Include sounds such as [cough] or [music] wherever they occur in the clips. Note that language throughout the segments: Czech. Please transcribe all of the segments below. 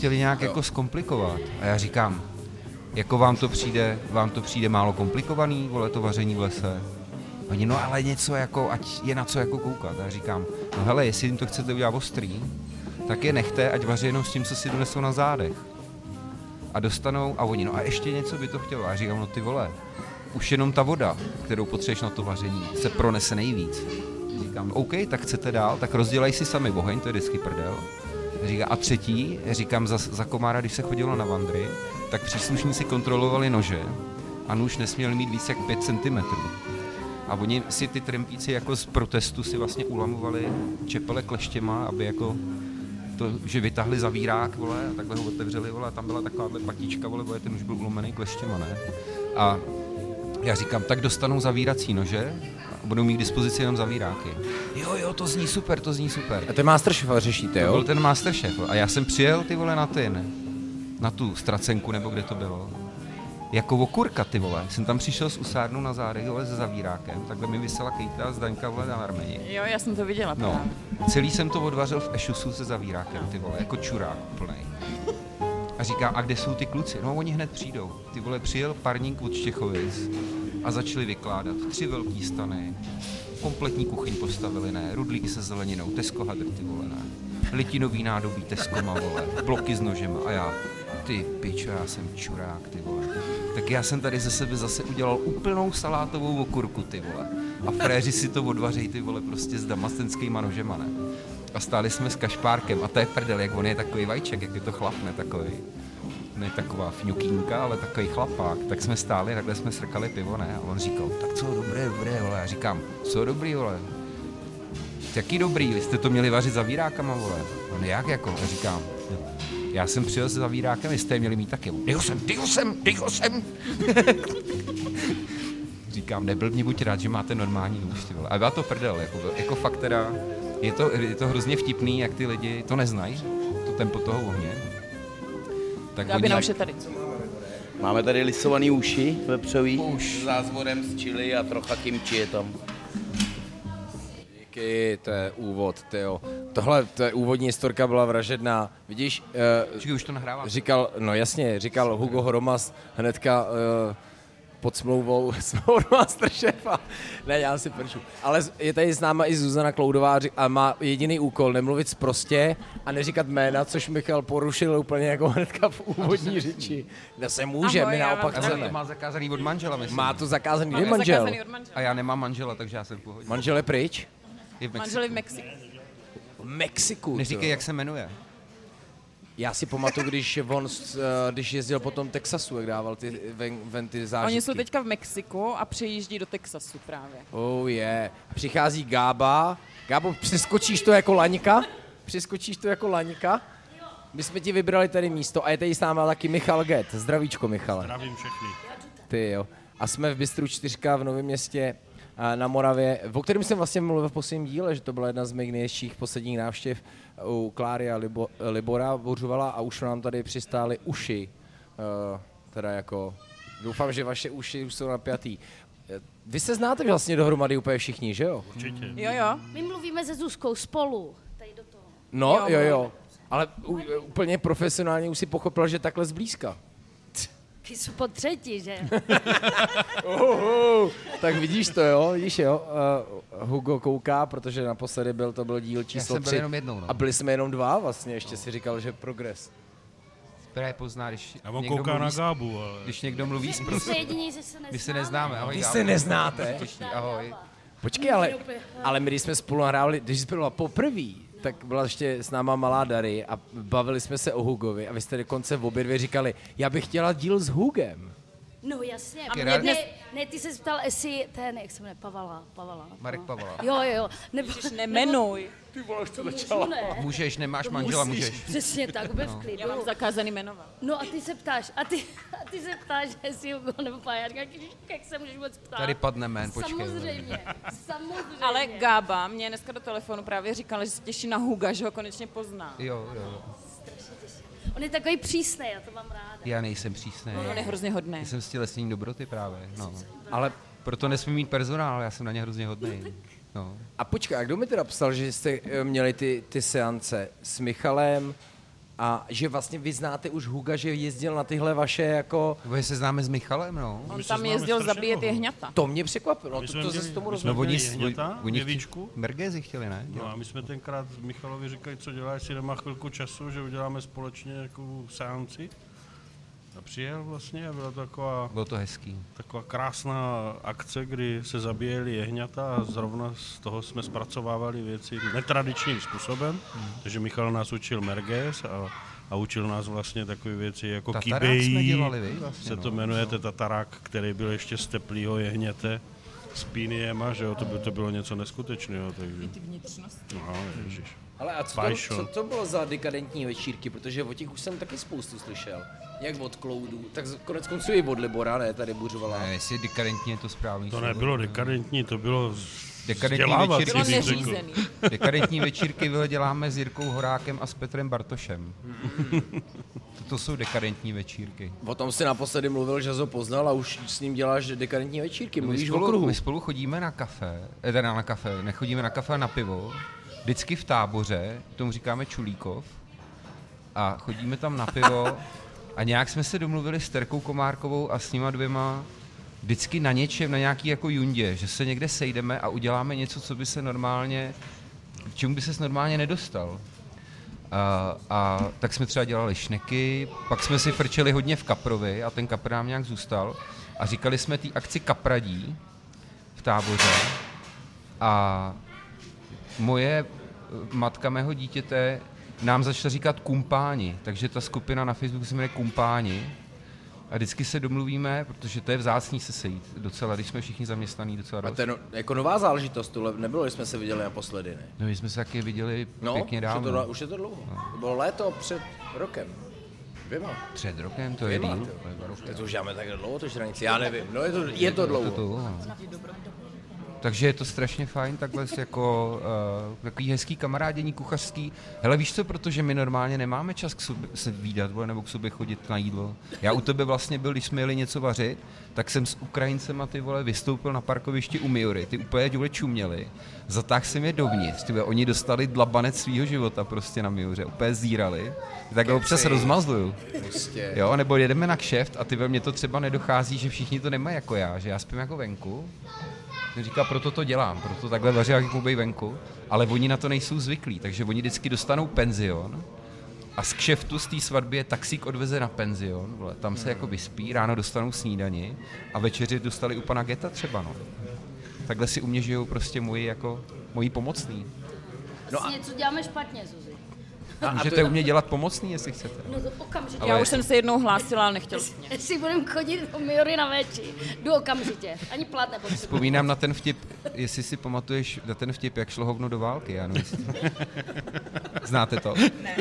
chtěli nějak jako zkomplikovat. A já říkám, jako vám to přijde, vám to přijde málo komplikovaný, vole, to vaření v lese? Oni, no ale něco jako, ať je na co jako koukat. A já říkám, no hele, jestli jim to chcete udělat ostrý, tak je nechte, ať vaří jenom s tím, co si donesou na zádech. A dostanou, a oni, no a ještě něco by to chtělo. A já říkám, no ty vole, už jenom ta voda, kterou potřebuješ na to vaření, se pronese nejvíc. Říkám, OK, tak chcete dál, tak rozdělej si sami oheň, to je vždycky prdel. Říká, a třetí, říkám, za, za komára, když se chodilo na vandry, tak příslušníci kontrolovali nože a nůž nesměl mít víc jak 5 cm. A oni si ty trempíci jako z protestu si vlastně ulamovali čepele kleštěma, aby jako to, že vytahli zavírák, vole, a takhle ho otevřeli, vole, a tam byla takováhle patička, vole, vole, ten už byl ulomený kleštěma, ne? A já říkám, tak dostanou zavírací nože budou mít k dispozici jenom zavíráky. Jo, jo, to zní super, to zní super. A to Masterchef řešíte, To jo? byl ten Masterchef. A já jsem přijel, ty vole, na ten, na tu stracenku, nebo kde to bylo. Jako okurka, ty vole. Jsem tam přišel s usárnou na zádech, vole, se zavírákem. Takhle mi vysela Kejta a Zdaňka, vole, na armeni. Jo, já jsem to viděla. No, právě. celý jsem to odvařil v ešusu se zavírákem, ty vole, jako čurák plný. A říká, a kde jsou ty kluci? No, oni hned přijdou. Ty vole, přijel parník od Štěchovic a začali vykládat tři velký stany, kompletní kuchyň postavili, ne, rudlíky se zeleninou, Tesco hadr, ty vole, ne, litinový nádobí Tescoma, vole, bloky s nožema a já, ty pičo, já jsem čurák, ty vole. Tak já jsem tady ze sebe zase udělal úplnou salátovou okurku, ty vole. A fréři si to odvařejí, ty vole, prostě s damastenskýma nožema, ne. A stáli jsme s kašpárkem a to je prdel, jak on je takový vajček, jak je to chlap, ne takový. Ne taková fňukínka, ale takový chlapák. Tak jsme stáli, takhle jsme srkali pivo, ne? A on říkal, tak co, dobré, dobré, vole. Já říkám, co dobrý, vole. Jaký dobrý, vy jste to měli vařit zavírákama, vole. On jak jako? Já říkám, "No, já jsem přijel se zavírákem, vy jste je měli mít taky. Dyho jsem, dyho jsem, dyho jsem. [laughs] Říkám, neblbni, buď rád, že máte normální nůž, ty vole. A byla to prdel, jako, jako fakt teda, je to, je to hrozně vtipný, jak ty lidi to neznají, to tempo toho ohně. Tak Gábina už je tady. Máme tady lisovaný uši vepřový s zázvorem z chili a trocha kimči je tam. Díky, to je úvod, jo. Tohle, to je úvodní historka byla vražedná. Vidíš, uh, Počkej, už to nahrává. říkal, no jasně, říkal Hugo Hromas hnedka uh, pod smlouvou [laughs] smlouvou Masterchefa. Ne, já si prču. Ale je tady s náma i Zuzana Kloudová a má jediný úkol, nemluvit prostě a neříkat jména, což Michal porušil úplně jako hnedka v úvodní řeči. No se může, Ahoj, my naopak chceme. to má zakázaný od manžela, myslím. Má to zakázaný, kdy manžel? zakázaný od manžela. A já nemám manžela, takže já jsem v pohodě. Manžel je pryč? Je v Mexiku. Manželi v Mexiku. V Mexiku. Neříkej, jak se jmenuje. Já si pamatuju, když on, eh, když jezdil po tom Texasu, jak dával ty ven, ven ty zážitky. Oni jsou teďka v Mexiku a přejíždí do Texasu právě. Oh yeah. Přichází Gába. Gábo, přeskočíš to jako laňka? Přeskočíš to jako laňka? My jsme ti vybrali tady místo a je tady s náma taky Michal Get. Zdravíčko, Michale. Zdravím všechny. Ty jo. A jsme v Bystru 4 v Novém městě a na Moravě, o kterém jsem vlastně mluvil v posledním díle, že to byla jedna z mých nejhezčích posledních návštěv u Kláry a Libo, Libora Bořovala a už nám tady přistály uši. Uh, teda jako, doufám, že vaše uši už jsou napjatý. Eh, Vy se znáte vlastně dohromady úplně všichni, že jo? Určitě. Jo, jo. My mluvíme se Zuzkou spolu, tady do toho. No, Jo, jo, jo. Ale u, úplně profesionálně už si pochopil, že takhle zblízka. Ty jsou po třetí, že? [laughs] Uhu, tak vidíš to, jo, vidíš, jo. Uh, Hugo kouká, protože naposledy byl, to byl díl číslo jsem byl 3. jenom jednou, no. A byli jsme jenom dva vlastně, ještě si říkal, že progres. Právě pozná, když A on někdo kouká mluví, na s- Gábu, ale... když někdo mluví My zprostě. jsme jediní, že se neznáme. My se neznáme, ahoj. Vy se neznáte? Těší, Ahoj. Počkej, ale, ale my když jsme spolu nahrávali, když jsi byla poprvé, tak byla ještě s náma malá Dary a bavili jsme se o Hugovi a vy jste dokonce v obě dvě říkali, já bych chtěla díl s Hugem. No jasně. mě Ne, dnes- ne, ty se ptal, jestli ten, jak se jmenuje, Pavala, Pavala. Marek no. Pavala. Jo, jo, jo. Nebo, Nemenuj. To můžu, ne. Můžeš, nemáš To manžela, musíš. můžeš. Přesně tak, bez klidu. Já mám zakázaný jmenovat. No a ty se ptáš, a ty, a ty se ptáš, jestli Hugo nebo Pája. Já říkám, "Ježiš, jak se můžeš vůbec ptát? Tady padne jmén, počkej. Samozřejmě, samozřejmě. Ale Gába mě dneska do telefonu právě říkala, že se těší na Huga, že ho konečně pozná. Jo, jo. On je takový přísný, já to mám ráda. Já nejsem přísný. On je hrozně hodný. Já jsem stělesnění dobroty právě, no. Ale Proto nesmím mít personál, já jsem na ně hrozně hodný. No. A počkej, a kdo mi teda psal, že jste eh, měli ty, ty seance s Michalem a že vlastně vy znáte už Huga, že jezdil na tyhle vaše jako... Vy se známe s Michalem, no. On My se tam jezdil zabíjet jehňata. To mě překvapilo, My to, jsme to měli- zase tomu my rozumím. jsme No oni, oni jevíčku. Mergézy chtěli, ne? No a my jsme tenkrát Michalovi říkali, co dělá, jestli nemá chvilku času, že uděláme společně jako seanci. A přijel vlastně a byla to taková, Bylo to hezký. taková krásná akce, kdy se zabíjeli jehňata a zrovna z toho jsme zpracovávali věci netradičním způsobem. Takže Michal nás učil merges a, a učil nás vlastně takové věci jako Tatarák kybejí. jsme dělali, vy, vlastně, se to no. jmenuje, je tatarák, který byl ještě z teplýho jehněte s píniema, že jo, to, by, to bylo něco neskutečného, takže... Ty vnitřnosti. No, ježiš. Ale a co to, co to bylo za dekadentní večírky, protože o těch už jsem taky spoustu slyšel. Jak od Cloudu, tak konec konců i od Libora, ne, tady buřovala. Ne, jestli dekadentní je to správný To slovo. nebylo dekadentní, to bylo Dekadentní vzdělávací, večírky Bylo jsi. Dekadentní večírky děláme s Jirkou Horákem a s Petrem Bartošem. To, to jsou dekadentní večírky. O tom si naposledy mluvil, že ho poznal a už s ním děláš dekadentní večírky, My mluvíš o spolu, kruhu. my spolu chodíme na kafe, eh, teda na kafe, nechodíme na kafe, na pivo. Vždycky v táboře, tomu říkáme Čulíkov. A chodíme tam na pivo [laughs] a nějak jsme se domluvili s Terkou Komárkovou a s nima dvěma vždycky na něčem, na nějaký jako jundě, že se někde sejdeme a uděláme něco, co by se normálně, k čemu by se normálně nedostal. A, a tak jsme třeba dělali šneky, pak jsme si frčeli hodně v Kaprovi a ten Kapr nám nějak zůstal a říkali jsme té akci Kapradí v táboře a moje eh, matka mého dítěte nám začala říkat kumpáni, takže ta skupina na Facebooku se jmenuje Kumpáni a vždycky se domluvíme, protože to je vzácný se sejít docela, když jsme všichni zaměstnaní docela A dost. to je no, jako nová záležitost, tohle nebylo, když jsme se viděli naposledy, ne? No, my jsme se taky viděli No, pěkně už je, dávno. to, už je to dlouho. To bylo léto před rokem. Dvěma. Před rokem to je Dvěma, díl. to je. Je to už děláme tak dlouho, to žranici, já nevím. No je to, je to To dlouho. to, no. Takže je to strašně fajn, takhle jako uh, takový hezký kamarádění kuchařský. Hele, víš co, protože my normálně nemáme čas k sobě, se výdat nebo k sobě chodit na jídlo. Já u tebe vlastně byl, když jsme jeli něco vařit, tak jsem s Ukrajincema ty vole vystoupil na parkovišti u Miory, ty úplně důle čuměli. Zatáhl jsem je dovnitř, ty oni dostali dlabanec svého života prostě na Mioře, úplně zírali. Tak ho občas rozmazluju. Prostě. Jo, nebo jedeme na kšeft a ty ve mně to třeba nedochází, že všichni to nemají jako já, že já spím jako venku. Říká, proto to dělám, proto takhle vaří jak klubej venku, ale oni na to nejsou zvyklí, takže oni vždycky dostanou penzion a z kšeftu z té svatby je taxík odveze na penzion, vole, tam se jako vyspí, ráno dostanou snídani a večeři dostali u pana Geta třeba, no. Takhle si u mě žijou prostě moji jako, moji pomocný. No a... něco děláme špatně, Zuzi. A, Můžete u mě dělat pomocný, jestli chcete. No to okamžitě. Já Ale- už jsem se jednou hlásila, ale nechtěl jsi mě. [laughs] Jestli budeme chodit do Miory na veči, jdu okamžitě. Ani plat nepotřebuji. Vzpomínám na ten vtip, jestli si pamatuješ na ten vtip, jak šlo hovno do války, já nevím, [laughs] Znáte to? Ne.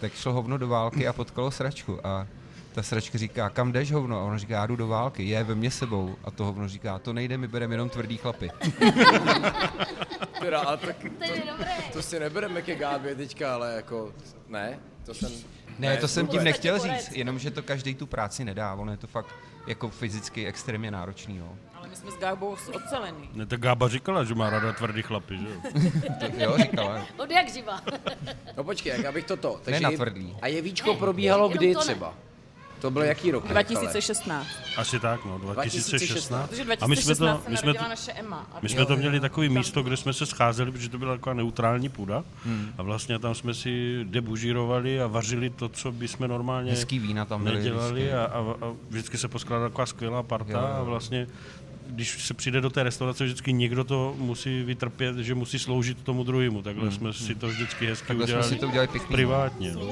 Tak šlo hovno do války a potkalo sračku a ta sračka říká, kam jdeš hovno? A ona říká, já jdu do války, je ve mně sebou. A to hovno říká, to nejde, my bereme jenom tvrdý chlapy. [laughs] teda, a tak, To je dobré. to si nebereme ke Gábě teďka, ale jako, ne, to jsem... Ne, to jsem tím nechtěl říct, jenom, že to každý tu práci nedá, ono je to fakt jako fyzicky extrémně náročný, jo. Ale my jsme s Gábou ocelený. Ne, tak Gába říkala, že má rada tvrdý chlapy, že jo? [laughs] To, jo, říkala. Od jak živa. No počkej, jak abych toto. Takže na je- tvrdý. A jevíčko probíhalo jenom kdy to ne. To byl jaký rok? Michale? 2016. Asi tak, no, 2016. Protože A my jsme 2016 to, my jsme to, naše Emma. My jsme to měli takový místo, kde jsme se scházeli, protože to byla taková neutrální půda. A vlastně tam jsme si debužírovali a vařili to, co bychom normálně Hezký vína tam byly nedělali a, a, a vždycky se poskládala taková skvělá parta Jo, jo. a vlastně když se přijde do té restaurace, vždycky někdo to musí vytrpět, že musí sloužit tomu druhému. Takhle jsme si to vždycky hezky Takhle jsme udělali si to udělali pěkný. privátně. No.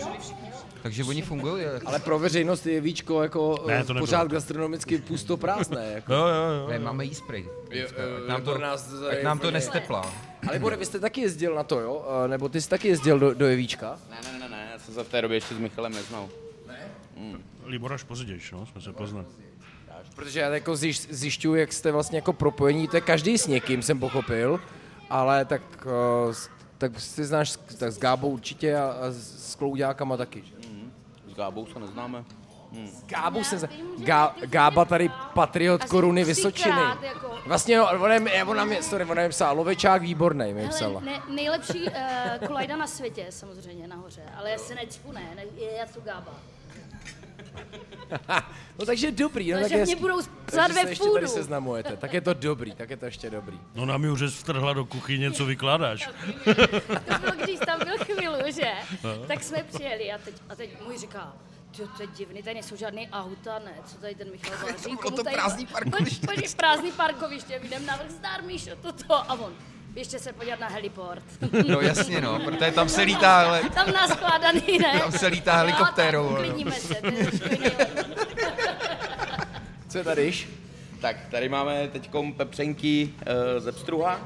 Takže oni fungují. Ale pro veřejnost je jevíčko jako Ne, ne, to nebylo. pořád gastronomicky pusto prázdné. Jako. Jo, jo, jo. Ne, máme jí spray. Jo, jo, Ať nám to, nás ať nám to nesteplá. Ale Bore, vy jste taky jezdil na to, jo? Eh, Nebo ty jsi taky jezdil do, do Jevíčka? Ne, ne, ne, ne, já jsem se v té době ještě s Michalem neznal. Libor až pozdějš, no, jsme se poznali. Protože já jako zjiš, zjišťuju, jak jste vlastně jako propojení, to je každý s někým, jsem pochopil, ale tak, uh, tak si znáš tak s Gábou určitě a, a s Klouďákama taky. že? S Gábou se neznáme. Gábu Já jsem... Za... vím, že Gá, Gába tady psal patriot asi koruny Vysočiny. jako. Vlastně jo, ona, je- ona, mě, sorry, ona mi psala, Lovečák výborný mi psala. Ne, nejlepší uh, kolajda na světě, samozřejmě nahoře, ale já se necpu, ne, ne je Jacu Gába. [laughs] No takže dobrý, no Takže tak je mě hezký. budou psát ve se ještě tady seznamujete, tak je to dobrý, tak je to ještě dobrý. No nám už vtrhla do kuchyně, co vykládáš. [laughs] To bylo, když tam byl chvíli, že? Tak jsme přijeli a teď, a teď můj říká, "Tyjo, to je divný, tady nejsou žádný auta, ne, co tady ten Michal vaří. komu to tady- prázdný parkoviště. [laughs] Pojď, pojď, prázdný parkoviště, jdem na vrch, zdar, Míšo, toto. A on, běžte se podívat na heliport. No jasně no, protože tam se lítá, ale Tam naskládaný, ne? Tam se lítá helikoptérou, no. tak uklidníme se, to je. [laughs] Co je tadyž? Tak tady máme teď pepřenky uh, ze pstruha.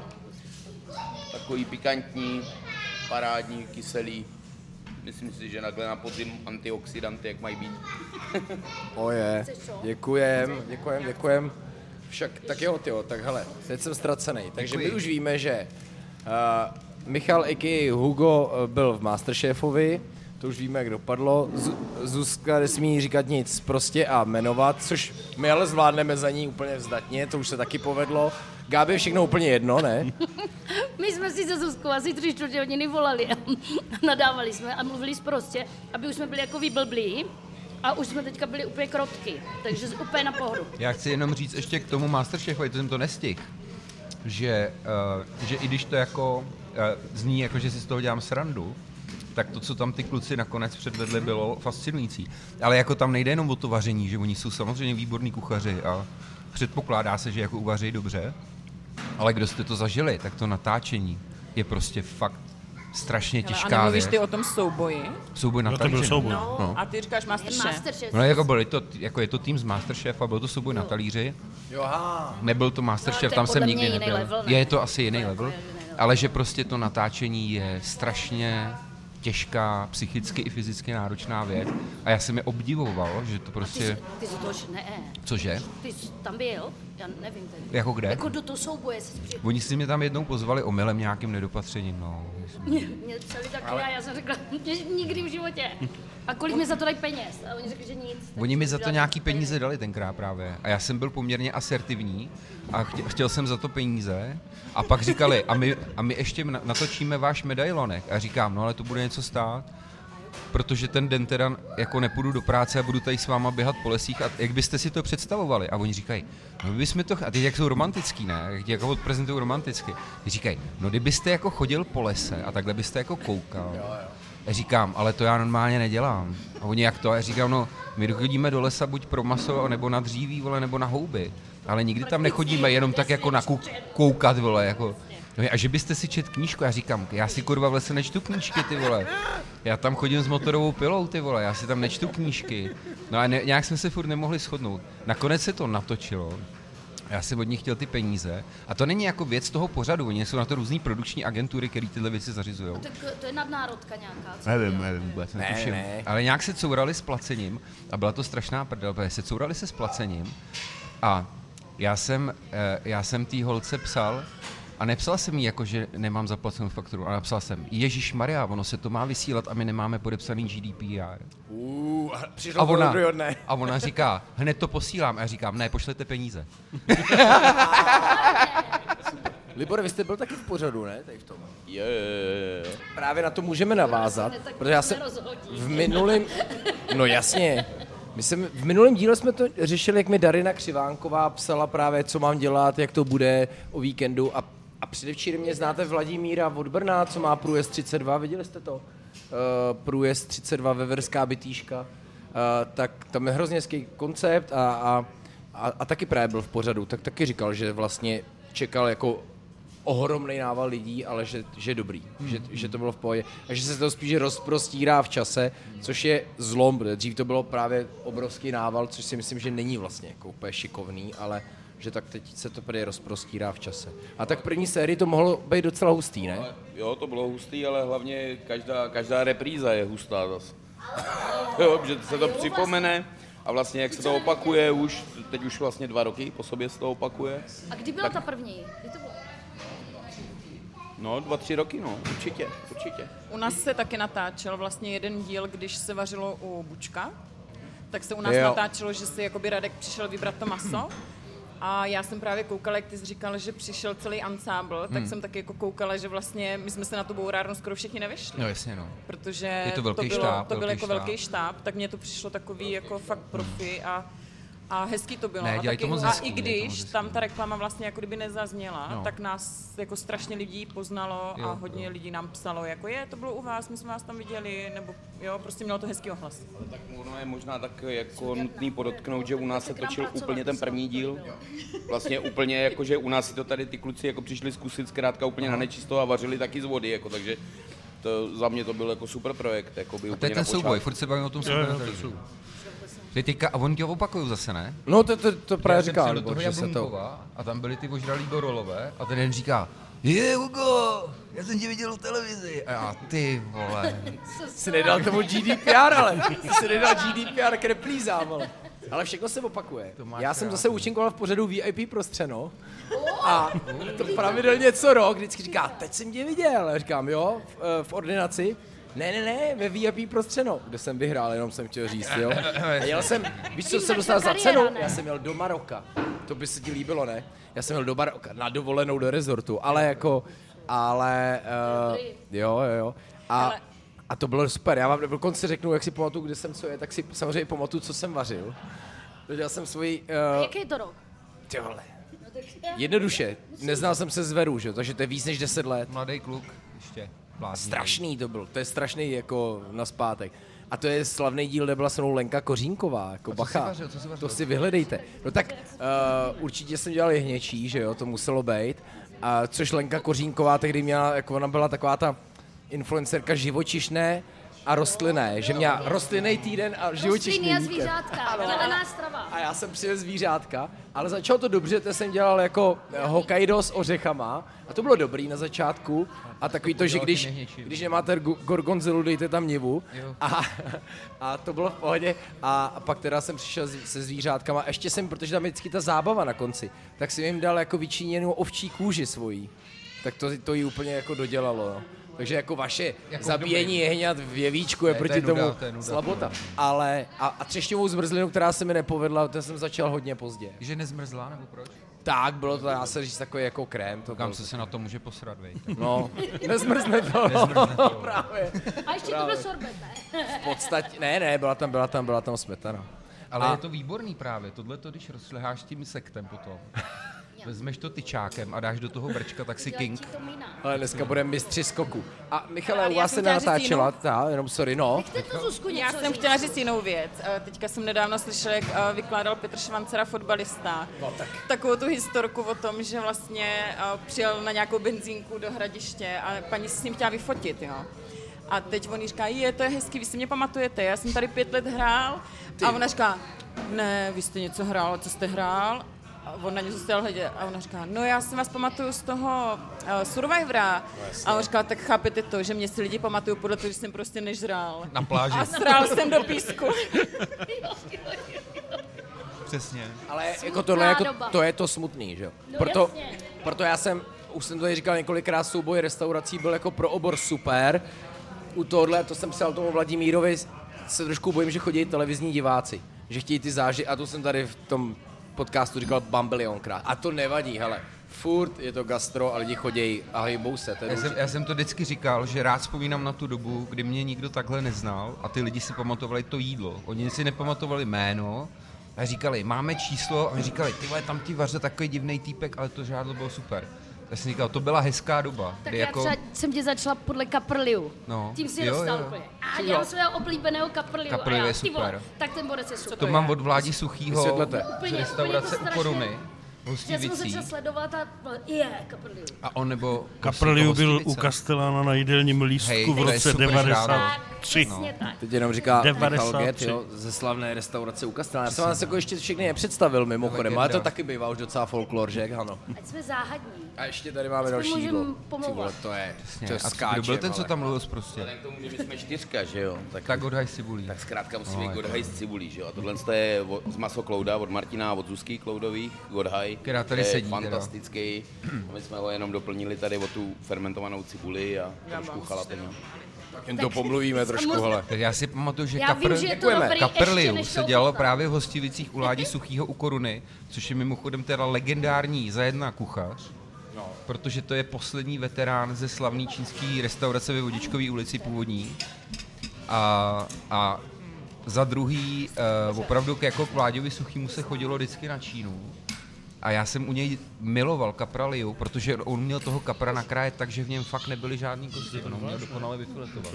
Takový pikantní, parádní, kyselý. Myslím si, že takhle na podzim antioxidanty, jak mají být. Oje, děkujem, děkujem, děkujem. Však, tak jo, tyjo, tak hele, teď jsem ztracený. Takže my Děkuji. už víme, že uh, Michal Iky Hugo uh, byl v Masterchefovi, to už víme, jak dopadlo. Z- Zuzka nesmí říkat nic prostě a jmenovat, což my ale zvládneme za ní úplně vzdatně, to už se taky povedlo. Gábě je všechno úplně jedno, ne? [laughs] My jsme si se Zuzkou asi tři čtvrtě hodiny volali a [laughs] nadávali jsme a mluvili prostě, aby už jsme byli jako vyblblí a už jsme teďka byli úplně krotky, takže úplně na pohodu. Já chci jenom říct ještě k tomu Masterchefovi, to jsem to nestihl, že, uh, že i když to jako uh, zní jako, že si z toho dělám srandu, tak to, co tam ty kluci nakonec předvedli, bylo fascinující. Ale jako tam nejde jenom o to vaření, že oni jsou samozřejmě výborní kuchaři a předpokládá se, že jako uvaří dobře, ale kdo jste to zažili, tak to natáčení je prostě fakt strašně Hele, a těžká nemluvíš věc. ty o tom souboji? Souboj No to byl souboj. No. No. A ty říkáš Masterchef. Masterchef. No jako byli to, jako je to tým z Masterchefa, byl to souboj na talíři, Joha. Nebyl to No, Masterchef, je tam jsem nikdy nebyl. level, ne? je to asi jiný To je level, jako jiný level. ale že prostě to natáčení je strašně těžká, psychicky i fyzicky náročná věc. A já jsem je obdivoval, že to Ty, prostě... jsi, ty jsi to už, ne, Cože? ty jsi tam byl? Já nevím teď. Jako kde? Jako do toho souboje při... Oni si mě tam jednou pozvali omylem nějakým nedopatřením, no. Mě, mě psali taky a já jsem řekla, [laughs] že nikdy v životě. A kolik mi za to dají peněz? A oni řekli, že nic. tak Oni mi za to nějaký peněz. peníze dali tenkrát právě. A já jsem byl poměrně asertivní a chtěl, chtěl jsem za to peníze. A pak říkali, a my, a my ještě na- natočíme váš medailonek. A říkám, no ale to bude něco stát. Protože ten den teda jako nepůjdu do práce a budu tady s váma běhat po lesích a jak byste si to představovali? A oni říkají, no my bychom to, a teď jak jsou romantický, ne? Jak jako odprezentují romanticky. Ty říkají, no kdybyste jako chodil po lese a takhle byste jako koukal. Já říkám, ale to já normálně nedělám. A oni jak to? A já říkám, no my chodíme do lesa buď pro maso, nebo na dříví, vole, nebo na houby. Ale nikdy tam nechodíme jenom tak jako na kou- koukat, vole, jako. No a že byste si čet knížku, já říkám, já si kurva v lese nečtu knížky, ty vole. Já tam chodím s motorovou pilou, ty vole, já si tam nečtu knížky. No a ne, nějak jsme se furt nemohli shodnout. Nakonec se to natočilo, já jsem od nich chtěl ty peníze. A to není jako věc toho pořadu, oni jsou na to různý produkční agentury, které tyhle věci zařizují. Tak to je nadnárodka nějaká. co? Nevím, nevím vůbec, Ne, netuším. ne. Ale nějak se courali s placením a byla to strašná prdel, protože se courali se s placením a já jsem, eh, já jsem té holce psal a nepsal jsem jí jako, že nemám zaplacenou fakturu, ale napsal jsem, Ježíš Maria, ono se to má vysílat a my nemáme podepsaný GDPR. Uh, a přišlo A ona, dne. a ona říká, hned to posílám. A já říkám, ne, pošlete peníze. [laughs] Libor, vy jste byl taky v pořadu, ne? Tady v tom. Je, Právě na to můžeme navázat, protože já jsem v minulém, no jasně, my jsem, v minulém díle jsme to řešili, jak mi Darina Křivánková psala právě, co mám dělat, jak to bude o víkendu a, a předevčírem mě znáte Vladimíra od Brna, co má průjezd 32, viděli jste to? Uh, průjezd 32 Veverská bytýška, uh, tak tam je hrozně hezký koncept a, a, a, a taky právě byl v pořadu, tak taky říkal, že vlastně čekal jako ohromný nával lidí, ale že, že je dobrý, že, že to bylo v pohodě. A že se to spíš rozprostírá v čase, což je zlom, protože dřív to bylo právě obrovský nával, což si myslím, že není vlastně jako úplně šikovný, ale že tak teď se to prý rozprostírá v čase. A tak první sérii to mohlo být docela hustý, ne? jo, to bylo hustý, ale hlavně každá, každá repríza je hustá zase. [laughs] jo, že se to připomene a vlastně jak se to opakuje už, teď už vlastně dva roky po sobě se to opakuje. A kdy byla ta první? Kdy to bylo? No, dva, tři roky, no, určitě, určitě. U nás se taky natáčel vlastně jeden díl, když se vařilo u Bučka tak se u nás Jo. natáčelo, že si jakoby Radek přišel vybrat to maso. A já jsem právě koukala, jak ty jsi říkal, že přišel celý ansábl, tak jsem taky jako koukala, že vlastně my jsme se na tu bourárnu skoro všichni nevešli. No jasně, no. protože Je to velký bylo, štáb, to byl velký jako štáb. velký štáb, tak mně to přišlo takový jako fakt profi a a hezký to bylo. Ne, a, taky, a hezký, i když tam ta reklama vlastně jako kdyby nezazněla, No. tak nás jako strašně lidí poznalo Jo, a hodně jo. lidí nám psalo, jako je, to bylo u vás, my jsme vás tam viděli, nebo jo, prostě mělo to hezký ohlas. Tak ono je možná tak jako nutný podotknout, že u nás se točil úplně ten první díl. [laughs] Vlastně úplně jako, že u nás si to tady ty kluci jako přišli zkusit zkrátka úplně na nečisto a vařili taky z vody, jako, takže to, za mě to byl jako super projekt. Jako by A to úplně je ten souboj, furt se bavíme o tom Jo, Ty teďka, a oni tě opakují zase, ne? No to, to, to právě Já do Libor, toho že se to... A tam byli ty ožralí gorolové a ten jeden říká, je Hugo, já jsem tě viděl v televizi. A já, ty vole. [laughs] si nedal tomu GDPR, ale ty si nedal GDPR k replízám, ale. Ale všechno se opakuje. Já jsem zase účinkoval v pořadu VIP pro střeno. A to pravidelně co rok vždycky říká, teď jsem tě viděl. Já říkám, jo, v, eh, v ordinaci. Ne, ne, ne, ve VIP pro střeno, kde jsem vyhrál, jenom jsem chtěl říct, jo. [laughs] A jel jsem, víš, co jsem dostal za cenu? Já jsem jel do Maroka. To by se ti líbilo, ne? Já jsem jel do Maroka na dovolenou do rezortu, ale jako, ale, uh, jo, jo, jo. A, a to bylo super. Já vám dokonce řeknu, jak si pamatuju, kde jsem co je, tak si samozřejmě pamatuju, co jsem vařil. Dodělal jsem svoji, uh, Jaký je to rok? ty vole, No, jednoduše, neznal jsem se z Veru, že? takže to je víc než 10 let. Mladý kluk, ještě. Blázní. Strašný to byl, to je strašný jako na zpátek. A to je slavný díl, kde byla se mnou Lenka Kořínková, jako co bacha. vařil, co jsi vařil? To si vyhledejte. No tak uh, určitě jsem dělal jehněčí, že jo, to muselo být. A což Lenka Kořínková tehdy měla, jako ona byla taková ta influencerka živočišné a rostlinné, že měla rostlinný týden a živočišný Rostliny a víkend. zvířátka, zelená strava. A já jsem přivez zvířátka, ale začalo to dobře, to jsem dělal jako eh, Hokkaido s ořechama a to bylo dobrý na začátku. A takový to, že když, když nemáte gorgonzolu, dejte tam nivu a, a to bylo v pohodě. A, pak teda jsem přišel se zvířátkama. A ještě jsem, protože tam je vždycky ta zábava na konci, tak jsem jim dal jako vyčíněnou ovčí kůži svojí, tak to, to jí úplně jako dodělalo, no. Takže jako vaše Jako zabíjení jehňat v jevíčku je Ne, to je proti nuda, tomu to je nuda. slabota. Ale a, a třešňovou zmrzlinu, která se mi nepovedla, to jsem začal hodně pozdě. Že nezmrzla, nebo proč? Tak, bylo to, dá se říct, takový jako krém. To Kam se se na to může posrat, vej. No, [laughs] nezmrzne to. Nezmrzne to. [laughs] Právě. A ještě to byl sorbet, ne? V podstatě, ne, ne, byla tam, byla tam, byla tam smetana. Ale A- je to výborný právě, tohle to, když rozleháš tím sektem potom. [laughs] Vezmeš to tyčákem a dáš do toho brčka, tak si king. Ale dneska budeme mistři skoku. A Michale, Ale u já vás se natáčela, ta, jenom sorry, no. To Zuzku něco Já jsem říct. chtěla říct jinou věc. Eh, Teďka jsem nedávno slyšela, jak eh, vykládal Petr Švancera, fotbalista, No, tak. takovou tu historku o tom, že vlastně eh, přijel na nějakou benzínku do hradiště a paní se s ním chtěla vyfotit, jo. A teď on jí říká, je, to je hezký, vy si mě pamatujete, já jsem tady pět let hrál. A ona říká, ne, vy jste něco hrál, co jste hrál? A on na ně zůstal hledět a ona říká, no já si vás pamatuju z toho uh, Survivora. a on říká, tak chápete to, že mě si lidi pamatují podle toho, že jsem prostě nežrál. Na pláži. A srál jsem do písku. Přesně. Ale Smutná jako tohle, jako, doba. to je to smutný, že jo? No proto, jasně. proto já jsem, už jsem to tady říkal několikrát, souboj restaurací byl jako pro obor super. U tohle, to jsem psal tomu Vladimírovi, se trošku bojím, že chodí televizní diváci. Že chtějí ty záži, a to jsem tady v tom podcastu říkal bambilionkrát. A to nevadí, hele. Furt je to gastro a lidi chodí a hejbou se. Já jsem, já jsem to vždycky říkal, že rád vzpomínám na tu dobu, kdy mě nikdo takhle neznal a ty lidi si pamatovali to jídlo. Oni si nepamatovali jméno a říkali, máme číslo a říkali, ty vole, tam ti vaře takový divný týpek, ale to žádlo bylo super. Já jsem říkal, to byla hezká doba. Tak já jako... třeba jsem tě začala podle kaprliu. No. Tím si jo, dostal jo. A já mám svého oblíbeného kaprliu. Kaprliu je super. Vole, tak ten bude je super. To, to mám od vládí suchýho z restaurace u koruny. Hostivicí. Já jsem ho začal sledovat a je kaprliu. A on nebo... Kaprliu byl u Kastelána na jídelním lístku hey, v roce 90 tři. No, teď jenom říká Michal Get, jo, ze slavné restaurace u Kastrana. Já jsem vás jako ještě všechny nepředstavil mimochodem, ale to taky bývá už docela folklor, že ano. Ať jsme záhadní. A ještě tady máme Ať další jídlo. To je, to je skáče, byl ten, co tam mluvil zprostě? Vzhledem k tomu, že jsme čtyřka, že jo. Tak, tak odhaj s cibulí. Tak zkrátka no, musíme být jako- odhaj z cibulí, že jo. A tohle je z maso Klouda od Martina a od Zuzky Kloudových, odhaj. Která tady sedí. Fantastický. My jsme ho jenom doplnili tady o tu fermentovanou cibuli a trošku chalapeňo. Jen to pomluvíme [laughs] trošku, hele. Tak já si pamatuju, že Já kapr, vím, že je to dobrý, ještě kaprliu než se dělalo právě v Hostivicích u Ládi Suchýho u Koruny, což je mimochodem teda legendární za jedna kuchař. No. Protože to je poslední veterán ze slavné čínské restaurace ve Vodičkové ulici původní. A, a za druhý, uh, opravdu k- jako k Vláďovi Suchýmu se chodilo vždycky na Čínu. A já jsem u něj miloval kapraliu, protože on měl toho kapra nakrájet tak, že v něm fakt nebyly žádný kosti. On ho měl dokonale vyfiletovat.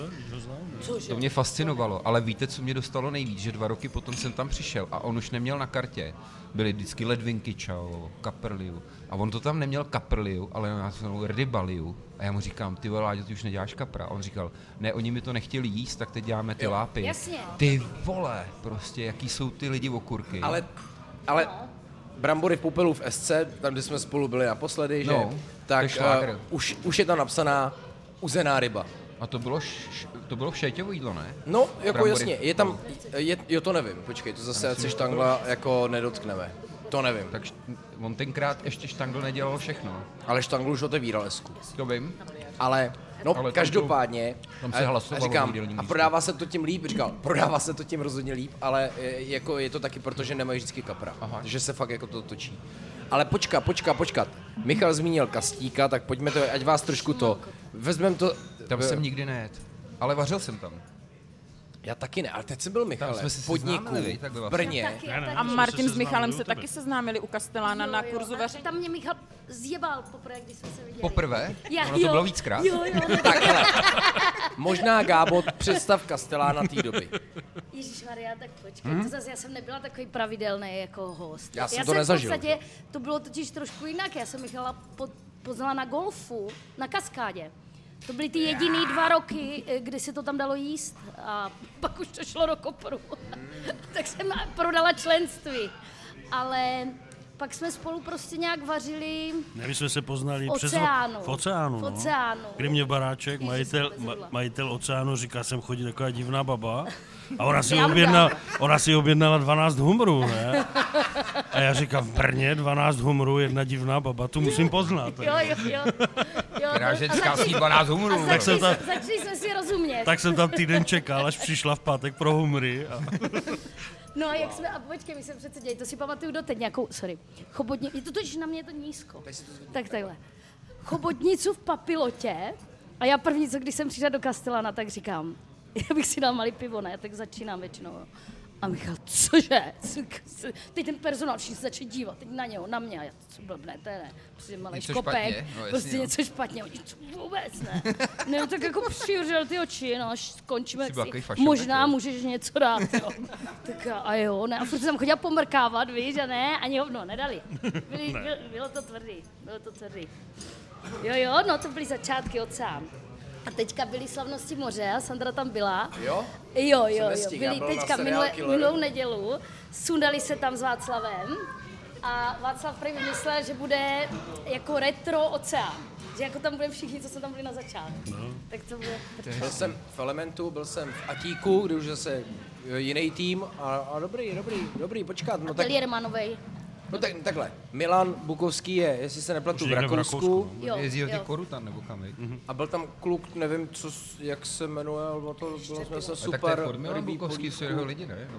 To mě fascinovalo, ale víte, co mě dostalo nejvíc, že dva roky potom jsem tam přišel a on už neměl na kartě. Byly vždycky ledvinky čau, kaprliu. A on to tam neměl kaprliu, ale já jsem rdybaliu. A já mu říkám, ty vole, Láďo, ty už neděláš kapra. A on říkal, ne, oni mi to nechtěli jíst, tak teď děláme ty lápy. jasně. Ty vole, prostě, jaký jsou ty lidi okurky. Ale, ale Brambory v popelu v SC, tam, kde jsme spolu byli naposledy, že? No, je tak uh, už, už je tam napsaná uzená ryba. A to bylo, š, to bylo všeťovo jídlo, ne? No, jako Brambory. jasně, je tam, je, jo to nevím, počkej, to zase se štangla jako nedotkneme. To nevím, Tak on tenkrát ještě štangl nedělal všechno. ale štanglu už otevíral esku. To vím. Ale, no, Ale každopádně, tam se a- hlasovalo říkám, a prodává se to tím líp, říkal, prodává se to tím rozhodně líp, ale e, jako je to taky proto, že nemají vždycky kapra, Aha. že se fakt jako to točí. Ale počkat, počkat, počkat. Michal zmínil kastíka, tak pojďme to, ať vás trošku to, vezmeme to, Tam eh, jsem nikdy nejet. Ale vařil jsem tam. Já taky ne, ale teď jsem byl se v podniku, v. Brně. Taky, Ne, ne. taky. A Martin se s Michalem se taky seznámili u Kastelána na Jo, jo, kurzu vaření. Tam mě Michal zjebal poprvé, když jsme se viděli. Poprvé? Já, Ono to bylo víckrát? Jo, jo, [laughs] Tak hele, možná Gábo, představ Kastelána té doby. Ježíš Maria, tak počkej, hmm? to zase já jsem nebyla takový pravidelný jako host. Já jsem já to jsem nezažil, V podstatě, to bylo totiž trošku jinak. Já jsem Michala po, poznala na golfu, na kaskádě. To byly ty jediný dva roky, eh, kdy se to tam dalo jíst a pak už to šlo do kopru. [laughs] tak jsem prodala členství. Ale pak jsme spolu prostě nějak vařili Ne, my jsme se poznali V přes oceánu. v oceánu, V no. oceánu. Kdy mě baráček, majitel, jsem ma, majitel oceánu říká, sem chodí taková divná baba. A ona si, objednala, ona si objednala 12 humrů, ne? A já říkám, v Brně 12 humrů, jedna divná baba, tu musím poznat. Jo, jo, jo. jo Která no, ženská sní 12 humrů. Tak jsem začali, tam- začali jsme si rozumět. Tak jsem tam týden čekal, až přišla v pátek pro humry. A... [laughs] No a jak jsme, a počkej, my jsme přece dělali, to si pamatuju doteď nějakou, sorry, chobotni, je to totiž na mě je to nízko. Tak takhle. Chobotnicu v papilotě a já první, co když jsem přišla do Kastelana, tak říkám, [laughs] já bych si dal malý pivo, ne, tak začínám většinou. jo. A Michal, cože? [laughs] Teď ten personál všichni se začali dívat, teď na něho, na mě, a já, co blbne, to je ne, prostě malý špatně, no prostě no. něco špatně, oni to vůbec ne. [laughs] Ne, tak jako přivřel ty oči, no, až skončíme, Jsi si, fašonek, možná jo. můžeš něco dát, jo. [laughs] Tak a, a jo, ne, a furt jsem chodila pomrkávat, víš, a ne, ani hovno, nedali. Byli, bylo, bylo to tvrdý, bylo to tvrdý. Jo, jo, no to byly začátky oceán. A teďka byly slavnosti moře, a Sandra tam byla. Jo? Jo, jo, jo. nestihl, já Byli byl na teďka minule, minulou nedělu, sundali se tam s Václavem a Václav prý vymyslel, že bude jako retro oceán. Že jako tam budeme všichni, co jsme tam byli na začátku. No. Tak to bude... Byl jsem v Elementu, byl jsem v Atíku, kde už zase jiný tým a, a dobrý, dobrý, dobrý, počkat, no tak, Ateliér Manovej. No tak, takhle, Milan Bukovský je, jestli se nepletu, v někde v Rakousku, Rakousku, Jo, Jezdí těch Korutan nebo kam, viď? a byl tam kluk, nevím, co, jak se jmenuje, ale bylo to, bylo jsme se A tak to je super, Milan Bukovský, jsou jeho lidi, ne? No.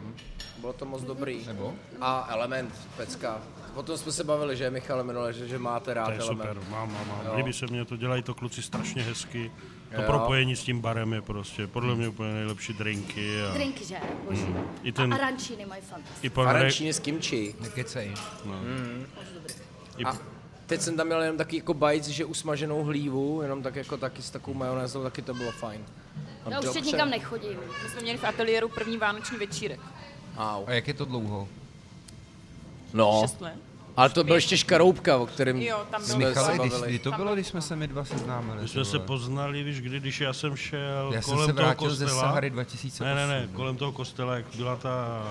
bylo to moc dobrý. Nebo? A Element, pecka. O tom jsme se bavili, že Michale minule, že, že máte rád To je Element. super, mám, mám, mám. Jo. Líbí se mně to, dělají to kluci strašně hezky. To Jo. propojení s tím barem je prostě podle mě úplně nejlepší drinky. A Drinky, že? Boží. I ten- A arančíny mají fantastické. i pan Arančíny s kimči. Nekecej. i, A teď jsem tam měl jenom taky jako bajc, že usmaženou hlívu, jenom tak jako taky s takovou majonézou, taky to bylo fajn. A Já už teď nikam nechodím. My jsme měli v ateliéru první vánoční večírek. Au. A jak je to dlouho? No, Šest let. Ale to byl ještě škaroubka, o kterém Jo, tam byl jsme se Michale, když, bavili. kdy to bylo, když jsme se my dva seznámili? my ty jsme se poznali, víš, kdy, když já jsem šel Já jsem kolem se toho vrátil ze kostela. Sahary 2008. Ne, ne, ne, kolem toho kostela, jak byla ta,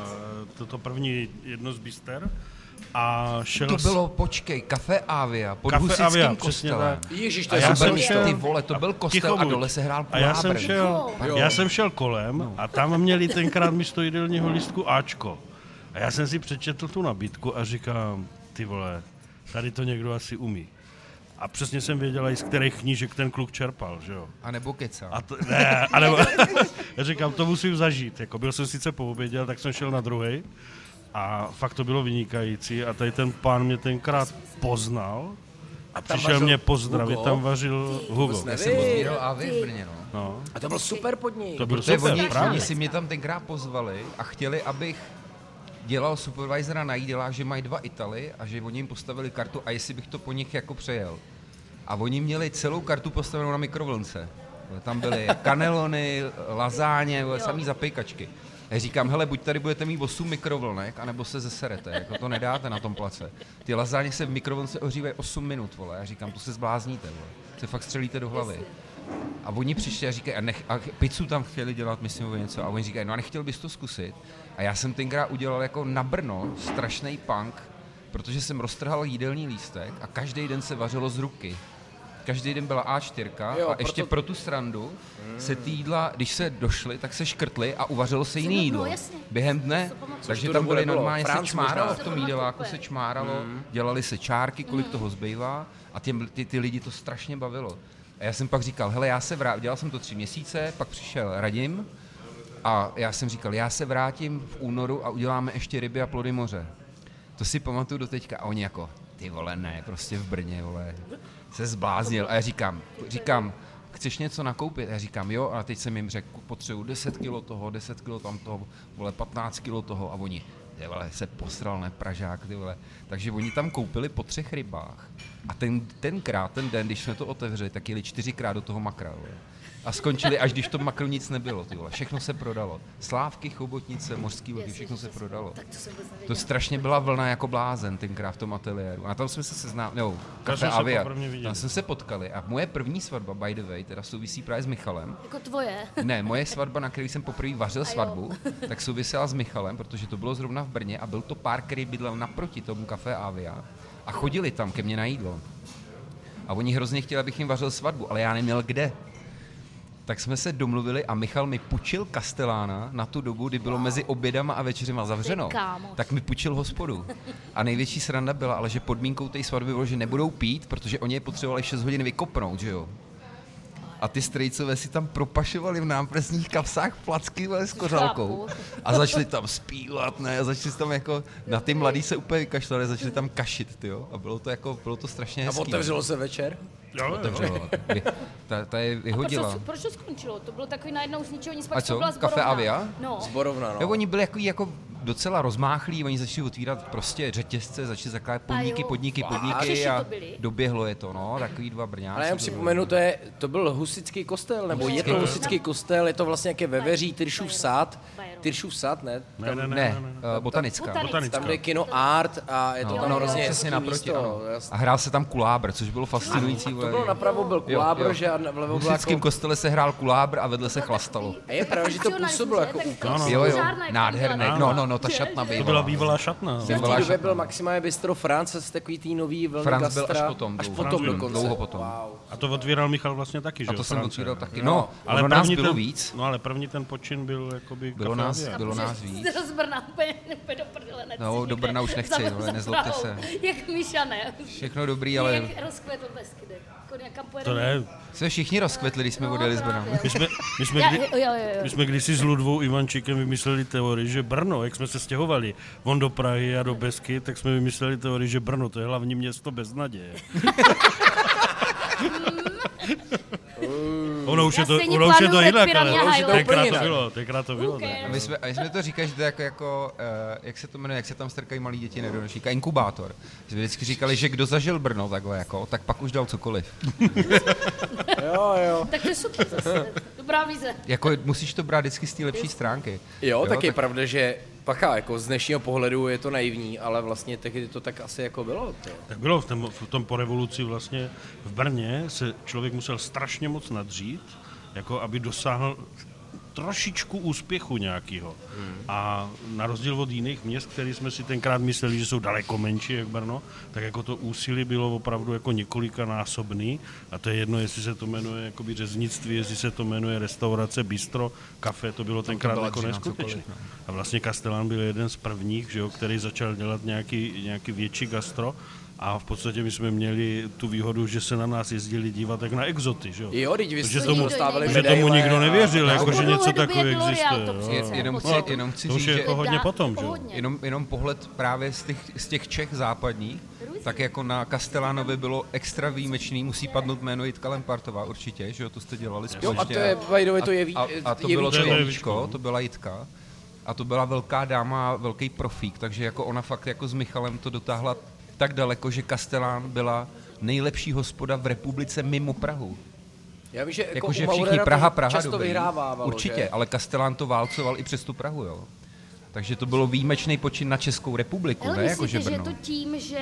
toto první jedno z bister. A šel To s- bylo, počkej, Kafe Avia, pod Kafe Husickým Avia, přesně kostelem. tak. Ježíš, to já super jsem místo. šel- Ty vole, to byl kostel a dole se hrál A já jsem šel, Jo. já jsem šel kolem a tam měli tenkrát místo jídelního lístku Ačko. A já jsem si přečetl tu nabídku a říkám, ty vole, tady to někdo asi umí. a přesně jsem věděl i z kterých knížek ten kluk čerpal, že jo. A nebo kecal. A to, ne, a nebo, [laughs] já říkám, to musím zažít. Jako byl jsem sice po obědě, tak jsem šel na druhý. A fakt to bylo vynikající. A tady ten pán mě tenkrát poznal a tam přišel mě pozdravit, Hugo? tam vařil Hugo. ne- Já jsem odbíral AV v Brně, no. No, A to byl super podnik. to byl super, oni, právě. oni si mě tam tenkrát pozvali a chtěli, abych dělal supervisora na jídelách, že mají dva Italy a že oni jim postavili kartu a jestli bych to po nich jako přejel. A oni měli celou kartu postavenou na mikrovlnce. Tam byly [laughs] kanelony, lazáně, samý zapejkačky. Já říkám, hele, buď tady budete mít 8 mikrovlnek, anebo se zeserete, jako to nedáte na tom place. Ty lazáně se v mikrovlnce ohřívají 8 minut, vole. Já říkám, to se zblázníte, vole. Se fakt střelíte do hlavy. A oni přišli a říkají, a, nech, a pizzu tam chtěli dělat, myslím, nebo něco. A oni říkají, no a nechtěl bys to zkusit? A já jsem tenkrát udělal jako na Brno strašný punk, protože jsem roztrhal jídelní lístek a každý den se vařilo z ruky. Každý den byla A4 Jo, a ještě proto- pro tu srandu se ty jídla, když se došly, tak se škrtly a uvařilo se jiný No, jídlo. jasně. Během dne. Takže tam byly normálně, se čmáralo v tom To jídeláku, se čmáralo, dělali se čárky, kolik toho zbývá a ty, ty, ty lidi to strašně bavilo. A já jsem pak říkal, hele, já se vrátím, dělal jsem to tři měsíce, pak přišel Radim a já jsem říkal, já se vrátím v únoru a uděláme ještě ryby a plody moře. To si pamatuju do teďka. A oni jako, ty vole, ne, prostě v Brně, vole, se zbláznil. A já říkám, říkám, chceš něco nakoupit? A já říkám, jo, a teď jsem jim řekl, potřebuji 10 kilo toho, 10 kilo tam toho, vole, 15 kilo toho. A oni, ty vole, se posral, ne, Pražák, ty vole. Takže oni tam koupili po třech rybách. A ten, tenkrát, ten den, když jsme to otevřeli, tak jeli čtyřikrát do toho makra, vole. A skončili, až když to makru nic nebylo, ty vole. Všechno se prodalo. Slávky, chobotnice, mořský vlky, všechno se prodalo. To strašně byla vlna jako blázen tenkrát v tom ateliéru. A tam jsme se seznámili, no, Tam kafe jsme se Avia. Tam jsme se potkali a moje první svatba, by the way, teda souvisí právě s Michalem. Jako tvoje. Ne, moje svatba, na který jsem poprvé vařil jo. svatbu, tak souvisela s Michalem, protože to bylo zrovna v Brně a byl to pár, který bydlel naproti tomu kafe Avia a chodili tam ke mně na jídlo. A oni hrozně chtěli, abych jim vařil svatbu, ale já neměl kde. Tak jsme se domluvili a Michal mi půjčil Kastelána na tu dobu, kdy bylo mezi obědama a večeřima zavřeno. Tak mi půjčil hospodu. A největší sranda byla, ale že podmínkou té svatby bylo, že nebudou pít, protože oni je potřebovali 6 hodin vykopnout, že jo. A ty strejcové si tam propašovali v nápresních kapsách placky s kořálkou. A začali tam zpívat, ne, a začali tam jako, na ty mladý se úplně vykašlali, začali tam kašit, ty jo. A bylo to jako, bylo to strašně A hezký. otevřelo se večer? Jo, jo. Otevřelo. Ta, ta je Proč vyhodila. to, proč to skončilo? To bylo takový najednou z ničeho nic, A pak co? to byla Kafe. Avia? No. Zborovna, no. Jo, oni byli jako, jako docela rozmáchlí, oni začali otvírat prostě řetězce, začali zakládat podniky, podniky, A podniky a doběhlo je to, no, takový dva brňáci. Ale já připomenu, to, je, to byl husický kostel, nebo je to husický kostel, je to vlastně jaké veveří Tyršův sad. Tyršův sad, ne? Ne, ne, ne, Ne, ne, ne. eh, botanická. Botanická. Tam jde kino art a je to No, tam no, hrozně přesně hezký naproti, místo. jasně. A hrál se tam kulábr, což bylo fascinující. To vole. bylo napravo byl Jo, kulábr, jo. že a vlevo husickém jako... kostele se hrál kulábr a vedle se chlastalo. A je pravda, že to působilo jako. No, no. Jo, jo, Kuřárna, jak tam nádherné. No, no, no, ta šatna To byla bývala. bývalá šatna. V té době byl maximálně bistro France z takový tý nový vlny Franz byl až potom, Až dlouho. potom dokonce. dlouho potom. A to otvíral Michal vlastně taky, že A jo, to jsem otvíral taky. No, No, Ale nás první bylo ten, víc. No ale první ten počin byl jakoby Bylo nás- Avia. bylo nás víc. Z Brna úplně, úplně do prdele nechci No, do. Brna už nechci, Za- ale nezlobte se. Jak Míša ne. Všechno dobrý, ale Jak rozkvetl Beskydy. Jako To ne. jsme všichni rozkvetli, když jsme No, odjeli z Brna. právě. My jsme, my jsme, Já, kdy, jo, jo, jo. my jsme kdysi s Ludvou Ivančíkem vymysleli teorii, že Brno, jak jsme se stěhovali, on do Prahy a do Besky, tak jsme vymysleli teorii, že Brno to je hlavní město bez naděje. [laughs] [laughs] ono už je to, ono už je to jinak, ale tenkrát Úplně to jinak. bylo, tenkrát to bylo. Tak. cares? A my jsme, a my jsme to říkali, že to je jako, jako uh, jak se to jmenuje, jak se tam strkají malí děti nedonošíka, inkubátor. Že jsme vždycky říkali, že kdo zažil Brno takhle jako, tak pak už dal cokoliv. [laughs] Jo, jo. Tak to je super zase. Dobrá vize. Jako musíš to brát vždycky z té lepší stránky. Jo, tak je tak- pravda, že pacha, jako z dnešního pohledu je to naivní, ale vlastně tehdy to tak asi jako bylo. To. Tak bylo v tom, v tom po revoluci vlastně v Brně se člověk musel strašně moc nadřít, jako aby dosáhl trošičku úspěchu nějakého. A na rozdíl od jiných měst, které jsme si tenkrát mysleli, že jsou daleko menší jak Brno, tak jako to úsilí bylo opravdu jako několikanásobný a to je jedno, jestli se to jmenuje jakoby řeznictví, jestli se to jmenuje restaurace, bistro, kafe, to bylo tenkrát jako neskutečné. cokoliv, A vlastně Kastelán byl jeden z prvních, že jo, který začal dělat nějaký, nějaký větší gastro A v podstatě my jsme měli tu výhodu, že se na nás jezdili dívat jak na exoty, že jo? Jo, teď vy Protože jste tomu- dostávali Že tomu nikdo nevěřil, a- jako, že něco takového existuje. to jo. Jenom chci, co- jenom chci To už říct, je jako hodně potom, že jo? jenom, jenom pohled právě z těch, z těch Čech západních, tak jako na Castellanovi bylo extra výjimečný, musí padnout jméno Jitka Lempartová určitě, že jo, to jste dělali Jo, společně. a to je, by the way, to je, ví, a, a to je bylo to To je Jevíčko, Víčko. to byla Jitka. A to byla velká dáma, velký profík, takže jako ona fakt jako s Michalem to dotáhla tak daleko, že Castellán byla nejlepší hospoda v republice mimo Prahu. Já vím, že jako Jakože u všichni Praha, Praha často dobrý. vyhrávávalo, Určitě, že? ale Castellán to válcoval i přes tu Prahu, jo. Takže to bylo výjimečný počin na Českou republiku, Ale ne jako že myslíte, že je Brno. to tím, že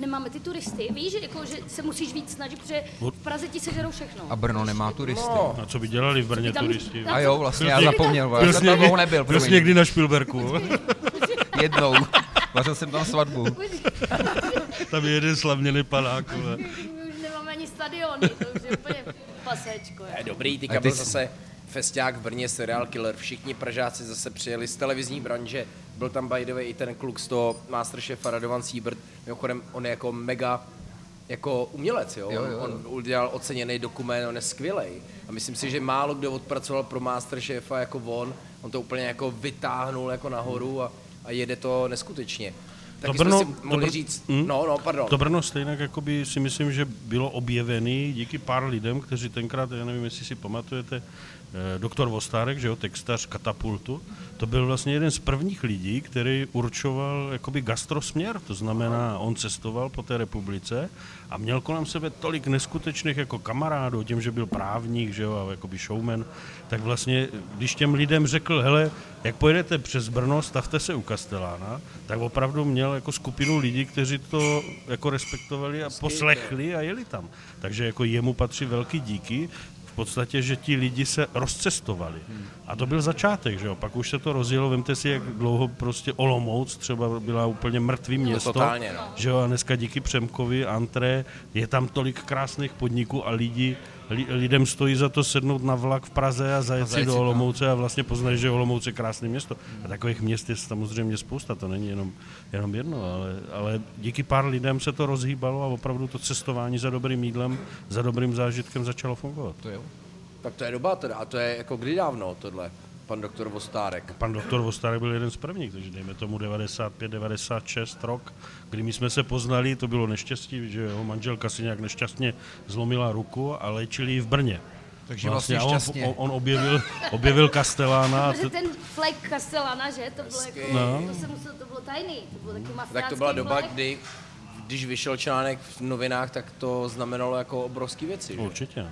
nemáme ty turisty? Víš, že, jako, že se musíš víc snažit, protože v Praze ti sežerou všechno. A Brno nemá turisty. No. A co by dělali v Brně Tam- turisti? tam- A jo, vlastně já zapomněl, já Byl jsem jsi tam někdy, dlouho nebyl, byl jsi promiň. někdy na Špilberku. jednou. [laughs] Vařil jsem tam svatbu. [laughs] Tam je jeden slavněný panák. [laughs] My už nemáme ani stadiony, to už je úplně pasečko. Je dobrý, teďka ty byl zase festiák v Brně, serial killer, všichni Pražáci zase přijeli z televizní branže, byl tam by the way i ten kluk z toho Masterchefa Radovan Siebert, mimochodem on je jako mega jako umělec, jo? Jo, On, jo. on udělal oceněný dokument, on je skvělej. A myslím si, že málo kdo odpracoval pro Masterchefa jako on, on to úplně jako vytáhnul jako nahoru a, a jede to neskutečně. Taky Brno- jsme si to mohli Br- říct, hm? no, no, pardon. To Brno stejně jakoby si myslím, že bylo objevený díky pár lidem, kteří tenkrát, já nevím, jestli si pamatujete, eh, doktor Vostárek, že jo, textař Katapultu, to byl vlastně jeden z prvních lidí, který určoval jakoby gastrosměr, to znamená, on cestoval po té republice a měl kolem sebe tolik neskutečných jako kamarádů, tím, že byl právník, že jo, a jakoby showman, tak vlastně, když těm lidem řekl, hele, jak pojedete přes Brno, stavte se u Kastelána, tak opravdu měl jako skupinu lidí, kteří to jako respektovali a poslechli a jeli tam. Takže jako jemu patří velký díky, v podstatě, že ti lidi se rozcestovali. A to byl začátek, že jo? Pak už se to rozjelo, vemte si, jak dlouho prostě Olomouc třeba byla úplně mrtvý město. totálně, no. Že jo, a dneska díky Přemkovi, Antré, je tam tolik krásných podniků a lidi, li, lidem stojí za to sednout na vlak v Praze a zajet si do. Olomouce a vlastně poznají, že Olomouc je krásné město. A takových měst je samozřejmě spousta, to není jenom, jenom jedno, ale, ale díky pár lidem se to rozhýbalo a opravdu to cestování za dobrým jídlem, za dobrým zážitkem začalo fungovat. To jo. Tak to je doba teda, a to je jako kdy dávno tohle, pan doktor Vostárek. Pan doktor Vostárek byl jeden z prvních, takže dejme tomu 95, 96 rok, kdy my jsme se poznali, to bylo neštěstí, že jeho manželka si nějak nešťastně zlomila ruku a léčili ji v Brně. Takže vlastně on, šťastně. on, on objevil, objevil Kastelána t- ten flag Castellana, že? To bylo jako, No. to, se muselo, to bylo tajný, to bylo takový mafiánský Tak to byla doba, kdy když vyšel článek v novinách, tak to znamenalo jako obrovský věci. Že? určitě. No.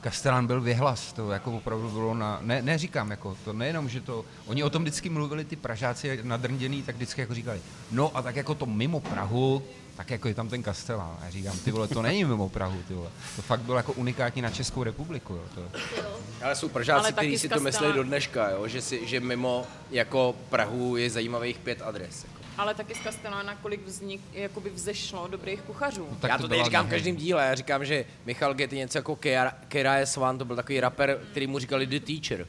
Kastelán byl vyhlas, to jako opravdu bylo na, ne, neříkám jako, to nejenom, že to, oni o tom vždycky mluvili, ty Pražáci nadrnděný, tak vždycky jako říkali, no a tak jako to mimo Prahu, tak jako je tam ten Kastelán. A já říkám, ty vole, to není mimo Prahu, ty vole. To fakt bylo jako unikátní na Českou republiku, jo. To, Ale jsou Pražáci, kteří si to myslí do dneška, jo? Že, si, že mimo jako Prahu je zajímavých pět adres. Jako. Ale taky z Castellana, kolik vznik, jakoby vzešlo dobrých kuchařů. tak já to, to tady byla říkám v každém díle, já říkám, že Michal Get je něco jako Kera- Keraje Swan, to byl takový rapper, který mu říkali The Teacher.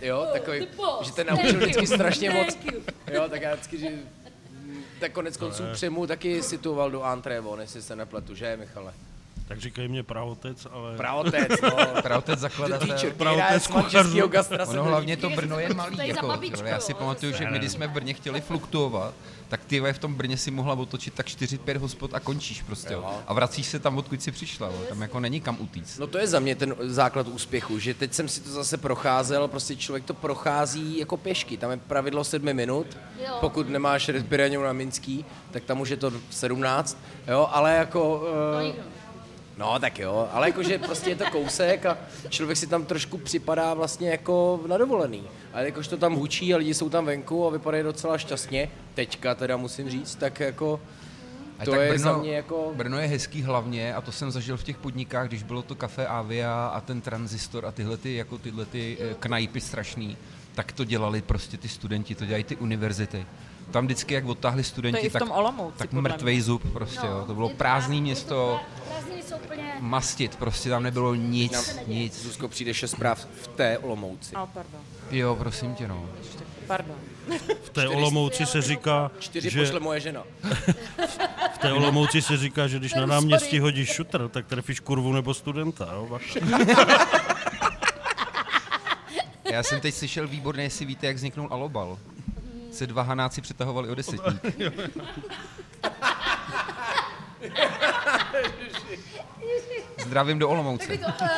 Jo, takový, The boss. že ten naučil vždycky strašně moc. Jo, tak já vždycky, že tak konec konců Přemu taky situoval do Antré, on, jestli se nepletu, že Michale? Tak říkají mě pravotec, ale... Pravotec, no. [laughs] Pravotec The zakladatel. Teacher, Pravotec kuchařů. Ono hlavně to Brno je malý, jako, já si pamatuju, že my, když jsme v Brně chtěli fluktuovat, tak ty v tom Brně si mohla otočit tak 4-5 hospod a končíš prostě. Jo. A vracíš se tam, odkud si přišla. Jo. Tam jako není kam utíct. No to je za mě ten základ úspěchu, že teď jsem si to zase procházel, prostě člověk to prochází jako pěšky, tam je pravidlo sedmi minut, Jo. pokud nemáš respiraňu na Minský, tak tam už je to 17, jo, ale jako... Uh. No tak jo, ale jakože prostě je to kousek a člověk si tam trošku připadá vlastně jako na dovolený. Ale jakož to tam hučí a lidi jsou tam venku a vypadají docela šťastně, teďka teda musím říct, tak jako... A To tak je Brno, za mě jako... Brno je hezký hlavně a to jsem zažil v těch podnikách, když bylo to kafe Avia a ten tranzistor a tyhle ty, jako tyhle ty eh, knajpy strašný, tak to dělali prostě ty studenti, to dělají ty univerzity. Tam vždycky, jak odtáhli studenti, tak, Olomouci, tak mrtvej zub prostě, jo. To bylo je prázdný prá- město, je to prá- Prázdniny jsou úplně... mastit, prostě tam nebylo nic, nic. Zuzko, přijde šest zpráv v té Olomouci. A pardon, Jo, prosím tě, no. pardon. V té Olomouci se říká, Čtyři že pošle moje žena. v té Olomouci se říká, že když na náměstí hodíš šutr, tak trefíš kurvu nebo studenta. Jo? [laughs] Já jsem teď slyšel výborně, jestli víte, jak vzniknul alobal. Se dva hanáci přetahovali o desetník. [laughs] Zdravím do Olomouce. Takový to, uh,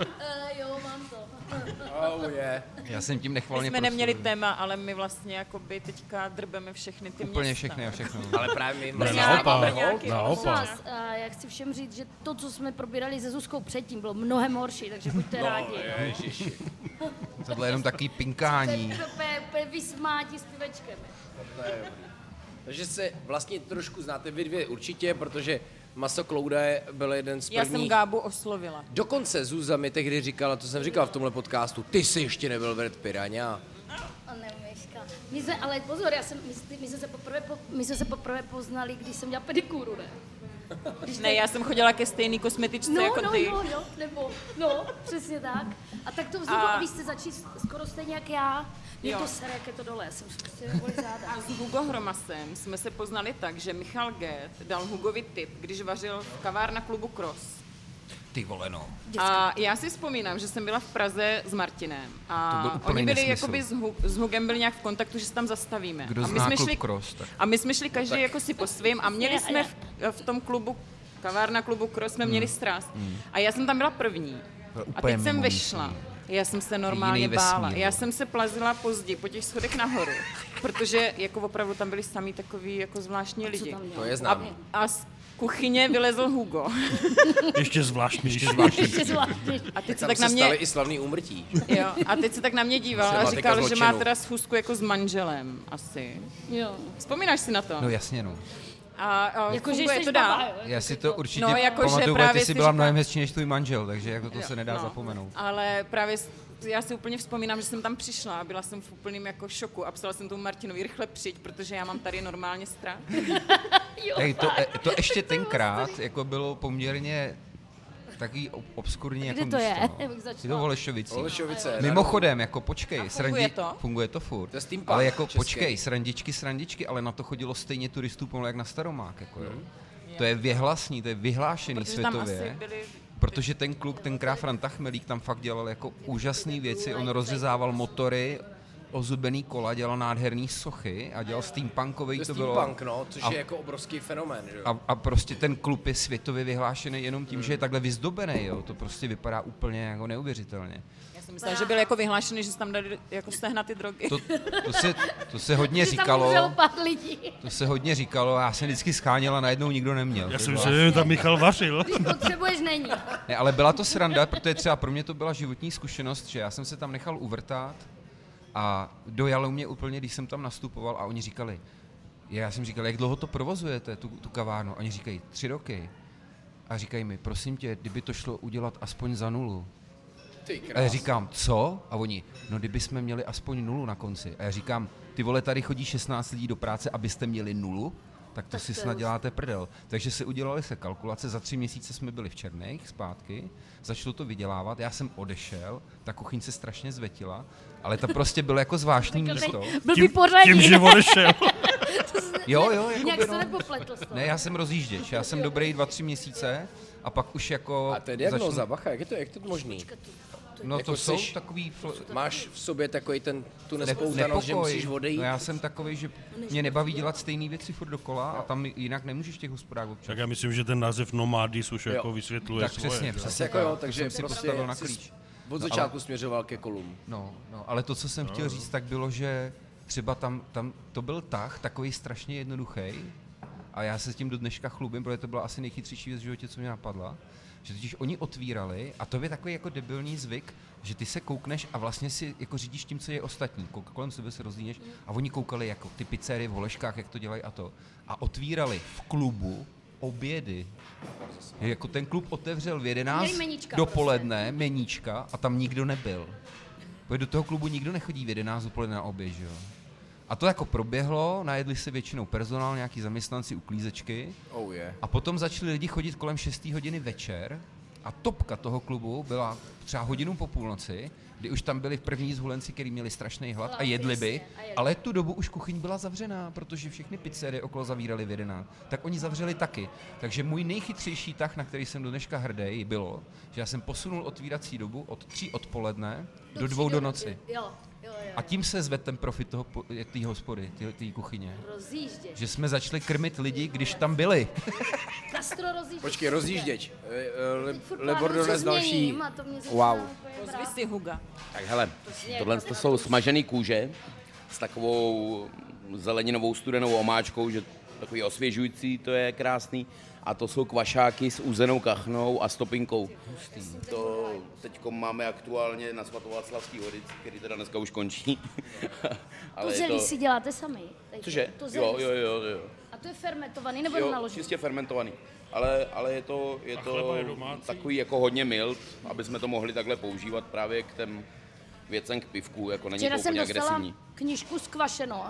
uh, jo, mám to. Oh, yeah. Já jsem tím My nechvalně jsme neměli proslovil. téma, ale my vlastně jakoby teďka drbeme všechny ty Úplně města. všechny a všechno. [laughs] Ale právě my Ne, Nějaký- naopak, nějaký naopak. Vás, uh, já chci všem říct, že to, co jsme probírali se Zuzkou předtím, bylo mnohem horší, takže buďte No, rádi. ježiši. Tohle je jenom takový pinkání. Úplně, úplně vysmátí s pivečkem. Takže se vlastně trošku znáte vy dvě určitě, protože Maso Kloude byl jeden z Já jsem prvních. Gábu oslovila. Dokonce Zuza mi tehdy říkala, to jsem říkal v tomhle podcastu, ty jsi ještě nebyl Brad Piranha. A neumíška. My jsme, ale pozor, já jsem, my, my, jsme se poprvé, po, my jsme se poprvé poznali, když jsem dělala pedikúru, ne? Když Ne, já jsem chodila ke stejný kosmetičce no, jako no, ty. no, no, nebo, no, přesně tak. A tak to vzniklo, A- vy jste začali skoro stejně jak já. Mě Jo. to sere, jak je to dole, já jsem prostě záda. A s Hugo Hromasem jsme se poznali tak, že Michal Get dal Hugovi tip, když vařil v kavárna klubu Cross. Ty vole no. A já si vzpomínám, že jsem byla v Praze s Martinem To a byl úplný oni byli nesmysl. jakoby s, Hu- s Hugem byli nějak v kontaktu, že se tam zastavíme. Kdo a my zná jsme klub šli, Cross, tak- A my jsme šli každý jako si po svým a měli jsme a v, v tom klubu, kavárna klubu Cross jsme měli strast. A já jsem tam byla první. Byl A teď jsem místní. Já jsem se normálně bála. vesmír, Já no. jsem se plazila pozdě po těch schodech nahoru, [laughs] protože jako opravdu tam byli sami takový jako zvláštní lidi. To je A, známý. a z kuchyně vylezl Hugo. [laughs] Ještě zvláštní. Ještě Ještě zvláštní. A teď se tak na mě... staly i slavný úmrtí. Jo, a teď se tak na mě díval a říkal, že má teda schůzku jako s manželem asi. Jo. Vzpomínáš si na to? No jasně no. A, a Jako, že to baba, jo? Já si to určitě No, jako, že pamatuju, právě ty jsi si byla říká- mnohem hezčí než tvůj manžel, takže jako to Jo, se nedá no. zapomenout. Ale právě já si úplně vzpomínám, že jsem tam přišla a byla jsem v úplným jako šoku a psala jsem tomu Martinovi rychle přijď, protože já mám tady normálně strach. [laughs] Jo, Hej, to, e- to [laughs] ještě tenkrát jako bylo poměrně takový ob- obskurní jako to je? místo, Já No. [laughs] Je to v Holešovicích. Olešovice. Mimochodem, jako počkej, funguje to? funguje to furt. To je ale jako český. počkej, srandičky, srandičky, ale na to chodilo stejně turistů pomalu jak na Staromák, jako jo. Mhm. To je věhlasný, to je vyhlášený Protože tam světově. asi byli... Protože ten kluk, tenkrát Franta Chmelík, tam fakt dělal jako úžasné věci. On rozřezával motory, ozubený kola, dělal nádherný sochy a dělal steampunkový To to bylo. steampunk, no, což a- je jako obrovský fenomén, že. A, a prostě ten klub je světově vyhlášený jenom tím, Hmm. že je takhle vyzdobený, jo. To prostě vypadá úplně jako neuvěřitelně. Jsem myslela, že byl jako vyhlášený, že se tam dali jako sehnat ty drogy. To, to, se, to se [laughs] hodně říkalo, pár lidí. to se hodně říkalo, já jsem vždycky scháněl a najednou nikdo neměl. Já jsem myslel, že tam Michal vařil. Když potřebuješ, není. Ne, ale byla to sranda, protože třeba pro mě to byla životní zkušenost, že já jsem se tam nechal uvrtat a dojalo mě úplně, když jsem tam nastupoval a oni říkali, já jsem říkal, jak dlouho to provozujete, tu, tu kavárnu? Oni říkají, tři roky. A říkají mi, prosím tě, kdyby to šlo udělat aspoň za nulu. A já říkám, co? A oni, no kdyby jsme měli aspoň nulu na konci. A já říkám, ty vole, tady chodí 16 lidí do práce, abyste měli nulu? Tak to Tak si snad děláte prdel. Takže se udělali se kalkulace, za tři měsíce jsme byli v Černých zpátky, začalo to vydělávat, já jsem odešel, ta kuchyň se strašně zvetila, ale to prostě bylo jako zvláštní [laughs] místo. Byl by Tím, pořadí. tím že odešel. [laughs] Jo, jo, Nějak jako se to no. z toho. Ne, já jsem rozjížděč, já jsem dobrý dva, tři měsíce a pak už jako... A to je diagnoza, začnu- bacha, jak je to, jak je to možný? No jako to jsou seš- takový... Fl- Máš v sobě takový ten, tu Ne- nespoutanost, že musíš odejít? No já jsem takový, že mě nebaví dělat stejné věci furt dokola a tam jinak nemůžeš těch hospodách občas. Tak já myslím, že ten název Nomádis už Jo. jako vysvětluje Tak svoje. přesně, přesně. Asi jako jo, tak. takže jsem si prostě postavil na jsi klíč. Od No, začátku ale- směřoval ke kolům. No, no, ale to, co jsem chtěl říct, tak bylo, že třeba tam, tam to byl tah takový strašně jednoduchý a já se s tím do dneška chlubím, protože to byla asi nejchytřejší věc v životě, co mě napadla, že totiž oni otvírali a to je takový jako debilní zvyk, že ty se koukneš a vlastně si jako řídíš tím, co je ostatní. Kou- Kolem sebe se rozdíněš a oni koukali jako ty pizzerie v Holeškách, jak to dělají a to. A otvírali v klubu obědy. Jako ten klub otevřel v 11 Měli meníčka dopoledne, meníčka a tam nikdo nebyl. Protože do toho klubu nikdo nechodí v 11 dopoledne na oběd, že jo? A to jako proběhlo, najedli se většinou personál, nějaký zaměstnanci, uklízečky Oh je. a potom začali lidi chodit kolem 6. hodiny večer A topka toho klubu byla třeba hodinu po půlnoci, kdy už tam byli první zhulenci, kteří měli strašný hlad a jedli by, ale tu dobu už kuchyň byla zavřená, protože všechny pizzerie okolo zavírali v 11. Tak oni zavřeli taky. Takže můj nejchytřejší tah, na který jsem do dneška hrdý, bylo, že já jsem posunul otvírací dobu od 3 odpoledne do dvou do noci. Jo, jo, jo. A tím se zved ten profit toho, té hospody, té- kuchyně. Rozjížděč. Že jsme začali krmit lidi, když tam byli. Castro rozjížděč. Počkej, rozjížděč. Eh, eh, plánuju, dones co další. Wow. Pozvi si Huga. Tak hele, tohle jako- to jsou smažený kůže s takovou zeleninovou studenou omáčkou, že takový osvěžující, to je krásný. A to jsou kvašáky s úzenou kachnou a stopinkou. To teď máme aktuálně na svatováclavský hodic, který teda dneska už končí. [laughs] To zelí si děláte sami? Tady Cože? To zelí Jo, jo, jo, jo. A to je fermentovaný nebo Jo, naložený? čistě fermentovaný. Ale, ale je to, je to je takový jako hodně mild, aby jsme to mohli takhle používat právě k těm věcem k pivku, jako není Včera to jsem úplně dostala agresivní. knižku s kvašenou.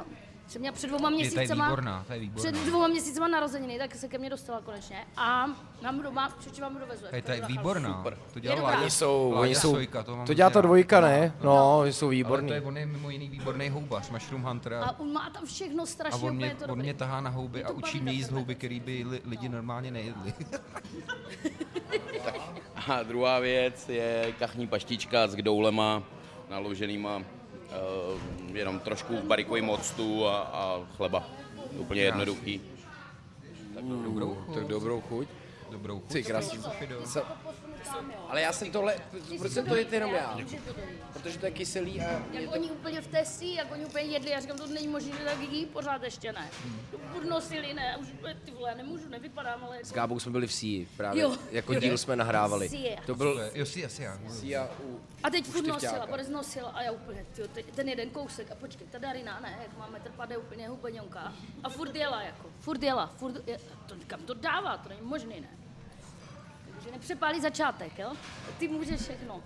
Jsem měla před dvouma Je to je měsícema, výborná, to je výborná. před dvouma měsícema narozeniny, tak se ke mně dostala konečně. A mám doma, příště vám dovezu. Hej, to je výborná. Super. To Je dělá. Láďa- Oni jsou- Láďa oni jsou- Sojka, to, mám To dělá ta dvojka, ne? No, jsou Ale výborný. to je, on je mimo jiný výborný houbař, mushroom hunter. A on má tam všechno A strašně on mě, to on mě tahá na houby a učí mě jíst houby, které by li, lidi normálně nejedli. [laughs] A druhá věc je kachní paštička s kdoulema naloženýma jenom trošku v barikovém octu a, a chleba. Úplně jednoduchý. Dobrou chuť. Tak dobrou chuť. Dobrou chuť. Ty krásný. Ale já jsem tohle, proč jsem to jet jenom já? To. Protože to je kyselý a Jak oni úplně v té si, jak oni úplně jedli, já říkám, to není možné, že tak jí pořád ještě ne. Furt nosili, ne, už úplně, ty vole, já nemůžu, nevypadám, ale... s Gábou jsme byli v Sii právě. Jo. Jako díl jsme nahrávali. Sie. To byl Jo, si, asi já. Sia u... A teď furt nosila, Boris nosila a já úplně, tyjo, teď ten jeden kousek a počkej, ta Darina, ne, jak máme trpade úplně hubeňonka. A furt jela jako, furt jela, furt, je, to, kam to dává, to není možný, ne. Nepřepálí začátek, jo? Ty můžeš všechno.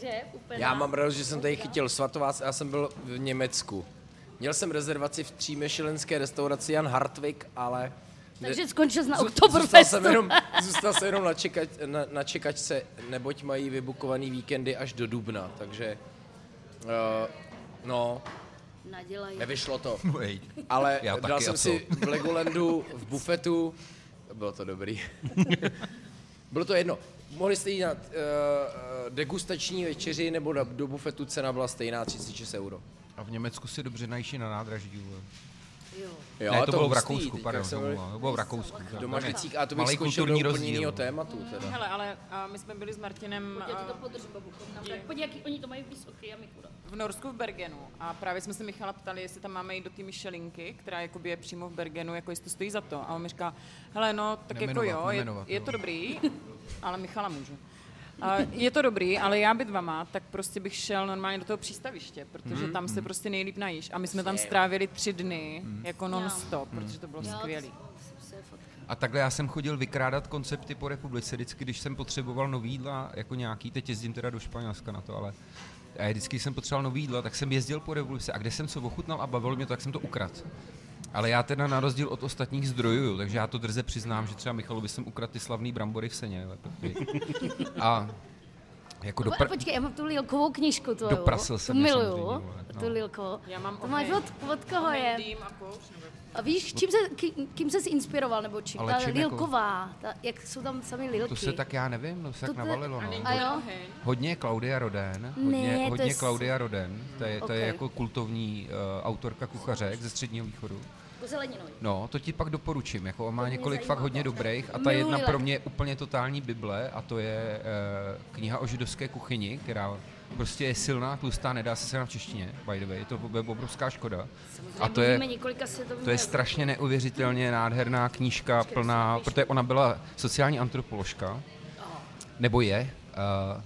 Že úplně Já mám radost, že jsem tady chytil svatovác, já jsem byl v Německu. Měl jsem rezervaci v třímešelenské restauraci Jan Hartwig, ale... Takže skončil na Zů- Zůstal Oktoberfestu. jsem jenom, zůstal jsem jenom na, čekač, na, na čekačce, neboť mají vybukovaný víkendy až do dubna, takže... Uh, no, Nadělají. nevyšlo to. [laughs] Ale Já dal taky, jsem si v Legolandu v bufetu, bylo to dobrý. [laughs] bylo to jedno. Mohli jste jít na uh, degustační večeři nebo na, do bufetu cena byla stejná 36 euro. A v Německu si dobře najíši na nádraží. Jo. Ne, to, bylo v Rakousku, pardon, to, byl bylo, to v Rakousku. Do Tam je Maticích, a to bych skočil do kulturní úplně jiného tématu. Teda. Hele, ale a my jsme byli s Martinem Já ti to podržím, babuko. Například, Pojď, jaký oni to mají vysoký a my chudá. v Norsku v Bergenu a právě jsme se Michala ptali, jestli tam máme jít do té Michelinky, která jakoby je přímo v Bergenu, jako jestli to stojí za to. A on mi říká, hele no, tak Nemenovat, jako jo, je, nemenovat, je to dobrý, [laughs] ale Michala můžu. A je to dobrý, ale já být vama, tak prostě bych šel normálně do toho přístaviště, protože Mhm, tam se prostě nejlíp najíš. A my jsme tam strávili tři dny, jako non-stop, protože to bylo skvělý. A takhle já jsem chodil vykrádat koncepty po republice, vždycky, když jsem potřeboval nový jídla, jako nějaký, teď jezdím teda do Španělska na to, ale a vždycky když jsem potřeboval nový jídla, tak jsem jezdil po republice. A kde jsem co ochutnal a bavilo mě to, tak jsem to ukradl. Ale já teda na rozdíl od ostatních zdrojů, takže já to drze přiznám, že třeba Michalovi jsem ukradl ty slavný brambory v seně. [laughs] A jako do Do pr- Počkej, já mám tu Lilkovou knížku tvoju. Doprasil jsem Tu je miluju, no. tu Lilko. Já mám to máš od, od koho je? Dým a kouš, nebo... A víš, čím se, kým, kým ses inspiroval, nebo čím? Ale ta čím jako- Lilková, ta, jak jsou tam sami Lilky. to se tak já nevím, no se tak To- navalilo. No. A jo? Hodně Claudia Roden, Ne, hodně, to hodně je s- Claudia Roden, to je, to je Ok. jako kultovní uh, autorka kuchařek ze středního východu. Jako zeleninový. No, to ti pak doporučím, jako on má mě několik zajímá. fakt hodně dobrých a ta jedna pro mě je úplně totální bible a to je uh, kniha o židovské kuchyni, která prostě je silná, tlustá, nedá se se v češtině, by the way, je to je obrovská škoda. A to je, to je strašně neuvěřitelně nádherná knížka plná, protože ona byla sociální antropoložka, nebo je, uh,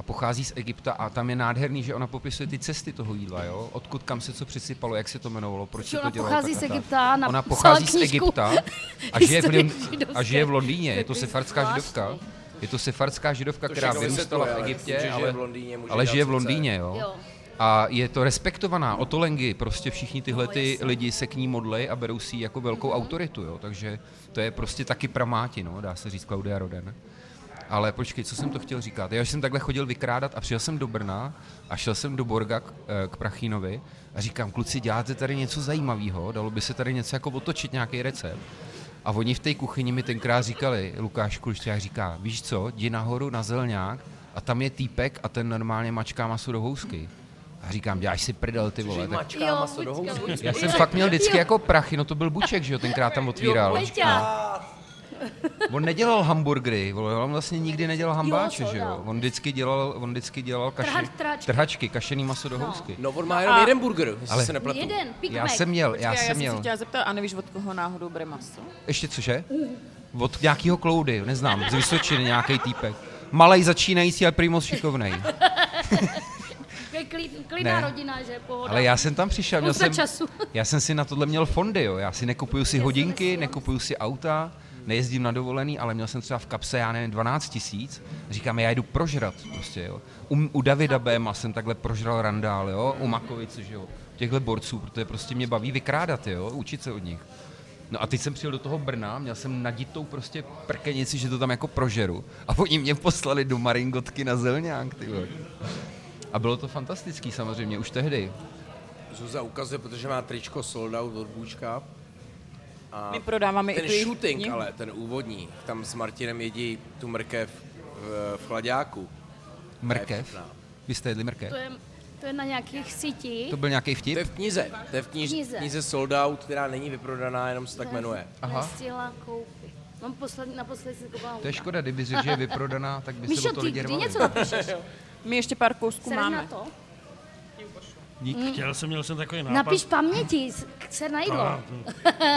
a pochází z Egypta a tam je nádherný, že ona popisuje ty cesty toho jídla, jo? odkud kam se co přisypalo, jak se to jmenovalo, proč Že se to ona dělalo. pochází tak z tak. Egypta, napsala Ona pochází z Egypta [laughs] a žije, v, a žije v Londýně, je to sefardská židovka. Je to sefardská židovka, To která vyrůstala v ale Egyptě, že žije ale, v Londýně, ale žije v. Londýně, jo. Jo. A je to respektovaná. Otolengy, prostě všichni tyhle No, ty jasně. lidi se k ní modlí a berou si ji jako velkou Mhm. autoritu, jo. Takže to je prostě taky pramáti, no, dá se říct Claudia Roden. Ale počkej, co jsem to chtěl říkat? Já jsem takhle chodil vykrádat a přijel jsem do Brna a šel jsem do Borga k, eh, k Prachínovi a říkám, kluci, děláte tady něco zajímavého, dalo by se tady něco jako otočit, nějaký recept. A oni v té kuchyni mi tenkrát říkali, Lukáš Klušťák říká, víš co, jdi nahoru na zelňák a tam je týpek a ten normálně mačká maso do housky. A říkám, děláš si prdel, ty vole. Tak Mačka Jo, maso do já jsem fakt měl vždycky jako prachy, no to byl Buček, že jo, tenkrát tam otvíral. Peťa, On nedělal hamburgery, on vlastně nikdy nedělal hambáče, Jo, že jo. On vždycky dělal, on vždycky dělal kaši, Trhač- trhačky. trhačky, kašený maso do No. housky. No, on má jenom A- jeden burger, jestli Ale- se nepletu. jeden, Big Já Mac. jsem měl, Počkej, já já jsem jsem se měl, chtěla zeptat, a nevíš, od koho náhodou bere maso? ještě cože? Od nějakého kloudy, neznám, z Vysočiny nějaký týpek. Malej začínající, ale prý moc šikovnej. Je klid, klidná Ne. rodina, že pohoda. Ale já jsem tam přišel, měl jsem, času. já jsem si na tohle měl fondy, jo. Já si nekupuju si Já jsem hodinky, nekupuju si auta, nejezdím na dovolený, ale měl jsem třeba v kapse, já nevím, 12 tisíc. Říkám, já jdu prožrat prostě, jo. U, u Davida Béma jsem takhle prožral randál, jo. U Makovice, že jo. Těchhle borců, protože prostě mě baví vykrádat, jo, učit se od nich. No a teď jsem přijel do toho Brna, měl jsem naditou prostě prkenici, že to tam jako prožeru. A oni mě poslali do Maringotky na zelňák, ty. A bylo to fantastický samozřejmě, už tehdy. Zuza ukazuje, protože má tričko sold out od Bůčka. A My prodáváme i ten jejich shooting, knihu. ale ten úvodní, tam s Martinem jedí tu mrkev v, v chladáku. Mrkev. Vy jste jedli mrkev? To je, to je na nějakých sítích. To byl nějaký To vtip? je v knize, to je v knize, Knize. knize sold out, která není vyprodaná, jenom se tak jmenuje. Aha. Nestihla koupit. Mám posled, naposledy si koupila To je škoda, kdyby řekl, že je vyprodaná, tak by se Míšo, o to lidi něco napíšeš? My ještě pár kousků Sereš na máme. to? Chtěl jsem, měl jsem takový nápad. Napiš paměti, ser na jídlo. A,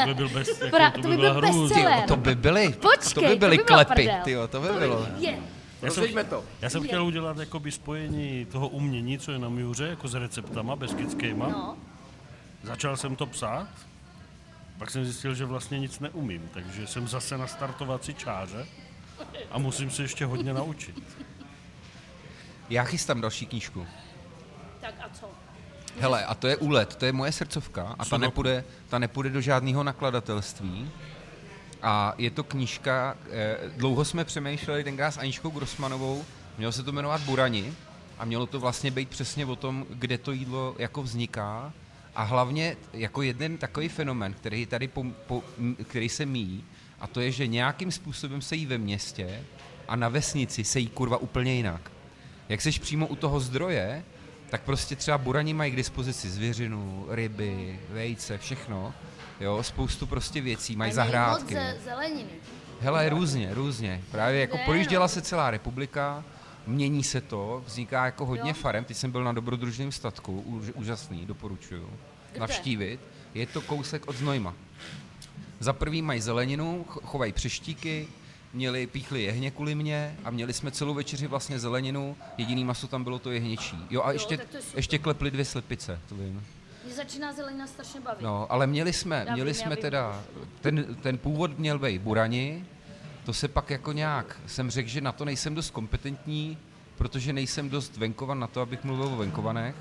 to by byl bez, [laughs] jako, Pra- to to by by byl bestseller. To by byly, Počkej, to by byly to by klepy, tyjo, to by bylo. Je. Já jsem, to. já jsem chtěl udělat jakoby spojení toho umění, co je na Miuře, jako s receptama, beskickýma. No. Začal jsem to psát, pak jsem zjistil, že vlastně nic neumím, takže jsem zase na startovací čáře a musím se ještě hodně naučit. Já chystám další knížku. Tak a co? Hele, a to je úlet, to je moje srdcovka a ta nepůjde, ta nepůjde do žádného nakladatelství. A je to knížka, eh, dlouho jsme přemýšleli tenkrát s Aničkou Grossmanovou, mělo se to jmenovat Burani a mělo to vlastně být přesně o tom, kde to jídlo jako vzniká a hlavně jako jeden takový fenomen, který tady po, po, který se míjí, a to je, že nějakým způsobem se jí ve městě a na vesnici se jí kurva úplně jinak. Jak seš přímo u toho zdroje, tak prostě třeba burani mají k dispozici zvěřinu, ryby, vejce, všechno. Jo, spoustu prostě věcí, mají A zahrádky. Moc ze, zeleniny. Hele, různě, různě. Právě jako projížděla no. se celá republika, mění se to, vzniká jako hodně Jo. farem. Teď jsem byl na dobrodružném statku, úž, úžasný, doporučuju. Kde? Navštívit. Je to kousek od Znojma. Za prvý mají zeleninu, ch- chovají přeštíky, měli, píchli jehně kvůli mě a měli jsme celou večeři vlastně zeleninu, jediný maso tam bylo to jehněčí. Jo a Jo, ještě, je ještě klepli dvě slepice, to vím. Mě začíná zelenina strašně bavit. No, ale měli jsme, Já měli vím, jsme teda, ten, ten původ měl být burani, to se pak jako nějak, jsem řekl, že na to nejsem dost kompetentní, protože nejsem dost venkovan na to, abych mluvil o venkovanech.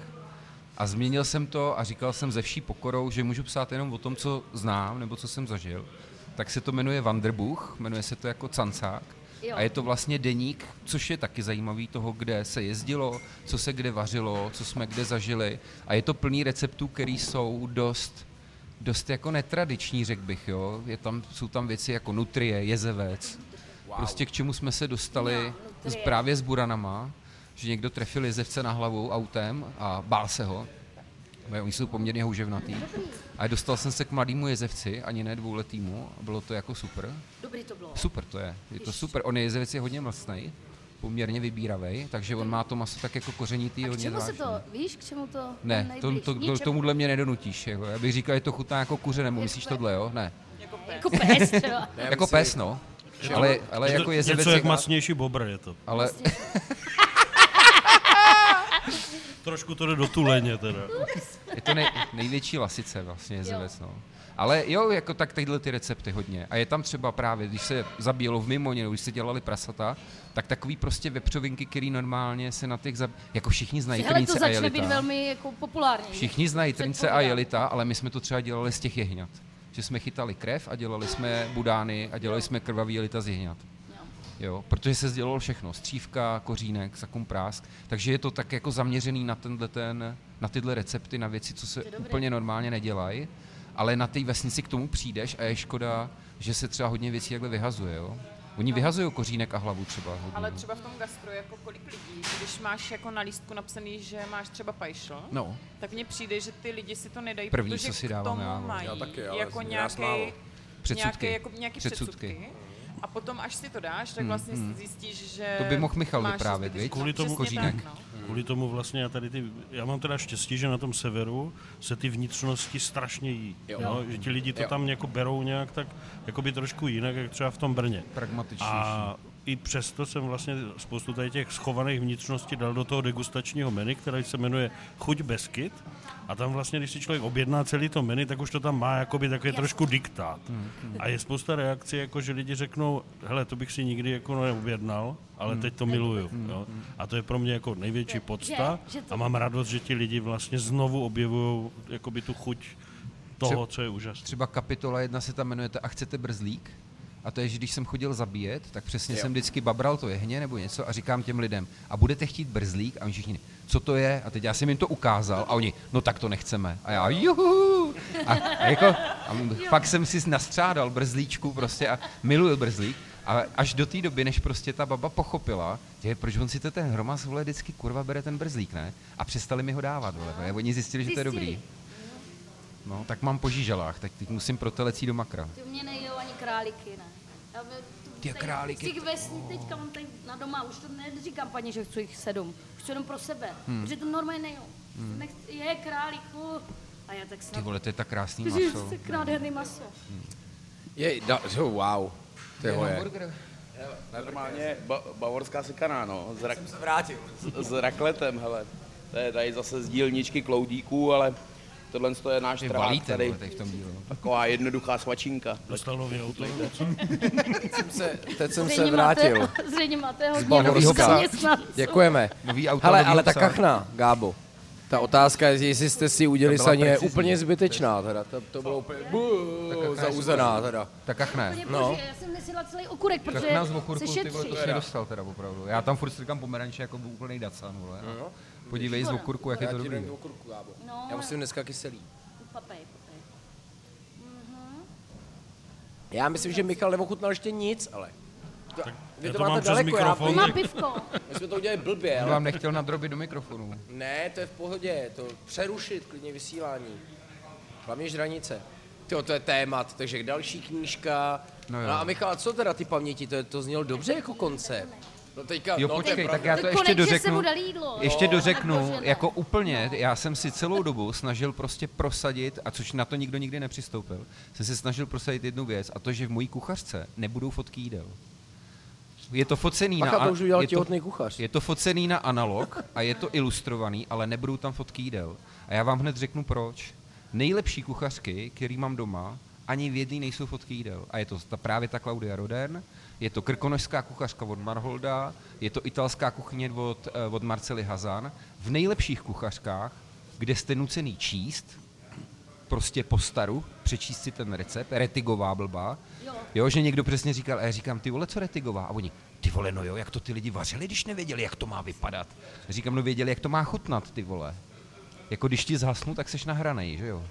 A změnil jsem to a říkal jsem ze vší pokorou, že můžu psát jenom o tom, co znám nebo co jsem zažil. Tak se to jmenuje Vanderbuch, jmenuje se to jako Cancák. Jo. A je to vlastně deník, což je taky zajímavý toho, kde se jezdilo, co se kde vařilo, co jsme kde zažili. A je to plný receptů, které jsou dost, dost jako netradiční, řekl bych. Jo? Je tam, jsou tam věci jako nutrie, jezevec. Wow. Prostě k čemu jsme se dostali No, z, právě s buranama, že někdo trefil jezevce na hlavu autem a bál se ho. Oni jsou poměrně houževnatý. A dostal jsem se k mladému jezevci, ani ne dvouletýmu, a bylo to jako super. Dobrý to bylo. Super to je, je to super. On je jezevec je hodně mlsnej, poměrně vybíravej, takže on má to maso tak jako kořenitý, A k hodně čemu se to, víš, k čemu to Ne, to, to, to, tomuhle mě nedonutíš. Jako. Já bych říkal, že to chutná jako kuře, nebo myslíš Jako- tohle, jo? Ne. Jako pes třeba. Ne, [laughs] Jako myslím- pes, no. Ale, ale Je jako jezevec Něco je- jak masnější bobr je to. ale, [laughs] Trošku to jde do tuleně teda. Je to nej, největší lasice vlastně jezevec, no. Ale jo, jako tak tyhle ty recepty hodně. A je tam třeba právě, když se zabíjelo v Mimoně, když se dělali prasata, tak takový prostě vepřovinky, který normálně se na těch, zab... jako všichni znají Hele, to trnice a začne jelita. být velmi jako populární. Všichni znají trnice a jelita, ale my jsme to třeba dělali z těch jehňat. Že jsme chytali krev a dělali jsme budány a dělali jsme krvavý jelita z jehňat. Jo, protože se sdělalo všechno, střívka, kořínek, sakum prásk, takže je to tak jako zaměřený na, tenhle ten, na tyhle recepty, na věci, co se úplně normálně nedělají, ale na té vesnici k tomu přijdeš a je škoda, že se třeba hodně věcí takhle vyhazuje, jo. Oni vyhazují kořínek a hlavu třeba. Hodně, Ale no. třeba v tom gastro, jako kolik lidí, když máš jako na lístku napsaný, že máš třeba pajšl, No, tak mně přijde, že ty lidi si to nedají, První, protože co si k dávám tomu já, no. mají Já taky, jako málo. nějaký, Předsudky. nějaké, jako, nějaký Předsudky. předsudky. A potom, až si to dáš, tak vlastně zjistíš, že To by mohl Michal vyprávět, viď? Kvůli tomu- Kořínek. Tak, no. Kvůli tomu vlastně já tady ty, já mám teda štěstí, že na tom severu se ty vnitřnosti strašně jí. Jo. Jo. že ti lidi to Jo. tam jako berou nějak tak, jako by trošku jinak, jak třeba v tom Brně. pragmatičnější. A i přesto jsem vlastně spoustu tady těch schovaných vnitřností dal do toho degustačního menu, který se jmenuje Chuť Beskyt. A tam vlastně, když si člověk objedná celý to menu, tak už to tam má jakoby takový trošku diktát. A je spousta reakcí, jako že lidi řeknou, hele, to bych si nikdy jako neobjednal, ale teď to miluju. Jo? A to je pro mě jako největší podsta Že- že to- a mám radost, že ti lidi vlastně znovu objevují jakoby tu chuť toho, co je úžasné. Třeba kapitola jedna se tam jmenuje A chcete brzlík? A to je, že když jsem chodil zabíjet, tak přesně Jo. jsem vždycky babral to jehně nebo něco a říkám těm lidem, a budete chtít brzlík? A oni všichni, co to je? A teď já jsem jim to ukázal a oni, no tak to nechceme. A já, juhu! A, a jako, a fakt jsem si nastřádal brzlíčku prostě a miluju brzlík. A až do té doby, než prostě ta baba pochopila, že proč on si to ten hromaz vole vždycky kurva bere ten brzlík, ne? A přestali mi ho dávat, vole. Oni zjistili, že to je Zjistili. dobrý. No, tak mám po žížalách, tak teď musím protelet do makra. Ty u mě nejdou ani králíky, ne. Ty. Z těch vesní teďka mám tady na doma, už to neříkám paní, že chci jich sedm. Chci jenom pro sebe, hmm. protože to normálně nejou. Hmm. Nechci, je králíku. A já tak Ty snad... vole, to je tak krásný [laughs] maso. to je nádherný maso. Je, da, jo, wow. To je hoje. Normálně ba- bavorská sekaná, no, s, rak- Vrátil. s, s rakletem, hele. To je tady zase z dílničky kloudíků, ale tohle je náš Vy trák balíte, tady. vole, tady v tom dílu. Taková jednoduchá svačinka. Dostal nový auto. [laughs] Se, teď jsem se vrátil. Máte, [laughs] zřejmě máte hodně. Děkujeme. Nový auto, Hele, nový ale ta kachna, Gábo. Ta otázka je, jestli jste si udělali saně precizní. úplně zbytečná, teda. To, to bylo úplně buh, zauzená, teda. Tak ach ne. Úplně No. no. Já jsem nesila celý okurek, protože Tak nás v se okurku, ty vole, šetří. to jsi nedostal teda opravdu. Já tam furt strkám pomeranče jako úplnej dacan, vole. a Podívej z okurku, jak je to dobrý. okurku. No, Já musím dneska kyselý. papej, papej. Já myslím, že Michal neochutnal ještě nic, ale. To, vy já to to mám máte přes daleko, já, mikrofon. Má pivko. my jsme to udělali blbě, Já ale... vám nechtěl nadrobit do mikrofonu. Ne, to je v pohodě, to přerušit klidně vysílání. Hlavně žranice. Tyjo, to je témat, takže další knížka. No No, jo. no a Michal, co teda ty paměti, to, je- to znělo dobře jako koncept. No teďka, Jo, no, počkej, tak já To to ještě se dořeknu. mu dali jídlo. Ještě No, dořeknu, ne. jako úplně, já jsem si celou dobu snažil prostě prosadit, a což na to nikdo nikdy nepřistoupil, jsem si snažil prosadit jednu věc, a to, že v mojí kuchařce nebudou fotky jídel. Je to focený Bacha, na... to už udělal je to- kuchař. Je to focený na analog a je to ilustrovaný, ale nebudou tam fotky jídel. A já vám hned řeknu proč. Nejlepší kuchařky, který mám doma, ani v jedné nejsou fotky jídel. A je to ta, právě ta Claudia Roden, je to krkonožská kuchařka od Marholda, je to italská kuchyně od, eh, od Marcely Hazan. V nejlepších kuchařkách, kde jste nucený číst, prostě po staru, přečíst si ten recept, retigová blbá, Jo. jo, že někdo přesně říkal, a já říkám, ty vole, co retigová? A oni, ty vole, no jo, jak to ty lidi vařili, když nevěděli, jak to má vypadat. Říkám, no věděli, jak to má chutnat, ty vole. Jako když ti zhasnu, tak seš nahranej, že jo?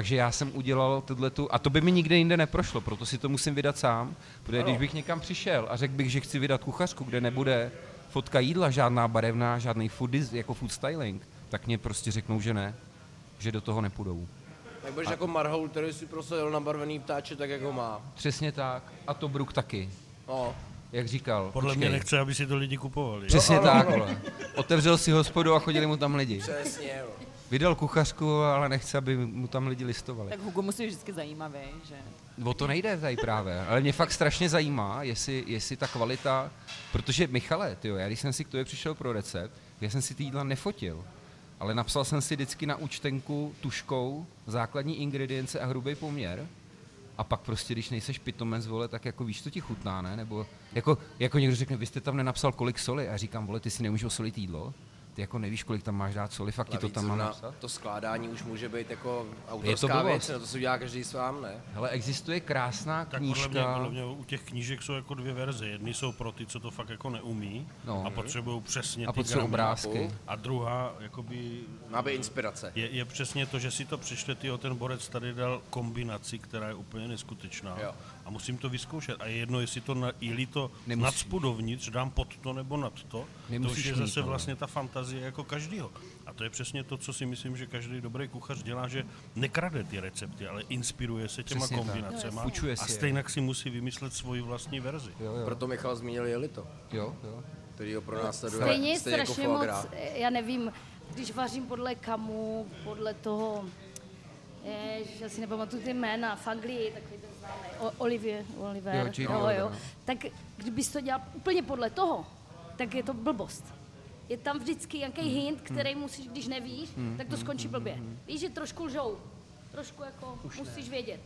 Takže já jsem udělal tu a to by mi nikde jinde neprošlo, proto si to musím vydat sám, protože když bych někam přišel a řekl bych, že chci vydat kuchařku, kde nebude fotka jídla, žádná barevná, žádný food, jako food styling, tak mě prostě řeknou, že ne, že do toho nepůjdou. Tak budeš jako Marhoul, který si prostě jel nabarvený ptáče tak, jak ho má. Přesně tak. A to Brook taky, No. jak říkal. Podle Počkej. mě nechce, aby si to lidi kupovali. Přesně tak, vole. Otevřel si hospodu a chodili mu tam lidi. Přesně, jo. Vydal kuchařku, ale nechce, aby mu tam lidi listovali. Tak Hugo musí být vždycky zajímavý, že? O to nejde tady právě, ale mě fakt strašně zajímá, jestli, jestli ta kvalita, protože Michale, tyjo, já když jsem si k tobě přišel pro recept, Já jsem si ty jídla nefotil, ale napsal jsem si vždycky na účtenku tuškou základní ingredience a hrubý poměr. A pak prostě, když nejseš pitomec, vole, tak jako víš, co ti chutná, ne? Nebo jako, jako někdo řekne, vy jste tam nenapsal kolik soli. A já říkám, vole, ty si nemůžeš osolit jídlo. Ty jako nevíš, kolik tam máš dát soli, fakt ti to tam má napsat. To skládání už může být jako autorská blbost. věc, no to si udělá každý sám, ne? Hele, existuje krásná Tak podle mě, knížka. podle mě u těch knížek jsou jako dvě verze. Jedny jsou pro ty, co to fakt jako neumí No. a potřebují přesně A ty potřebují obrázky. A druhá, jakoby, Má být inspirace. je, je přesně to, že si to přečte, tyjo, ten borec tady dal kombinaci, která je úplně neskutečná. Jo. A musím to vyzkoušet. A je jedno, jestli to, na, je to Nemusí. nad spodovnitř, dám pod to nebo nad to. to Nemusíš už je mít, zase vlastně ta fantazie jako každýho. A to je přesně to, co si myslím, že každý dobrý kuchař dělá, že nekrade ty recepty, ale inspiruje se těma Přesně tak. kombinacema Půjčuje a si je. stejně si musí vymyslet svoji vlastní verzi. Jo, jo, Proto Michal zmínil Jelito, jo, jo. který ho pro nás sleduje. Stejně stejně jako strašně foie moc, já nevím, když vařím podle kamu, podle toho, Ježiš, já si nepamatuju ty jména, v Anglii, takový ten O- Olivier, Oliver, Jo, jo, Jamie jo, Oliver, jo. no. Tak kdybys to dělal úplně podle toho, tak je to blbost. Je tam vždycky nějaký Hmm. hint, který musíš, když nevíš, tak to skončí blbě. Víš, že trošku lžou, trošku jako musíš vědět.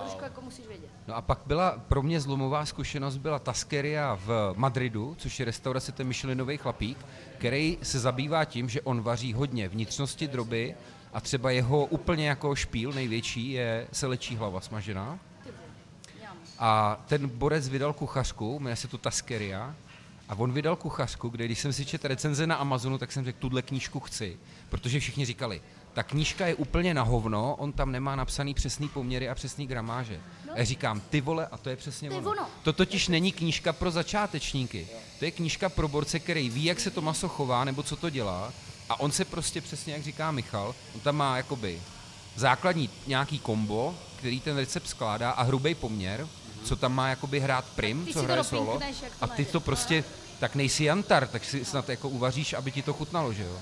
Trošku jako musíš vědět. No a pak byla pro mě zlomová zkušenost byla Taskeria v Madridu, což je restaurace ten Michelinový chlapík, který se zabývá tím, že on vaří hodně vnitřnosti droby a třeba jeho úplně jako špíl největší je selečí hlava smažená. A ten borec vydal kuchařku, jmenuje se to Taskeria, a on vydal kuchařku, kde když jsem si četl recenze na Amazonu, tak jsem řekl, tuhle knížku chci, protože všichni říkali, ta knížka je úplně na hovno, on tam nemá napsaný přesný poměry a přesný gramáže. A já říkám, ty vole, a to je přesně To ono. ono. To totiž není knížka pro začátečníky. To je knížka pro borce, který ví, jak se to maso chová nebo co to dělá. A on se prostě přesně, jak říká Michal, on tam má jakoby základní nějaký kombo, který ten recept skládá a hrubý poměr, co tam má jakoby hrát prim, ty co hraje solo. A ty to prostě, tak nejsi jantar, tak si snad jako uvaříš, aby ti to chutnalo, že jo?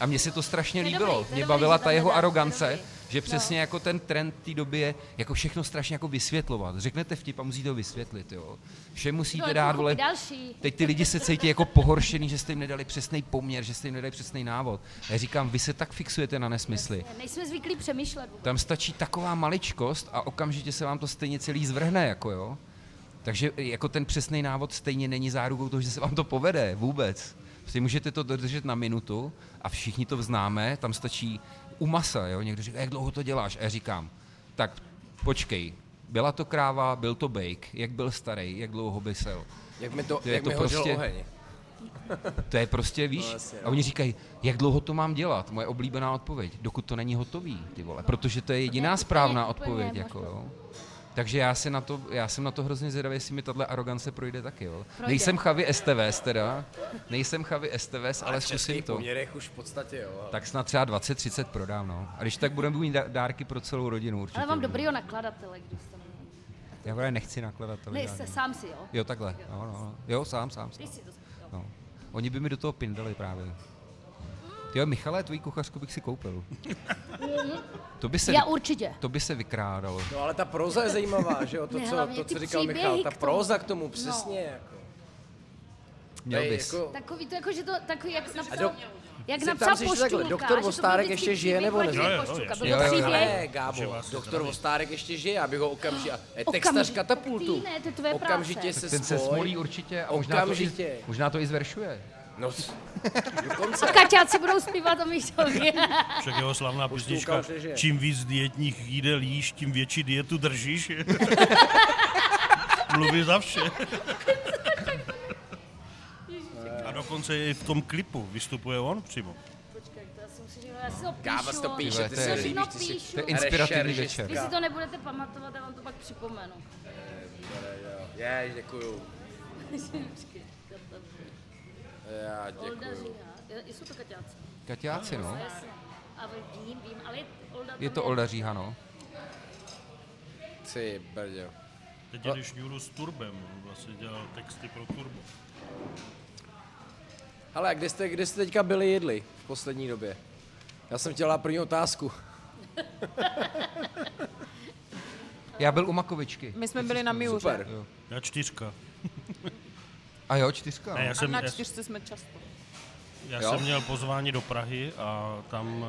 A mně se to strašně líbilo. Mě bavila ta jeho arogance, že No. přesně jako ten trend té doby je jako všechno strašně jako vysvětlovat. Řeknete vtip a musíte to vysvětlit, jo. Vše musíte No, dát, vole, další. Teď ty lidi se cítí jako pohoršený, že jste jim nedali přesný poměr, že jste jim nedali přesný návod. A já říkám, vy se tak fixujete na nesmysly. Nejsme zvyklí přemýšlet. vůbec. Tam stačí taková maličkost a okamžitě se vám to stejně celý zvrhne, jako jo. Takže jako ten přesný návod stejně není zárukou toho, že se vám to povede vůbec. Prostě můžete to dodržet na minutu a všichni to známe, tam stačí u masa, jo. Někdo říká, jak dlouho to děláš? A já říkám, tak počkej, byla to kráva, byl to bake, jak byl starý, jak dlouho bysel. Jak mi, to, To je jak to mi prostě- oheň. To je prostě, víš, No, jasně, a no. oni říkají, jak dlouho to mám dělat? Moje oblíbená odpověď, dokud to není hotový, ty vole, protože to je jediná Ne, správná odpověď, jako jo. Takže já, si na to, já jsem na to hrozně zvědavý, jestli mi tahle arogance projde taky, jo. Projde. Nejsem chavy STVS teda, nejsem chavy STVS, ale, Ale v zkusím to. poměrech už v podstatě jo. ale- Tak snad třeba 20-30 prodám, no. A když tak budeme mít dá- dárky pro celou rodinu určitě. Ale mám dobrýho nakladatele, když to. Já právě nechci nakladat Ne, se, sám si, jo? Jo, takhle, jo, no, no. jo, sám, sám, Ty sám. si to jo. No. Oni by mi do toho pindali právě. Jo, Michale, tvoji kuchařku bych si koupil. [laughs] To by se, Já určitě. to by se vykrádalo. No ale ta proza je zajímavá, [laughs] že jo, to, Ne, co, to, co říkal Michal, ta proza k tomu, přesně, jako. Měl je bys. jako, Takový to jako, že to, takový, jak napsal, do- jak Zeptám napsal se ještě takhle, doktor Vostárek ještě žije, nebo nežije? Jo, jo, Jo, jo. příběh, Ne, Gábo, doktor. Vostárek ještě žije, aby ho okamžitě, eh, Okamžitě. textař katapultu, Ty ne, to je tvoje okamžitě práce. se Ten se smolí určitě a možná to, i, možná to i zveršuje. No, dokonce. A kaťáci budou zpívat o Míšově. Však jeho slavná písnička, čím víc dietních jídel jíš, tím větší dietu držíš. [laughs] Mluví za vše. A dokonce i v tom klipu vystupuje on přímo. Počkej, to já si musím říct, já si to si to píšu. píše, ty To si je- to Všechno líbíš, ty si... píšu. To je inspirativní večer. Vy si to nebudete pamatovat, já vám to pak připomenu. Jež, děkuju. [laughs] Já děkuju. Jsou to kaťáci. Kaťáci, no. Jasně. A vím, vím, ale je Olda Je tam to Olda Říha, no. Ty brďo. Teď když Juru s Turbem, on vlastně dělal texty pro Turbo. Ale a kde jste, kde jste teďka byli jedli v poslední době? Já jsem chtěla první otázku. Já byl u Makovičky. My jsme byli na Miuře. Super. Já čtyřka. A jo, čtyřka. Ne, já A jsem, na já, čtyřce jsme často. Já Jo? jsem měl pozvání do Prahy a tam,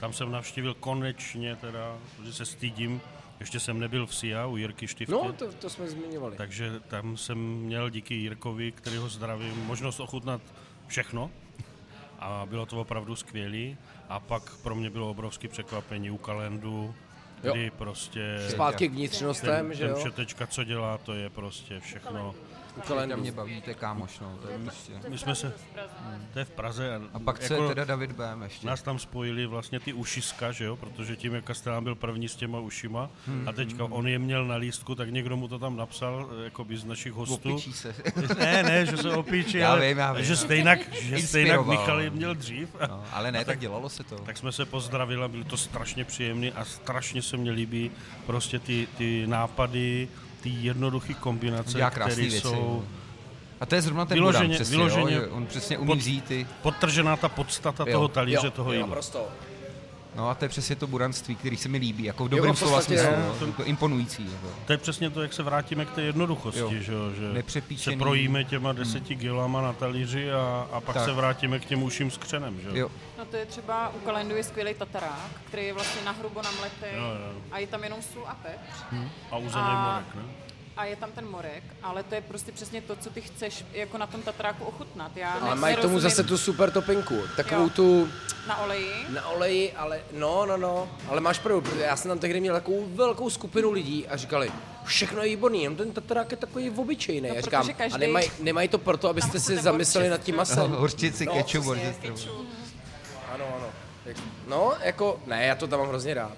tam jsem navštívil konečně teda, že se stydím, ještě jsem nebyl v SIA u Jirky Štifty. No, to, to jsme zmiňovali. Takže tam jsem měl díky Jirkovi, kterýho zdravím, možnost ochutnat všechno. A bylo to opravdu skvělé. A pak pro mě bylo obrovské překvapení u kalendu, Jo. kdy prostě Zpátky k vnitřnostem, ten, že ten jo? šetečka, co dělá, to je prostě všechno. U To kalendu. mě baví, to je kámoš, no, to je místě. My jsme se, to je v Praze. A pak co je teda David Bém ještě? Nás tam spojili vlastně ty ušiska, že jo, protože tím, jak Kastelán byl první s těma ušima Hmm, a teďka on je měl na lístku, tak někdo mu to tam napsal, jako by z našich hostů. Opičí se. Ne, ne, že se opíči, Já ale vím, já vím. že stejnak, že stejnak. Michal je měl dřív. No, ale ne, tak dělalo se to. Tak jsme se pozdravili, a bylo to strašně příjemné a strašně se mně líbí prostě ty, ty nápady, ty jednoduché kombinace, které věci. jsou. A to je zrovna ten Vyloženě- Buran, přesně, vyloženě jo, on přesně umí pod- vzít ty... podtržená ta podstata Jo. toho talíře, Jo, toho jo, jídla. prosto. No a to je přesně to buranství, který se mi líbí, jako v Jo, dobrém v slova smyslu, jo. no, to imponující. Jako. To je přesně to, jak se vrátíme k té jednoduchosti, Jo. že, jo, že se projíme těma deseti kilama na talíři a, a pak Tak. se vrátíme k těm uším s křenem. Že? Jo, No to je třeba u kalendu je skvělý tatarák, který je vlastně nahrubo namletý Jo, jo. a je tam jenom sůl a pepř. A uzený A- morek, ne? A je tam ten morek, ale to je prostě přesně to, co ty chceš jako na tom tatráku ochutnat. Já Ale mají tomu zase tu super topinku. Takovou Jo. tu Na oleji. na oleji, ale no, no, no. Ale máš pravdu, protože já jsem tam tehdy měl takovou velkou skupinu lidí a říkali, všechno je výborný, jenom ten tatarák je takový obyčejný. No, já říkám, každý- a nemají, nemají to proto, abyste si zamysleli nad tím masem. [laughs] hořčici, No, kečup, hořčici. Ano, ano. No, jako, ne, já to tam mám hrozně rád.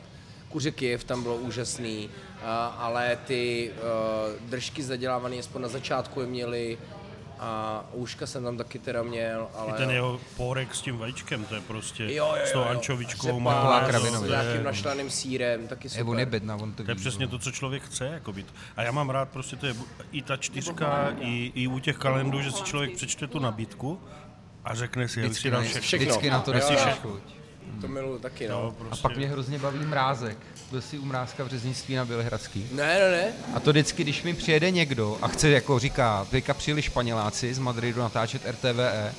Kuře Kiev tam bylo úžasný, ale ty držky zadělávané aspoň na začátku je měli a úška jsem tam taky teda měl, ale... I ten jeho pórek s tím vajíčkem, to je prostě jo, jo, s tou jo. ančovičkou, kravinový. s nějakým našlaným sírem, taky super. je bedna, on to To je přesně no. to, co člověk chce. Jako být. A já mám rád prostě, to je i ta čtyřka, i, i u těch kalendů, že si člověk přečte tu nabídku a řekne si, jak si všechno. všechno. vždycky na to Jo, jo. chuť. To miluju taky, No, no. A prostě. pak mě hrozně baví mrázek. Byl jsi u mrázka v řeznictví na Bělehradský. Ne, ne, ne. A to vždycky, když mi přijede někdo a chce, jako říká, teďka přijeli Španěláci z Madridu natáčet RTVE,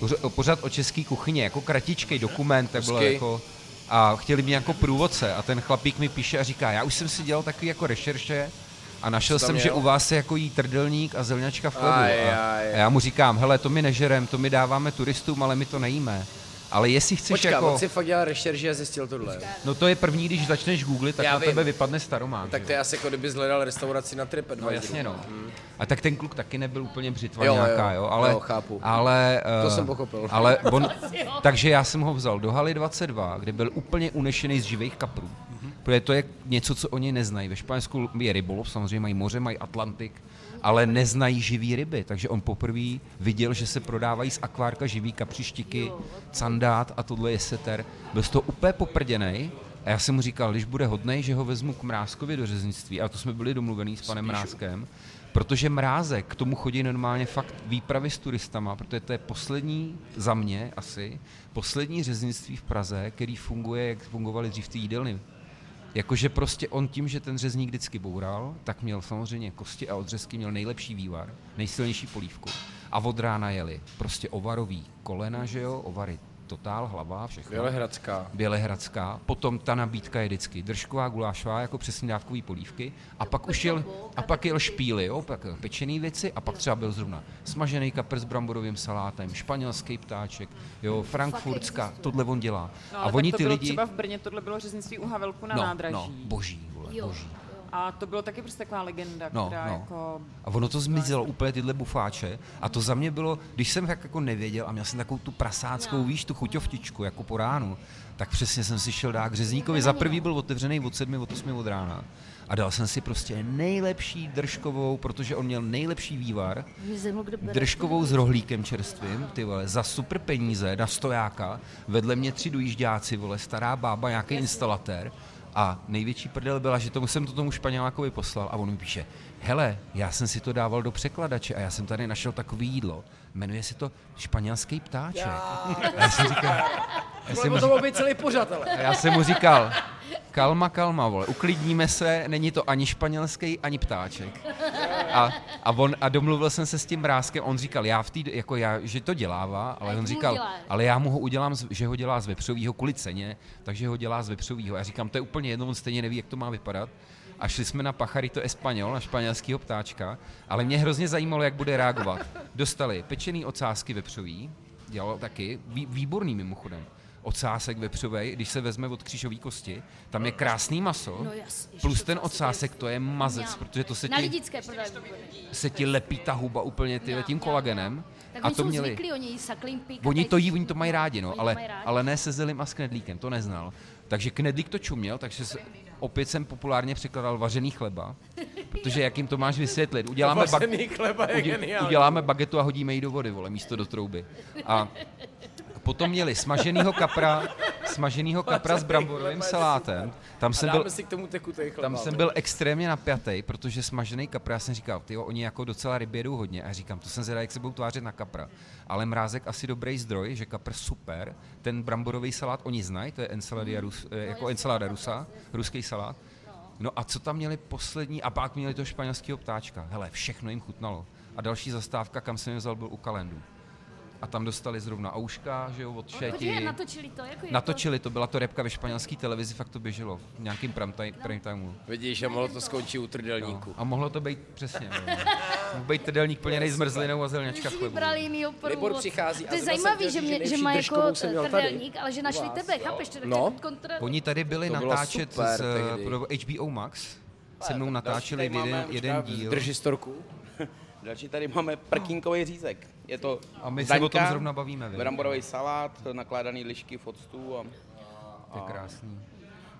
poř- pořád o české kuchyni, jako kratičkej dokument, tak bylo jako, a chtěli mě jako průvodce a ten chlapík mi píše a říká, já už jsem si dělal takový jako rešerše a našel jsem, že jel? u vás se jako jí trdelník a zelňačka v chlebu. Aj, a, aj. a já mu říkám, hele, to my nežerem, to my dáváme turistům, ale my to nejíme. Ale jestli chceš Počkej, jako... on si fakt dělal rešerži a zjistil tohle. No to je první, když začneš googlit, tak Já na vím. tebe vypadne staromák. Tak že to je asi jako kdyby hledal restauraci na No TripAdvisoru. jasně no. A tak ten kluk taky nebyl úplně břitva Jo, nějaká, jo. jo, ale... Jo, chápu. Ale, To eh, jsem pochopil. Ale [laughs] on, takže já jsem ho vzal do haly 22, kde byl úplně unešený z živých kaprů. Protože to je něco, co oni neznají. Ve Španělsku je rybolov, samozřejmě mají moře, mají Atlantik, ale neznají živý ryby. Takže on poprvé viděl, že se prodávají z akvárka živý kapřištiky, candát a tohle je seter. Byl z toho úplně poprděnej. A já jsem mu říkal, když bude hodnej, že ho vezmu k Mrázkovi do řeznictví. A to jsme byli domluvený s panem Mrázkem. Protože Mrázek, k tomu chodí normálně fakt výpravy s turistama, protože to je poslední, za mě asi, poslední řeznictví v Praze, který funguje, jak fungovaly dřív ty jídelny. Jakože prostě on tím, že ten řezník vždycky boural, tak měl samozřejmě kosti a odřezky, měl nejlepší vývar, nejsilnější polívku. A od rána jeli prostě ovarový kolena, že jo, ovary totál, hlava, všechno. Bělehradská. Bělehradská, potom ta nabídka je vždycky držková, gulášová, jako přesně dávkový polívky, a pak už jel, a pak jel špíly, jo, pak pečený věci, a pak třeba byl zrovna smažený kapr s bramborovým salátem, španělský ptáček, jo, frankfurtská, tohle on dělá. No, a oni tak to ty bylo lidi, třeba v Brně, tohle bylo řeznictví u Havelku na no, nádraží. no, boží, vole, Jo. boží. A to bylo taky prostě taková legenda, No, která no. jako... A ono to zmizelo úplně tyhle bufáče. A to za mě bylo, když jsem tak jako nevěděl a měl jsem takovou tu prasáckou, No. víš, tu chuťovtičku, jako po ránu, tak přesně jsem si šel dát k řezníkovi. Za prvý byl otevřený od 7, od 8 od rána. A dal jsem si prostě nejlepší držkovou, protože on měl nejlepší vývar, držkovou s rohlíkem čerstvým, ty vole, za super peníze na stojáka, vedle mě tři dojížďáci, vole, stará bába, nějaký instalatér a největší prdel byla, že tomu jsem to tomu Španělákovi poslal a on mi píše, hele, já jsem si to dával do překladače a já jsem tady našel takový jídlo, jmenuje se to španělský ptáček. A já jsem říkal, já jsem, to říkal, celý pořad, ale. já jsem mu říkal, kalma, kalma, vole, uklidníme se, není to ani španělský, ani ptáček. A, a, on, a domluvil jsem se s tím brázkem, on říkal, já v tý, jako já, že to dělává, ale on mu říkal, ale já mu ho udělám, z- že ho dělá z vepřovýho kvůli ceně, takže ho dělá z vepřovýho. Já říkám, to je úplně jedno, on stejně neví, jak to má vypadat. A šli jsme na Pacharito Español, na španělského ptáčka, ale mě hrozně zajímalo, jak bude reagovat. Dostali pečený ocásky vepřový, dělal taky, vý, výborný mimochodem. Ocásek vepřovej, když se vezme od křížové kosti, tam je krásný maso, No plus ten ocásek ocásek, to je mazec, protože to se Na ti, lidické se ti lepí ta huba úplně ty, tím kolagenem. Tak A oni to jsou měli, zvyklí, oni Oni to jí, oni to mají rádi, no, ale, mají rádi. ale ne se zelim a s knedlíkem, to neznal. Takže knedlík to čuměl, takže se, opět jsem populárně překladal vařený chleba, protože jak jim to máš vysvětlit, uděláme, bag, chleba je udě, uděláme bagetu a hodíme ji do vody, vole, místo do trouby. A potom měli smaženýho kapra, smaženýho kapra s bramborovým salátem. Tam jsem byl, si k tomu tekutej tam jsem byl extrémně napjatý, protože smažený kapra, já jsem říkal, ty oni jako docela ryby jedou hodně. A já říkám, to jsem zvědavý, jak se budou tvářit na kapra. Ale mrázek asi dobrý zdroj, že kapr super. Ten bramborový salát oni znají, to je ensalada, rus, eh, jako ensalada rusa, ruský salát. No a co tam měli poslední, a pak měli to španělského ptáčka. Hele, všechno jim chutnalo. A další zastávka, kam jsem je vzal, byl u kalendu. A tam dostali zrovna ouška, že jo, od šeti. Počkej, natočili to? Jako je Natočili to, byla to repka ve španělské televizi, fakt to běželo v nějakým prime, time, prime timeu. Vidíš, že mohlo to skončit u trdelníku. A mohlo to být přesně. No. Mohl být trdelník plněný zmrzlinou a zelňačka chlebu. vybrali jinýho. Libor přichází a To je zajímavý, že, mě, že má jako trdelník, ale že našli tebe, jo. chápeš? To je No. no. kontra... Oni tady byli natáčet super z, HBO Max. Se mnou natáčeli jeden, jeden díl. Drž historku. Další tady máme prkínkový řízek. Je to A my se Zdaňka, o tom zrovna bavíme, vy. Bramborový salát, nakládaný lišky v octu a To je krásný.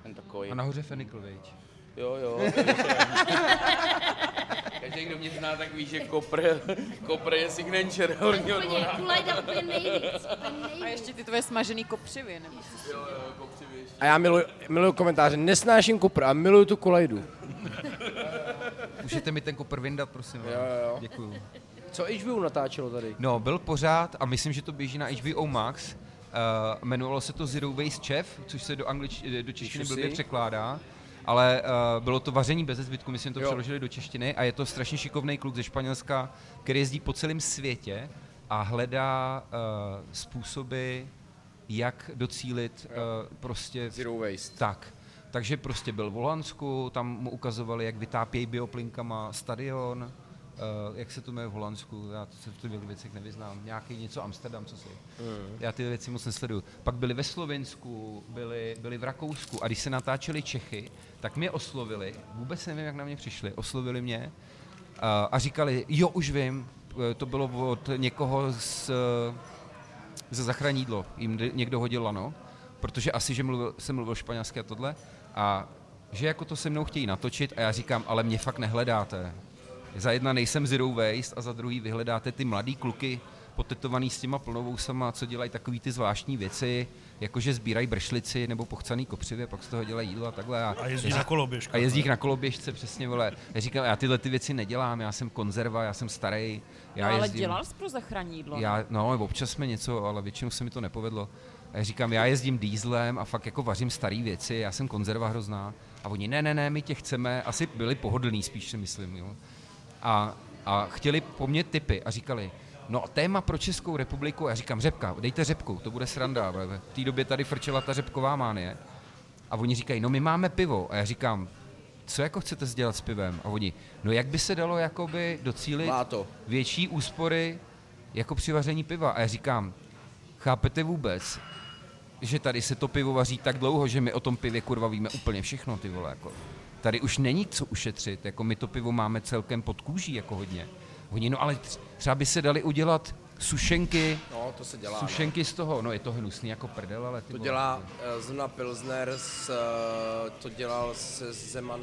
ten takový. A nahoře fenikl, viď? Jo, jo. [laughs] Každý, kdo mě zná, tak ví, že kopr, kopr je signature horního Úplně, dvora. úplně nejvíc, úplně [laughs] A ještě ty tvoje smažený kopřivy, nebo A já miluju, miluju komentáře. Nesnáším kupr a miluju tu kulejdu. Můžete mi ten kopr vyndat, prosím? Jo, jo. Děkuju. Co HBO natáčelo tady? No, byl pořád, a myslím, že to běží na HBO Max, uh, jmenovalo se to Zero Waste Chef, což se do, anglič, do češtiny blbě překládá. Ale uh, bylo to vaření bez zbytku, my jsme to Jo. přeložili do češtiny a je to strašně šikovný kluk ze Španělska, který jezdí po celém světě a hledá uh, způsoby, jak docílit uh, prostě Zero waste. tak. Takže prostě byl v Holandsku, tam mu ukazovali, jak vytápějí bioplinkama stadion, uh, jak se to jmenuje v Holandsku, já se v těch věcech nevyznám, nějaký něco Amsterdam, co si. Mm. Já ty věci moc nesleduju. Pak byli ve Slovensku, byli, byli v Rakousku a když se natáčeli Čechy, tak mě oslovili, vůbec nevím, jak na mě přišli, oslovili mě uh, a říkali, jo, už vím, eh, to bylo od někoho z, ze zachranídlo, jim někdo hodil lano, protože asi, že mluvil, jsem mluvil španělsky a tohle, a že jako to se mnou chtějí natočit a já říkám, ale mě fakt nehledáte. Za jedna nejsem zero waste a za druhý vyhledáte ty mladý kluky potetovaný s těma plnovousama, co dělají takový ty zvláštní věci, jakože sbírají bršlici nebo pochcaný kopřivě, pak z toho dělají jídlo a takhle. A jezdí na koloběžkách. A jezdí na koloběžce, přesně, vole. Já říkám, já tyhle ty věci nedělám, já jsem konzerva, já jsem starý. Já no, ale jezdím, dělal jsi pro zachranídlo. já, no, občas jsme něco, ale většinou se mi to nepovedlo. A já říkám, já jezdím dýzlem a fakt jako vařím staré věci, já jsem konzerva hrozná. A oni, ne, ne, ne, my tě chceme, asi byli pohodlní spíš si myslím, jo. A, a chtěli po mně typy a říkali, no téma pro Českou republiku, já říkám, řepka, dejte řepku, to bude sranda, v té době tady frčela ta řepková mánie. A oni říkají, no my máme pivo. A já říkám, co jako chcete dělat s pivem? A oni, no jak by se dalo jakoby docílit větší úspory jako při vaření piva. A já říkám, chápete vůbec, že tady se to pivo vaří tak dlouho, že my o tom pivě kurva víme úplně všechno, ty vole, jako. Tady už není co ušetřit, jako my to pivo máme celkem pod kůží, jako hodně. Oni, no ale tř- třeba by se dali udělat sušenky, No, to se dělá. no. sušenky z toho, no je to hnusný jako prdel, ale ty To vole, dělá uh, Zuna Pilsner, s, uh, to dělal se Zeman,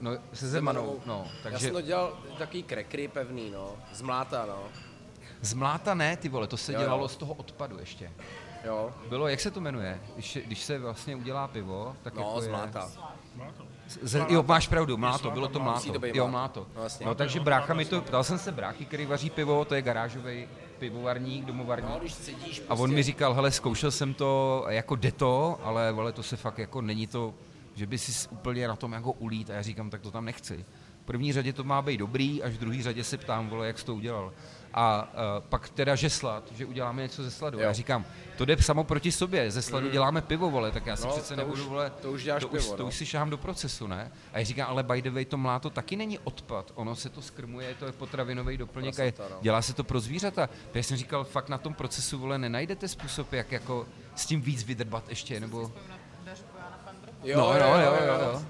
no, se zemanou, no, Já takže jsem to dělal takový krekry pevný, no, z mláta, no. z mláta ne, ty vole, to se Jo, jo. dělalo z toho odpadu ještě. Jo, Bylo, jak se to jmenuje? Když, je- když se vlastně udělá pivo, tak no, jako z je... mláta. Z, jo, máš pravdu, mláto, bylo to Musí mláto. Jo, mláto. No, jasně. No, takže brácha mi to, ptal jsem se bráchy, který vaří pivo, to je garážový pivovarník, domovarník. No, když prostě, A on mi říkal, hele, zkoušel jsem to, jako jde to, ale vole, to se fakt jako není to, že by si úplně na tom jako ulít a já říkám, tak to tam nechci. V první řadě to má být dobrý, až v druhé řadě se ptám, vole, jak jsi to udělal. A uh, pak teda že slad, že uděláme něco ze sladu. Jo. Já říkám, to jde samo proti sobě, ze sladu děláme pivo, vole, tak já si No, přece to nebudu, už- vole, to už děláš to, pivo, už, to no. už si šahám do procesu, ne? A já říkám, ale by the way, to mláto taky není odpad, ono se to skrmuje, to je potravinový doplněk a je, Prasata, no. dělá se to pro zvířata. Já jsem říkal, fakt na tom procesu, vole, nenajdete způsob, jak jako s tím víc vydrbat ještě, nebo... Jo, no, jo, jo, jo.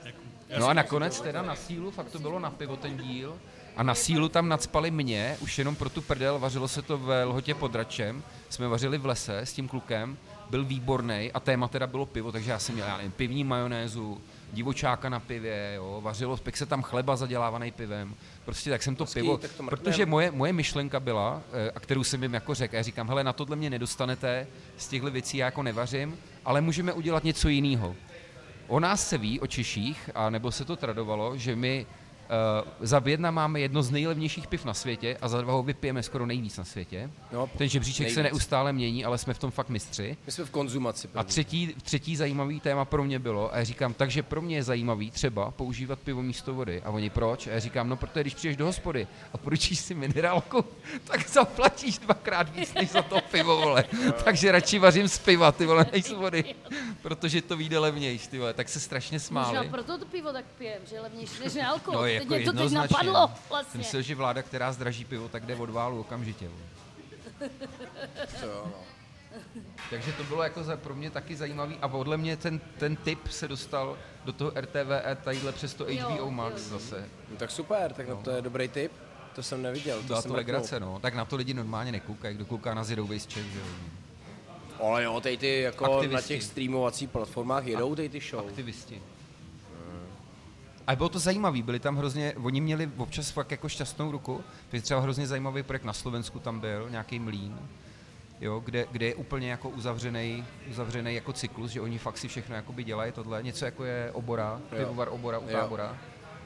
Ty prasata. No a nakonec teda na sílu, fakt to bylo na pivo ten díl, a na sílu tam nadspali mě, už jenom pro tu prdel, vařilo se to ve lhotě pod Račem, jsme vařili v lese s tím klukem, byl výborný a téma teda bylo pivo, takže já jsem měl, já nevím, pivní majonézu, divočáka na pivě, jo, vařilo, pek se tam chleba zadělávaný pivem, prostě tak jsem to Hezký, pivo, tak to mrknem. protože moje, moje myšlenka byla, eh, a kterou jsem jim jako řekl, já říkám, hele, na tohle mě nedostanete, z těchto věcí já jako nevařím, ale můžeme udělat něco jiného. O nás se ví, o Češích, a nebo se to tradovalo, že my za Vědna máme jedno z nejlevnějších piv na světě a za dva ho vypijeme skoro nejvíc na světě. No, Ten žebříček se nejvíc. neustále mění, ale jsme v tom fakt mistři. My jsme v konzumaci. A první. třetí, třetí zajímavý téma pro mě bylo, a já říkám, takže pro mě je zajímavý třeba používat pivo místo vody. A oni proč? A já říkám, no protože když přijdeš do hospody a poručíš si minerálku, [laughs] tak zaplatíš dvakrát víc než za to pivo, vole. [laughs] takže radši vařím z piva, ty vole, než z vody. [laughs] protože to vyjde levnější, ty vole. Tak se strašně Možná smáli. proto to pivo tak pijem, že je levnější než alkohol. No, teď jako mě to teď napadlo Jsem vlastně. myslel, že vláda, která zdraží pivo, tak jde od válu okamžitě. jo, no. Takže to bylo jako za, pro mě taky zajímavý a podle mě ten, ten tip se dostal do toho RTVE tadyhle přes to Jo, HBO jo, Max jo. zase. no. tak super, tak no. to je dobrý tip. To jsem neviděl. To to legrace, no. Tak na to lidi normálně nekoukají, kdo kouká na Zero Waste Czech, že jo. Ale jo, tady ty jako Aktivisti. na těch streamovacích platformách jedou tady ty show. Aktivisti. A bylo to zajímavé, byli tam hrozně, oni měli občas fakt jako šťastnou ruku, protože třeba hrozně zajímavý projekt na Slovensku tam byl, nějaký mlín, jo, kde, kde je úplně jako uzavřený, uzavřený jako cyklus, že oni fakt si všechno jakoby dělají tohle, něco jako je obora, pivovar obora u tábora,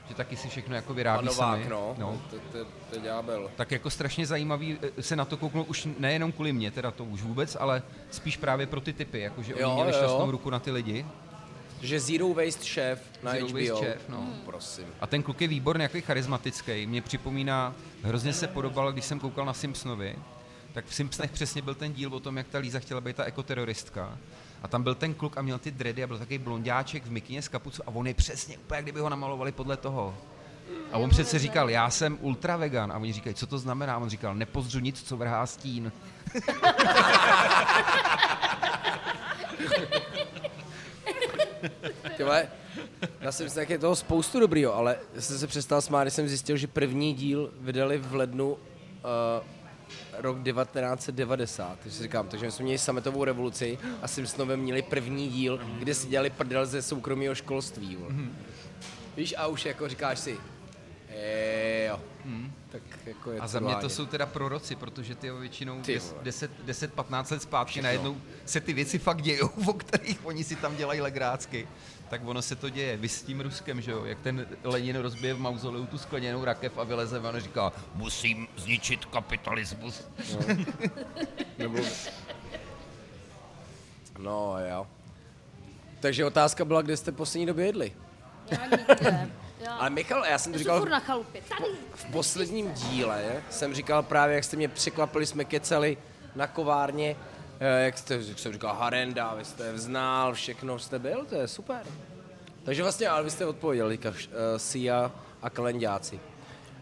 že taky si všechno jako vyrábí Novák, sami. no. no. To, to, to je ďábel. Tak jako strašně zajímavý eh, se na to kouknout už nejenom kvůli mě, teda to už vůbec, ale spíš právě pro ty typy, jakože oni měli jo, jo. šťastnou ruku na ty lidi. Že Zero Waste Chef na Zero HBO. Waste Chef, no. Prosím. A ten kluk je výborný, jako charismatický. Mě připomíná, hrozně se podobal, když jsem koukal na Simpsonovi, tak v Simpsonech přesně byl ten díl o tom, jak ta Líza chtěla být ta ekoteroristka. A tam byl ten kluk a měl ty dready a byl takový blondáček v mikině z kapucu a on je přesně úplně, jak kdyby ho namalovali podle toho. A on přece říkal, já jsem ultra vegan. A oni říkají, co to znamená? A on říkal, nepozřu nic, co vrhá stín. [laughs] [laughs] Ty vole, já jsem si je toho spoustu dobrýho, ale já jsem se přestal smát, když jsem zjistil, že první díl vydali v lednu uh, rok 1990. Takže si říkám, takže my jsme měli sametovou revoluci a Simpsonovi měli první díl, kde si dělali prdel ze soukromého školství. Vole. Víš, a už jako říkáš si, "Eh, jo, tak jako je A za mě to jsou teda proroci, protože ty většinou Ty des- vole. 10, 10-15 let zpátky Všechno. najednou se ty věci fakt dějou, [laughs] o kterých oni si tam dělají legrácky. Tak ono se to děje. Vy s tím Ruskem, že jo? Jak ten Lenin rozbije v mauzoleu tu skleněnou rakev a vyleze a říká, musím zničit kapitalismus. [laughs] Nebo... No jo. Takže otázka byla, kde jste poslední době jedli. Já nikde. Já, Ale Michal, já jsem to říkal na chalupě. Tady. v posledním díle, jsem říkal právě, jak jste mě překvapili, jsme kecali na kovárně, jak jste, jak jsem říkal, Harenda, vy jste znal, všechno jste byl, to je super. Takže vlastně, ale vy jste odpověděli, uh, Sia a kalendáci.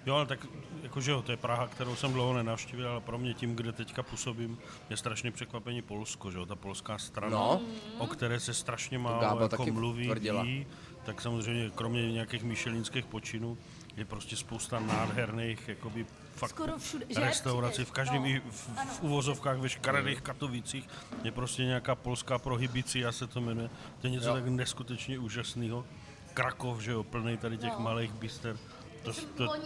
Jo, ale tak jakože jo, to je Praha, kterou jsem dlouho nenavštívil, ale pro mě tím, kde teďka působím, je strašně překvapení Polsko, že jo, ta polská strana, No. o které se strašně málo jako mluví, tvrdila. ví, tak samozřejmě kromě nějakých myšelinských počinů je prostě spousta nádherných jakoby fakt Skoro všude, že? restaurací, v každém No. i v, v uvozovkách ve škaredých Katovicích je prostě nějaká polská prohibicia, se to jmenuje, to je něco Jo. tak neskutečně úžasného. Krakov, že jo, plný tady těch No. malých bister. To, Jsem to, od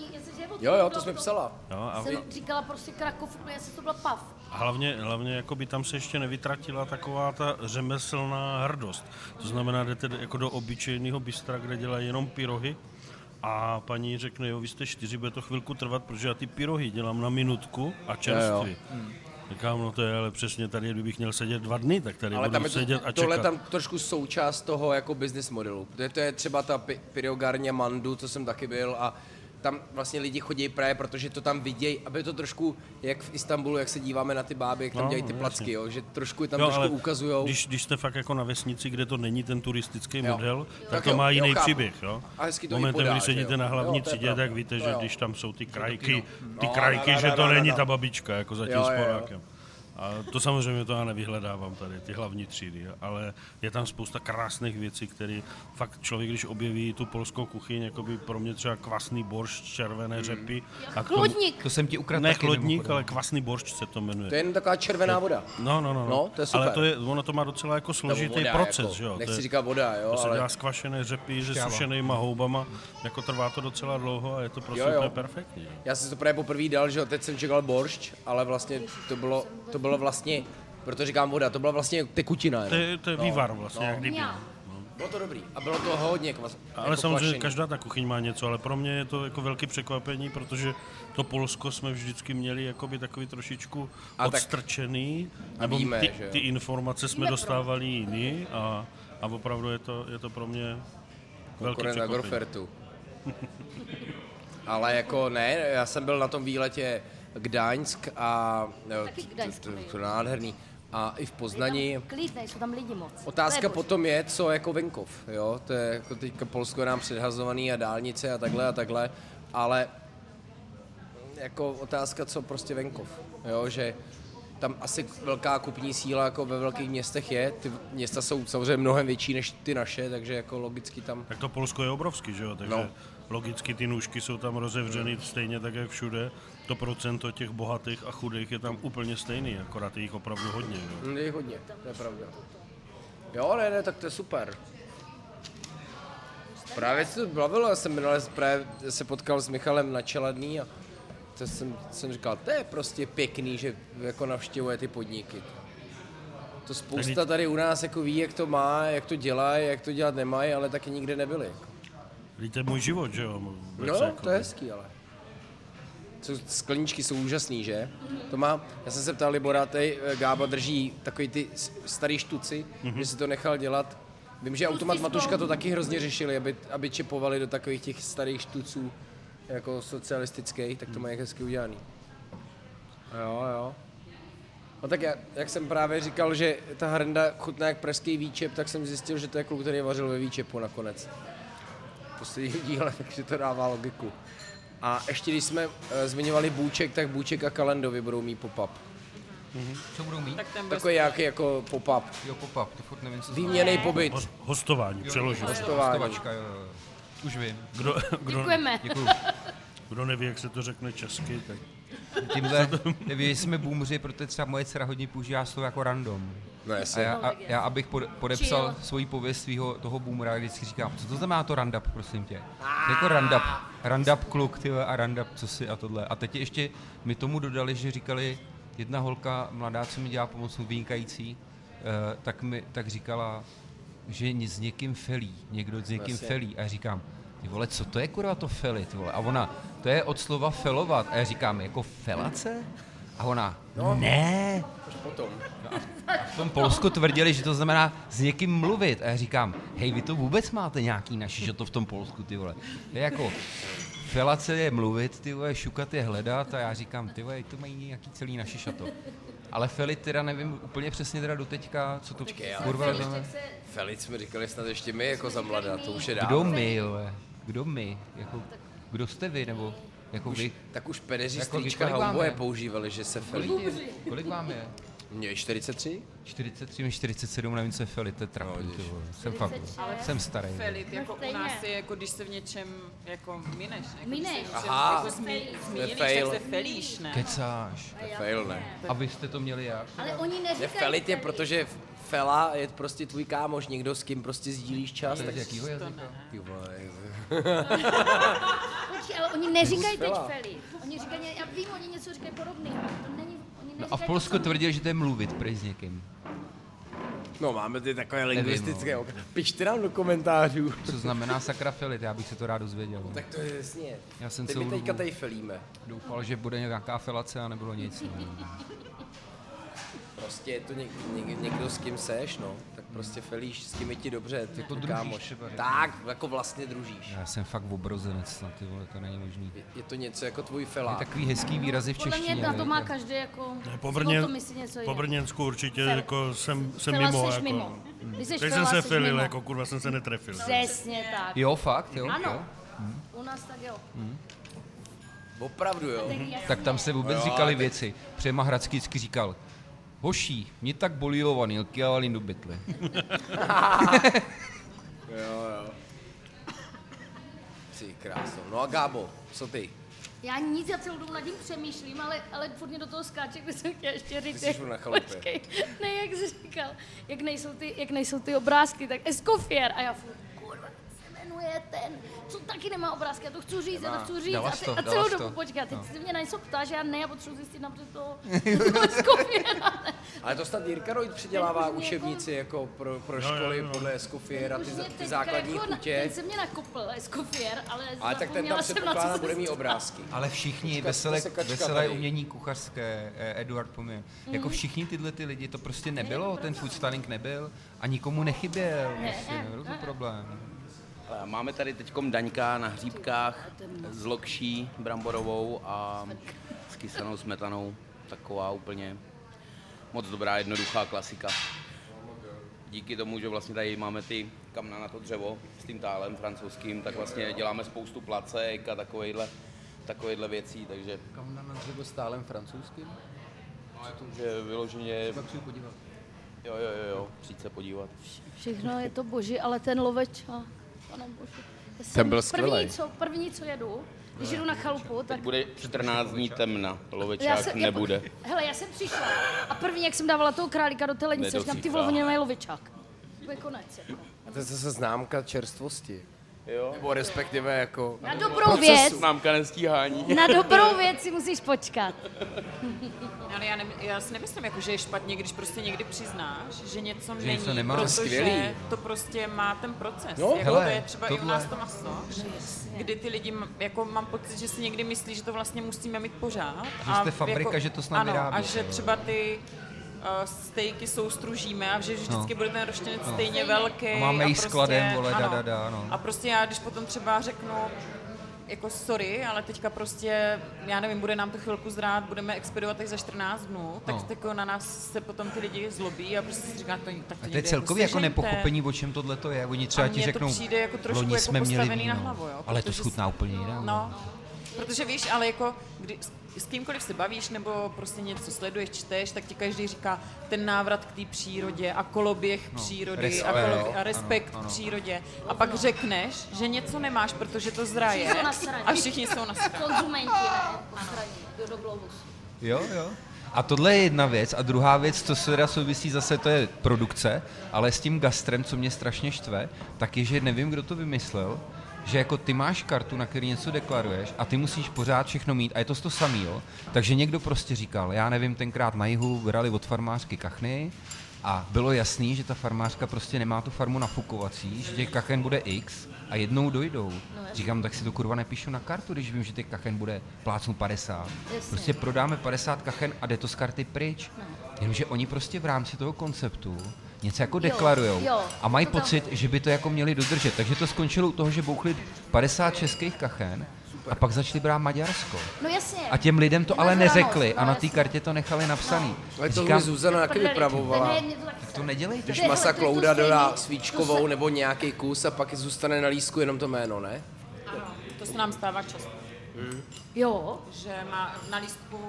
Jo, jo, to jsme do- psala. jo, a, Jsem říkala prostě Krakov, úplně jestli to byla pav. A hlavně, hlavně jako by tam se ještě nevytratila taková ta řemeslná hrdost. To znamená, jdete jako do obyčejného bystra, kde dělají jenom pyrohy a paní řekne, jo, vy jste čtyři, bude to chvilku trvat, protože já ty pyrohy dělám na minutku a čerství. Říkám, no to je ale přesně tady, kdybych měl sedět dva dny, tak tady Ale budu tam je sedět to, a tohle čekat. tam trošku součást toho jako business modelu. To je, to je třeba ta Pyriogarnia Mandu, co jsem taky byl a tam vlastně lidi chodí právě, protože to tam vidějí, aby to trošku, jak v Istanbulu, jak se díváme na ty báby, jak tam No, dělají ty no, placky, jasně. jo, že trošku je tam Jo, trošku ukazujou. Když, když jste fakt jako na vesnici, kde to není ten turistický Jo. model, tak, Tak to jo, má jo, jiný chápu. příběh. Jo? A hezky to Momentem, podá, kdy že sedíte jo. na hlavní Jo, třídě, tak víte, že jo. když tam jsou ty krajky, ty krajky, no, že to no, není no. ta babička, jako za tím Jo, jo, jo. sporákem. A to samozřejmě to já nevyhledávám tady, ty hlavní třídy, ale je tam spousta krásných věcí, které fakt člověk, když objeví tu polskou kuchyň, jako by pro mě třeba kvasný boršť, červené řepy. A k tomu- Chlodník. To jsem ti ukradl Ne taky, chlodník, ale kvasný boršť se to jmenuje. To je jen taková červená voda. No, no, no, no. No, to je super. Ale to je, ono to má docela jako složitý voda, proces, jako, že jo? nechci to je, říkat voda, jo, to se ale- dělá z kvašené řepy se Šťáva. sušenýma houbama, jako trvá to docela dlouho a je to prostě Jo, jo. perfektní. Já jsem to právě poprvé dal, že jo, teď jsem čekal boršť, ale vlastně to bylo, to bylo vlastně, proto říkám voda, to byla vlastně tekutina. To je, to je vývar vlastně, jak kdyby. Bylo to dobrý a bylo to hodně kvas, Ale jako samozřejmě kvašený. každá ta kuchyň má něco, ale pro mě je to jako velké překvapení, protože to Polsko jsme vždycky měli jakoby takový trošičku A tak- odstrčený, a nebo víme, ty, ty informace jsme Víme, dostávali jiný a, a opravdu je to, je to pro mě velký konkurent překvapení. Agrofertu. [laughs] Ale jako ne, já jsem byl na tom výletě Gdaňsk a Taky to, Gdaňsk to, byl. to, to nádherný. A i v Poznaní. klid, nejsou tam lidi moc. Otázka potom je, co jako venkov, jo, to je jako teďka Polsko je nám předhazovaný a dálnice a takhle a takhle, ale jako otázka, co prostě venkov, jo, že tam asi velká kupní síla jako ve velkých městech je, ty města jsou samozřejmě mnohem větší než ty naše, takže jako logicky tam, Tak to Polsko je obrovský, že jo? Takže No. no. logicky ty nůžky jsou tam rozevřeny stejně tak, jak všude. To procento těch bohatých a chudých je tam úplně stejný, akorát je jich opravdu hodně. Jo? hm, je hodně, to je pravda. Jo, ne, ne, tak to je super. Právě se to bavilo, já jsem minule právě se potkal s Michalem na Čeladný a to jsem, jsem říkal, to je prostě pěkný, že jako navštěvuje ty podniky. To spousta tady u nás jako ví, jak to má, jak to dělá, jak to dělat nemají, ale taky nikde nebyli. Jako. Víte, můj život, že jo? Vůbec No, jako- to je hezký, ale. Co, skleničky jsou úžasný, že? To má, já jsem se ptal Libora, tady eh, Gába drží takový ty starý štuci, mm-hmm. že si to nechal dělat. Vím, že Automat Matuška to taky hrozně řešili, aby, aby čepovali do takových těch starých štuců, jako socialistických, tak to mají hezky udělaný. Jo, jo. No tak já, jak jsem právě říkal, že ta hrnda chutná jak pražský výčep, tak jsem zjistil, že to je kluk, který vařil ve výčepu nakonec posledním díle, takže [laughs] to dává logiku. A ještě když jsme uh, zmiňovali Bůček, tak Bůček a Kalendovi budou mít pop-up. Co budou mít? Tak ten Takový nějaký jako pop-up. Jo, pop-up, to furt nevím, co Výměný pobyt. Hos- Hostování, přeložil. Hostování. Hostovačka, jo, jo. Už vím. Kdo, kdo, Děkujeme. Děkuju. [laughs] kdo neví, jak se to řekne česky, tak Tímhle, jestli jsme boomři, protože třeba moje dcera hodně používá slovo jako random. No A jasně. já, a, já abych pod, podepsal Chill. svoji pověst svého toho boomera, vždycky říkám, co to znamená to randap, prosím tě. Jako randap, randap kluk, ty a randap, co si a tohle. A teď ještě mi tomu dodali, že říkali, jedna holka mladá, co mi dělá pomoc, vynikající, eh, tak mi tak říkala, že s někým felí, někdo s někým Jasně. felí. A já říkám, ty vole, co to je kurva to feli, ty vole? A ona, to je od slova felovat. A já říkám, jako felace? A ona, no. ne, Potom. v tom Polsku tvrdili, že to znamená s někým mluvit. A já říkám, hej, vy to vůbec máte nějaký naši, že to v tom Polsku, ty vole. To je jako, felace je mluvit, ty vole, šukat je hledat a já říkám, ty vole, to mají nějaký celý naši šato. Ale felit teda nevím úplně přesně teda doteďka, co to ale kurva Felic jsme říkali snad ještě my jako za mladá, to už je Kdo dávno. my, jo, Kdo my? Jako, kdo jste vy, nebo jako vy? Tak už pedeři Jako strýčka kolik vám Haumboje je? používali, že se felí. Kolik vám je? Mně je 43? 43, mi 47, nevím, co je felit, to je trapný, No. Jsem fakt, jsem starý. Felit, jako u stejně. nás je, jako když se v něčem jako mineš, ne? Jako Mineš. Aha. jako zmi, zmíníš, fail. tak se felíš, ne? Kecáš. To fail, ne? A vy jste to měli jak? Ale oni Ne, neříkají felit je, protože fela je prostě tvůj kámoš, někdo s kým prostě sdílíš čas. To je Tak z jakýho jazyka? Ty vole, [laughs] Počkej, ale oni neříkají teď. Feli. Oni říkají, já vím, oni něco říkají podobného. To není, oni No a v Polsku tvrdili, že to je mluvit prej s někým. No máme ty takové Nevím, lingvistické. no. ok- Pište nám do komentářů. Co znamená sakra felit, já bych se to rád dozvěděl. Tak to je jasně. Já jsem Teď my teďka tady felíme. doufal, že bude nějaká felace a nebylo nic. No. prostě je to něk, něk, někdo, s kým seš, no. Prostě Felíš, s kým je ti dobře, ty Jako to družíš kámoš. třeba, že? Tak, jako vlastně družíš. Já jsem fakt obrozenec, na ty vole, to není možný. Je, je to něco jako tvůj Je felák. takový hezký výrazy v Podle češtině. mě na to má každý jako... Po, Brně, po. Brněnsku určitě Fel- jako jsem, jsem Fela mimo. Jako. mimo. Když Teď fela, jsem se mimo. jako kurva jsem se netrefil. Přesně tak. Jo, fakt, jo. Ano, jo. u nás tak jo. Opravdu, jo. Tak, tam se vůbec Jo, říkali tak- věci. Přema Hradský vždycky říkal, hoší, mě tak bolílo vanilky a valím do bytly. [laughs] Jo, jo. Ty krásno. No a Gábo, co ty? Já nic, já celou dobu nad tím přemýšlím, ale, ale furt mě do toho skáče, kde jsem chtěla ještě říct. jsi furt na chalupě. Počkej, ne, jak jsi říkal, jak nejsou, ty, jak nejsou ty obrázky, tak Escoffier. A já furt, se jmenuje ten, co taky nemá obrázky, já to chci říct, já to chci říct. Dala A, ty, to, a celou dobu, to. počkej, a teď No. se mě na něco ptáš, já ne, já potřebuji zjistit napřed toho, Escoffiera. Ale to snad Jirka Royd předělává Ten už mě učebnici jako pro, pro Jo, jo, školy jo. podle Escofiera, ty, Už za- mě ty teďka základní jako na- chutě. Ten se mě nakopl, Escoffier, ale, Ale tak ten zapomněla tam jsem, na co předpokládá jsem bude mít obrázky. Ale všichni, Počkat, veselé, to se kačka veselé tady. umění kuchařské, eh, Eduard Pomě, jako všichni tyhle ty lidi, to prostě nebylo, ten food styling nebyl a nikomu nechyběl, prostě, ne, nebyl to ne. problém. Ale Máme tady teď Daňka na hříbkách s lokší bramborovou a s kysanou smetanou. Taková úplně moc dobrá, jednoduchá klasika. Díky tomu, že vlastně tady máme ty kamna na to dřevo s tím tálem francouzským, tak vlastně děláme spoustu placek a takovejhle, takovejhle věcí, takže Kam na dřevo stálem francouzským? že vyloženě, Pak si podívat. jo, jo, jo, jo, přijď se podívat. Všechno je to boží, ale ten loveč, a, pane bože. Já jsem Ten byl první, skvělej. co, první, co jedu, když jedu na chalupu, tak Teď bude 14 dní temna, já lovečák jsem, nebude. Jako, hele, já jsem přišla a první, jak jsem dávala toho králíka do té lednice, říkám, ty vole, oni nemají lovičák. To je konec. Jako. A to je zase známka čerstvosti. Jo. Nebo respektive jako... Na dobrou věc, Známka nestíhání. na dobrou [laughs] věc si musíš počkat. Ale já, ne, já si nemyslím, jako, že je špatně, když prostě někdy přiznáš, že něco Že není, něco nemá. Protože skvělý. to prostě má ten proces. No, jako hele, to je třeba i u tohle- nás to maso, kdy ty lidi, jako mám pocit, že si někdy myslí, že to vlastně musíme mít pořád. Že jste fabrika, že to snad ano, a že jo. třeba ty uh, stejky soustružíme a že vždycky No. bude ten roštěnec stejně velký. A máme a jí prostě, skladem, vole, da, ano. da, da, no. A prostě já, když potom třeba řeknu, jako sorry, ale teďka prostě, já nevím, bude nám to chvilku zrát, budeme expedovat až za 14 dnů, tak No. jako na nás se potom ty lidi zlobí a prostě si říká, to, tak to A to je někde celkově jako sežeňte. nepochopení, o čem tohle to je. Oni třeba A ti mně to řeknou, přijde jako trošku loni jako jsme měli víno, na hlavu, jo, ale to schutná úplně jinak. No, protože víš, ale jako kdy, s- kýmkoliv se bavíš nebo prostě něco sleduješ, čteš, tak ti každý říká ten návrat k té přírodě a koloběh No, přírody res- a, ano, a respekt ano. k přírodě. A pak řekneš, že něco nemáš, protože to zraje a všichni jsou na Konzumenti, ne, posraní, do. Jo, jo. A tohle je jedna věc. A druhá věc, co se teda souvisí zase, to je produkce, ale s tím gastrem, co mě strašně štve, tak je, že nevím, kdo to vymyslel, že jako ty máš kartu, na který něco deklaruješ a ty musíš pořád všechno mít a je to to samý, jo. Takže někdo prostě říkal, já nevím, tenkrát na jihu brali od farmářky kachny a bylo jasný, že ta farmářka prostě nemá tu farmu nafukovací, že těch kachen bude x a jednou dojdou. Říkám, tak si to kurva nepíšu na kartu, když vím, že těch kachen bude plácnu 50. Jasně. Prostě prodáme 50 kachen a jde to z karty pryč. Jenomže oni prostě v rámci toho konceptu něco jako deklarujou jo, a mají to tam- pocit, že by to jako měli dodržet. Takže to skončilo u toho, že bouchli 50 českých kachen a pak začali brát Maďarsko. No jasně. A těm lidem to ale neřekli a no na té kartě to nechali napsaný. Ale to Říkám, Zuzana taky vypravovala. Ne, to taky to nedělejte. Když masa klouda dodá svíčkovou se- nebo nějaký kus a pak zůstane na lísku jenom to jméno, ne? Ano, to se nám stává často. Jo, že má na lístku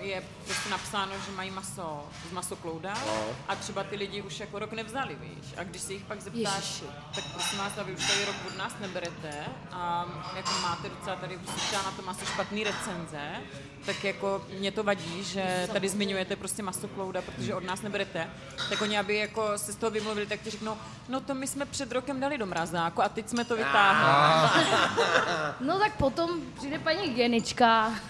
je prostě napsáno, že mají maso z masoklouda No. a třeba ty lidi už jako rok nevzali, víš. A když se jich pak zeptáš, Ježiši. tak prosím vás, a vy už tady rok od nás neberete a jako máte docela tady prostě třeba na to maso špatný recenze, tak jako mě to vadí, že tady zmiňujete prostě masoklouda, protože od nás neberete. Tak oni, aby jako se z toho vymluvili, tak ti řeknou, no to my jsme před rokem dali do mrazáku a teď jsme to vytáhli. [laughs] no tak potom přijde paní hygienička. [laughs]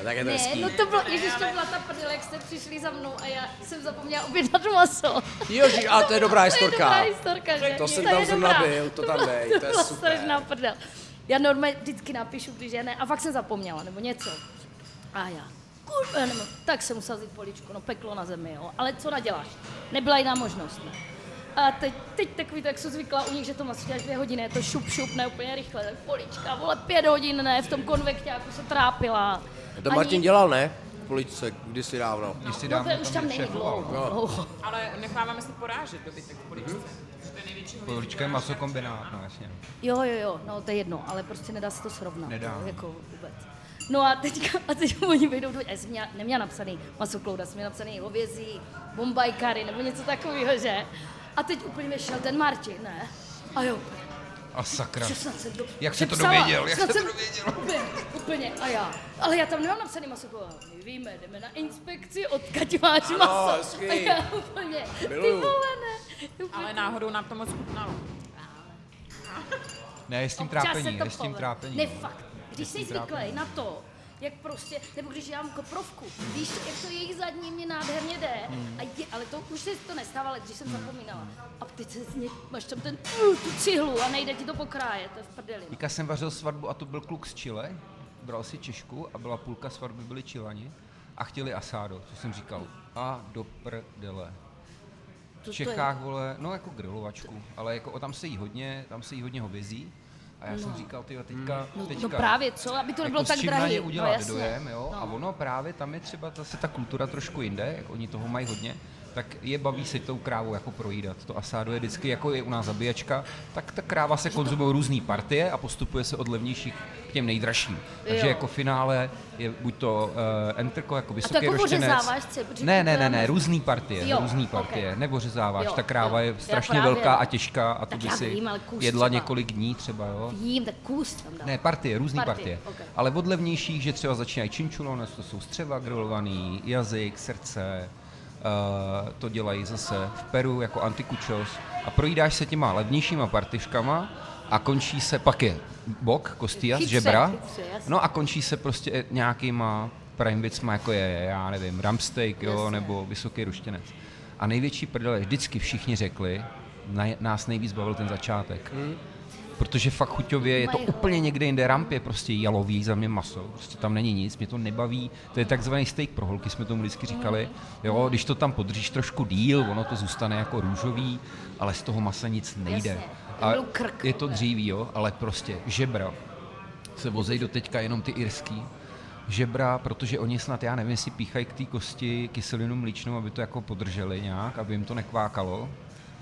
A tak je to Ne, hezký. no to bylo, ježiš, to byla ta prdele, jak jste přišli za mnou a já jsem zapomněla objednat maso. Joži, a to je dobrá To je historka. dobrá historka, že? To jsem je tam zrovna byl, to tam dej, to je byla super. strašná prdel. Já normálně vždycky napíšu, když je ne, a fakt jsem zapomněla, nebo něco. A já, kurva, nemám. Tak jsem musel vzít poličku, no peklo na zemi, jo. Ale co naděláš? Nebyla jiná možnost, ne? A teď, teď takový, tak jsem zvyklá u nich, že to maso děláš dvě hodiny, je to šup, šup, ne úplně rychle, tak polička, vole, pět hodin, ne, v tom konvekťáku se trápila. To Martin dělal, ne? V poličce, kdysi dávno. Když si No, dávno to už tam není dlouho, dlouho. Ale necháváme si porážet dobytek v poličce. To je největší Polička je masokombinát, no jasně. Jo, jo, jo, no to je jedno, ale prostě nedá se to srovnat. Nedá. Jako vůbec. No a teďka, [laughs] a teď oni vyjdou, do, já jsem měla, neměla napsaný masoklouda, jsem měla napsaný hovězí, bombajkary nebo něco takového, že? A teď úplně šel ten Martin, ne? A jo, A sakra. že snad jsem to Jak se to přepsala, dověděl, jak snad se to jsem- dověděl? Úplně, úplně, a já. Ale já tam nemám napsaný masoklouda. My víme, jdeme na inspekci, odkaď máš maso. hezký. A já úplně, ty Miluju. vole, ne. Úplně- Ale náhodou nám to moc chutnalo. Ne, je s tím Občas trápení, to je s tím povede. trápení. Ne, no. fakt. Když jsi zvyklý na to, jak prostě, nebo když dělám koprovku, víš, jak to jejich zadní mě nádherně jde, Hmm. a je, ale to už se to nestává, ale když jsem zapomínala. A teď se z ní, máš tam ten, tu cihlu a nejde ti to pokrájet, to je v prdeli. Teďka jsem vařil svatbu a to byl kluk z Chile, bral si Češku a byla půlka svatby, byli Čilani a chtěli asádo, co jsem říkal. A do prdele. V Čechách, vole, no jako grilovačku, ale jako o, tam se jí hodně, tam se jí hodně hovězí. A já jsem říkal, ty teďka, No, teďka, no právě, co, aby to nebylo jako tak s čím drahý. na ně no, udělat jasně. dojem, jo? No. A ono právě tam je třeba zase ta kultura trošku jinde, jak oni toho mají hodně, tak je baví si tou krávou jako projídat. To asádo je vždycky, jako je u nás zabíjačka, tak ta kráva se konzumuje různé partie a postupuje se od levnějších k těm nejdražším. Takže Jo. jako finále je buď to uh, jako vysoký jako roštěnec. ořezáváš si, protože Ne, ne, to ne, ne, různý partie, Jo, různý partie, nebo řezáváš. Jo, ta kráva jo. je strašně právě, velká a těžká a tu by si vím, jedla třeba. několik dní třeba, jo. Vím, tak kus tam dám. Ne, partie, různý Partie, partie. ok. Ale od levnějších, že třeba začínají činčulones, to jsou střeva grilovaný, jazyk, srdce, to dělají zase v Peru jako antikučos a projídáš se těma levnějšíma partiškama a končí se, pak je bok, kostia, Chytře, žebra, chytře, no a končí se prostě nějakýma prime věcma, jako je, já nevím, rumsteak, jo, Jasně. nebo vysoký ruštěnec. A největší prdele, vždycky všichni řekli, na, nás nejvíc bavil ten začátek. Protože fakt chuťově je to úplně někde jinde, ramp je prostě jalový za mě maso, prostě tam není nic, mě to nebaví, to je takzvaný steak pro holky, jsme tomu vždycky říkali, jo, když to tam podržíš trošku díl, ono to zůstane jako růžový, ale z toho masa nic nejde. A je to dříví, jo, ale prostě žebra se vozej do teďka jenom ty irský, žebra, protože oni snad, já nevím, jestli píchají k té kosti kyselinu mlíčnou, aby to jako podrželi nějak, aby jim to nekvákalo.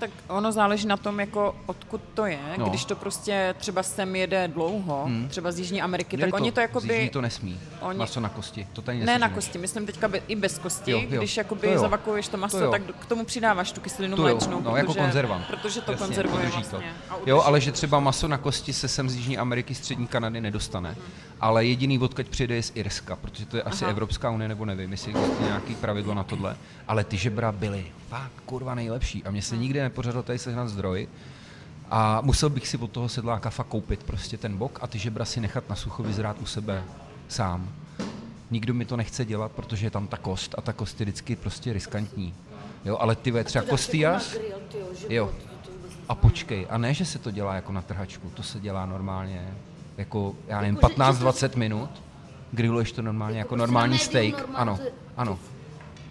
Tak ono záleží na tom, jako odkud to je. No. Když to prostě třeba sem jede dlouho, hmm. třeba z Jižní Ameriky, Měli tak oni to z jakoby... Jižní to nesmí, oni- maso na kosti, to tady Ne na kosti, myslím teďka be, i bez kosti, Jo, jo. když jakoby To jo. zavakuješ to maso, To tak k tomu přidáváš tu kyselinu To mléčnou, no, jako protože, konzervant. protože to Jasně, konzervuje vlastně. To. Jo, ale že třeba maso na kosti se sem z Jižní Ameriky, střední Kanady nedostane. Ale jediný, odkud přijde, je z Irska, protože to je asi Aha. Evropská unie, nebo nevím, jestli existuje nějaký pravidlo na tohle. Ale ty žebra byly fakt kurva nejlepší. A mně se nikdy nepořadil tady sehnat zdroj. A musel bych si od toho sedláka fakt koupit prostě ten bok a ty žebra si nechat na sucho vyzrát u sebe sám. Nikdo mi to nechce dělat, protože je tam ta kost a ta kost je vždycky prostě riskantní. Jo, ale ty ve třeba kostias, Jo. A počkej, a ne, že se to dělá jako na trhačku, to se dělá normálně, jako, já nevím, Jako, že- že 15-20 minut, grilluješ to normálně jako, na normální steak, normálně, ano, to ano,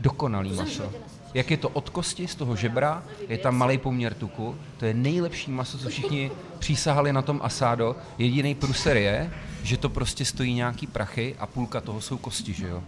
dokonalý maso. Jak je to od kosti, z toho žebra, je tam malý poměr tuku, to je nejlepší maso, co všichni přísahali na tom asádo. Jediný pruser je, že to prostě stojí nějaký prachy a půlka toho jsou kosti, že jo.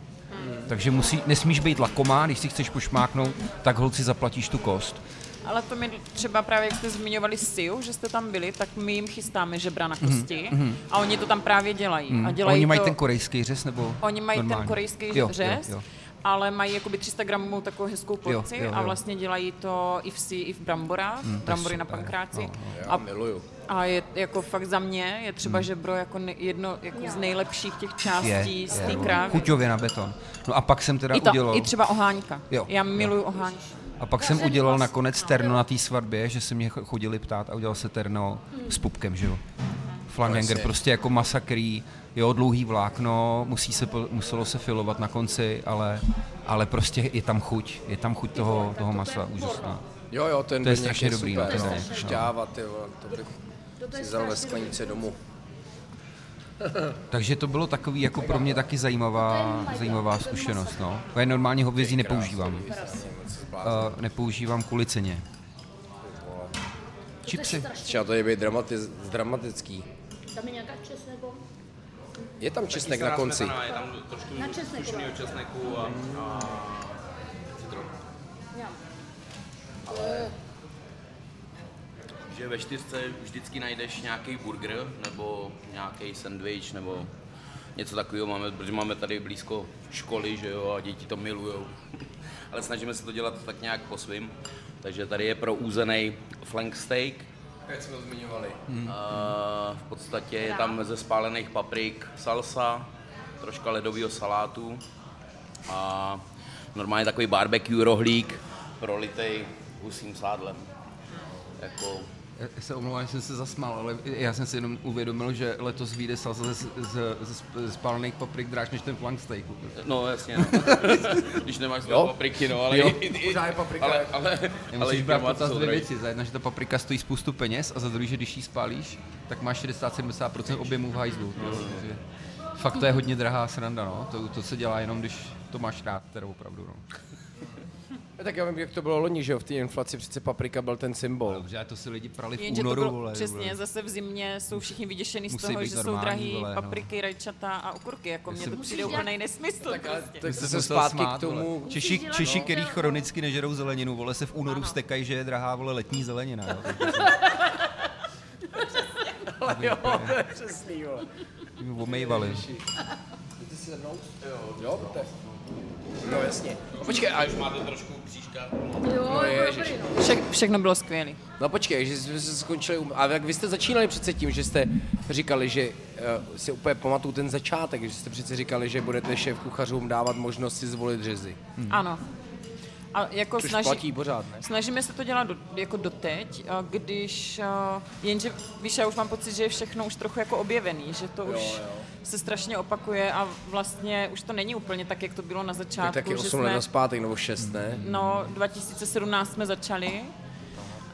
Takže musí, nesmíš být lakomá, když si chceš pošmáknout, tak holci zaplatíš tu kost. Ale to mi třeba právě, jak jste zmiňovali Siu, že jste tam byli, tak my jim chystáme žebra na kosti mm-hmm. a oni to tam právě dělají. A Mm. dělají Oni mají to, ten korejský řez nebo Oni mají normální? ten korejský Jo, řez, Jo, jo. ale mají jakoby 300 gramů takovou hezkou porci jo, jo. a vlastně dělají to i v si, i v bramborách, Mm, je brambory na pankráci. No, Já A, miluju. a je jako fakt za mě je třeba Hmm. žebro jako ne, jedno jako z nejlepších těch částí z té krávy. Chuťově na beton. No a pak jsem teda I, to, udělal... I třeba oháňka. Jo, Já jo. miluju oháňku. A pak jsem udělal nakonec terno na té svatbě, že se mě ch- chodili ptát a udělal se terno s pupkem, že jo. Flanhanger, Jasně. prostě jako masakrý, jo, dlouhý vlákno, musí se, muselo se filovat na konci, ale, ale prostě je tam chuť, je tam chuť toho, toho masa, úžasná. Jo, jo, ten To je strašně dobrý, super, no, to no. je- Šťáva, ty vole, to bych si vzal ve sklenici domů. [laughs] Takže to bylo takový jako pro mě taky zajímavá, zajímavá zkušenost. No. Já normálně hovězí nepoužívám. Uh, nepoužívám kvůli ceně. Čipsy. Třeba to je být dramatiz, dramatický. Tam je nějaká česneko? Je tam česnek na konci. Je tam trošku Na česneku. česneku a, a citron. Že ve čtyřce vždycky najdeš nějaký burger nebo nějaký sandwich nebo něco takového máme, protože máme tady blízko školy, že jo, a děti to milujou. Ale snažíme se to dělat tak nějak po svým. Takže tady je pro úzený flank steak, Jak jsme to zmiňovali. a v podstatě je tam ze spálených paprik salsa, troška ledového salátu a normálně takový barbecue rohlík prolitej husím sádlem. Jako, Já se omlouvám, že jsem se zasmál, ale já jsem si jenom uvědomil, že letos vyjde salsa ze, ze, ze, ze spálených paprik dráž než ten flank steak. no jasně, no. [laughs] když nemáš Jo? papriky, no, ale, Jo, i, i, pořád je paprika. ale, ale, ale brát potaz jsou dvě věci. Za jedna, že ta paprika stojí spoustu peněz a za druhý, že když ji spálíš, tak máš 60-70% objemu v hajzlu. jo, takže Fakt to je hodně drahá sranda, no. To, to se dělá jenom, když to máš rád, teda opravdu, no. Tak já vím, jak to bylo loni, že jo, v té inflaci přece paprika byl ten symbol. Dobře, a to si lidi prali v Jenže to únoru, bylo vole. přesně, vole. zase v zimě jsou všichni vyděšení z toho, že jsou normální, drahý vole, no. papriky, rajčata a okurky. Jako jsem- to přijde úplný nesmysl. Tak, prostě. tak se musel zpátky smát, k tomu... Vole. Češi, Češi, no. který chronicky nežerou zeleninu, vole, se v únoru vstekají, že je drahá, vole, letní zelenina. Jo. Ale jo, to je přesný, vole. Ty omejvali. Jo, to je... No jasně. No, počkej, a, Máte trošku bříška. Jo, No, jako ježiš. no. Vše, všechno bylo skvělé. no počkej, že jsme se skončili... u- A jak vy jste začínali přece tím, že jste říkali, že uh, si úplně pamatuju ten začátek, že jste přece říkali, že budete šéf kuchařům dávat možnost si zvolit řezy. Ano. A jako Což snaží, platí pořád, ne? Snažíme se to dělat do, jako doteď, když, jenže víš, já už mám pocit, že je všechno už trochu jako objevený, že to už jo. se strašně opakuje a vlastně už to není úplně tak, jak to bylo na Tak začátku. taky že 8 jsme, let naspátek, nebo 6, ne? No, 2017 jsme začali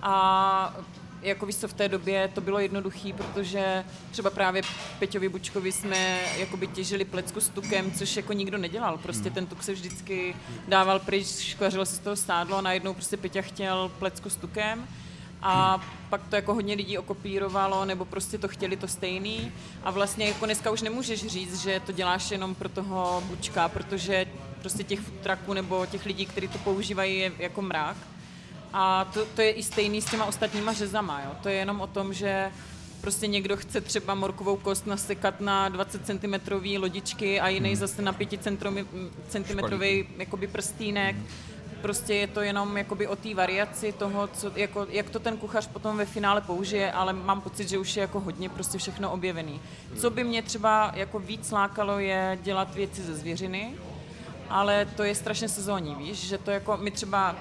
a jako víš co, v té době to bylo jednoduchý, protože třeba právě Peťovi Bučkovi jsme jakoby těžili plecku s tukem, což jako nikdo nedělal. Prostě ten tuk se vždycky dával pryč, škvařilo se z toho stádlo a najednou prostě Peťa chtěl plecku s tukem. A pak to jako hodně lidí okopírovalo, nebo prostě to chtěli to stejný. A vlastně jako dneska už nemůžeš říct, že to děláš jenom pro toho bučka, protože prostě těch food trucků nebo těch lidí, kteří to používají, je jako mrak. A to, to je i stejný s těma ostatníma řezama, jo. To je jenom o tom, že prostě někdo chce třeba morkovou kost nasekat na 20 cm lodičky a jiný zase na 5 cm jakoby prstýnek. Prostě je to jenom jakoby o té variaci toho, co, jako, jak to ten kuchař potom ve finále použije, ale mám pocit, že už je jako hodně prostě všechno objevený. Co by mě třeba jako víc lákalo je dělat věci ze zvěřiny, ale to je strašně sezónní, víš, že to jako my třeba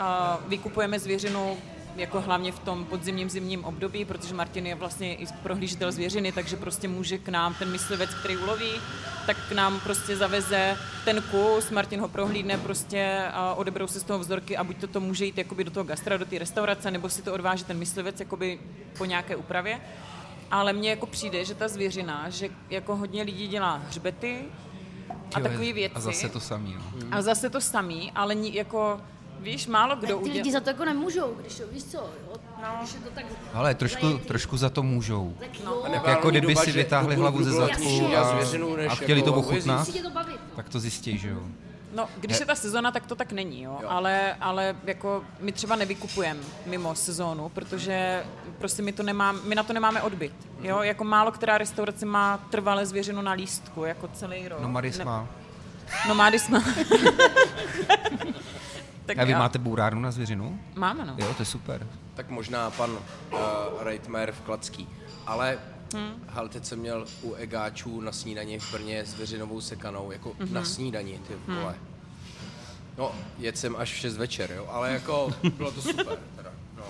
uh, vykupujeme zvěřinu jako hlavně v tom podzimním zimním období, protože Martin je vlastně i prohlížitel zvěřiny, takže prostě může k nám ten myslivec, který uloví, tak k nám prostě zaveze ten kus, Martin ho prohlídne prostě a odeberou se z toho vzorky a buď to, to může jít jakoby do toho gastra, do té restaurace, nebo si to odváží ten myslivec jakoby po nějaké úpravě. Ale mně jako přijde, že ta zvěřina, že jako hodně lidí dělá hřbety a Jo, takové věci. A zase to samý, no. A zase to samý, ale ni, jako, víš, málo kdo ty lidi udělá. za to jako nemůžou, když jo, víš co, jo? No. Když je to tak... Ale trošku, trošku za to můžou. Tak jo, nebyla Jako kdyby doba, si vytáhli hlavu ze zadku a, a chtěli to jako ochutnat, to bavit. no. tak to zjistí, že jo. No, když je ta sezona, tak to tak není, jo. Ale, ale jako my třeba nevykupujeme mimo sezónu, protože prostě my, to nemám, my na to nemáme odbyt. Jo? Jako málo která restaurace má trvalé zvěřinu na lístku, jako celý rok. No Maris Ne- má. No Maris má. [laughs] tak A vy já- máte bůrárnu na zvěřinu? Máme, no. Jo, to je super. Tak možná pan uh, Reitmer v Klacký. Ale hmm. hal, teď jsem měl u Egáčů na snídani v Brně s veřinovou sekanou, jako mm-hmm. na snídani, ty vole. No, jet jsem až v 6 večer, jo, ale jako bylo to super. Teda. No.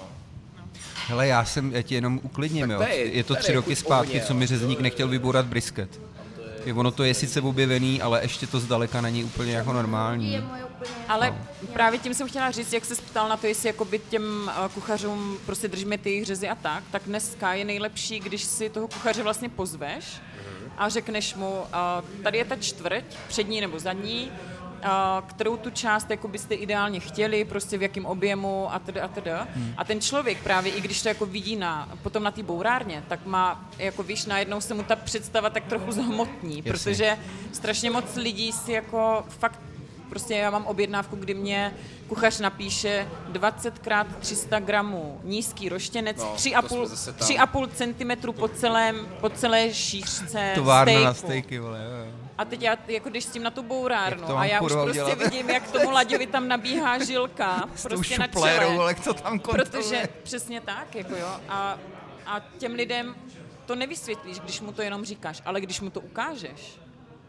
Hele, já jsem, já ti jenom uklidním, Tak jo. je- Je to tři roky zpátky, co mi řezník nechtěl vybourat brisket. Je, ono to je sice objevený, ale ještě to zdaleka není úplně jako normální. Ale No. právě tím jsem chtěla říct, jak se ptal na to, jestli jakoby těm eh, kuchařům prostě držíme ty jejich řezy a tak, tak dneska je nejlepší, když si toho kuchaře vlastně pozveš a řekneš mu, a tady je ta čtvrť, přední nebo zadní, kterou tu část jako byste ideálně chtěli, prostě v jakém objemu a teda a teda. Hmm. A ten člověk právě, i když to jako vidí na, potom na té bourárně, tak má, jako víš, najednou se mu ta představa tak trochu zhmotní, Jasně. protože strašně moc lidí si jako fakt Prostě já mám objednávku, kdy mě kuchař napíše 20 x 300 gramů nízký roštěnec, No, to 3,5 jsme zase tam. 3,5 cm po, celém, po celé šířce Továrna na stejku. stejky, vole, jo, jo. A teď já, jako když s tím na tu bourárnu to a já už prostě udělat? vidím, jak tomu Laďovi tam nabíhá žilka [laughs] prostě na čele. ale jak to tam kontroluje. Protože přesně tak, jako jo. A, a těm lidem to nevysvětlíš, když mu to jenom říkáš, ale když mu to ukážeš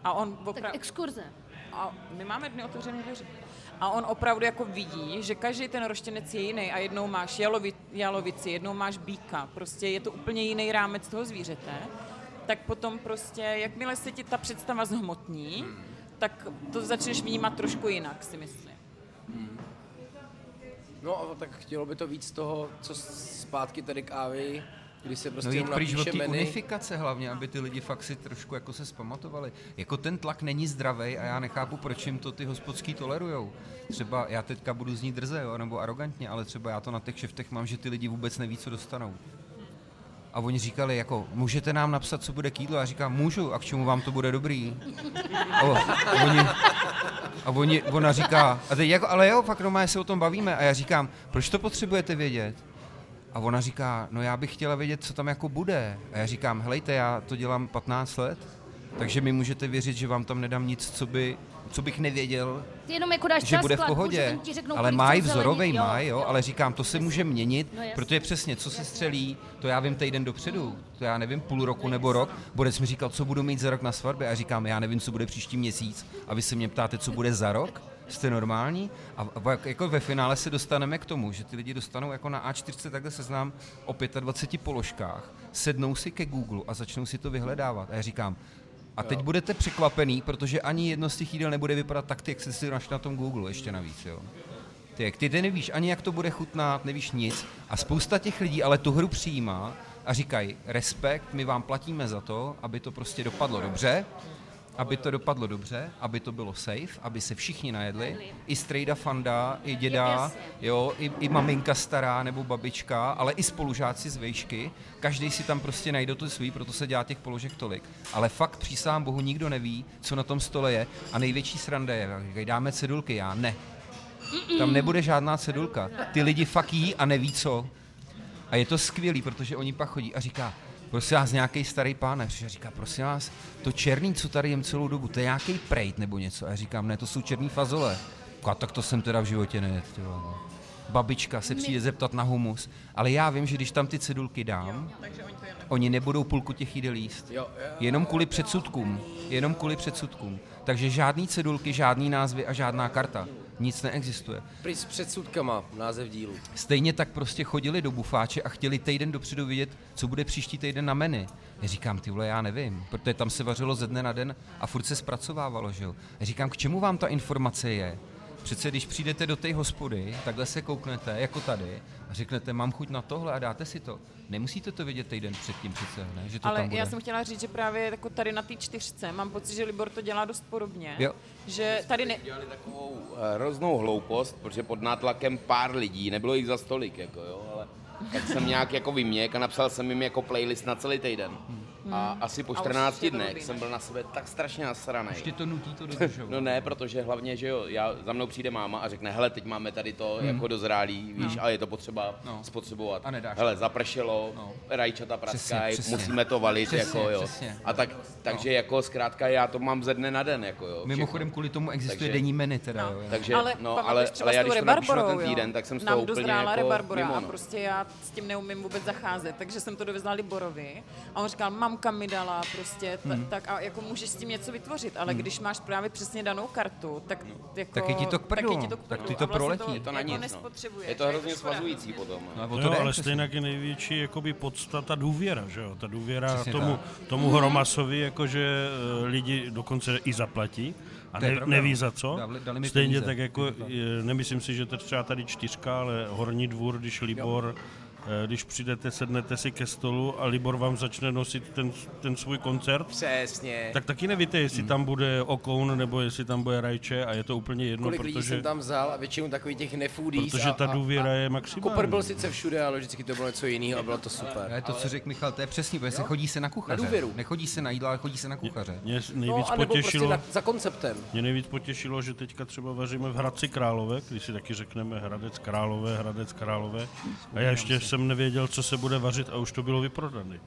a on Tak opravdu... exkurze. A my máme dny otevřené dveře. A on opravdu jako vidí, že každý ten roštěnec je jiný a jednou máš jalovi, jalovici, jednou máš býka. Prostě je to úplně jiný rámec toho zvířete. Tak potom prostě, jakmile se ti ta představa zhmotní, tak to začneš vnímat trošku jinak, si myslím. No a tak chtělo by to víc toho, co zpátky tady k Avi, kdy se prostě No jít pryč od té unifikace hlavně, aby ty lidi fakt si trošku jako se zpamatovali. Jako ten tlak není zdravý a já nechápu, proč jim to ty hospodský tolerujou. Třeba já teďka budu znít drze, jo, nebo arrogantně, ale třeba já to na těch šeftech mám, že ty lidi vůbec neví, co dostanou. A oni říkali, jako, můžete nám napsat, co bude k jídlu? A já říkám, můžu, a k čemu vám to bude dobrý? A, oni, a oni, ona říká, a teď jako, ale jo, fakt normálně se o tom bavíme. A já říkám, proč to potřebujete vědět? A ona říká, no já bych chtěla vědět, co tam jako bude. A já říkám, helejte, já to dělám 15 let, takže mi můžete věřit, že vám tam nedám nic, co, by, co bych nevěděl, Ty jenom jako dáš že bude v pohodě. řeknou, Ale chceš vzorový, zeleniny. Jo, jo, ale říkám, to se může měnit, No protože přesně, co se střelí, to já vím týden dopředu, to já nevím, půl roku nebo rok, Borec mi říkal, co budu mít za rok na svatbě, a říkám, já nevím, co bude příští měsíc, a vy se mě ptáte, co bude za rok, jste normální? A, a jako ve finále se dostaneme k tomu, že ty lidi dostanou jako na A4 takhle seznám o 25 položkách, sednou si ke Google a začnou si to vyhledávat. A já říkám, a teď budete překvapený, protože ani jedno z těch jídel nebude vypadat tak, jak jste si našli na tom Google ještě navíc, jo. Ty, jak ty, ty nevíš ani, jak to bude chutnat, nevíš nic. A spousta těch lidí ale tu hru přijímá a říkají, respekt, my vám platíme za to, aby to prostě dopadlo dobře, aby to dopadlo dobře, aby to bylo safe, aby se všichni najedli, i strejda fanda, i děda, jo, i, i maminka stará nebo babička, ale i spolužáci z vejšky, každý si tam prostě najde to svý, proto se dělá těch položek tolik. Ale fakt přísám bohu nikdo neví, co na tom stole je a největší sranda je, říkají, dáme cedulky, já ne. Tam nebude žádná cedulka. Ty lidi fakt jí a neví co. A je to skvělý, protože oni pak chodí a říká, prosím vás, nějaký starý pán, a říká, prosím vás, to černý, co tady jem celou dobu, to je nějaký prejt nebo něco. A já říkám, ne, to jsou černý fazole. A tak to jsem teda v životě nejet. ty vole, no. Babička se přijde zeptat na humus, ale já vím, že když tam ty cedulky dám, oni nebudou půlku těch jídel jíst. Jenom kvůli předsudkům. Jenom kvůli předsudkům. Takže žádný cedulky, žádný názvy a žádná karta. Nic neexistuje. Pryč s předsudkama, název dílu. Stejně tak prostě chodili do bufáče a chtěli týden dopředu vidět, co bude příští týden na menu. Já říkám, ty vole, já nevím, protože tam se vařilo ze dne na den a furt se zpracovávalo, že jo. Já říkám, k čemu vám ta informace je? Přece když přijdete do té hospody, takhle se kouknete, jako tady, a řeknete, mám chuť na tohle a dáte si to. Nemusíte to vědět týden předtím přece, ne? Že to Ale tam bude. já jsem chtěla říct, že právě jako tady na té čtyřce mám pocit, že Libor to dělá dost podobně. Jo. Že tady ne... Dělali takovou eh, hroznou hloupost, protože pod nátlakem pár lidí, nebylo jich za stolik, jako jo, ale tak jsem nějak jako vyměk a napsal jsem jim jako playlist na celý týden. A asi po Hmm. A už 14 je to dnech jsem byl na sebe tak strašně nasranej. Ještě to nutí to [laughs] dodržovat. No ne, protože hlavně, že jo, já, za mnou přijde máma a řekne, hele, teď máme tady to jako dozrálý, víš, No. a je to potřeba No. spotřebovat. A nedáš hele, to. zapršelo, No. rajčata praskají, musíme to valit, Přesně, jako jo. přesně. A tak, takže jako zkrátka já to mám ze dne na den, jako jo. Mimochodem všechno. kvůli tomu existuje Takže- denní menu teda, jo. Takže, ale no, ale, ale já když to napíšu na ten týden, tak jsem z toho úplně dozrála jako rebarbora mimo, a no. prostě já s tím neumím vůbec zacházet, takže jsem to dovezla Liborovi a on říkal, mamka mi dala prostě, t- Hmm. tak a jako můžeš s tím něco vytvořit, ale když máš právě přesně danou kartu, tak jako... Tak je ti to k prdu, tak je ti to k tak prdu ty a to vlastně proletí. To, Je to na jako nic, no. nespotřebuješ, Je to hrozně škoda. svazující potom. No, No. to Jo, ale přesně. stejně je největší jakoby podstata důvěra, že jo? Ta důvěra Přesně tomu, tak. tomu hromasovi, jakože eh, lidi dokonce i zaplatí a je ne, neví za co. Dali- dali mi Stejně peníze. tak jako, nemyslím si, že to třeba tady čtyřka, ale Horní dvůr, když Libor eh, když přijdete, sednete si ke stolu a Libor vám začne nosit ten, ten svůj koncert, Přesně. tak taky nevíte, jestli tam bude Okoun nebo jestli tam bude Rajče a je to úplně jedno, Kolik lidí protože, jsem tam vzal a většinou takových těch nefoodies. protože a, ta a- důvěra a, je maximální. Kopr byl sice všude, ale vždycky to bylo něco jiného a bylo to super. Ale to, co řekl Michal, to je přesně, protože se chodí se na kuchaře. Na důvěru. Nechodí se na jídla, ale chodí se na kuchaře. Mě nejvíc No, prostě potěšilo, na, za konceptem. Mě nejvíc potěšilo, že teďka třeba vaříme v Hradci Králové, když si taky řekneme Hradec Králové, Hradec Králové. A já ještě jsem nevěděl, co se bude vařit a už to bylo vyprodané.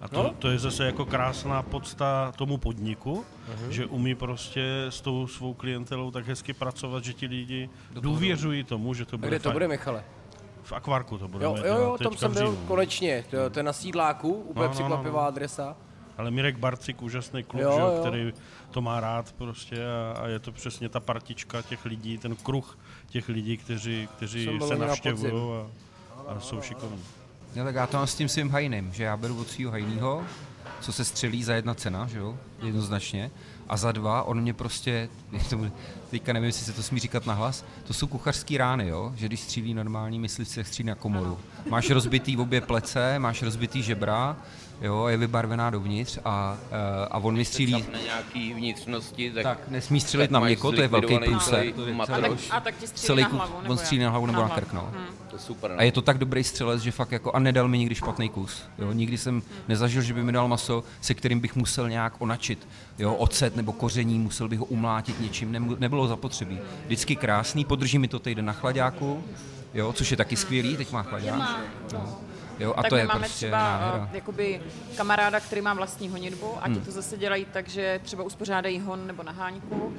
A to, to je zase jako krásná podsta tomu podniku, že umí prostě s tou svou klientelou tak hezky pracovat, že ti lidi důvěřují tomu, že to bude Kde to fajn. bude, Michale? V akvárku to budeme Jo, jo, jo, tam jsem byl konečně. To, to je na sídláku, úplně No, no, no, překvapivá no. adresa. Ale Mirek Barcik, úžasný kluk, Jo, že, jo, který to má rád prostě a, a je to přesně ta partička těch lidí, ten kruh těch lidí, kteří, kteří Jsem se loni na navštěvují a, jsou šikovní. No tak já to mám s tím svým hajným, že já beru od svého hajnýho, co se střelí za jedna cena, že jo, jednoznačně. A za dva, on mě prostě, [laughs] teďka nevím, jestli se to smí říkat nahlas, to jsou kuchařský rány, jo, že když střílí normální myslivci, tak střílí na komoru. Máš rozbitý obě plece, máš rozbitý žebra, jo, je vybarvená dovnitř a, eh, a on mi střílí, Na nějaký vnitřnosti, tak, tak nesmí střelit tak na měko, to je velký průser. je A tak, a tak ti střílí celý na kus, hlavu, nebo on střílí na hlavu nebo na hlavu. krk, no. to je super. No. A je to tak dobrý střelec, že fakt jako, a nedal mi nikdy špatný kus. Jo? Nikdy jsem nezažil, že by mi dal maso, se kterým bych musel nějak onačit. Jo? Ocet nebo koření, musel bych ho umlátit něčím, nemu- nebylo zapotřebí. Vždycky krásný, podrží mi to týden na chladáku, jo? což je taky skvělý, teď má chladák. No. Jo, a tak to my je máme prostě třeba nádhera. uh, jakoby kamaráda, který má vlastní honitbu a ti Hmm. to zase dělají tak, že třeba uspořádají hon nebo naháňku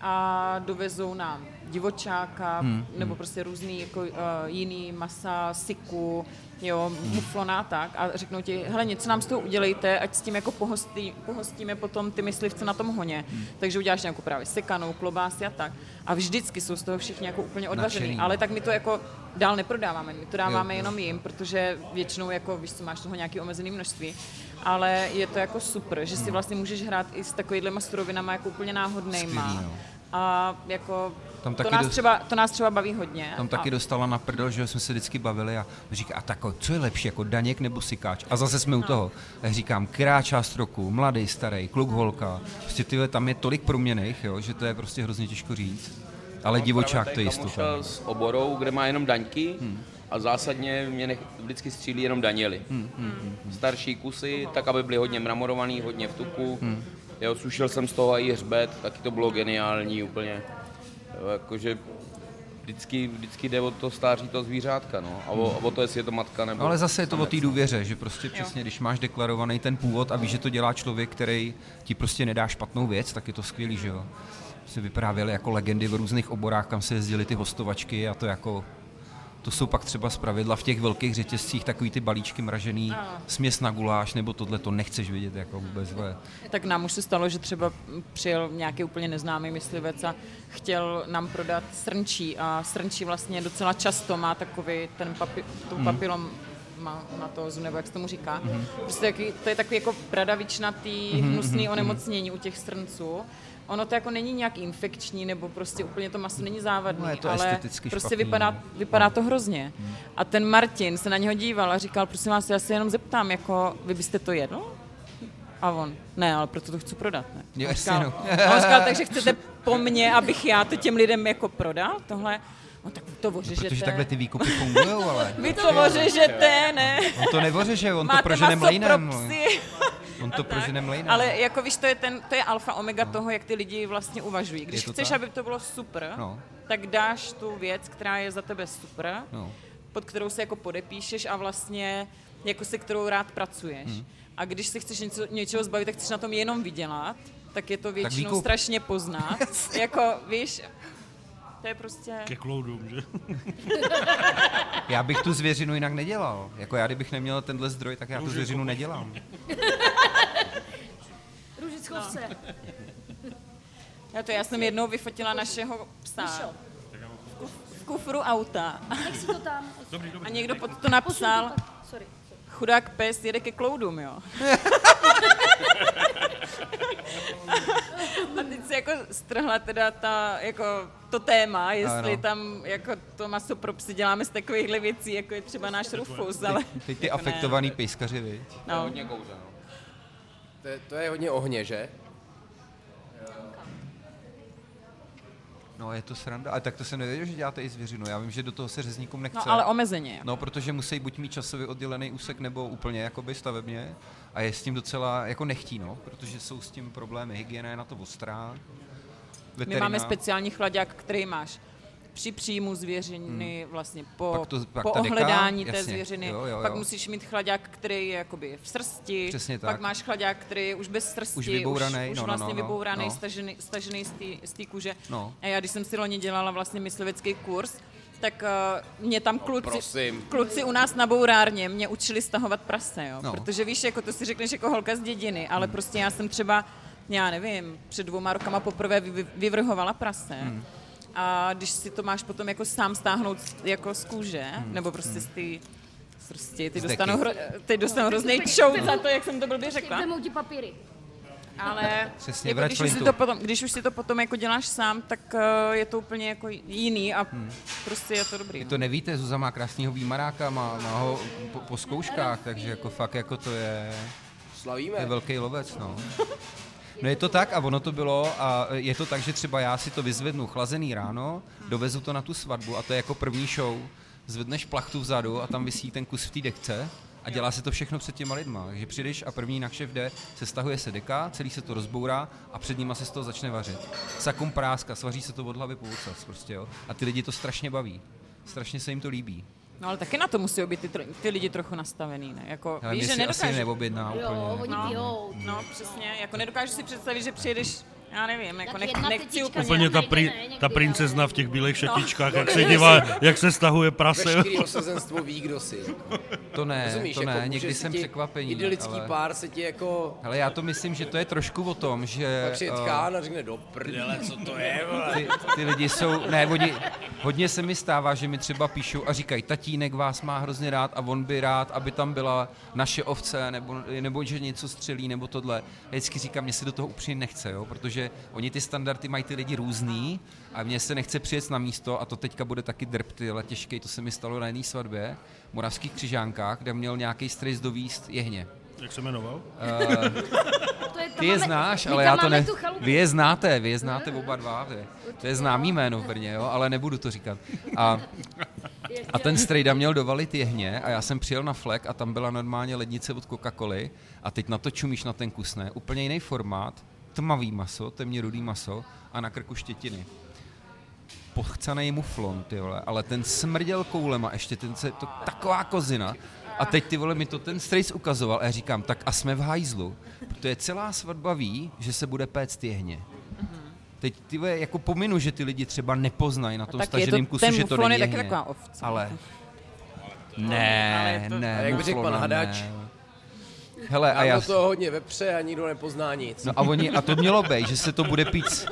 a dovezou nám divočáka Hmm, nebo prostě různý jako, uh, jiný masa, siku, jo, muflona tak a řeknou ti, hele, něco nám z toho udělejte, ať s tím jako pohostí, pohostíme potom ty myslivce na tom honě. Hmm. Takže uděláš nějakou právě sekanou, klobásy a tak. A vždycky jsou z toho všichni jako úplně odvařený. Nadšený. Ale tak my to jako dál neprodáváme, my to dáváme Jo, jenom jim, protože většinou jako, víš co, máš toho nějaké omezené množství, ale je to jako super, že si vlastně můžeš hrát i s takovýhlema surovinama jako úplně náhodnejma. Skvělý, no. A jako Tam to, taky nás dost- třeba, to nás třeba baví hodně. Tam taky a, dostala na prdel, že jsme se vždycky bavili a říká, a tako, co je lepší, jako Daněk nebo Sikáč? A zase jsme u toho. A říkám, která část roku, mladý, starý, kluk, holka, prostě tyhle, tam je tolik proměných, jo, že to je prostě hrozně těžko říct. Ale divočák to je jistota. s oborou, kde má jenom daňky a zásadně mě nech, vždycky střílí jenom daněly. Starší kusy, tak aby byly hodně mramorovaný, hodně v tuku. Jo, sušil jsem z toho i hřbet, taky to bylo geniální úplně. Jo, jakože vždycky, vždycky jde o to stáří toho zvířátka, no. A o, o to, jestli je to matka nebo... No, ale zase je to o té důvěře, že prostě přesně, když máš deklarovaný ten původ a víš, že to dělá člověk, který ti prostě nedá špatnou věc, tak je to skvělý, že jo. Se vyprávěly jako legendy v různých oborách, kam se jezdily ty hostovačky a to jako to jsou pak třeba zpravidla v těch velkých řetězcích takový ty balíčky mražený, směs na guláš, nebo tohle to nechceš vidět jako vůbec. Ve. tak nám už se stalo, že třeba přijel nějaký úplně neznámý myslivec a chtěl nám prodat srnčí a srnčí vlastně docela často má takový ten papi, tu Hmm. papilom matózu, nebo jak se tomu říká. Prostě taky, to je takový jako bradavičnatý, Hmm, hnusný onemocnění u těch srnců. Ono to jako není nějak infekční, nebo prostě úplně to maso není závadný, No, je to ale prostě špatný, vypadá, no. vypadá to hrozně. A ten Martin se na něho díval a říkal, prosím vás, já se jenom zeptám, jako vy byste to jedl? A on, ne, ale proto to chci prodat, ne. Jo, A on říkal, no. a on říkal, [laughs] takže chcete po mně, abych já to těm lidem jako prodal, tohle? No tak to ořežete. Protože takhle ty výkupy fungují, ale Vy to ořežete, ne? on to nevořeže, on to Máte prožene maso pro mlejnem. On to prožene mlejnem. Ale jako víš, to je, ten, to je alfa omega toho, jak ty lidi vlastně uvažují. Když to chceš, tak? aby to bylo super, No. tak dáš tu věc, která je za tebe super, No. pod kterou se jako podepíšeš a vlastně jako se kterou rád pracuješ. Hmm. A když se chceš něco, něčeho zbavit, tak chceš na tom jenom vydělat, tak je to většinou strašně poznat. [laughs] jako, víš, to je prostě... Ke kloudům, že? [laughs] Já bych tu zvěřinu jinak nedělal. Jako já, kdybych neměl tenhle zdroj, tak já tu zvěřinu nedělám. [laughs] Růžichovce. Já, to, já jsem jednou vyfotila našeho psa Vyšel. v, kuf, v kufru auta Nech si to tam. a někdo pod to napsal. Chudák pes jede ke kloudům, jo. [laughs] A teď se jako strhla teda ta, jako to téma, jestli Ano. tam jako to to maso pro psy děláme z takovýchhle věcí, jako je třeba náš Rufus, ale... Teď ty jako ne. afektovaný pejskaři, viď? No. No, Hodně kouře, no. To je, to je hodně ohně, že? No, je to sranda. Ale tak to jsem nevěděl, že děláte i zvěřinu. Já vím, že do toho se řezníkům nechce. no ale omezeně. No, protože musí buď mít časově oddělený úsek, nebo úplně jakoby stavebně. A je s tím docela jako nechtí, no, protože jsou s tím problémy. Hygiena je na to ostrá. My Veterina- máme speciální chlaďák, který máš při příjmu zvěřiny, vlastně po, Hmm. Pak to- pak po ta deka, ohledání té jasně. zvěřiny, Jo, jo, pak jo. musíš mít chlaďák, který je jakoby v srsti, Přesně pak tak. máš chlaďák, který je už bez srsti, Už vybouranej, už, už no, no, vlastně no, no, vybouraný, no. stažený, stažený z té kůže. No. A já, když jsem si loni dělala vlastně myslivecký kurz, tak uh, mě tam kluci, prosím. kluci u nás na bourárně mě učili stahovat prase, jo? No. protože víš, jako to si řekneš jako holka z dědiny, ale Hmm. prostě já jsem třeba, já nevím, před dvěma rokama poprvé vy- vyvrhovala prase. Hmm. A když si to máš potom jako sám stáhnout jako z kůže, Hmm. nebo prostě z té srsti, ty dostanou, hro, ty dostanou hrozný Ty- čout ty- za to, jak jsem to blbě řekla. Vemou ti papíry. Ale [laughs] Přesně, jako, když, už si to potom, když už si to potom jako děláš sám, tak uh, je to úplně jako jiný a prostě je to dobrý. Vy no. to nevíte, Zuza má krásného výmaráka, má, má ho po, po zkouškách, takže jako fakt jako to je, Slavíme. je velký lovec, no. [laughs] No je to tak a ono to bylo a je to tak, že třeba já si to vyzvednu chlazený ráno, dovezu to na tu svatbu a to je jako první show. Zvedneš plachtu vzadu a tam visí ten kus v té dekce a dělá se to všechno před těma lidma. Takže přijdeš a první nakšev jde, se stahuje se deka, celý se to rozbourá a před nima se z toho začne vařit. Sakum práska, svaří se to od hlavy po prostě, jo. A ty lidi to strašně baví. Strašně se jim to líbí. No ale taky na to musí být ty, ty lidi trochu nastavený, ne? Jako, Ale víš, že si asi nedokážu... neobjedná Jo, úplně. oni pijou. No, přesně, jako nedokážu si představit, že přijedeš, já nevím, jako Tak nech, nechci úplně... Úplně ta, pri, ta princezna v těch bílých šatičkách, jak No, se dívá, jak se stahuje prase. Veškerý osazenstvo ví, kdo jsi. To ne, Rozumíš, to jako ne, může někdy se jsem ti překvapení. Idylický ale... pár se ti jako Ale já to myslím, že to je trošku o tom, že pak přijde eh, tchán a řekne do prdele, co to je, vole. ty, ty lidi jsou, ne, oni, hodně se mi stává, že mi třeba píšou a říkají, tatínek vás má hrozně rád a on by rád, aby tam byla naše ovce, nebo, nebo že něco střelí, nebo tohle. Já vždycky říkám, mně se do toho upřímně nechce, jo, protože oni ty standardy mají ty lidi různý a mně se nechce přijet na místo a to teďka bude taky drb, ty ale těžký, to se mi stalo na jedné svatbě, v Moravských křižánkách, kde měl nějaký strejs dovíst jehně. Jak se jmenoval? To je, Ty je máme- znáš, ale já to ne... Vy je znáte, vy je znáte oba dva. Vy. To je známý jméno v Brně, jo, ale nebudu to říkat. A, a ten strejda měl dovalit jehně a já jsem přijel na flek a tam byla normálně lednice od Coca-Coly a teď na to čumíš na ten kus, ne? Úplně jiný formát, tmavý maso, temně rudý maso a na krku štětiny. Pochcanej muflon, ty vole, ale ten smrděl koulema, ještě ten se, to taková kozina. A teď ty vole mi to ten strejs ukazoval a já říkám, tak a jsme v hajzlu, protože celá svatba ví, že se bude péct jehně. Teď ty vole, jako pominu, že ty lidi třeba nepoznají na tom Tak je to, staženém kusu, ten že to muflon není je taky jehně. taková ovce. Ale ne, ale je to- ne, A jak by řekl pan Hadač? ne. Hele, a já, to hodně vepře a nikdo nepozná nic. No a, oni, a to mělo být, že se to bude pít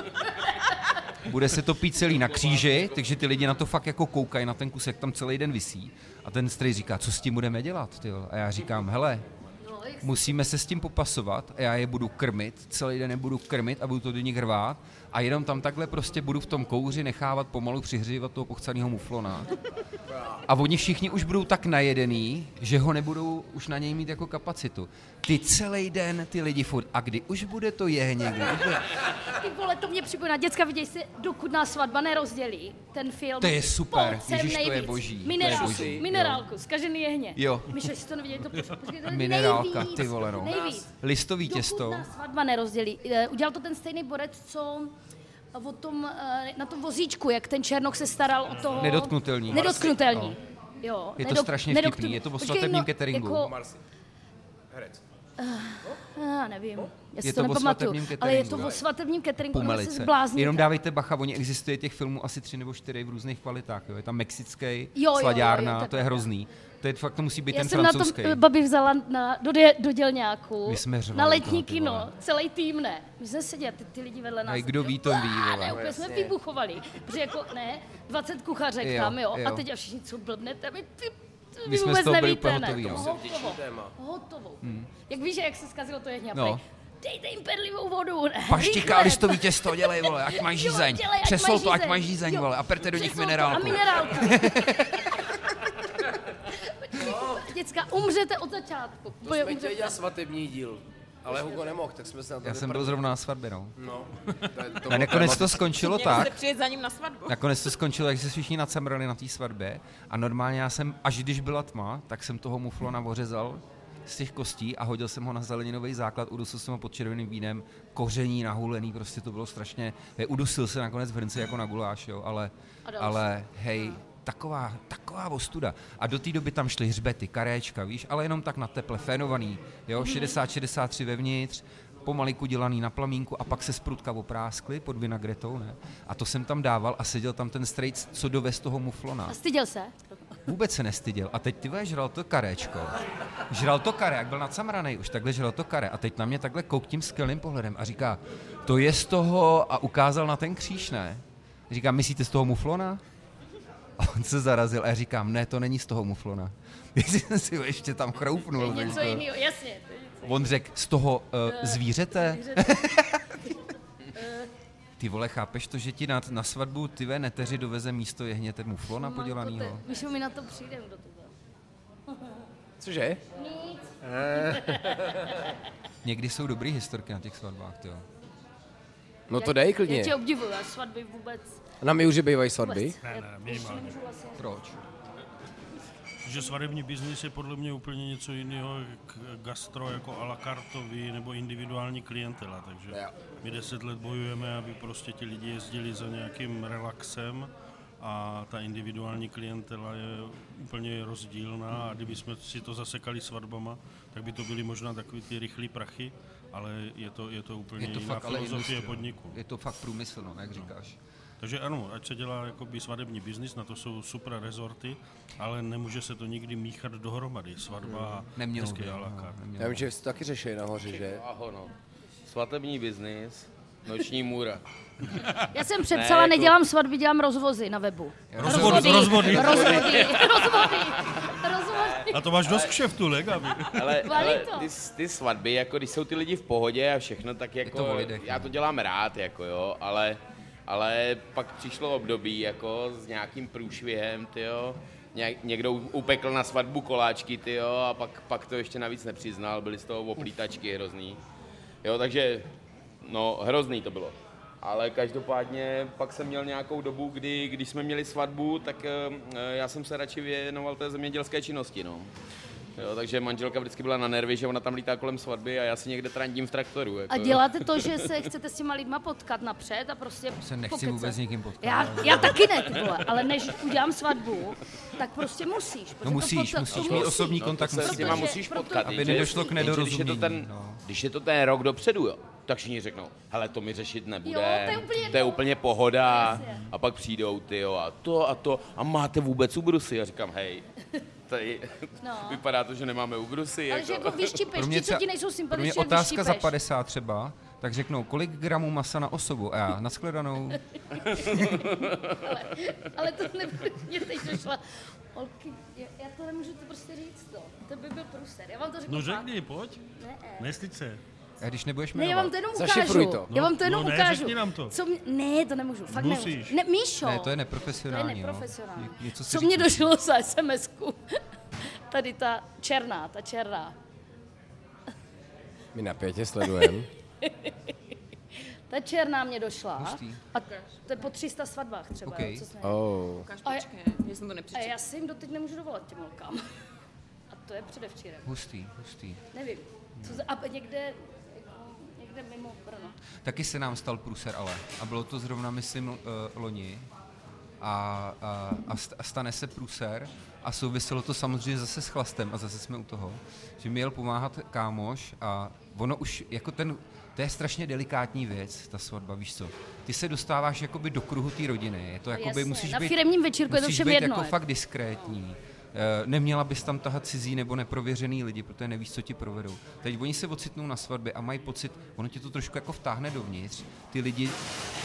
bude se to pít celý na kříži, takže ty lidi na to fakt jako koukají na ten kus, jak tam celý den visí. A ten strej říká, co s tím budeme dělat, ty? A já říkám, hele, musíme se s tím popasovat a já je budu krmit, celý den je budu krmit a budu to do nich rvát a jenom tam takhle prostě budu v tom kouři nechávat pomalu přihřívat toho pochcaného muflona. A oni všichni už budou tak najedený, že ho nebudou už na něj mít jako kapacitu. Ty celý den, ty lidi furt, a kdy už bude to jehně, kdy už bude... Ty vole, to mě připomíná. Děcka, viděj si, dokud nás svatba nerozdělí, ten film. To je super. Sem Ježiš, to je nejvíc. boží. To je Minerálku, boží. minerálku, zkažený jehně. Jo. Myšleš, si to neviděli, to počkej, to je [laughs] Minerálka, nejvíc, ty vole, no. Nejvíc. Listový Dokud těsto. nás svatba nerozdělí. Eh, Udělal to ten stejný borec, co o tom, eh, na tom vozíčku, jak ten Černok se staral o toho... Nedotknutelný. Nedotknutelný. No. Jo, Je to strašně nedok- vtipný, je to o svatebním no, cateringu. Jako, Marsi. Herec. já nevím, já si Je to, to nepamatuju, ale je to o svatebním cateringu, ono se Pumelice. zblázníte. Jenom dávejte bacha, oni existuje těch filmů asi tři nebo čtyři v různých kvalitách. Jo. Je tam mexický, Jo, jo, jo, jo, to je hrozný. To je fakt, to musí být Já ten jsem na francouzský. tom eh, babi vzala na, do, do dělňáku, My jsme řvali na letní kino, vole. celý tým ne. My jsme seděli, ty, ty lidi vedle nás. A kdo ví, to ví. Ne, úplně jsme vybuchovali, protože jako ne, 20 kuchařek Jo, tam, jo, a jo. teď a všichni, co blbnete, vy, ty, ty, My jsme z vůbec toho byli nevíte, úplně hotoví, to no. hotovo, téma. hotovo. Jak víš, jak se zkazilo to jehně, No. dejte jim perlivou vodu. ne, [laughs] Paštika a listový těsto, dělej, vole, ať mají žízeň. Přesol to, ať mají žízeň, vole, a perte do nich minerálku. A minerálku. [laughs] Děcka, umřete od začátku. To Úplně jsme chtěli umřete. dělat svatební díl, ale Hugo nemohl, tak jsme se na to Já jsem byl zrovna na svatbě, no. No, to, je- to A nakonec to skončilo Měli tak, jste přijet za ním na svatbu. Nakonec to skončilo, jak se všichni nacemrali na té svatbě a normálně já jsem, až když byla tma, tak jsem toho muflona ořezal z těch kostí a hodil jsem ho na zeleninový základ, udusil jsem ho pod červeným vínem, koření nahulený, prostě to bylo strašně, udusil se nakonec v hrnci jako na guláš, jo, ale, ale hej, taková, taková ostuda. A do té doby tam šly hřbety, karéčka, víš, ale jenom tak na teple, fénovaný, jo, 60-63 vevnitř, pomaliku dělaný na plamínku a pak se sprutka opráskly pod vinagretou, ne? A to jsem tam dával a seděl tam ten strejc, co dovez toho muflona. A styděl se? Vůbec se nestyděl. A teď ty vole, žral to karéčko. Žral to karé, jak byl nacamranej už, takhle žral to karé. A teď na mě takhle kouk tím skvělým pohledem a říká, to je z toho, a ukázal na ten kříž, ne? Říkám, myslíte z toho muflona? A on se zarazil a já říkám, ne, to není z toho muflona. [laughs] Jestli jsem si ho ještě tam chroupnul. Něco tak to- jiného, jasně. to je něco On řekl, z toho uh, zvířete? jiného. [laughs] Ty vole, chápeš to, že ti na, na svatbu ty ve neteři doveze místo jehněte muflona podělanýho? Víš, my na to přijdeme do toho. Cože? [laughs] Někdy jsou dobrý historky na těch svatbách, jo. No to dej Já klidně. tě obdivuju, já svatby vůbec... Na my už bývají svatby. Ne, ne, minimálně. Proč? Že svadební biznis je podle mě úplně něco jiného k gastro jako a la cartový nebo individuální klientela, takže my deset let bojujeme, aby prostě ti lidi jezdili za nějakým relaxem a ta individuální klientela je úplně rozdílná a kdybychom si to zasekali svatbama, tak by to byly možná takový ty rychlý prachy, ale je to, je to úplně Je to jiná fakt filozofie industrie. podniku. Je to fakt průmysl, no, jak říkáš. Takže ano, ať se dělá jakoby svatební biznis, na to jsou super rezorty, ale nemůže se to nikdy míchat dohromady. Svatba a Nemělo hezký by, no, Já vím, že jsi to taky řešili nahoře, že? Aho, no. Svatební biznis, noční můra. Já jsem přepsala, jako- nedělám svatby, dělám rozvozy na webu. Rozvody, rozvody. Rozvody, rozvody, [laughs] rozvody. A to máš dost kšeftu, ne, Gabi? Ale, ale to. ty, ty, svatby, jako když jsou ty lidi v pohodě a všechno, tak jako, to já no. to dělám rád, jako jo, ale, ale pak přišlo období, jako s nějakým průšvihem, tyjo, Ně, někdo upekl na svatbu koláčky, tyjo, a pak, pak to ještě navíc nepřiznal, byly z toho oplítačky hrozný. Jo, takže, no, hrozný to bylo. Ale každopádně pak jsem měl nějakou dobu, kdy, když jsme měli svatbu, tak eh, já jsem se radši věnoval té zemědělské činnosti, no. Jo, takže manželka vždycky byla na nervy, že ona tam lítá kolem svatby a já si někde trandím v traktoru. Jako, A děláte to, že se chcete s těma lidma potkat napřed a prostě Se nechci pokecat. vůbec s nikým potkat. Já, já taky ne, ty vole, ale než udělám svatbu, tak prostě musíš. protože No to musíš, pot- musíš to mít osobní No, kontakt, to se s musíš. těma Protože- musíš proto- potkat. Aby nedošlo k jenže Když je, to nedorozumění, ten, no. když je to ten rok dopředu, jo, tak všichni řeknou, hele, to mi řešit nebude, Jo, to je úplně to je úplně pohoda. Jasně. A pak přijdou ty jo, a to a to, a máte vůbec ubrusy? A říkám, hej, tady No. [laughs] vypadá to, že nemáme ubrusy. Ale že jako vyštípeš, ti, co ti nejsou pro mě sympatiční, jak otázka za vyštípeš. 50 třeba, tak řeknou, kolik gramů masa na osobu? A já, nashledanou. [laughs] Ale to nebude, mě teď došla. Holky, já, já to nemůžu to prostě říct, to. To by byl průser. Já vám to řeknu No řekni, pojď. Ne, Nestyď se. A když nebudeš ne, já jmenovat. vám to jenom ukážu. to. Já vám to jenom No ne, ukážu. řekni nám to. Co mě, ne, to nemůžu, fakt Musíš. nemůžu. Ne, Míšo. Ne, to je To je neprofesionální. neprofesionální. No. Něco si Co mě říkej. došlo za SMS-ku? [laughs] Tady ta černá, ta černá. My na pětě sledujeme. Ta černá mě došla. Hustý. A to je po 300 svatbách třeba. Ok. jo, co jsem- Oh. Ukáž, A je- počkej, já jsem to A nepřečetla. já si jim doteď nemůžu dovolat těm holkám. [laughs] A to je předevčírem. Hustý, hustý. Nevím. Co za, a někde, někde mimo Brno. Taky se nám stal průser, ale. A bylo to zrovna, myslím, uh, loni. A, a, a st- a stane se průser. A souviselo to samozřejmě zase s chlastem. A zase jsme u toho. Že mi jel pomáhat kámoš a ono už, jako ten, to je strašně delikátní věc, ta svatba, víš co. Ty se dostáváš jakoby do kruhu té rodiny. Je to jakoby, jasně. musíš Na být, firemním večírku je to všem jedno, jako fakt diskrétní. Eh, Neměla bys tam tahat cizí nebo neprověřený lidi, protože nevíš, co ti provedou. Teď oni se ocitnou na svatbě a mají pocit, ono tě to trošku jako vtáhne dovnitř. Ty lidi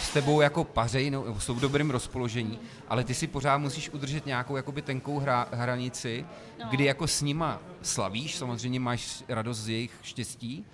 s tebou jako pařej, no, jsou v dobrém rozpoložení, ale ty si pořád musíš udržet nějakou jakoby tenkou hra, hranici, No. kdy jako s nima slavíš, samozřejmě máš radost z jejich štěstí,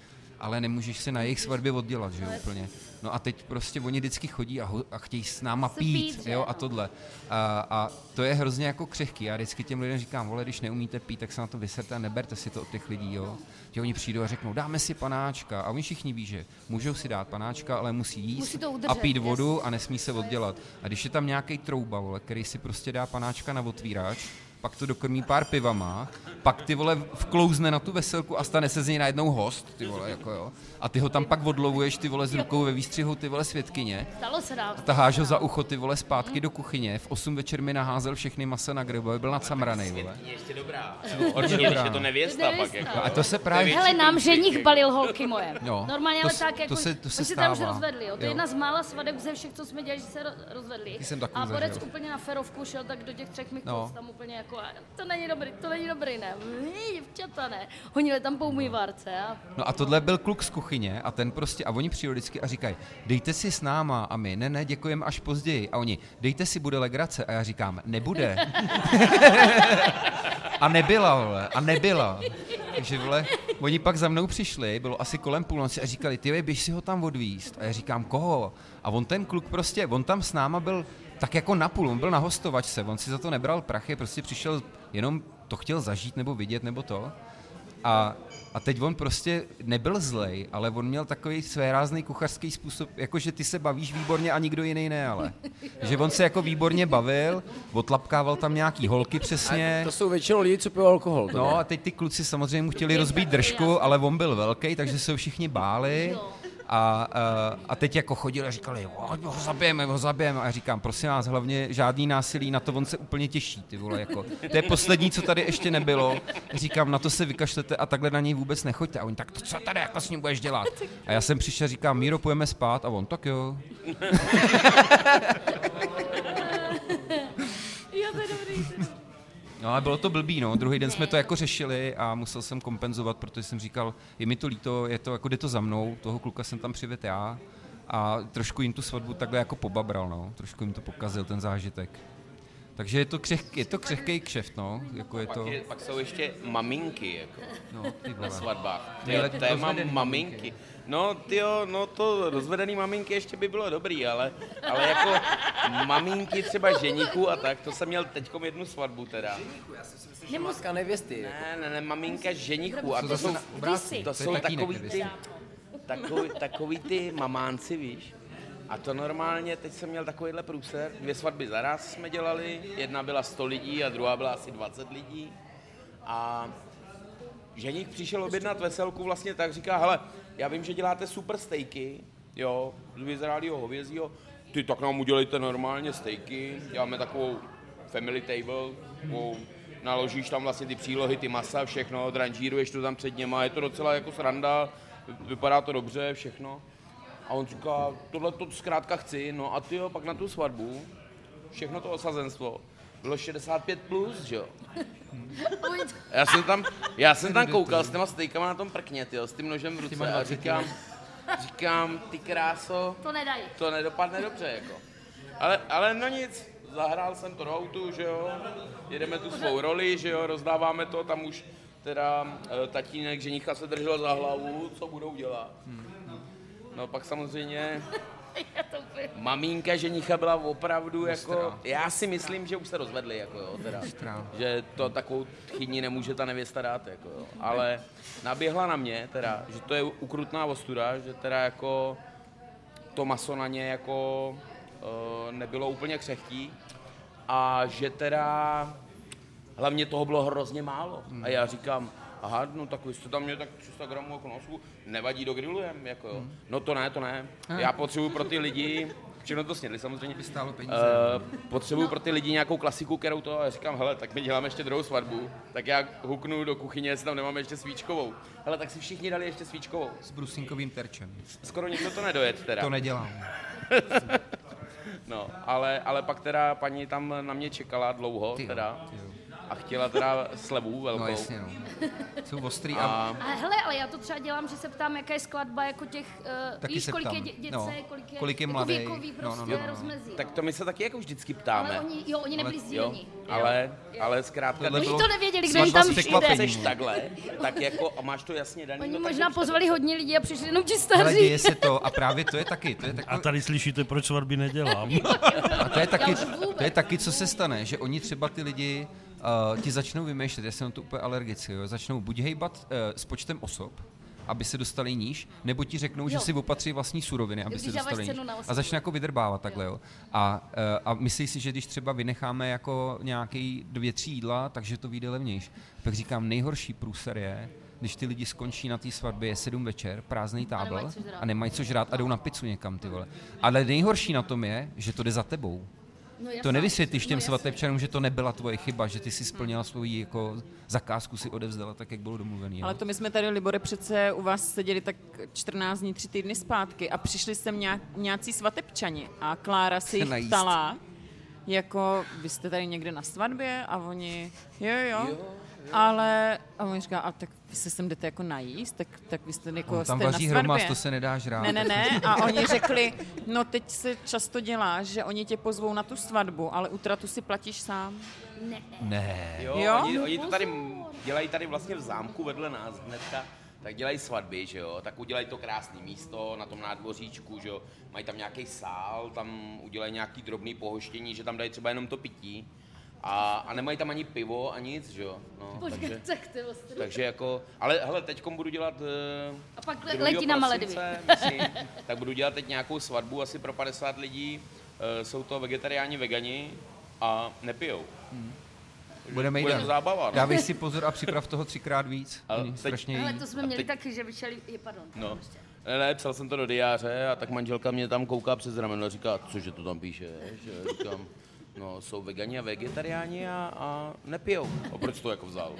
ale nemůžeš se na jejich svatbě oddělat, že jo, úplně. No a teď prostě oni vždycky chodí a, ho, a chtějí s náma pít, jo, a tohle. A, a to je hrozně jako křehký. Já vždycky těm lidem říkám, vole, když neumíte pít, tak se na to vyserte a neberte si to od těch lidí, jo. Že oni přijdou a řeknou, dáme si panáčka. A oni všichni ví, že můžou si dát panáčka, ale musí jíst Musí to a udržet, pít vodu a nesmí se oddělat. A když je tam nějaký trouba, vole, který si prostě dá panáčka na otvírač, pak to dokrmí pár pivama, pak ty vole vklouzne na tu veselku a stane se z něj najednou host, ty vole, jako jo. A ty ho tam pak odlovuješ, ty vole, s rukou ve výstřihu, ty vole, světkyně. Stalo se nám. A taháš ho za ucho, ty vole, zpátky do kuchyně. V 8 večer mi naházel všechny masa na grill, byl nacamranej, vole. Je ještě dobrá. Určitě, když je to nevěsta pak. Jako. No a to se právě... Hele, nám ženich balil holky moje. Jo. Normálně, To ale tak to jako, se- to se oni se tam už rozvedli, jo. To je jedna z mála svadeb ze všech, co jsme dělali, že se ro- rozvedli. Jsem a Borec úplně na ferovku šel tak do těch třech Mikulc, No. tam úplně jako, to není dobrý, to není dobrý, ne. Hm, Děvčata, ne. Honili tam po umývárce a No a tohle byl kluk z kuchyně a ten prostě, a oni vždycky a říkají, dejte si s náma a my, ne, ne, děkujeme až později. A oni, dejte si, bude legrace. A já říkám, nebude. [laughs] a nebyla, vole, a nebyla. Takže, vole, oni pak za mnou přišli, bylo asi kolem půlnoci a říkali, ty běž si ho tam odvíst. A já říkám, koho? A on ten kluk prostě, on tam s náma byl tak jako napůl, on byl na hostovačce, on si za to nebral prachy, prostě přišel jenom to chtěl zažít nebo vidět nebo to. A, a teď on prostě nebyl zlej, ale on měl takový svérázný kuchařský způsob, jako že ty se bavíš výborně a nikdo jiný ne, ale. [laughs] Že on se jako výborně bavil, otlapkával tam nějaký holky přesně. To jsou většinou lidi, co pijou alkohol. No a teď ty kluci samozřejmě mu chtěli rozbít držku, ale on byl velký, takže se ho všichni báli. A, a, a teď jako chodili a říkali, "O, ho zabijeme, ho zabijeme. A já říkám, prosím vás, hlavně žádný násilí, na to on se úplně těší, ty vole, jako. To je poslední, co tady ještě nebylo. Říkám, na to se vykašlete a takhle na něj vůbec nechoďte. A oni, tak to co tady jako s ním budeš dělat? A já jsem přišel, říkám, Míro, půjdeme spát. A on, tak jo. jo, to je. No ale bylo to blbý, no. Druhý den jsme to jako řešili a musel jsem kompenzovat, protože jsem říkal, je mi to líto, je to jako jde to za mnou, toho kluka jsem tam přivedl já a trošku jim tu svatbu takhle jako pobabral, no. Trošku jim to pokazil, ten zážitek. Takže je to, křeh, je to křehký kšeft, no. Jako je to, Pak, je, pak jsou ještě maminky, jako. no, ty na svatbách. To je téma rozvedený maminky. No, tyjo, no to rozvedený maminky ještě by bylo dobrý, ale, ale jako maminky třeba ženichů a tak, to jsem měl teďkom jednu svatbu teda. Láska nevěsty. Ne, ne, ne, maminka ženichů a to jsou, to je jsou takový ty, takový, takový ty mamánci, víš. A to normálně, teď jsem měl takovýhle průser, dvě svatby zaraz jsme dělali, jedna byla 100 lidí a druhá byla asi 20 lidí. A ženich přišel objednat veselku vlastně tak, říká, hele, já vím, že děláte super stejky, jo, z vyzrálého hovězího, ty tak nám udělejte normálně stejky, děláme takovou family table, takovou, naložíš tam vlastně ty přílohy, ty masa, všechno, dranžíruješ to tam před něma, je to docela jako sranda, vypadá to dobře, všechno. A on říká, tohle to zkrátka chci, no a ty jo, pak na tu svatbu, všechno to osazenstvo, bylo 65 plus, že jo. [laughs] Já jsem tam, já jsem tam koukal s těma stejkama na tom prkně, tyjo, s tím nožem v ruce a říkám, říkám, ty kráso, To nedají. to nedopadne dobře, jako. Ale, ale no nic, zahrál jsem to do autu, že jo, jedeme tu svou roli, že jo, rozdáváme to, tam už teda eh, tatínek ženicha se držel za hlavu, co budou dělat. No pak samozřejmě [laughs] Maminka ženicha byla opravdu jako, já si myslím, že už se rozvedli, jako jo, teda. Že to takovou chyní nemůže ta nevěsta dát, jako jo. Ale naběhla na mě, teda, že to je ukrutná ostuda, že teda jako to maso na ně jako uh, nebylo úplně křehký a že teda hlavně toho bylo hrozně málo. A já říkám, aha, no tak vy jste tam měli tak 300 gramů jako nosku, nevadí, dogrilujem, jako jo. No to ne, to ne. Já potřebuju pro ty lidi, všechno to snědli samozřejmě. By stálo peníze. Uh, potřebuju pro ty lidi nějakou klasiku, kterou to, a já říkám, hele, tak my děláme ještě druhou svatbu, tak já huknu do kuchyně, jestli tam nemáme ještě svíčkovou. Hele, tak si všichni dali ještě svíčkovou. S brusinkovým terčem. Skoro nikdo to nedojet teda. To nedělám. [laughs] No, ale, ale pak teda paní tam na mě čekala dlouho, Ty jo, teda. ty jo. A chtěla teda slevu velkou. No jasně, no. Jsou ostrý a... A Ale hele, ale já to třeba dělám, že se ptám, jaká je skladba jako těch, uh, Taky víš, kolik je dě- dětce, No, kolik je, kolik je jako mladej. věkový No, no, prostě no, no. rozmezí. tak no. to my se taky jako vždycky Ale ptáme. oni, jo, oni nebyli jo, sdílení. ale, ale zkrátka, Oni to nevěděli, kdo jim tam přijde. chceš takhle, tak jako a máš to jasně daný. Oni no, tak možná pozvali hodně lidí a přišli jenom ti Ale staří. děje se to a právě to je taky, to je taky, A tady slyšíte, proč svatby nedělám. a to je taky, to je taky, co se stane, že oni třeba ty lidi uh, ti začnou vymýšlet, já jsem na to úplně alergický, jo, začnou buď hejbat uh, s počtem osob, aby se dostali níž, nebo ti řeknou, že Jo. si opatří vlastní suroviny, aby Když se dostali níž. A začne jako vydrbávat takhle, jo. A, uh, a myslí si, že když třeba vynecháme jako nějaký dvě, tři jídla, takže to vyjde levnější. Pak říkám, nejhorší průser je, když ty lidi skončí na té svatbě, je sedm večer, prázdný tábl nemají co žrát. a nemají co žrát a jdou na pizzu někam, ty vole. Ale nejhorší na tom je, že to jde za tebou. No. To nevysvětlíš těm No, svatebčanům, že to nebyla tvoje chyba, že ty si splnila svoji jako zakázku, si odevzdala tak, jak bylo domluvený. Ale jo. to my jsme tady, Libore, přece u vás seděli tak 14 dní, tři týdny zpátky a přišli sem nějak, nějací svatebčani a Klára se jich najíst. ptala, jako vy jste tady někde na svatbě a oni, jo, jo, jo. Ale, a oni říká, a tak vy se sem jdete jako najíst, tak, tak vy jste jako On tam jste na vaří hromaz, to se nedá žrát. Ne, ne, ne. A oni řekli, no teď se často dělá, že oni tě pozvou na tu svatbu, ale útratu si platíš sám. Ne. Ne. Jo, Jo? Oni, oni to tady dělají tady vlastně v zámku vedle nás hnedka, tak dělají svatby, že jo, tak udělají to krásné místo na tom nádvoříčku, že jo, mají tam nějaký sál, tam udělají nějaký drobný pohoštění, že tam dají třeba jenom to pití a, a nemají tam ani pivo a nic, že jo, no, Počkej, takže, [laughs] tak ty ostrý. takže jako, ale hele, teď budu dělat eh, A pak le- 2. letí na Maledivy. [laughs] tak budu dělat teď nějakou svatbu asi pro 50 lidí, Eh, jsou to vegetariáni, vegani a nepijou. Budeme jít Bude zábava, no. Dávej si pozor a připrav toho třikrát víc. A Oni teď- strašně Ale to jsme měli teď- taky, že vyšeli, je, pardon. No. Prostě. Ne, ne, psal jsem to do diáře a tak manželka mě tam kouká přes rameno a říká, cože to tam píše, že říkám, no jsou vegani a vegetariáni a, a nepijou. A proč to jako vzal?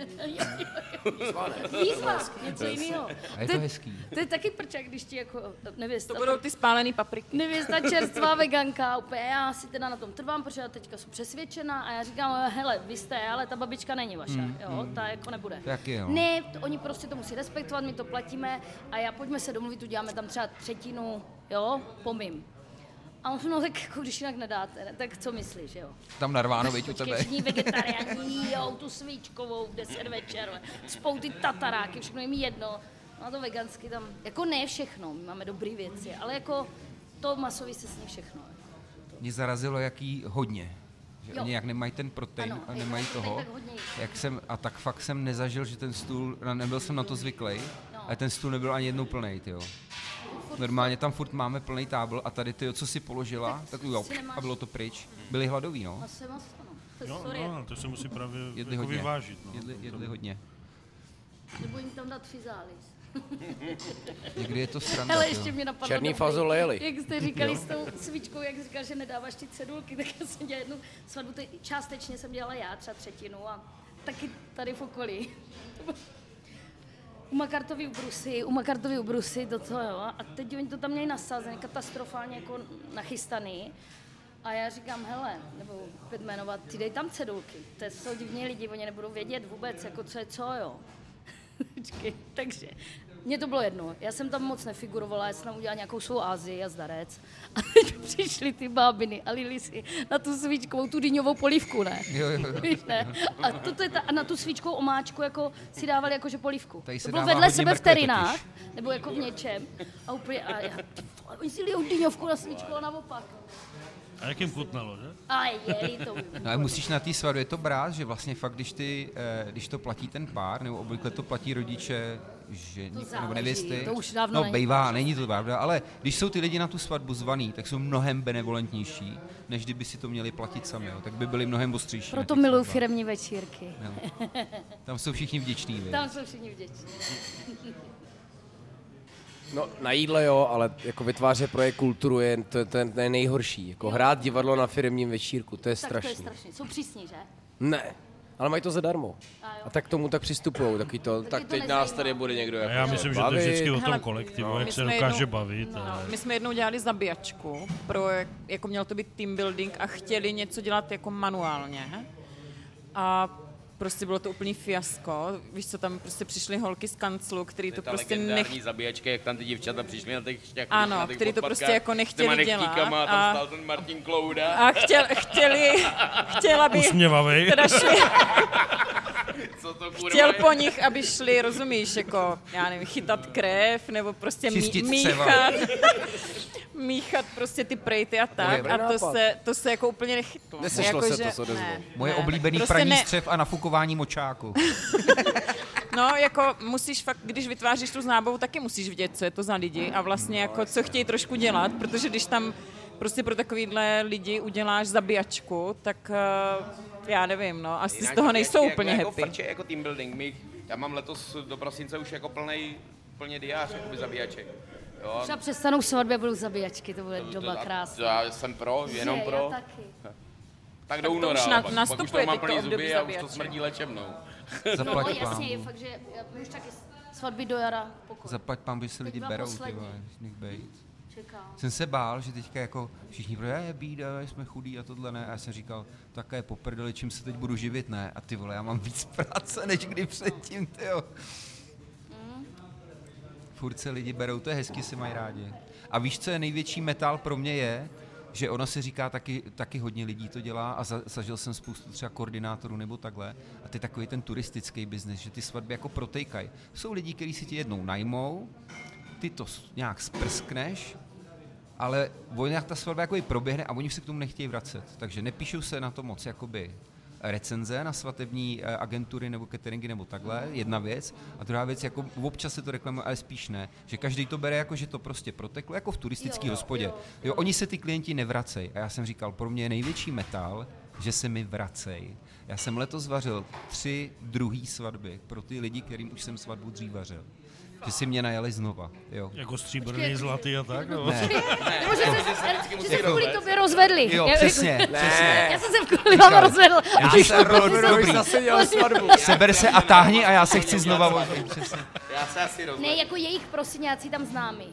Výzva, něco jiného. A je to hezký. To je taky prčak, když ti jako nevěsta, To budou ty spálený papriky. nevěsta [laughs] čerstvá veganka, úplně já si teda na tom trvám, protože já teďka jsem přesvědčená a já říkám, hele, vy jste, ale ta babička není vaše, jo, ta jako nebude. Tak jo. Ne, to, oni prostě to musí respektovat, my to platíme a já pojďme se domluvit, uděláme tam třeba třetinu, jo, pomím. A on no tak jako, když jinak nedáte, ne, tak co myslíš, jo? Tam narváno, viď u tebe. všichni vegetariáni, jo, tu svíčkovou v 10 večer, spou ty tataráky, všechno jim jedno. No a to vegansky tam, jako ne všechno, my máme dobré věci, ale jako to masový se sní všechno. Mě zarazilo, jaký hodně. Že Jo. oni jak nemají ten protein Ano, a nemají mají toho. tak. Jak jsem, a tak fakt jsem nezažil, že ten stůl, no, nebyl jsem na to zvyklý, a ten stůl nebyl ani jednou plný, jo. Normálně tam furt máme plný tábl a tady ty, co si položila, tak jo, si nemáš- a bylo to pryč. Byli hladoví, no. No. No, Sorry, no, to se musí právě [laughs] Jedli jako hodně. vyvážit. No. Jedli, jedli hodně. nebo jim tam dát fyzális. [laughs] Někdy je to sranda, Hele, jo. ještě mě napadlo. Černý fazole jeli. Jak jste říkali s tou svíčkou, jak jsi říkal, že nedáváš ty cedulky, [laughs] tak já jsem dělala jednu svatbu, částečně jsem dělala já, třeba třetinu a taky tady v okolí. U Makartovy ubrusy, u Makartovy ubrusy, do toho, jo. A teď oni to tam měli nasazené, katastrofálně jako nachystaný. A já říkám, hele, nebo opět jmenovat, ty dej tam cedulky. To jsou divní lidi, oni nebudou vědět vůbec, jako co je co, jo. [laughs] Takže mně to bylo jedno. Já jsem tam moc nefigurovala, já jsem tam udělala nějakou svou Ázii a zdarec. [laughs] A teď přišly ty bábiny a lili si na tu svíčkovou, tu dýňovou polívku, ne? [laughs] Jo, jo, jo. Víš, ne? A, to, je ta, a na tu svíčkovou omáčku jako si dávali jakože polívku. Tady se to bylo vedle sebe v terinách, totiž. nebo jako v něčem. A úplně, a já, oni si lijou dýňovku na svíčku a naopak. A jak jim chutnalo, že? A je, to No ale musíš na té svatbě to brát, že vlastně fakt, když, ty, eh, když to platí ten pár, nebo obvykle to platí rodiče, že nebo záleží, nevěsty, to už dávno no není. bejvá, není to pravda, ale když jsou ty lidi na tu svatbu zvaný, tak jsou mnohem benevolentnější, než kdyby si to měli platit sami, jo. tak by byli mnohem ostřejší. Proto miluju firemní večírky. Jo. Tam jsou všichni vděční. Tam jsou všichni vděční. No, na jídle jo, ale jako vytvářet projekt kulturu je to, to, to je nejhorší. Jako hrát divadlo na firmním večírku, to je Tak to je strašný. Jsou přísní, že? Ne, ale mají to zadarmo. A. A tak k tomu tak přistupují, taky to, tak to teď nás nezajímá. tady bude někdo A jako já myslím, že to je vždycky o tom kolektivu, no. jak My se dokáže jednou- bavit. No, a- my jsme jednou dělali zabíjačku, pro, jako měl to být team building a chtěli něco dělat jako manuálně. A prostě bylo to úplný fiasko. Víš co, tam prostě přišly holky z kanclu, který to ta prostě nech... zabíjačka, jak tam ty děvčata přišly na těch šťaků, Ano, na těch který to prostě jako nechtěli dělat a tam stál ten Martin Klouda. A chtěl, chtěli, chtěla by, Usměvavej. teda šli, Co to kurva chtěl je? po nich, aby šli, rozumíš, jako, já nevím, chytat krev, nebo prostě mí, míchat, [laughs] míchat prostě ty prejty a tak. A to se, to se jako úplně nechytlo. Nesešlo se to že- s odezvou. ne, Moje ne, oblíbený prostě praní ne, střev a nafukování močáku. [laughs] [laughs] No, jako musíš fakt, když vytváříš tu znábavu, taky musíš vidět, co je to za lidi a vlastně jako co chtějí trošku dělat, protože když tam prostě pro takovýhle lidi uděláš zabíjačku, tak uh, já nevím, no, asi z Jinak toho jak- nejsou jak- úplně jako happy. Frče, jako team building. My, já mám letos do prosince už jako plnej, plně diář, jakoby zabíjaček. Jo, Třeba přestanou svatby a budou zabíjačky, to bude to- doba to- krásná. Já jsem pro, jenom Je, pro. Já taky. Tak do února, už na- pak, pak už to mám plný zuby a už to smrdí léčebnou. No Zaplať jasně, pán. fakt, že já- už taky svatby do jara pokoj. Zaplať pán, by se lidi berou, ty vole, nech bejt. Čekám. Jsem se bál, že teďka jako všichni budou, je bída, jsme chudí a tohle ne. A já jsem říkal, také poprdeli, čím se teď budu živit, ne. A ty vole, já mám víc [laughs] práce, než kdy předtím, ty jo. Furt se lidi berou, to je hezky, si mají rádi. A víš, co je největší metal pro mě je, že ono se říká taky, taky hodně lidí to dělá a za, zažil jsem spoustu třeba koordinátorů nebo takhle. A ty takový ten turistický biznis, že ty svatby jako protejkají. Jsou lidi, kteří si ti jednou najmou, ty to nějak sprskneš, ale nějak ta svatba jako proběhne a oni se k tomu nechtějí vracet. Takže nepíšou se na to moc jakoby recenze na svatební eh, agentury nebo cateringy nebo takhle, jedna věc. A druhá věc, jako občas se to reklamuje, ale spíš ne. Že každý to bere jako, že to prostě proteklo, jako v turistické Jo, hospodě. jo, Jo, oni se ty klienti nevracejí. A já jsem říkal, pro mě je největší metal, že se mi vracejí. Já jsem letos vařil tři druhý svatby pro ty lidi, kterým už jsem svatbu dřív vařil. Že si mě najeli znova. Jo. Jako stříbrný, zlatý a tak, no. Ne. Nebo že se, že se kvůli tobě rozvedli. Jo, Já- přesně, přesně. Já jsem se kvůli vám rozvedl. Bylo Ty jsi- dobrý. Zase dělal svatbu. Seber se a táhni a já se chci znova vozit. Přesně. Já se asi Ne, rozhodnu. jako jejich prostěňáci tam známí.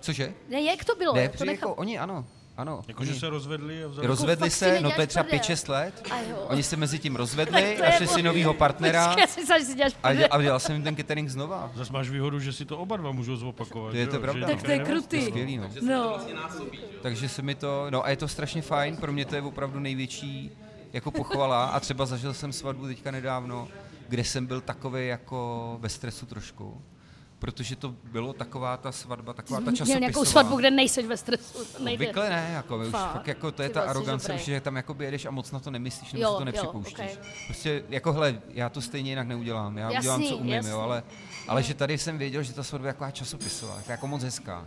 Cože? Ne, jak to bylo? Ne, to nechám. jako oni, ano. Ano. Jakože se rozvedli a vzali... Rozvedli fakt si se, no to je třeba prdel. 5-6 let. A jo. Oni se mezi tím Tak rozvedli, to je našli si novýho partnera Počkej, Já si myslela, že si děláš a, prdel. a dělal jsem jim ten catering znova. Zase máš výhodu, že si to oba dva můžou zopakovat. To je že to jo? pravda, Že no. Tak to je nikdo krutý. Skvělý, no. No. Takže se mi to, no a je to strašně fajn, pro mě to je opravdu největší jako pochvala a třeba zažil jsem svatbu teďka nedávno, kde jsem byl takový jako ve stresu trošku, protože to bylo taková ta svatba, taková ta [laughs] Měl časopisová. nějakou svatbu, kde nejseš ve stresu. Nejde. Obvykle ne, jako my už Fakt? fakt jako to je Ty ta arogance, že tam jako jedeš a moc na to nemyslíš, nebo Jo, si to jo, nepřipouštíš. okej. Prostě jako hele, já to stejně jinak neudělám, já Jasný, udělám, co umím, jasný. jo, ale, ale že tady jsem věděl, že ta svatba je taková časopisová, jako, jako moc hezká.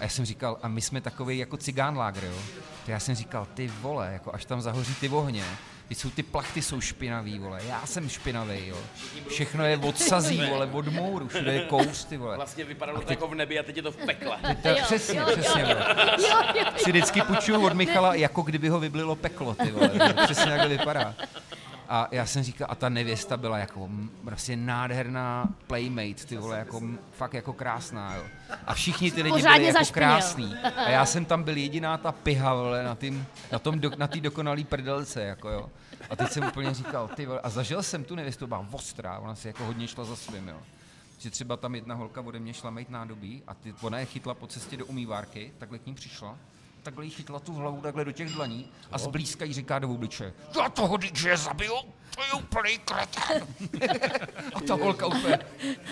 A já jsem říkal, a my jsme takový jako cigánlágr, jo. To já jsem říkal, ty vole, jako až tam zahoří ty ohně, Teď jsou ty plachty jsou špinavý, vole, já jsem špinavý, jo. Všechno je od sazí, vole, od mouru, všude je kouř, ty vole. Vlastně vypadalo to jako v nebi a teď je to v pekle. To je přesně, přesně, vole. Jo, jo, Si vždycky půjčuju od Michala, jako kdyby ho vyblilo peklo, ty vole. Přesně jak to vypadá. A já jsem říkal, a ta nevěsta byla jako prostě nádherná playmate, ty vole, jako fakt jako krásná, jo. A všichni ty lidi Pořádně byli jako zašpinil. krásný. A já jsem tam byl jediná ta piha, vole, na, tým, na tom, do, na té dokonalý prdelce, jako jo. A teď jsem úplně říkal, ty vole, a zažil jsem tu nevěstu, byla ostrá, ona si jako hodně šla za svým, jo. Že třeba tam jedna holka ode mě šla mít nádobí a ty, ona je chytla po cestě do umývárky, takhle k ní přišla, takhle jí chytla tu hlavu takhle do těch dlaní a zblízka jí říká do obličeje, já toho DJ zabiju, to je úplný kretén. [laughs] a ta holka úplně,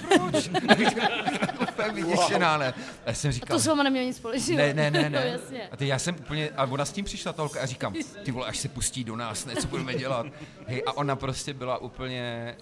proč? [laughs] úplně vyděšená, ne? A já jsem říkal, To s váma nemělo nic společného. ne, ne, ne, [laughs] No, ne. jasně. A teď já jsem úplně, a ona s tím přišla ta holka a říkám, ty vole, až se pustí do nás, ne, co budeme dělat. Hej, a ona prostě byla úplně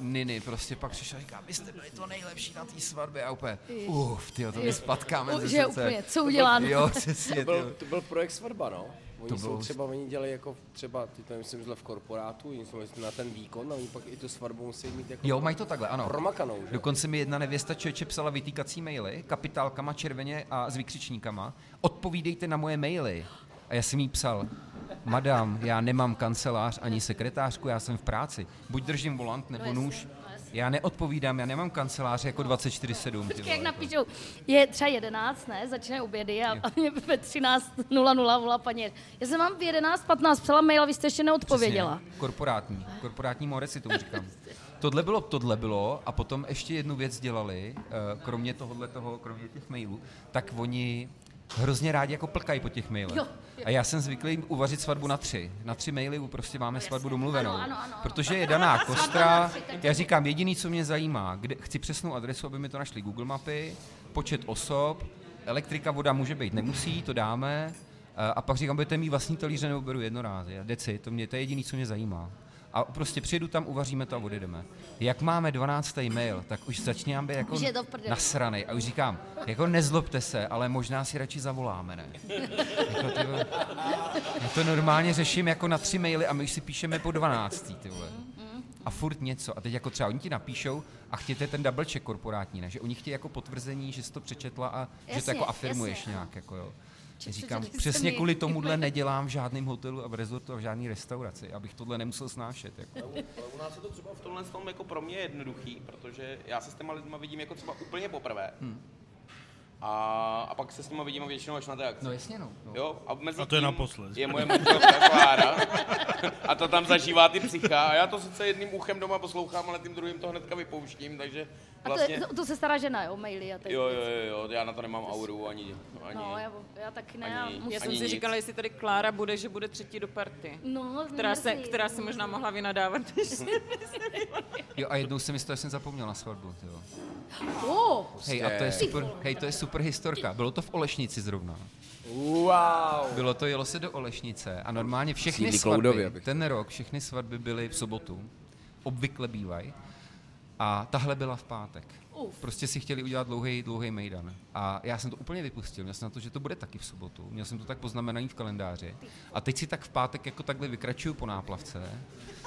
Niny, prostě pak přišla a říká, vy jste byli to nejlepší na té svatbě a úplně, uf, tyjo, to mi spatkáme ze že srdce. úplně, co uděláno. Jo, přesně, To byl, to byl projekt svatba, no. Oni To jsou bylo- třeba, oni dělají jako třeba, ty to myslím, že v korporátu, oni jsou na ten výkon a oni pak i tu svatbu musí mít jako Jo, mají to takhle, ano. promakanou, že? Dokonce mi jedna nevěsta čeče psala vytýkací maily, kapitálkama červeně a s vykřičníkama. Odpovídejte na moje maily. A já jsem jí psal, madam, já nemám kancelář ani sekretářku, já jsem v práci. Buď držím volant nebo No nůž. no. Já neodpovídám, já nemám kancelář jako 24-7. ty Počkej, jak napíšou, je třeba 11, ne, začínají obědy a, a mě ve 13.00 volá paní. Já jsem vám v 11.15 psala mail a vy jste ještě neodpověděla. Přesně, korporátní, korporátní more si tomu říkám. [laughs] Tohle bylo, tohle bylo a potom ještě jednu věc dělali, eh, kromě tohohle toho, kromě těch mailů, tak oni hrozně rádi jako plkají po těch mailech. Jo, jo. A já jsem zvyklý uvařit svatbu na tři. Na tři maily prostě máme svatbu domluvenou. Ano, ano, ano, ano. Protože je daná kostra, já říkám, jediný, co mě zajímá, kde, chci přesnou adresu, aby mi to našli Google mapy, počet osob, elektrika, voda může být, nemusí, to dáme. A pak říkám, budete mít vlastní talíře nebo beru jednorází. A Deci, to, mě, to je jediný, co mě zajímá. A prostě přijedu tam, uvaříme to a odjedeme. Jak máme 12. mail, tak už začínám být jako nasranej. A už říkám, jako nezlobte se, ale možná si radši zavoláme, ne? Jako, ty vole, já to normálně řeším jako na tři maily a my už si píšeme po 12. Ty vole. A furt něco. A teď jako třeba oni ti napíšou a chtějte ten double check korporátní, ne? Že oni chtějí jako potvrzení, že jsi to přečetla a že to Jasně, jako afirmuješ jasně. nějak. Jako jo. Říkám, přesně kvůli tomuhle nedělám v žádném hotelu a v rezortu a v žádné restauraci, abych tohle nemusel snášet. Jako. Ale u nás je to třeba v tomhle tom jako pro mě jednoduchý, protože já se s těma lidma vidím jako třeba úplně poprvé. Hmm. A, a pak se s nimi vidím většinou až na té akci. No jasně no. no. Jo, a, mezi A to je naposled. Je moje manželka Klára a to tam zažívá ty psycha a já to sice jedním uchem doma poslouchám, ale tím druhým to hnedka vypouštím, takže A to, vlastně... je, to, to se stará žena, jo, maily a teď. Jo, jo, jo, jo, já na to nemám auru ani, ani No, já, já taky ne. ani- já musím, Já jsem si nic. říkala, jestli tady Klára bude, že bude třetí do party. no, Která se, která si možná mohla vynadávat. [laughs] Jo, a jednou jsem myslel, že jsem zapomněl na svatbu. Jo. Oh, Hej, a to je super, hej, to je super historka. Bylo to v Olešnici zrovna. Wow. Bylo to, jelo se do Olešnice a normálně všechny svatby, ten rok, všechny svatby byly v sobotu. Obvykle bývají. A tahle byla v pátek. Uf. Prostě si chtěli udělat dlouhý, dlouhý mejdan. A já jsem to úplně vypustil. Měl jsem na to, že to bude taky v sobotu. Měl jsem to tak poznamenaný v kalendáři. A teď si tak v pátek jako takhle vykračuju po náplavce.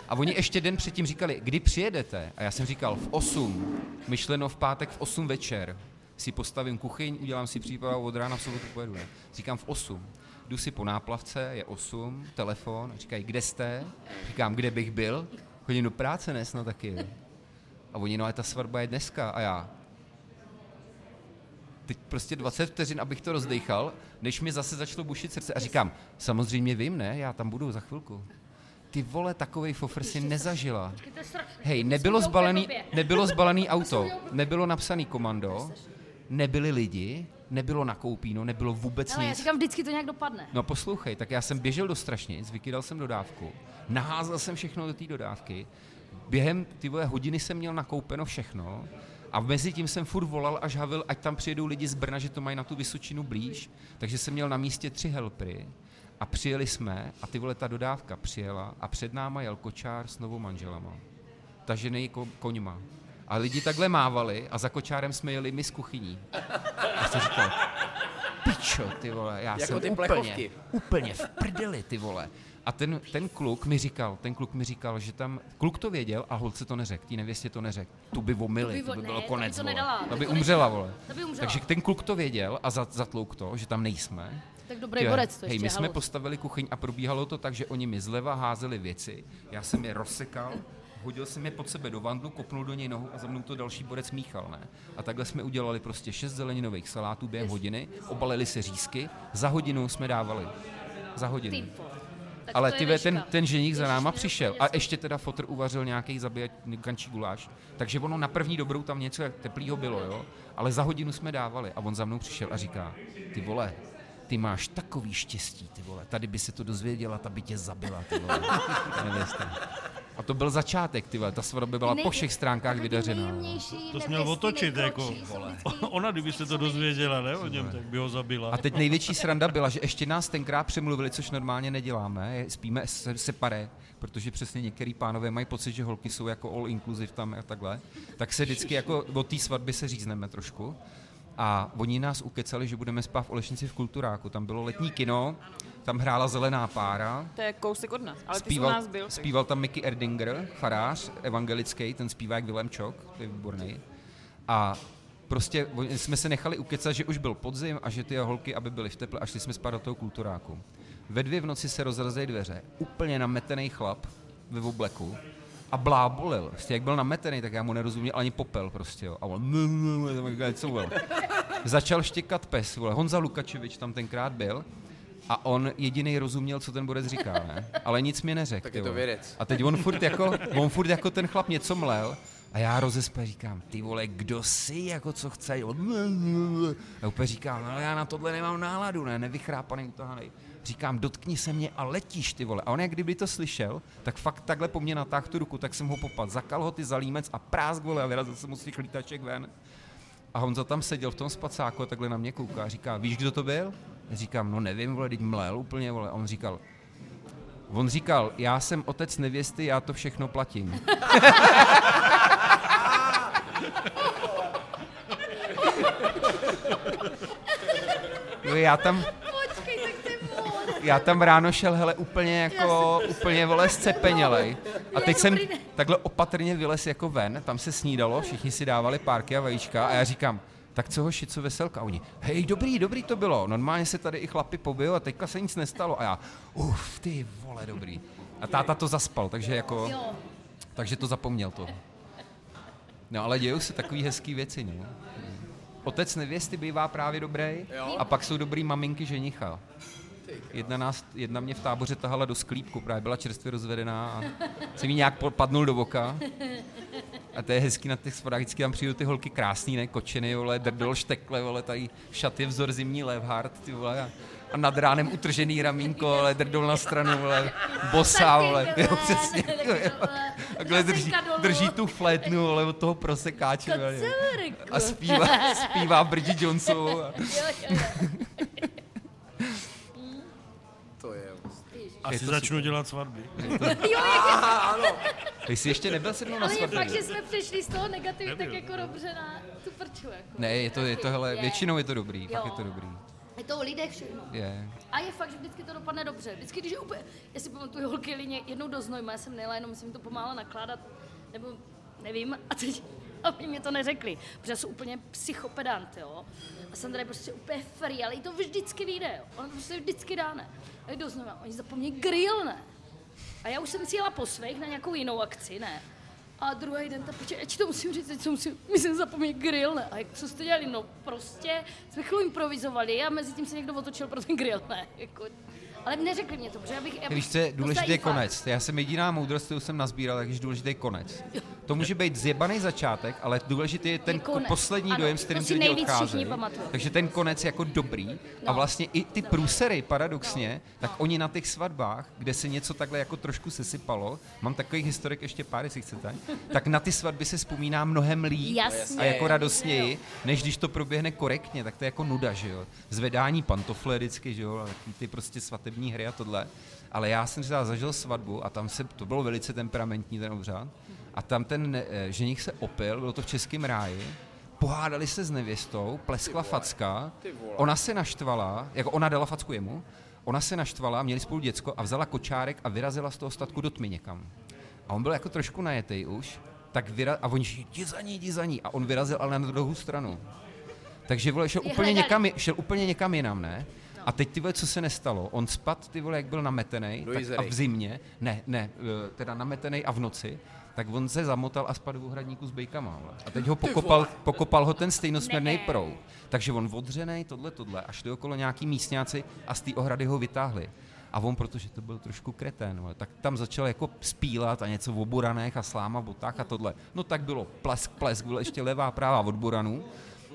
A oni ještě den předtím říkali, kdy přijedete? A já jsem říkal v 8. Myšleno v pátek v 8 večer. Si postavím kuchyň, udělám si přípravu od rána v sobotu pojedu. Ne? Říkám v 8. Jdu si po náplavce, je 8, telefon, říkají, kde jste? Říkám, kde bych byl? Chodím do práce, ne, snad taky. A oni, no ale ta svatba je dneska. A já, teď prostě 20 vteřin, abych to rozdechal, než mi zase začalo bušit srdce. A říkám, samozřejmě vím, ne, já tam budu za chvilku. Ty vole, takovej fofr si nezažila. Hej, nebylo zbalený, [laughs] nebylo zbalený auto, nebylo napsaný komando, nebyli lidi, nebylo na koupíno, nebylo vůbec Ale já nic. říkám, vždycky to nějak dopadne. No poslouchej, tak já jsem běžel do strašnic, vykydal jsem dodávku, naházel jsem všechno do té dodávky, během ty vole hodiny jsem měl nakoupeno všechno a mezi tím jsem furt volal až havil, ať tam přijedou lidi z Brna, že to mají na tu Vysočinu blíž, takže jsem měl na místě tři helpry a přijeli jsme a ty vole ta dodávka přijela a před náma jel kočár s novou manželama, tažený ko- koňma. A lidi takhle mávali a za kočárem jsme jeli my z kuchyní. A jsem říkal, pičo, ty vole, já Jako jsem ty úplně, plechovky. úplně v prdeli, ty vole. A ten, ten kluk mi říkal, ten kluk mi říkal, že tam, kluk to věděl a holce to neřekl, té nevěstě to neřekl. Tu by omily, To by to by bylo ne, to by konec, to nedala, To to by umřela, vole. To by umřela. Takže ten kluk to věděl a za- zatlouk to, že tam nejsme. Tak dobrý Tyhle, borec to Hej, my jsme halus. postavili kuchyň a probíhalo to tak, že oni mi zleva házeli věci, já jsem je rozsekal, hodil jsem je pod sebe do vandlu, kopnul do něj nohu a za mnou to další borec míchal, ne? A takhle jsme udělali prostě šest zeleninových salátů během hodiny, obalili se řízky, za hodinu jsme dávali. Za hodinu. Ale je ty ve, ten, ten ženich za náma přišel a ještě teda fotr uvařil nějaký zabijačný guláš. Takže ono na první dobrou tam něco jak teplýho bylo, jo. Ale za hodinu jsme dávali a on za mnou přišel a říká, ty vole, ty máš takový štěstí, ty vole, tady by se to dozvěděla, ta by tě zabila, ty vole. [laughs] Nevěsta. A to byl začátek, ty vole, ta svatba byla Nej- po všech stránkách vydařená. To jsi měl otočit, jako. vždycky- [laughs] Ona, kdyby se to dozvěděla, ne, o něm, tak by ho zabila. A teď největší sranda byla, že ještě nás tenkrát přemluvili, což normálně neděláme, spíme se, separé, protože přesně některý pánové mají pocit, že holky jsou jako all inclusive tam a takhle, tak se vždycky jako od té svatby se řízneme trošku. A oni nás ukecali, že budeme spát v Olešnici v Kulturáku. Tam bylo letní kino, tam hrála zelená pára, To je kousek od nás, ale ty zpíval, nás byl. zpíval tam Mickey Erdinger, farář evangelický, ten zpívá jak Willem Čok, to je výborný. A prostě jsme se nechali ukecat, že už byl podzim a že ty holky, aby byly v teple, a šli jsme spát do toho kulturáku. Ve dvě v noci se rozrazily dveře, úplně nametený chlap ve obleku a blábolil. Prostě jak byl nametený, tak já mu nerozuměl ani popel prostě, jo. A on něco byl. Začal štěkat pes, vole. Honza Lukačevič tam tenkrát byl a on jediný rozuměl, co ten borec říká, ne? Ale nic mi neřekl. Tak je to vědec. A teď on furt jako, on furt jako ten chlap něco mlel a já rozespe říkám, ty vole, kdo jsi, jako co chce? A úplně říkám, ale já na tohle nemám náladu, ne, nevychrápaný, utahanej. Říkám, dotkni se mě a letíš, ty vole. A on jak kdyby to slyšel, tak fakt takhle po mně natáhl tu ruku, tak jsem ho popad, zakal ho ty za límec a prásk, vole, a vyrazil jsem mu z těch lítaček ven. A Honza tam seděl v tom spacáku a takhle na mě kouká a říká, víš, kdo to byl? Já říkám, no nevím, vole, teď mlel úplně, vole. A on říkal, on říkal, já jsem otec nevěsty, já to všechno platím. Jo, [laughs] já tam, Počkej, tak to je moc. Já tam ráno šel, hele, úplně jako, úplně, vole, scepenělej. A teď jsem takhle opatrně vylez jako ven, tam se snídalo, všichni si dávali párky a vajíčka a já říkám, tak co hoši, co veselka? A oni, hej, dobrý, dobrý to bylo, normálně se tady i chlapi pobijou a teďka se nic nestalo. A já, uf, ty vole, dobrý. A táta to zaspal, takže jako, Jo. takže to zapomněl to. No ale dějou se takové hezké věci, no. Otec nevěsty bývá právě dobrý a pak jsou dobrý maminky ženicha. Jedna, nás, jedna mě v táboře tahala do sklípku, právě byla čerstvě rozvedená a jsem jí nějak padnul do voka. A to je hezký na těch svodách, vždycky tam přijdou ty holky krásný, ne, kočeny, vole, drdol, štekle, vole, tady šaty vzor zimní Levhard, ty vole, a, a nad ránem utržený ramínko, ale drdol na stranu, vole, bosá, vole, jo, přesně, jo, jo. Takhle drží, drží tu flétnu, ale od toho prosekáče, vole, a zpívá, zpívá Bridget Jonesovou. Asi to začnu dělat svatby. [laughs] [laughs] ty jsi ještě nebyl se mnou na Ale je svatbě? fakt, že jsme přešli z toho negativu tak jako dobře na tu prču. Jako. Ne, je to, je to, hele, [laughs] Je. většinou je to dobrý, fakt Jo. je to dobrý. Je to o lidech všechno. Je. A je fakt, že vždycky to dopadne dobře. Vždycky, když je úplně, já si pamatuju holky lině, jednou do Znojma, já jsem nejela, jenom jsem to pomáhala nakládat, nebo nevím, a teď, aby mě to neřekli, protože já jsem úplně psychopedant, jo. A Sandra je prostě úplně free, ale jí to vždycky vyjde, jo. Ona to prostě vždycky dá, ne. A jdu Znojma, oni zapomnějí grill, ne. A já už jsem si jela po svých na nějakou jinou akci, ne. A druhý den, ta počkej, já to musím říct, co musím, my jsme zapomněli grill, ne? A jak, co jste dělali? No prostě jsme chvíli improvizovali a mezi tím se někdo otočil pro ten grill, ne? Jako, ale neřekli mě to, protože já bych... Já bych Víš, co je důležitý konec. Já jsem jediná moudrost, kterou jsem nazbíral, takže důležitý konec. To může být zjebaný začátek, ale důležitý je ten Je konec. poslední Ano, dojem, s kterým ty lidi odcházejí. Takže ten konec je jako dobrý a No. vlastně i ty průsery, paradoxně, tak oni na těch svatbách, kde se něco takhle jako trošku sesypalo, mám takových historik ještě pár, jestli chcete, tak na ty svatby se vzpomíná mnohem líp Jasně. a jako radostněji, než když to proběhne korektně, tak to je jako nuda, že jo. Zvedání pantofle vždycky, že jo, a ty prostě svatební hry a tohle. Ale já jsem třeba zažil svatbu a tam se, to bylo velice temperamentní ten obřad, a tam ten eh, ženich se opil, bylo to v Českém ráji, pohádali se s nevěstou, pleskla facka, ona se naštvala, jako ona dala facku jemu, ona se naštvala, měli spolu děcko a vzala kočárek a vyrazila z toho statku do tmy někam. A on byl jako trošku najetej už, tak vyra- a oni šli, jdi za ní, jdi za ní. A on vyrazil ale na druhou stranu. Takže vole, šel úplně, někam, šel úplně někam jinam, ne? A teď ty vole, co se nestalo? On spad, ty vole, jak byl nametený, a v zimě, ne, ne, eh, teda nametený a v noci, tak on se zamotal a spadl v ohradníku s bejkama. Vole. A teď ho [laughs] pokopal, pokopal ho ten stejnosměrný proud. Takže on odřenej, tohle, tohle, a šli okolo nějaký místňáci a z té ohrady ho vytáhli. A on, protože to byl trošku kretén, vole, tak tam začal jako spílat a něco v oburanech a sláma, botách a tohle. No tak bylo plesk, plesk, byl ještě levá práva od buranů.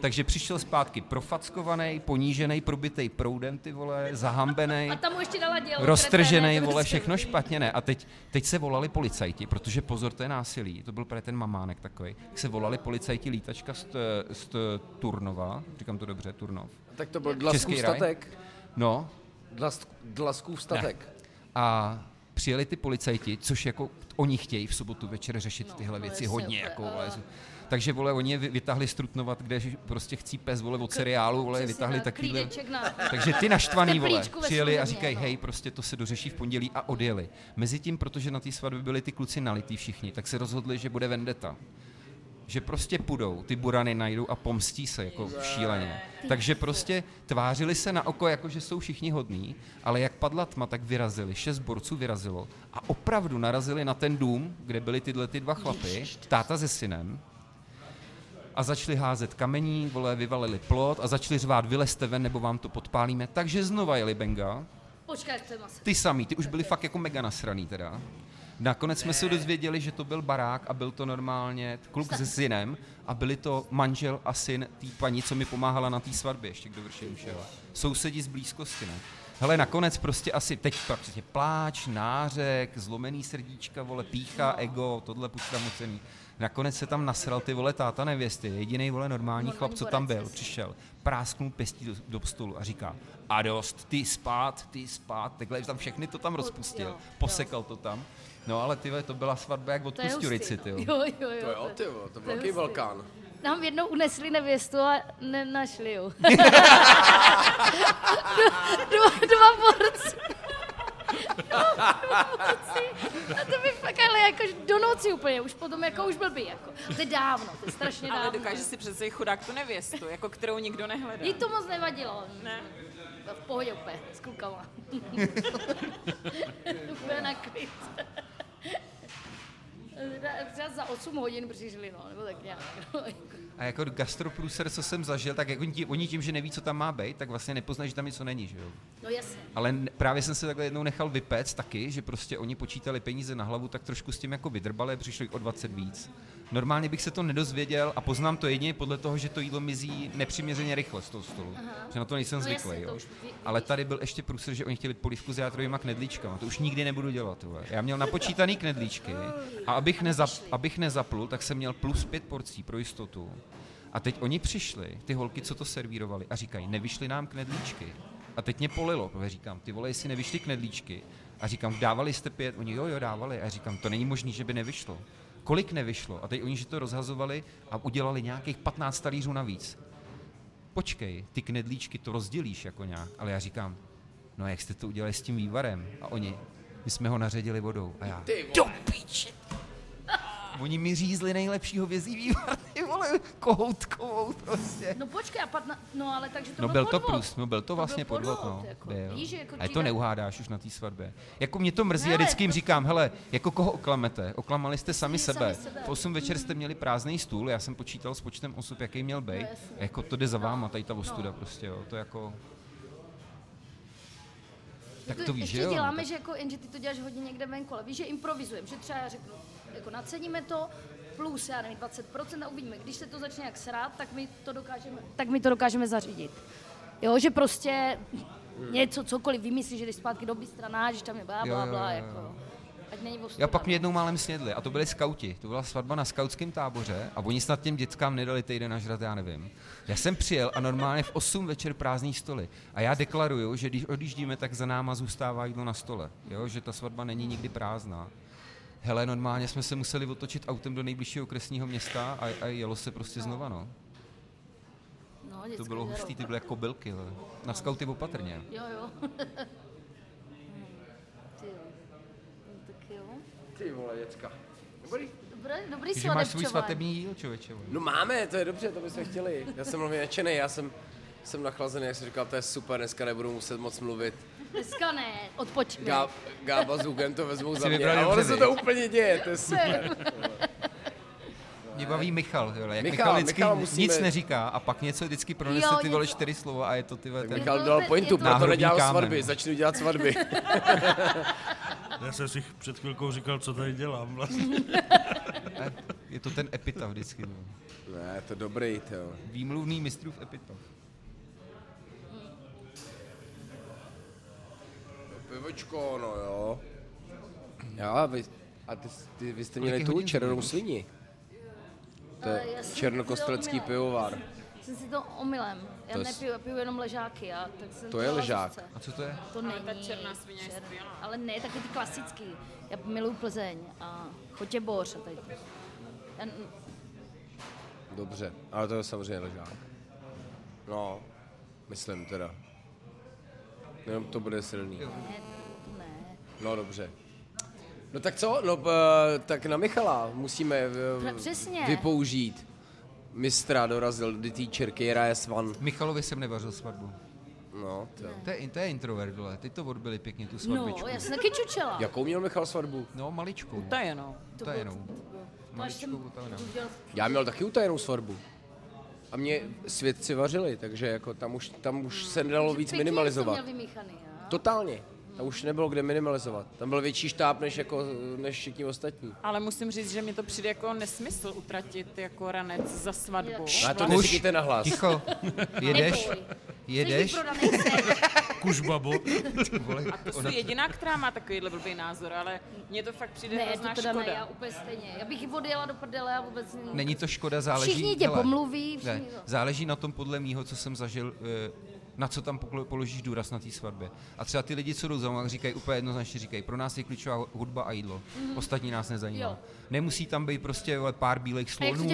Takže přišel zpátky profackovaný, ponížený, probitej proudem, ty vole, zahambený, A tam mu ještě dala dělo. roztržený, vole, prostě. všechno špatně, ne. A teď, teď se volali policajti, protože pozor, to je násilí, to byl právě ten mamánek takový. Tak se volali policajti lítačka z, t- z Turnova, říkám to dobře, Turnov. Tak to byl Dlaskův raj? statek. No, Dlask, Dlaskův statek. a přijeli ty policajti, což jako oni chtějí v sobotu večer řešit tyhle no věci jasně, hodně. Jako, ale- vole. Takže vole, oni je vy- vytáhli strutnovat, kde prostě chcí pes vole od seriálu, vole, Přesně vytáhli tak, takovýhle. Takže ty naštvaný [laughs] vole přijeli a říkají, no. hej, prostě to se dořeší v pondělí a odjeli. Mezitím, protože na té svatbě byli ty kluci nalitý všichni, tak se rozhodli, že bude vendeta. že prostě půjdou, ty burany najdou a pomstí se jako šíleně. Takže prostě tvářili se na oko, jako že jsou všichni hodní, ale jak padla tma, tak vyrazili, šest borců vyrazilo a opravdu narazili na ten dům, kde byly tyhle ty dva chlapy, táta se synem, a začali házet kamení, vole, vyvalili plot a začali řvát, vylezte ven, nebo vám to podpálíme. Takže znova jeli Benga, Počkej, ty samý, ty už byli fakt jako mega nasraný teda. Nakonec jsme se dozvěděli, že to byl barák a byl to normálně kluk se synem a byli to manžel a syn té paní, co mi pomáhala na té svatbě, ještě kdo vršil všeho. Sousedí z blízkosti, ne? Hele, nakonec prostě asi teď prostě pláč, nářek, zlomený srdíčka, vole, pícha, ego, tohle pušta mocený. Nakonec se tam nasral ty vole táta nevěsty, jediný vole normální chlap, co tam byl, přišel, prásknul pěstí do, do stolu a říká, a dost, ty spát, ty spát, takhle tam všechny to tam rozpustil, posekal to tam. No ale ty to byla svatba jak od To je hustý, Kusturici, ty no. jo. Jo, jo, jo. To jo, ty jo, to byl je velký. Balkán. Nám jednou unesli nevěstu a nenašli ju. [laughs] [laughs] dva, dva. Dva borci. A to by fakt ale jako do noci úplně, už potom jako už blbý, jako. To je dávno, to je strašně Ale dávno. dokáže si představit chudák tu nevěstu, jako kterou nikdo nehledá. Jí to moc nevadilo. Ne? V pohodě úplně, s klukama. [laughs] úplně na klid. Třeba za 8 hodin přišli, no, nebo tak nějak. No, jako. A jako gastropluser, co jsem zažil, tak jako oni tím, že neví, co tam má být, tak vlastně nepoznají, že tam něco není, že jo. no jasně. Ale právě jsem se takhle jednou nechal vypéct taky, že prostě oni počítali peníze na hlavu, tak trošku s tím jako vydrbali přišli o 20 víc. Normálně bych se to nedozvěděl a poznám to jedině podle toho, že to jídlo mizí nepřiměřeně rychle z toho stolu. Aha. Že na to nejsem No zvyklý, jo. ví- Ale tady byl ještě průser, že oni chtěli polívku s játrovýma knedlíčkama. To už nikdy nebudu dělat. Vole. Já měl napočítaný knedlíčky a abych, nezap, abych nezaplul, tak jsem měl plus pět porcí pro jistotu. A teď oni přišli, ty holky, co to servírovali, a říkají, nevyšly nám knedlíčky. A teď mě polilo, protože říkám, ty vole, jestli nevyšly knedlíčky. A říkám, dávali jste pět? Oni, jo, jo, dávali. A říkám, to není možné, že by nevyšlo. Kolik nevyšlo? A teď oni, že to rozhazovali a udělali nějakých 15 talířů navíc. Počkej, ty knedlíčky to rozdělíš jako nějak. Ale já říkám, no jak jste to udělali s tím vývarem? A oni, my jsme ho naředili vodou. A já, do píči. Oni mi řízli nejlepšího vězí vývar, ty vole, kohoutkovou prostě. No počkej, a patna, no ale takže to No byl byl to podvod. průst, no byl to vlastně byl podvod, no. Jako, Byl. víš, jako A to neuhádáš už na té svatbě. Jako mě to mrzí, Ne, a vždycky jim to- říkám, hele, jako koho oklamete? Oklamali jste sami Sami sebe. sebe. V 8 večer jste měli prázdný stůl, já jsem počítal s počtem osob, jaký měl být. No, jako to jde za váma, tady ta ostuda prostě, jo. To jako... Tak to víš, ještě že jo? no, děláme, tak- že jako, jenže ty to děláš hodně někde venku, ale víš, že improvizujeme, že třeba já řeknu, jako naceníme to, plus, já nevím, 20% a uvidíme, když se to začne jak srát, tak my to dokážeme, tak my to dokážeme zařídit. Jo, že prostě něco, cokoliv vymyslíš, že jdeš zpátky do bystra, náš, tam je blá, blá, blá, jako. Ať není. Já pak mě jednou málem snědli a to byli skauti. To byla svatba na skautském táboře a oni snad těm dětskám nedali týden nažrat, já nevím. Já jsem přijel a normálně v 8 večer prázdný stoly. A já deklaruju, že když odjíždíme, tak za náma zůstává jídlo na stole. Jo? Že ta svatba není nikdy prázdná. Hele, normálně jsme se museli otočit autem do nejbližšího okresního města a, a jelo se prostě znova, no. no, To bylo hustý, ty byly jako bylky, ale. Na skauty opatrně. Jo, jo. [laughs] Ty jo. No, tak jo. Ty vole, děcka. Dobrý. Dobré, dobrý Že máš svůj svatební díl, člověče. No máme, to je dobře, to bychom chtěli. Já jsem mluvně nadšený, já jsem, jsem nachlazený, jak jsem říkal, to je super, dneska nebudu muset moc mluvit. Dneska ne, odpočni. Gá, Gába s Hugem to vezmou za mě. vybrali A ono se to úplně děje, to je super. Mě baví Michal, jo, jak Michal, Michal, vždycky Michal musíme- nic neříká a pak něco vždycky pronese Jo, ty vole čtyři slova a je to ty vole ten... Michal dal pointu, to- proto nedělal kámen. svatby, začnu dělat svatby. [laughs] Já jsem si před chvilkou říkal, co tady dělám vlastně. Je to ten epitaf vždycky. No. ne, to dobrý, to. Výmluvný mistrův epitaf. Pivočko, no jo. Jo, a vy, a ty, ty, vy jste měli je tu černou svini. To Ale je černokostelecký pivovar. Jsem si to omylem. Já To je nepiju, já piju jenom ležáky. Já, tak jsem To je ležák. zase. A co to je? To Ale není. ta černá svině je čer- skvělá. Ale ne, taky ty klasický. Já miluju Plzeň a Chotě Boř a tady. Já, Dobře, ale to je samozřejmě ležák. No, myslím teda. Jenom to bude silný. ne, to ne. No dobře. No tak co? No, tak na Michala musíme uh, Přesně. vypoužít. Mistra dorazil, the teacher, Kira S. One. Michalovi jsem nevařil svatbu. No, to. To je, to je introvert, vole. Ty to odbyli pěkně, tu svatbičku. No, já jsem taky čučela. Jakou měl Michal svatbu? No, maličkou. To je no. To je jenom. To až jsem Maličkou utajenou. Já měl taky utajenou svatbu. A mě svědci vařili, takže jako tam už, tam už se nedalo víc minimalizovat. Totálně. Tam už nebylo kde minimalizovat. Tam byl větší štáb než, jako, než všichni ostatní. Ale musím říct, že mi to přijde jako nesmysl utratit jako ranec za svatbu. Ale to neříkejte nahlas. Ticho, [laughs] jedeš, jedeš, Jsi sen. Kužbabo. vole, To jsou jediná, která má takovýhle blbý názor, ale mně to fakt přijde Ne, hrozná to teda ne, škoda. já úplně stejně. Já bych odjela do prdele a vůbec... Není to škoda, záleží... Všichni tě hele, pomluví, ne, všichni to. záleží na tom podle mýho, co jsem zažil, eh, na co tam položíš důraz na té svatbě. A třeba ty lidi, co jdou za mnou, říkají úplně jednoznačně, říkají, pro nás je klíčová hudba a jídlo. Ostatní nás nezajímá. Jo. Nemusí tam být prostě pár bílých A jak to slonů,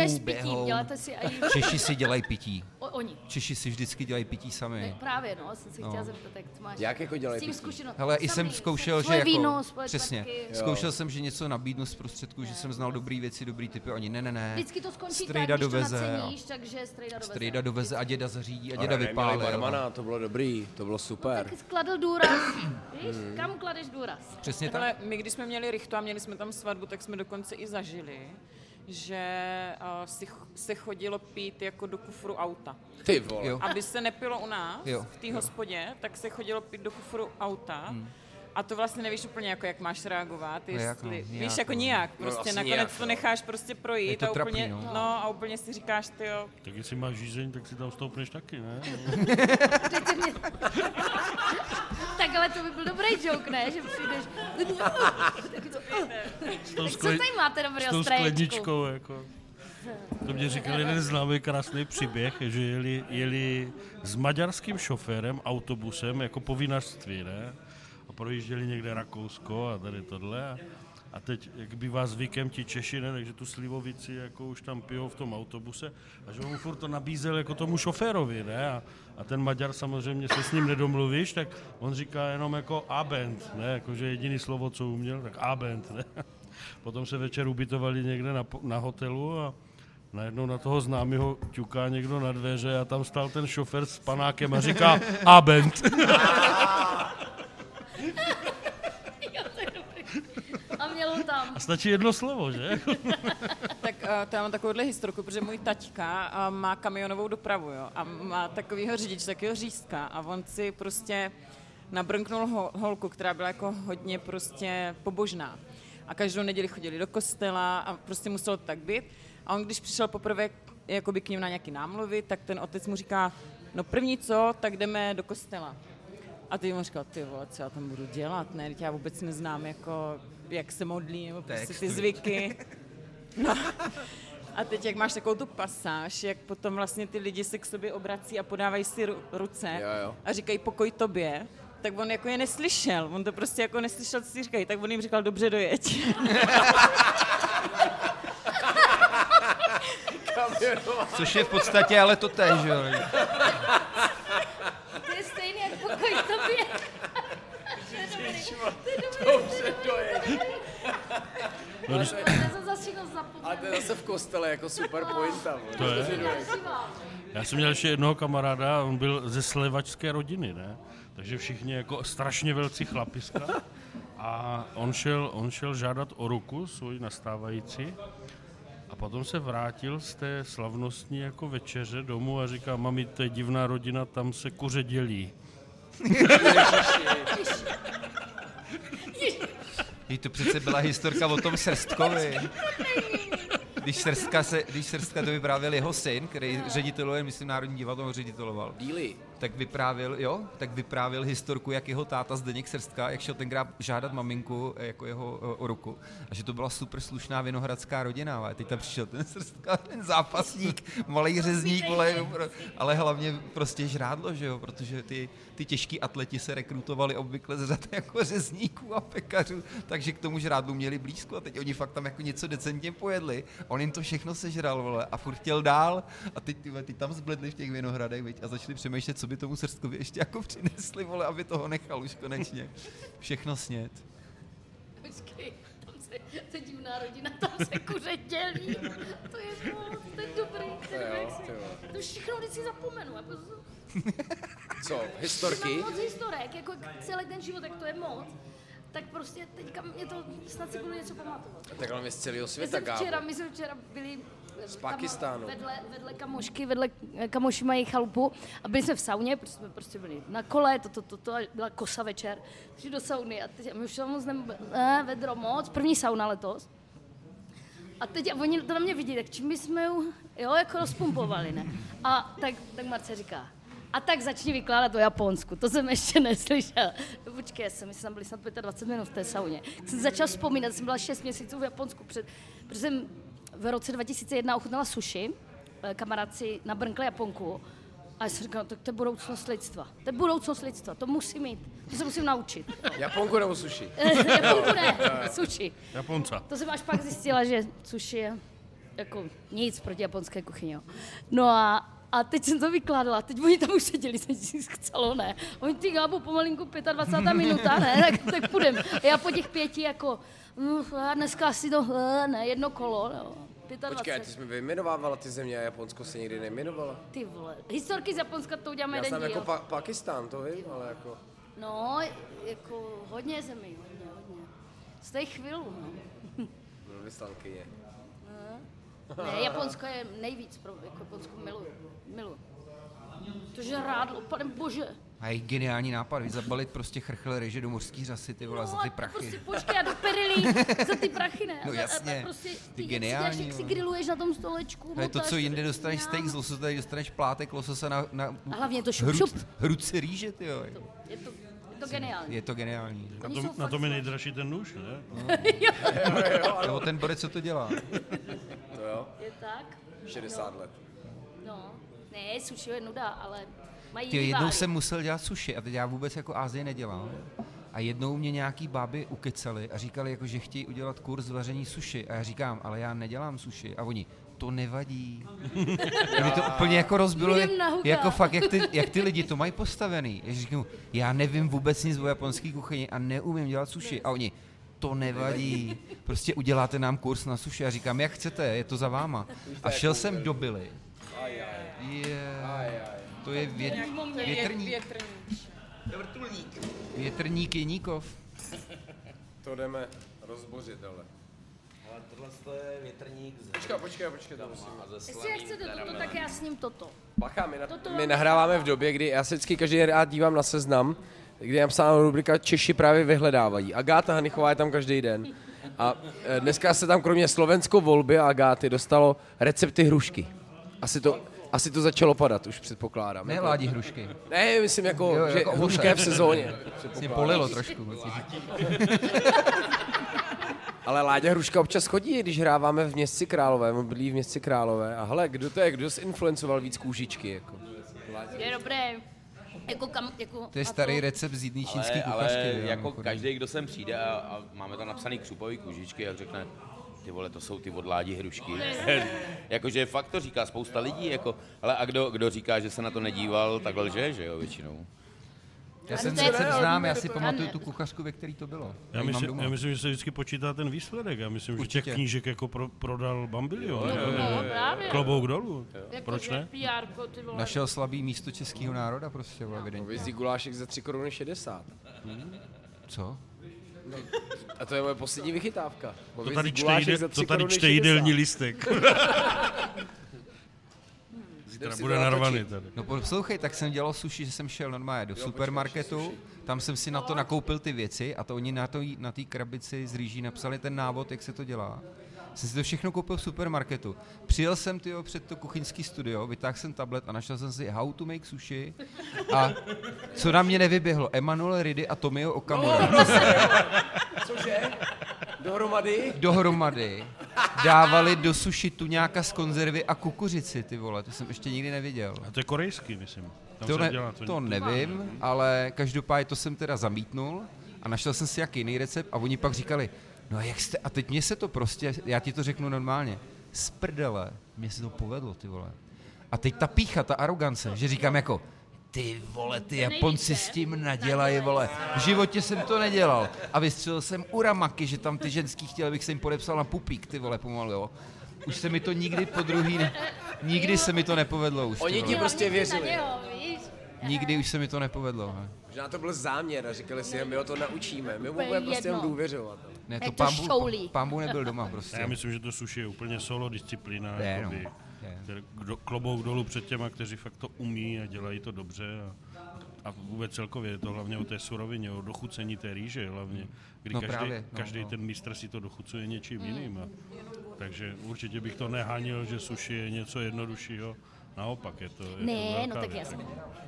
i... Češi si dělají pití. Oni. Češi si vždycky dělají pití sami. Ne, právě, no, jsem se No. chtěla zeptat, jak to máš. Jak jako dělají S tím pití? zkušenost. Hele, i jsem zkoušel, že jako, víno, přesně, čtvrtky. zkoušel jsem, že něco nabídnu z prostředků, že jsem znal dobrý věci, dobrý typy, oni ne, ne, ne. Vždycky to skončí Strejda tak, když doveze to naceníš, takže strejda doveze. Strejda doveze a děda zařídí a děda vypálí. barmana, to bylo dobrý, to bylo super. Tak skladl důraz. [clears throat] Víš, kam kladeš důraz? Přesně tak. Ale my, když jsme měli rychtu a měli jsme tam svatbu, tak jsme dokonce i zažili, že uh, si, ch- se chodilo pít jako do kufru auta. Ty vole. Jo. Aby se nepilo u nás Jo. v té hospodě, tak se chodilo pít do kufru auta. A to vlastně nevíš úplně, jako jak máš reagovat, No jak jestli, no, víš, nějak, jako no. nijak, No, prostě asi nakonec nijak, to no. necháš prostě projít a úplně, trapný, no. no. a úplně si říkáš, ty jo, Tak jestli máš žízeň, tak si tam stoupneš taky, ne? [laughs] Tak ale to by byl dobrý joke, ne? Že přijdeš... S co tady máte s dobrýho tou skleničkou, jako. To mě říkal jeden známý krásný příběh, že jeli, jeli s maďarským šoférem autobusem jako po vinařství, ne? A projížděli někde Rakousko a tady tohle. A, a teď, jak bývá zvykem ti Češi, ne, takže tu slivovici jako už tam pijou v tom autobuse a že on mu furt to nabízel jako tomu šoférovi, ne? A, a ten Maďar samozřejmě se s ním nedomluvíš, tak on říká jenom jako abend, ne? Jakože jediný slovo, co uměl, tak abend, ne? [laughs] Potom se večer ubytovali někde na, na hotelu a najednou na toho známého ťuká někdo na dveře a tam stál ten šofér s panákem a říká abend. [laughs] [laughs] Tam. A stačí jedno slovo, že? [laughs] Tak uh, to já mám takovouhle historku, protože můj taťka uh, má kamionovou dopravu, jo, a má takovýho řidiče, takového řízka a on si prostě nabrnknul ho, holku, která byla jako hodně prostě pobožná. A každou neděli chodili do kostela a prostě muselo to tak být. A on, když přišel poprvé jakoby k ním na nějaký námluvy, tak ten otec mu říká, no první co, tak jdeme do kostela. A ty mu říkal, ty vole, co já tam budu dělat, ne, já vůbec neznám, jako, jak se modlí, nebo prostě ty zvyky. [laughs] No. A teď, jak máš takovou tu pasáž, jak potom vlastně ty lidi se k sobě obrací a podávají si ru- ruce Jo, jo. a říkají pokoj tobě, tak on jako je neslyšel, on to prostě jako neslyšel, co si říkají, tak on jim říkal, dobře dojeď. Což je v podstatě ale to též, jo. [laughs] To je stejný jak pokoj tobě. Dobře, to je. No, když, Já jsem zase všechno A to je zase v kostele jako super pointa. to je. Já jsem měl ještě jednoho kamaráda, on byl ze slevačské rodiny, ne? Takže všichni jako strašně velcí chlapiska. A on šel, on šel žádat o ruku svoji nastávající a potom se vrátil z té slavnostní jako večeře domů a říká, mami, to je divná rodina, tam se kuře dělí. Jí to přece byla historka o tom Srstkovi. Když Srstka, se, když Srstka to vyprávěl jeho syn, který řediteluje, myslím, Národní divadlo ho řediteloval, Díly. tak vyprávěl, jo, tak vyprávěl historku, jak jeho táta Zdeněk Srstka, jak šel tenkrát žádat maminku eh, jako jeho eh, o ruku. A že to byla super slušná vinohradská rodina, ale teď tam přišel ten Srstka, ten zápasník, malý řezník, vole, ale hlavně prostě žrádlo, že jo, protože ty, ty těžký atleti se rekrutovali obvykle z řad [laughs] jako řezníků a pekařů, takže k tomu žrádlu měli blízko a teď oni fakt tam jako něco decentně pojedli. On jim to všechno sežral, vole, a furt chtěl dál a teď, ty, vole, ty tam zbledli v těch vinohradech, viď, a začali přemýšlet, co by tomu Srstkovi ještě jako přinesli, vole, aby toho nechal už konečně. Všechno snět. Počkej, to se, to je divná rodina, tam se kuře dělí. To je to je dobrý. To, je jo, jak si- ty vole. to všechno vždycky zapomenu. Jako, Co, historky? Mám moc historek, jako celý ten život, jak to je moc. Tak prostě teďka mě to, snad si budu něco pamatovat. Tak ale z celého My světa, jsme včera, my jsme včera byli z Pakistánu. Vedle, vedle kamošky, vedle eh, kamoši mají chalupu a byli jsme v sauně, protože jsme prostě byli na kole, to, to, to, to a byla kosa večer, šli do sauny a teď a my už tam moc ne, ne, vedro moc, první sauna letos. A teď a oni to na mě vidí, tak čím my jsme ju, jo, jako rozpumpovali, ne? A tak, tak Marce říká, a tak začni vykládat o Japonsku, to jsem ještě neslyšel. No, počkej, já jsem, my jsme tam byli snad 25 minut v té sauně. Jsem začal vzpomínat, jsem byla 6 měsíců v Japonsku, před, protože jsem v roce 2001 ochutnala sushi, eh, kamarádci nabrnkli Japonku, a já jsem říkala, tak to je budoucnost lidstva. To je budoucnost lidstva, to musím mít, to se musím naučit. Japonku nebo sushi? [laughs] Japonku ne, sushi. Japonca. To jsem až pak zjistila, že sushi je jako nic proti japonské kuchyni. No a, a teď jsem to vykládala, teď oni tam už seděli, jsem si chcelo, ne. Oni ty gábu pomalinku 25. minuta, ne, [laughs] tak, tak půjdem. A já po těch pěti jako, mm, a dneska asi to, eh, ne, jedno kolo, no. 25. Počkej, ty jsi mi vyjmenovávala ty země a Japonsko se nikdy nejmenovala. Ty vole, historky z Japonska to uděláme Já jeden díl. jako pa- Pakistán, to vím, ale jako... No, jako hodně zemí, hodně, hodně. Z těch chvíli, no. No, vyslankyně. Ne, Japonsko je nejvíc, pro, jako Japonsko miluju, miluju. To žrádlo, pane bože. A jejich geniální nápad, zabalit prostě chrchle ryže do mořský řasy, ty vole, za ty prachy. Prostě počkej, a do perilí za ty prachy, ne? [laughs] No A- a- a jasně, prostě, ty ty, geniální, Jak si, jak si jo. grilluješ na tom stolečku. To je to, co jinde dostaneš mňam. steak z lososa, tady dostaneš plátek lososa na, na A hlavně to šup, hrud, šup. hrudce rýže, ty jo. Je to, je to geniální. Je to geniální. Na tom, na tom je nejdražší ten nůž, ne? [laughs] [laughs] Nebo ten borec, co to dělá. To jo? Je tak? 60 let. No. Ne, sushi je nuda, ale mají Ty, jednou jsem musel dělat suši a teď já vůbec jako Ázii nedělám. A jednou mě nějaký báby ukecali a říkali, jako, že chtějí udělat kurz vaření suši. A já říkám, ale já nedělám suši. A oni, to nevadí. [laughs] A mi to úplně jako rozbilo, huka. jako fakt, jak ty, jak ty lidi to mají postavený. Já říkám, já nevím vůbec nic o japonské kuchyni a neumím dělat suši. A oni, to nevadí. Prostě uděláte nám kurz na suši. A říkám, jak chcete, je to za váma. A šel jsem do Billy. Je, to je vět, větrník. Větrník. Větrník Jeníkov. To jdeme rozbořit, ale. Ale tohle je větrník z Počkej, počkej, počkej, to musím. Jestli jak chcete toto, tak já s ním toto. Bacha, my, na, Toto my vám- nahráváme v době, kdy já se vždycky každý rád dívám na seznam, kde je napsána rubrika Češi právě vyhledávají. Agáta Hanichová je tam každý den. A e, dneska se tam kromě Slovensko volby a Agáty dostalo recepty hrušky. Asi to, asi to začalo padat, už předpokládám. Ne Jako- Ládí hrušky. Ne, myslím jako, Jo, jo, jako že ovoce. hruška je v sezóně. Mě polilo trošku. [laughs] Ale Láďa Hruška občas chodí, když hráváme v Městci Králové, on bydlí v Městci Králové. A hele, kdo to je, kdo zinfluencoval víc kůžičky? Jako? Je dobré. Jako kam, jako, To je starý recept z jedné čínské ale, kuchařky. ale jo, jako mimochodem. každý, kdo sem přijde a, a máme tam napsaný křupový kůžičky, jak řekne, ty vole, to jsou ty odládí hrušky. [laughs] Jakože fakt to říká spousta lidí, jako, ale a kdo, kdo říká, že se na to nedíval, tak lže, že jo, většinou. Já jsem to recept znám, já to si pamatuju tu kuchařku, ve který to bylo. Já myslím, já myslím, že se vždycky počítá ten výsledek. Já myslím, že Určitě. těch knížek jako pro, prodal Bambilion. No, právě. Klobouk dolů. Jako, Proč že ne? PR, ty vole. Našel slabý místo českého národa prostě, vole, evidentně. Povězdí gulášek za 3 koruny 60. Co? A to je moje poslední vychytávka. To Povězdí tady čte, gulášek jde, to 3 tady čte 60. jídelní listek. [laughs] Si bude narvaný tady. No poslouchej, tak jsem dělal suši, že jsem šel normálně do supermarketu, tam jsem si na to nakoupil ty věci a to oni na té na krabici z rýží napsali ten návod, jak se to dělá. Jsem si to všechno koupil v supermarketu. Přijel jsem tyjo, před to kuchyňský studio, vytáhl jsem tablet a našel jsem si how to make sushi a co na mě nevyběhlo, Emanuel Ridy a Tomio Okamura Cože? Dohromady? dohromady dávali do sushi tuňáka z konzervy a kukuřici, ty vole, to jsem ještě nikdy neviděl. A to je korejský, myslím. Tam To, se ne, dělá, to nevím, ale každopádně to jsem teda zamítnul a našel jsem si jaký jiný recept a oni pak říkali, no a jak jste, a teď mně se to prostě, já ti to řeknu normálně, z prdele, mně se to povedlo, ty vole. A teď ta pícha, ta arogance, že říkám jako, ty vole, ty Japonci s tím nadělají, vole. V životě jsem to nedělal. A vystřelil jsem uramaky, že tam ty ženský chtěli, abych se jim podepsal na pupík, ty vole, pomalu, jo. Už se mi to nikdy po druhý, ne... nikdy se mi to nepovedlo už. Oni ti prostě věřili. Nikdy už se mi to nepovedlo. Ne, Možná to byl záměr a říkali si, my ho to naučíme, my mu budeme prostě jenom důvěřovat. ne to pán Bůh nebyl doma prostě. Já myslím, že to sushi je úplně solo disciplína. Jakoby, no. Kdo, klobouk dolů před těma, kteří fakt to umí a dělají to dobře. A, a vůbec celkově je to hlavně o té surovině, o dochucení té rýže hlavně, kdy No každý, právě, no, každý no. ten mistr si to dochucuje něčím jiným. A, takže určitě bych to nehanil, že sushi je něco jednoduššího. Naopak je to, je to Ne, velká no tak věc. jasně.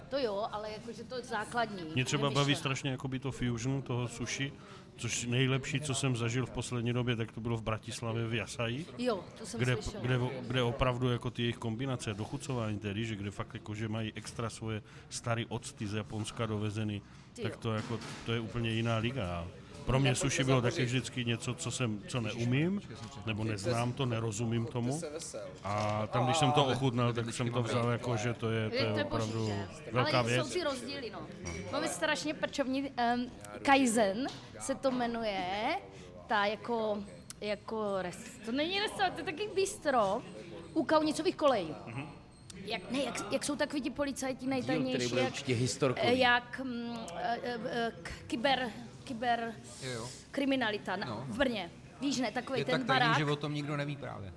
To jo, ale jakože to je základní. Mě třeba Nevyšle. baví strašně jakoby to fusion toho sushi, což nejlepší, co jsem zažil v poslední době, tak to bylo v Bratislavě v Jasaji, Jo, to jsem kde, kde, kde opravdu jako ty jejich kombinace, dochucování té rýže, kde fakt jako, že mají extra svoje staré octy z Japonska dovezený, Ty tak jo. to, jako, to je úplně jiná liga. Pro mě sushi bylo taky vždycky něco, co, jsem, co neumím, nebo neznám to, nerozumím tomu. A tam, když jsem to ochutnal, tak jsem to vzal jako, že to je, to Je, opravdu velká Ale věc. jsou ty rozdíly, no. Máme strašně prčovní um, Kaizen se to jmenuje, ta jako, jako res, to není restaurace, to je taky bistro u kaunicových kolejí. Jak, ne, jak, jak, jsou takový ti policajti nejtajnější, jak, eh, jak mm, eh, eh, k- kyber, kyber Jo, jo. kriminalita na, No. v Brně. Víš, ne, takový Je ten tak tajný, barák. že o tom nikdo neví právě.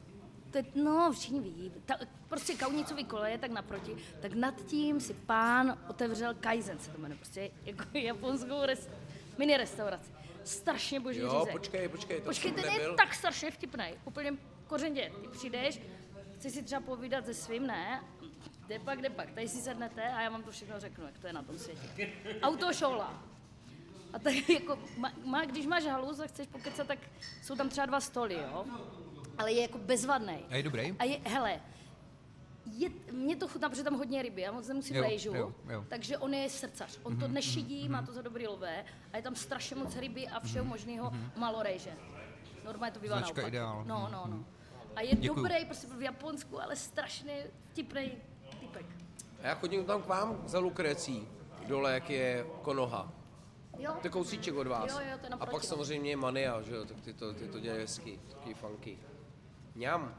To je, no, všichni ví. Ta, prostě kaunicový koleje, tak naproti. Tak nad tím si pán otevřel Kaizen, se to jmenuje. Prostě jako [laughs] japonskou res, mini restauraci. Strašně boží Jo, řízek. počkej, počkej, to Počkej, ten je tak strašně vtipný. Úplně kořendě. Ty přijdeš, chceš si třeba povídat se svým, ne? Kde pak, kde pak. Tady si sednete a já vám to všechno řeknu, jak to je na tom světě. Autošoula. A tak [laughs] jako, má, má, když máš halus a chceš pokecat, tak jsou tam třeba dva stoly, jo? Ale je jako bezvadný. A je dobrý? A je, hele, je, mě to chutná, protože tam hodně ryby, já moc nemusím Jo, lejžu, jo, jo. takže on je srdcař. On to nešidí, má to za dobrý lové a je tam strašně moc ryby a všeho možného, malo rejže. Normálně to bývá Značka naopak. ideál. No, no, no. A je Děkuju. dobrý, prostě v Japonsku, ale strašně vtipný typek. A já chodím tam k vám za Lukrecí, dole, jak je Konoha. Jo? To je kousíček od vás. Jo, jo, to je A pak no. samozřejmě je Mania, že jo, tak ty to, ty to dělají hezky, taky funky. Mňam,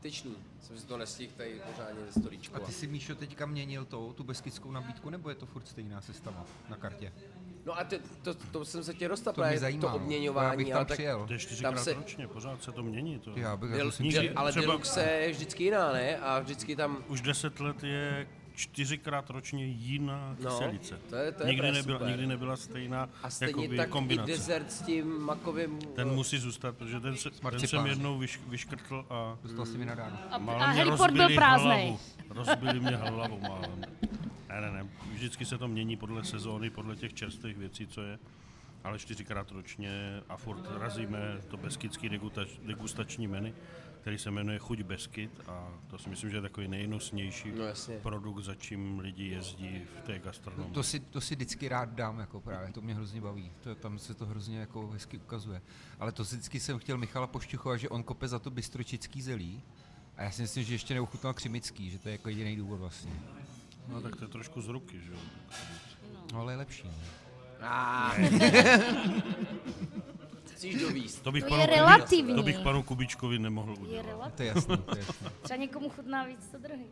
tyčný, jsem si to nestihl tady pořádně ze A stolíčku. ty si, Míšo, teďka měnil to, tu beskidskou nabídku, nebo je to furt stejná sestava na kartě? No a ty, to, to, jsem se tě dostal, To právě zajímá, to no. Já obměňování, bych tam ale tak přijel. To je čtyřikrát se, ročně, pořád se to mění. To. Já bych si Nikdy- ale třeba- Deluxe je vždycky jiná, ne? A vždycky tam, Už deset let je čtyřikrát ročně jiná No, kyselice. to je- to je nikdy, nebyla, super. nikdy nebyla stejná a stejně jakoby, tak kombinace. i dezert s tím makovým... Ten musí zůstat, protože ten, se, ten jsem jednou vyš, vyškrtl a Dostal si mi nadáno. A, a mě heliport byl rozbili prázdný. hlavu. Rozbili mě hlavu málem. Ne, ne, ne. Vždycky se to mění podle sezóny, podle těch čerstvých věcí, co je. Ale čtyřikrát ročně a furt razíme to beskidský degustač, degustační menu, který se jmenuje Chuť Beskyd a to si myslím, že je takový nejnosnější No jasně. produkt, za čím lidi jezdí v té gastronomii. To si, to si vždycky rád dám, jako právě, to mě hrozně baví. To, tam se to hrozně jako hezky ukazuje. Ale to si vždycky jsem chtěl Michala pošťuchovat, že on kope za to bystročický zelí. A já si myslím, že ještě neuchutnal křimický, že to je jako jediný důvod vlastně. No tak to je trošku z ruky, že jo. No ale je lepší. Ne? Ah. [laughs] [laughs] Chceš dovíst. To bych, To panu, je relativní. to bych panu Kubičkovi nemohl Je udělat. relativní. To je jasný, to je jasný. Třeba někomu chutná víc to druhý.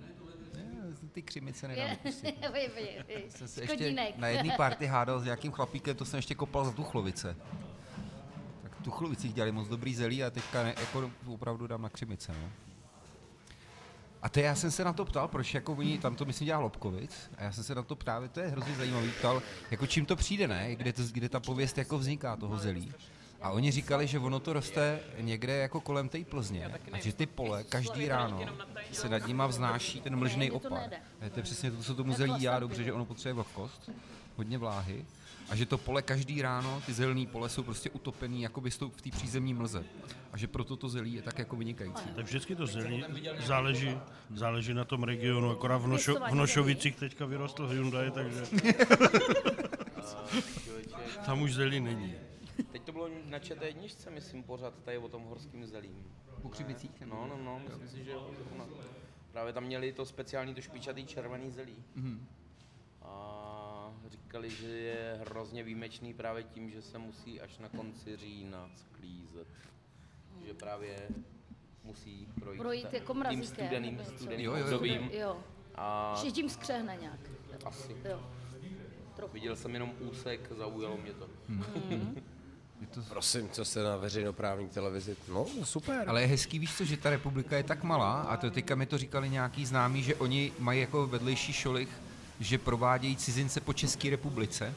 Ne, ty křimice nedám. Je, [laughs] je, je, je. Jsem se ještě na jedné party hádal s nějakým chlapíkem, to jsem ještě kopal za Tuchlovice. Tak v Tuchlovicích dělali moc dobrý zelí a teďka ne, jako opravdu dám na křimice. No. A to já jsem se na to ptal, proč jako oni, tam to myslím dělá Lobkovic, a já jsem se na to právě, to je hrozně zajímavý, ptal, jako čím to přijde, ne, kde, to, kde ta pověst jako vzniká toho zelí. A oni říkali, že ono to roste někde jako kolem té Plzně a že ty pole každý ráno se nad nima vznáší ten mlžný opar. to je přesně to, co tomu zelí dělá dobře, že ono potřebuje vlhkost, hodně vláhy a že to pole každý ráno, ty zelený pole jsou prostě utopený jakoby v té přízemní mlze. A že proto to zelí je tak jako vynikající. Tak vždycky to zelí záleží, záleží na tom regionu, akorát v, Nošo, v Nošovicích teďka vyrostl Hyundai, takže [laughs] tam už zelí není. Teď to bylo na čete jedničce, myslím, pořád tady o tom horským zelím. Po křivicích? No, no, no, myslím si, že jo. zrovna. Právě tam měli to speciální, to špičatý červený zelí. A A říkali, že je hrozně výjimečný právě tím, že se musí až na konci října sklízet. Že právě musí projít, Projít jako tím mrazíkem, studeným, nebo něco. studeným Jo, jo, jo. obdobím. Jo. A Že tím skřehne nějak. asi. Jo. Trochu. Viděl jsem jenom úsek, zaujalo mě to. Je to... Prosím, co se na veřejnoprávní televizi? No, super. Ale je hezký, víš co, že ta republika je tak malá a to teďka mi to říkali nějaký známí, že oni mají jako vedlejší šolich, že provádějí cizince po České republice.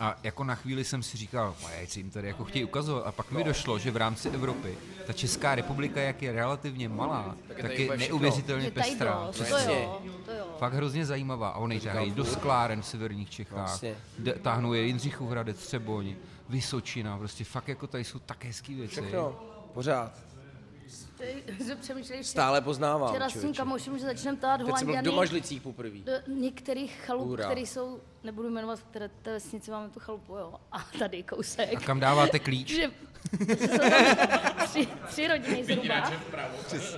A jako na chvíli jsem si říkal, jak si jim tady jako chtějí ukazovat. A pak mi došlo, že v rámci Evropy ta Česká republika, jak je relativně malá, tak, je úplně všechno. neuvěřitelně Je pestrá. dost, To je jo, to jo. Fakt hrozně zajímavá. A oni tahají do skláren v severních Čechách, Vlastně. táhnou je Jindřichův Hradec, Třeboň, Vysočina, prostě fakt jako tady jsou tak hezký věci. Všechno, pořád. Stále poznávám, Včera s tím kamošem, že začneme tát Teď jsem byl v Domažlicích poprvé. do některých chalup, které jsou, nebudu jmenovat, které té vesnici máme tu chalupu, jo. A tady kousek. A kam dáváte klíč? že že jsou tam tři, tři rodiny zhruba.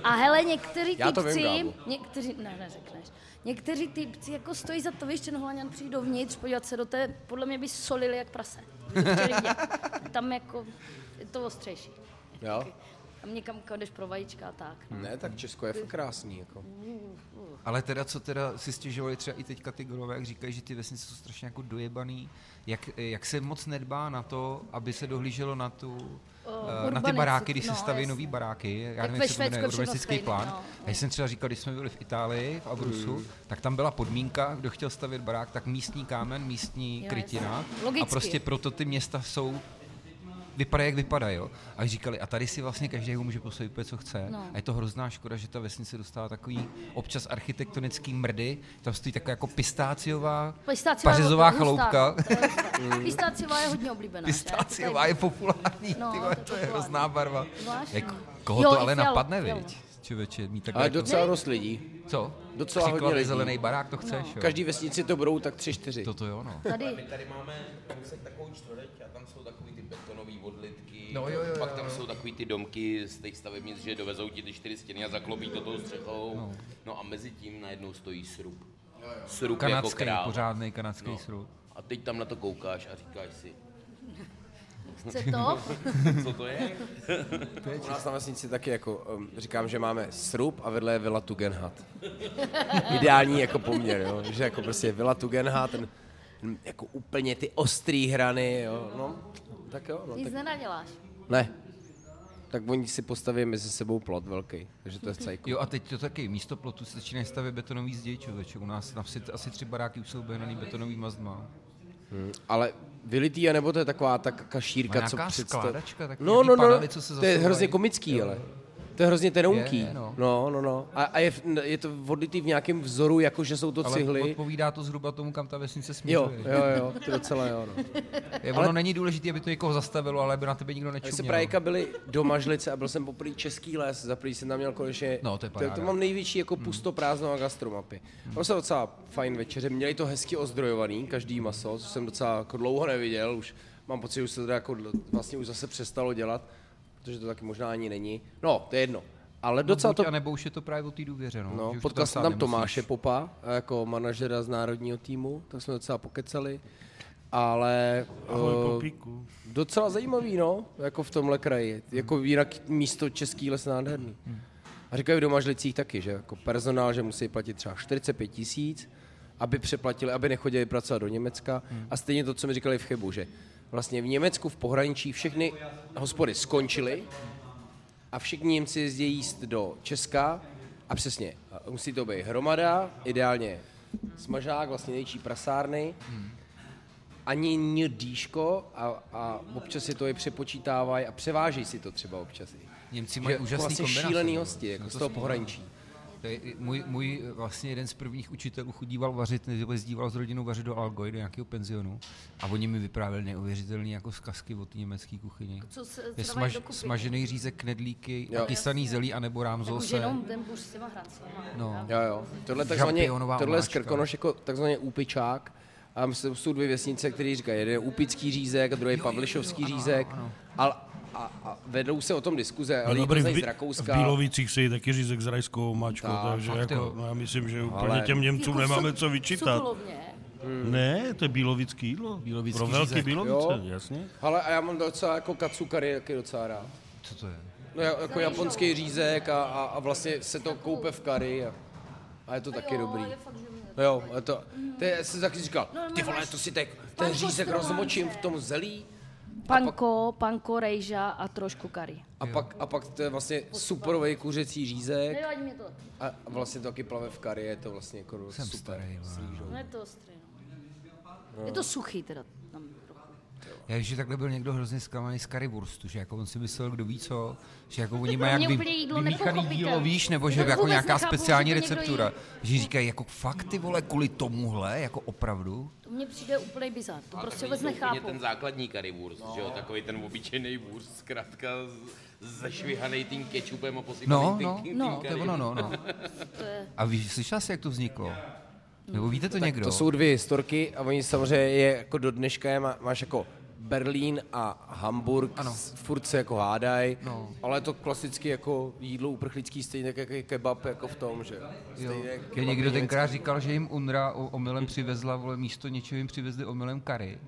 A hele, někteří typci, někteří, ne, neřekneš, někteří typci jako stojí za to, víš, ten Holanděn přijde dovnitř, podívat se do té, podle mě by solili jak prase. Tam jako je to ostřejší. Jo? Někam jdeš pro vajíčka a tak. No. Ne, tak Česko je fakt krásný. Jako. Ale teda, co teda si stěžovali třeba i teďka ty golové, jak říkají, že ty vesnice jsou strašně jako dojebaný, jak, jak se moc nedbá na to, aby se dohlíželo na tu, eh, na ty baráky, když se no, staví jasně. nový baráky, já nevím, jak se to jmenuje, urbanistický stejný, plán. no. A já jsem třeba říkal, když jsme byli v Itálii, v Abrusu, Hmm. tak tam byla podmínka, kdo chtěl stavět barák, tak místní kámen, místní Jo, krytina. Logicky. A prostě proto ty města jsou vypadají, jak vypadají. Jo? A říkali, a tady si vlastně každý může postavit úplně, co chce. No. A je to hrozná škoda, že ta vesnice dostává takový občas architektonický mrdy. Tam stojí taková jako pistáciová, Pistáciová pařezová chaloupka. je hustá. Pistáciová je hodně oblíbená. Pistáciová je populární, No, ty to je to je hrozná barva. Zvláštní. Jak, koho Jo, to ale fialo, napadne, viď? Člověče, mít takhle Ale jako, docela dost lidí. co? docela hodně Příklad lidí. zelený barák, to chceš, No. jo? Každý vesnici to budou tak tři, čtyři. Toto jo, no. Tady, My tady máme kousek takovou čtvrť a tam jsou takový ty betonové odlitky. No jo, jo, Pak jo, tam jo. jsou takový ty domky z těch stavebnic, že dovezou ti ty čtyři stěny a zaklopí to tou střechou. No, no a mezi tím najednou stojí srub. Srub jako Kanadský, král. pořádný kanadský No. srub. A teď tam na to koukáš a říkáš si, chce to? [laughs] co to je? U nás na vesnici taky jako, um, říkám, že máme srub a vedle je Villa Tugendhat. [laughs] Ideální jako poměr, jo? že jako prostě Villa Tugendhat, ten, ten, jako úplně ty ostrý hrany, jo? no, tak jo, no, Nic tak, nenaděláš. ne. Tak oni si postaví mezi sebou plot velký, takže to je cajku. Jo a teď to taky, místo plotu se začínají stavět betonový zdi, člověče. U nás na vsi asi tři baráky už jsou betonový mazdma. Ale vylitý, anebo to je taková ta kašírka, No, co nějaká představ... skládačka, takový No, no, no, co se to je hrozně komický, ale. To je hrozně tenounký. Je, je, no. no, no, no. A, a je, je to odlitý v nějakém vzoru, jako že jsou to Ale cihly. odpovídá to zhruba tomu, kam ta vesnice Jo, směřuje. jo, jo, to docela jo, no. Je, ono není důležité, aby to někoho zastavilo, ale aby na tebe nikdo My se nečuměl. právě byli do Mažlice a byl jsem poprvé český les, za prvý jsem tam měl konečně, No, to je to, paráda. to mám největší jako pusto prázdno na gastromapy. Hmm. To se docela fajn večeře, měli to hezky ozdrojovaný, každý maso, co jsem docela jako dlouho neviděl, už mám pocit, že už se to jako vlastně už zase přestalo dělat, protože to taky možná ani není. No, to je jedno. Ale docela Docela to to... A nebo už je to právě o té důvěře, no. No, potkal jsem tam nemusíš. Tomáše Popa jako manažera z národního týmu, tak jsme docela pokecali. Ale Ahoj, eh, Popíku. docela zajímavý, no, jako v tomhle kraji. Jako jinak místo Český les nádherný. A říkají v domažlicích taky, že jako personál, že musí platit třeba 45 tisíc, aby přeplatili, aby nechodili pracovat do Německa. A stejně to, co mi říkali v Chebu, že vlastně v Německu v pohraničí všechny hospody skončily a všichni Němci jezdí jíst do Česka a přesně, musí to být hromada, ideálně smažák, vlastně největší prasárny, ani dýško a, a občas si to i přepočítávají a převážejí si to třeba občas. i. Němci mají úžasný vlastně kombinace. šílený no. hosti, jako No z to toho pohraničí. To je, můj, můj vlastně jeden z prvních učitelů chodíval vařit, jezdíval s rodinou vařit do Algoj, do nějakého penzionu a oni mi vyprávěli neuvěřitelné jako zkazky o té německé kuchyni. Co se Je smaž, smažený řízek, knedlíky, Jo. a kysaný zelí, anebo Jako rámzose. jenom ten s těma hrancema. No. Jo, jo. Tohle, takzvaně, tohle je. Skrkonoš jako takzvaně úpičák. A jsou jsou dvě vesnice, které říkají, jeden je úpický řízek a druhý je pavlišovský řízek. Ale a, a vedou se o tom diskuze, No ale dobrý, v, z Rakouska. v Bílovicích se jí taky řízek s rajskou mačkou, Tak, takže jako, jo. no já myslím, že úplně Ale- těm Němcům Jako nemáme so- co vyčítat. Sokolovně. Ne, to je bílovický jídlo. Bílovický Pro velký řízek. bílovice, Jo. jasně. Ale a já mám docela jako katsukary, taky docela rád. Co to je? No ja- jako japonský řízek a, a, a vlastně se to koupe v kary a, a je to taky Jo, dobrý. je fakt, že mě- jo, je to, to je, jsem taky říkal, No, ty vole, to si tak, ten řízek rozmočím v tom zelí Panko, panko, rejža a trošku kary. a pak, a pak to je vlastně superový kuřecí řízek Nevadí mě to. a vlastně to taky plave v kary, je to vlastně jako Jsem super. starý, s rýžou. No je to ostrý, no. Je to suchý teda. Já když takhle byl někdo hrozně zklamaný z currywurstu, že jako on si myslel, kdo ví co, že jako oni mají jak úplně vy, vymíchaný dílo, víš, nebo že jako nějaká nechápu, speciální že receptura. Že říkají, jako fakt ty vole, kvůli tomuhle, jako opravdu. To mně přijde úplný bizar. To prostě vůbec úplně nechápu. ten základní currywurst, no. že jo, takový ten obyčejný wurst, zkrátka z- zešvihanej tím kečupem a posypaný No, tím, no, tím, no, tím to je ono, no, no. [laughs] To je... A víš, slyšel jsi, jak to vzniklo? Nebo víte to někdo? To jsou dvě historky a oni samozřejmě je jako do dneška je, má, máš jako Berlín a Hamburg, ano. furt se jako hádaj, No. ale je to klasicky jako jídlo uprchlický, stejně jako je kebab jako v tom, že jo. Jo. Stejně jak Mě kebab někdo tenkrát říkal, že jim UNRA omylem přivezla, vole, místo něčeho jim přivezli omylem kary.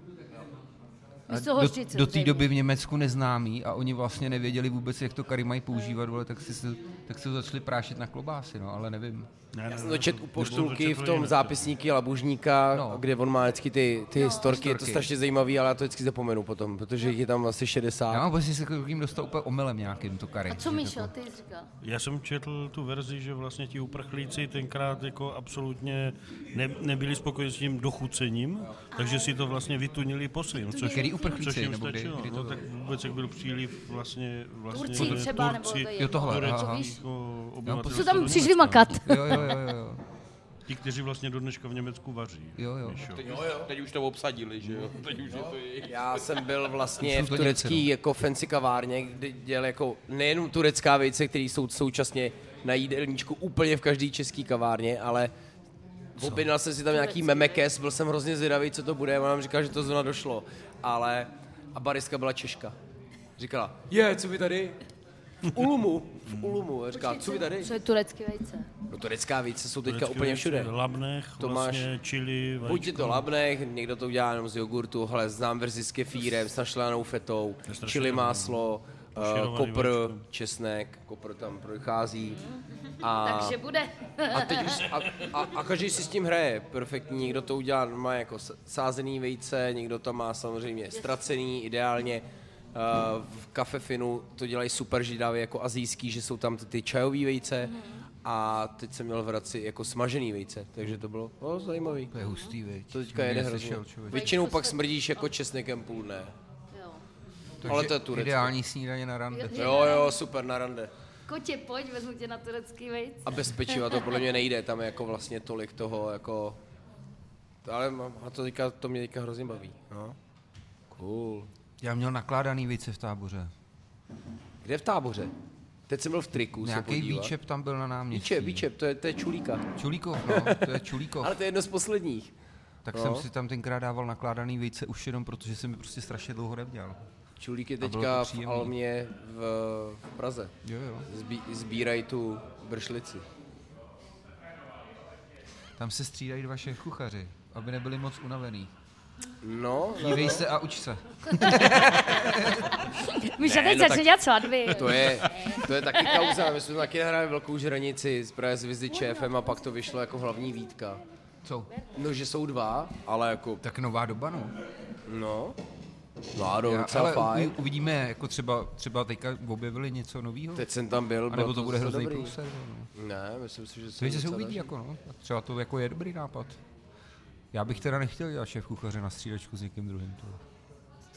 A do, do té doby v Německu neznámý a oni vlastně nevěděli vůbec, jak to kary mají používat, vole, tak si, se- tak se to začali prášit na klobásy, no, ale nevím. Ne, Já jsem to čet u poštulky v tom zápisníky Labužníka, No. no. kde on má vždycky ty, ty historky, je to strašně zajímavý, ale já to vždycky zapomenu potom, protože jich je tam asi 60. Já mám pocit, že se k jim dostal úplně omylem nějakým to kary. A co jako- ty jsi říkal? Já jsem četl tu verzi, že vlastně ti uprchlíci tenkrát jako absolutně ne, nebyli spokojeni s tím dochucením, takže si to vlastně vytunili po svým. Což, Který uprchlíci, což jim nebo kdy- stačilo. kdy to no, tak vůbec jak byl příliv vlastně, vlastně Turci třeba, nebo to je Jo, tohle, aha. jako Co tam přišli makat? Jo, jo, jo, jo, jo. Ti, kteří vlastně do dneška v Německu vaří. Jo, jo. Míšo. Teď, už, teď už to obsadili, že jo, teď už je to jejich. Já jsem byl vlastně v turecký no. jako fancy kavárně, kde dělal jako nejenom turecká vejce, které jsou současně na jídelníčku úplně v každé české kavárně, ale objednal jsem si tam nějaký memekes, byl jsem hrozně zvědavý, co to bude, ona nám říkala, že to zrovna došlo, ale a bariska byla Češka. Říkala, je, co vy tady? V Ulumu, v Ulumu. A říká, co vy tady? Co je turecký vejce? No turecká vejce jsou teďka Turecké úplně všude. Labnech, To vlastně máš- čili, Buď je vajíčko. to labnech, někdo to udělá jenom z jogurtu, hele, znám verzi s kefírem, s našlehanou fetou, je strašně čili dobrý. máslo, uh, Poširovaný kopr, vajíčko. česnek, kopr tam prochází. A, Takže bude. a, teď už, a, a, a, každý si s tím hraje perfektní, někdo to udělá, má jako s- sázený vejce, někdo to má samozřejmě ztracený, ideálně. Uh, v kafefinu to dělají super židavě jako azijský, že jsou tam ty, ty čajový vejce a teď jsem měl v Hradci jako smažený vejce, takže to bylo oh, zajímavý. To je hustý, viď. To teďka Nikdy jede neslyšel, hrozně. člověk. Většinou pak smrdíš jako česnekem půl dne. Jo. ale to je Turecko. Ideální snídaně na rande. Jo, jo, super, na rande. Kotě, pojď, vezmu tě na turecký vejce. A bez pečiva to podle mě nejde, tam je jako vlastně tolik toho, jako... Ale a to, teďka, to mě teďka hrozně baví. No. Cool. Já měl nakládaný vejce v táboře. Kde v táboře? Teď jsem byl v triku Nějaký výčep tam byl na náměstí. Výčep, výčep, to je, to je čulíka. Čulíkov, no, to je Čulíkov. [laughs] Ale to je jedno z posledních. Tak No. jsem si tam tenkrát dával nakládaný vejce už jenom protože jsem mi prostě strašně dlouho neměl. Čulík je teďka v. Almě v, v Praze. Jo, jo. Zbí, sbírají tu bršlici. Tam se střídají dva šéf kuchaři, aby nebyli moc unavený. No, no, Dívej se a uč se. [laughs] Míša, teď no začne tak- dělat svatby. To je, to je taky kauza, my jsme taky nahráli velkou žranici z právě s Vizdy šéfem a pak to vyšlo jako hlavní výtka. Co? No, že jsou dva, ale jako, Tak nová doba, no. no, vládou Já, docela ale fajn. uvidíme, jako třeba, třeba teďka objevili něco nového. Teď jsem tam byl, A nebo to bude docela hrozný dobrý. průser. No. Ne, myslím si, že To se uvidí, daří. jako no. Třeba to jako je dobrý nápad. Já bych teda nechtěl dělat šéf kuchaře na střídačku s někým druhým. To.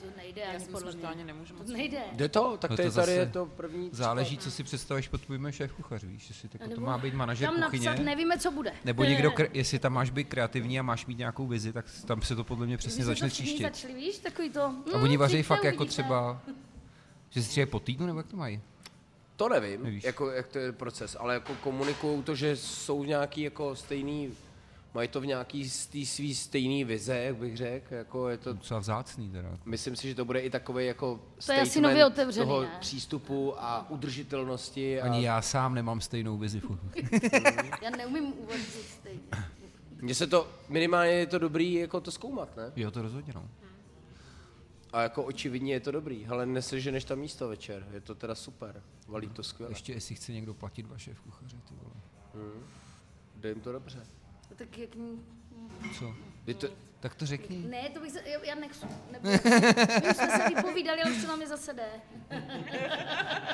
To nejde Já ani si podle myslím, že to mě. ani nemůžu moc. To nejde. Jde to? Tak No to to je tady zase je to první Záleží, co si představuješ pod pojmem šéf kuchař, víš, jestli tak to Nebo má být manažer Tam kuchyně, napsat, nevíme, co bude. nebo někdo, kre- jestli tam máš být kreativní a máš mít nějakou vizi, tak tam se to podle mě přesně jsme začne to všichni tříštit. začali, víš, takový to... A oni vaří přijďte, fakt jako uvidíte. třeba, že si střídají po týdnu, nebo jak to mají? To nevím, Nevíš. jako, jak to je proces, ale jako komunikují to, že jsou nějaký jako stejný mají to v nějaký z té svý stejný vize, jak bych řekl, jako je to Docela vzácný teda. Myslím si, že to bude i takový jako To je asi nově otevřený, toho ne? přístupu a udržitelnosti. Ani a já sám nemám stejnou vizi. [laughs] Já neumím uvažovat stejně. Mně se to, minimálně je to dobrý jako to zkoumat, ne? Jo, to rozhodně no. A jako očividně je to dobrý, ale neseženeš tam místo večer, je to teda super, valí to skvěle. Ještě jestli chce někdo platit vaše v kuchaři, ty vole. Jde jim to dobře. Tak jak... Co? Je to, Tak to řekni. Ne, to bych se, já, já nechci. Nebo, my už jsme se vypovídali, ale už to na mě zase jde.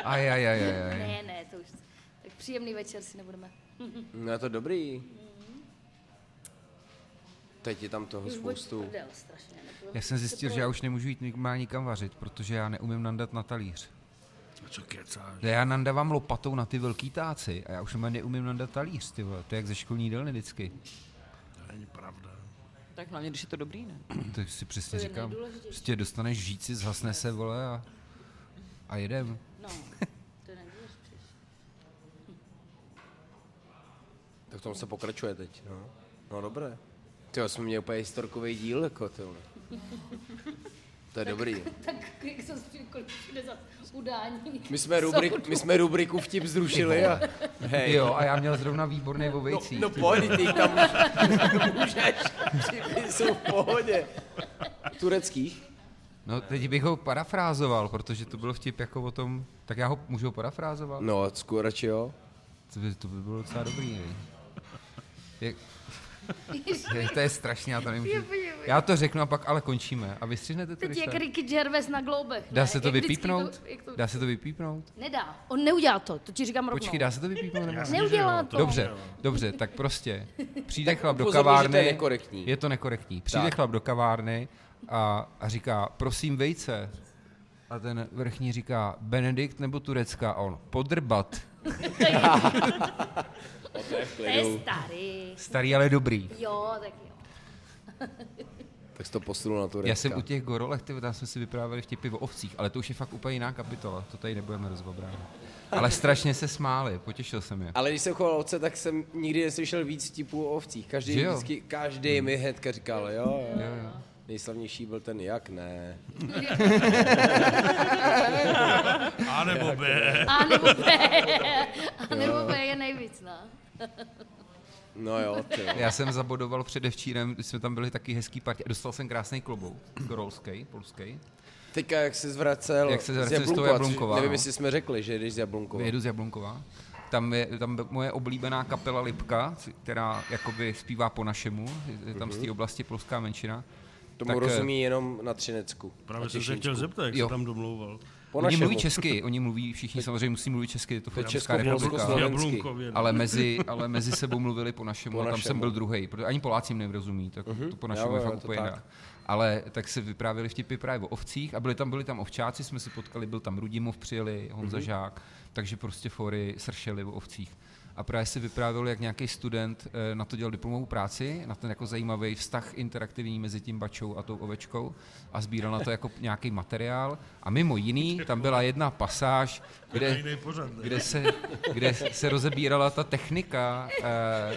Aj, aj, aj, aj, aj. Ne, ne, to už. Tak příjemný večer si nebudeme. no je to dobrý. Teď je tam toho spoustu. prdel strašně. Já jsem zjistil, že já už nemůžu jít nikam, nikam vařit, protože já neumím nandat na talíř. Co kecáš? Já nandávám lopatou na ty velký táci a já už neumím nandat talíř, ty vole. To je jak ze školní jídelny vždycky. To není pravda. Tak hlavně, když je to dobrý, ne? [clears throat] To si přesně To říkám. Prostě dostaneš žíci, zhasne se, vole, a, a jedem. No, to je. [laughs] Tak v tom se pokračuje teď, no. No dobré. Ty jsme měli úplně historkový díl, jako ty. [laughs] To je dobrý. [laughs] Tak jak jsem si kolik přijde za udání. My jsme, rubrik, my jsme rubriku vtip zrušili a hej. Jo, a já měl zrovna výborný o vejcích. No pojď, ty tam [laughs] můžeš, můžeš, vtipy jsou v pohodě. Tureckých? No, teď bych ho parafrázoval, protože to byl vtip jako o tom, tak já ho můžu ho parafrázovat? No, skoro radši jo. To by, to by bylo docela dobrý, ne? Jak, je, to je strašně, já to nemůžu. Já to řeknu a pak ale končíme. A vystřihnete to, Teď jak tak? Ricky Gervais na Globech. Dá ne? se to Jak vypípnout? To, jak to... Dá se to vypípnout? Nedá. On neudělá to, to ti říkám rovnou. Počkej, dá se to vypípnout? Nebo? Neudělá to. Dobře, dobře, tak prostě přijde chlap do kavárny. to je nekorektní. Je to nekorektní. Přijde Tak. chlap do kavárny a, a říká, prosím vejce. A ten vrchní říká, Benedikt nebo Turecka? A on, podrbat. [laughs] [laughs] To je starý. Starý, ale dobrý. Jo, tak jo. Tak jsi to posunul na Turecka. Já jsem u těch gorolech, ty, tam jsme si vyprávěli vtipy o ovcích, ale to už je fakt úplně jiná kapitola, to tady nebudeme rozbobrávat. Ale strašně se smáli, potěšil jsem je. Ale když jsem choval ovce, tak jsem nikdy neslyšel víc tipů o ovcích. Každý, vždycky, každý mi hnedka říkal, jo, jo. Jo, jo. Nejslavnější byl ten jak ne. [laughs] A nebo B. A nebo B. A nebo B je nejvíc, no. No jo, ty. jo. Já jsem zabodoval předevčírem, když jsme tam byli taky hezký partě, dostal jsem krásný klobouk, gorolský, polský. Teďka jak se zvracel, Jak se zvracel z toho Jablunkova, Nevím, no. jestli jsme řekli, že jdeš z Jablunkova. Jedu z Jablunkova. Tam je tam je moje oblíbená kapela Lipka, která jakoby zpívá po našemu, je tam z té oblasti polská menšina. Tomu tak, eh, rozumí jenom na Třinecku. Právě jsem se chtěl zeptat, jak Jo. se tam domlouval. Po Oni našemu. mluví česky, oni mluví, všichni samozřejmě musí mluvit česky, je to fakt Česká republika. No. Ale mezi, ale mezi sebou mluvili po našemu Po a tam jsem našemu. byl druhý, protože ani Poláci jim nerozumí, tak to po našemu Jo, je fakt úplně tak. Ale tak se vyprávěli vtipy právě o ovcích a byli tam, byli tam ovčáci, jsme se potkali, byl tam Rudimov přijeli, Honza Žák, takže prostě fory sršeli o ovcích. A právě si vyprávěl, jak nějaký student eh, na to dělal diplomovou práci, na ten jako zajímavý vztah interaktivní mezi tím bačou a tou ovečkou a sbíral na to jako nějaký materiál. A mimo jiný, tam byla jedna pasáž, kde, kde se, kde se rozebírala ta technika eh,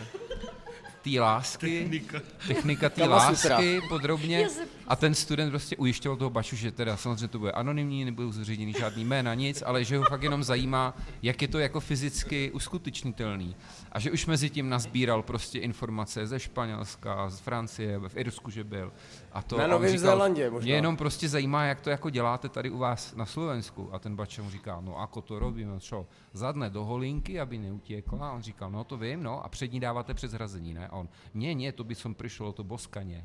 té lásky, Technika. technika té lásky podrobně a ten student prostě ujišťoval toho baču, že teda samozřejmě to bude anonymní, nebudou zředěný žádný jména, nic, ale že ho fakt jenom zajímá, jak je to jako fyzicky uskutečnitelný. A že už mezi tím nazbíral prostě informace ze Španělska, z Francie, v Irsku, že byl. A to, Na Novém říkal, Zélandě možná. Mě jenom prostě zajímá, jak to jako děláte tady u vás na Slovensku. A ten bača mu říká, no ako to robíme, čo? Zadne do holinky, aby neutěkla. A on říkal, no to vím, no. A přední dáváte přes hrazení, ne? A on, nie, nie, to by som prišlo to boskanie.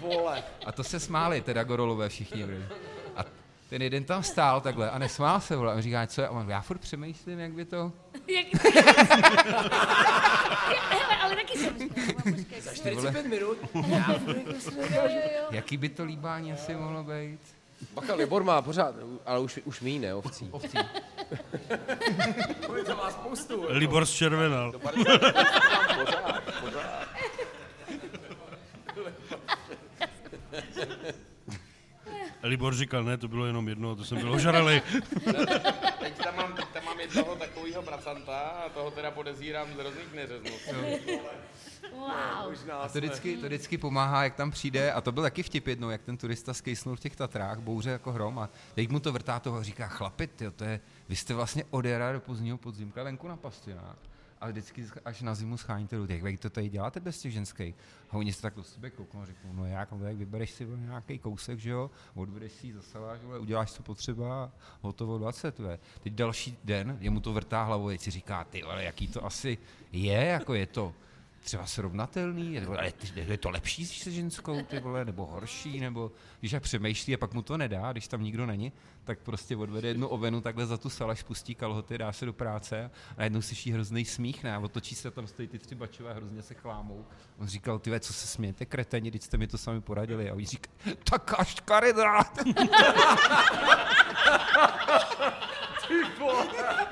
Vole. A to se smáli teda gorolové všichni. Bro. Ten jeden tam stál takhle a nesmál se, vole. A on říká, co je? A on, já furt přemýšlím, jak by to... [laughs] Jak... [laughs] Hele, ale taky jsem se- 45 minut. Jaký by to líbání asi mohlo být? Bacha, Libor má pořád, ale už, už mý, ne, ovcí. Ovcí. To má spoustu. Libor z Červenal. [laughs] Libor říkal, ne, to bylo jenom jedno, to jsem byl ožralej. [laughs] Teď tam mám, teď tam mám jednoho takového pracanta a toho teda podezírám z hrozných neřezností. Wow. A to vždycky, to vždycky pomáhá, jak tam přijde, a to byl taky vtip jednou, jak ten turista skejsnul v těch Tatrách, bouře jako hrom, a teď mu to vrtá toho a říká, chlapi, tyjo, to je, vy jste vlastně od jara do pozdního podzimka venku na pastinách. A vždycky až na zimu scháníte těch, jak to tady děláte bez těch ženských? A oni se tak do sebe kouknou a řeknou, no jak, no tak vybereš si nějaký kousek, že jo, odvedeš si ji, zasaláš, vole, uděláš, co potřeba hotovo 20, ve. Teď další den, jemu to vrtá hlavou, si říká, ty vole, jaký to asi je, jako je to třeba srovnatelný, nebo ty- je to lepší se ženskou, ty vole, nebo horší, nebo když jak přemýšlí a pak mu to nedá, když tam nikdo není, tak prostě odvede jednu ovenu takhle za tu salaš, pustí kalhoty, dá se do práce a najednou slyší hrozný smích, ne, a otočí se tam stojí ty tři bačové hrozně se chlámou. On říkal, ty co se smějete, kreteni, teď jste mi to sami poradili. A oni říkají, taká škarida. [laughs] Pane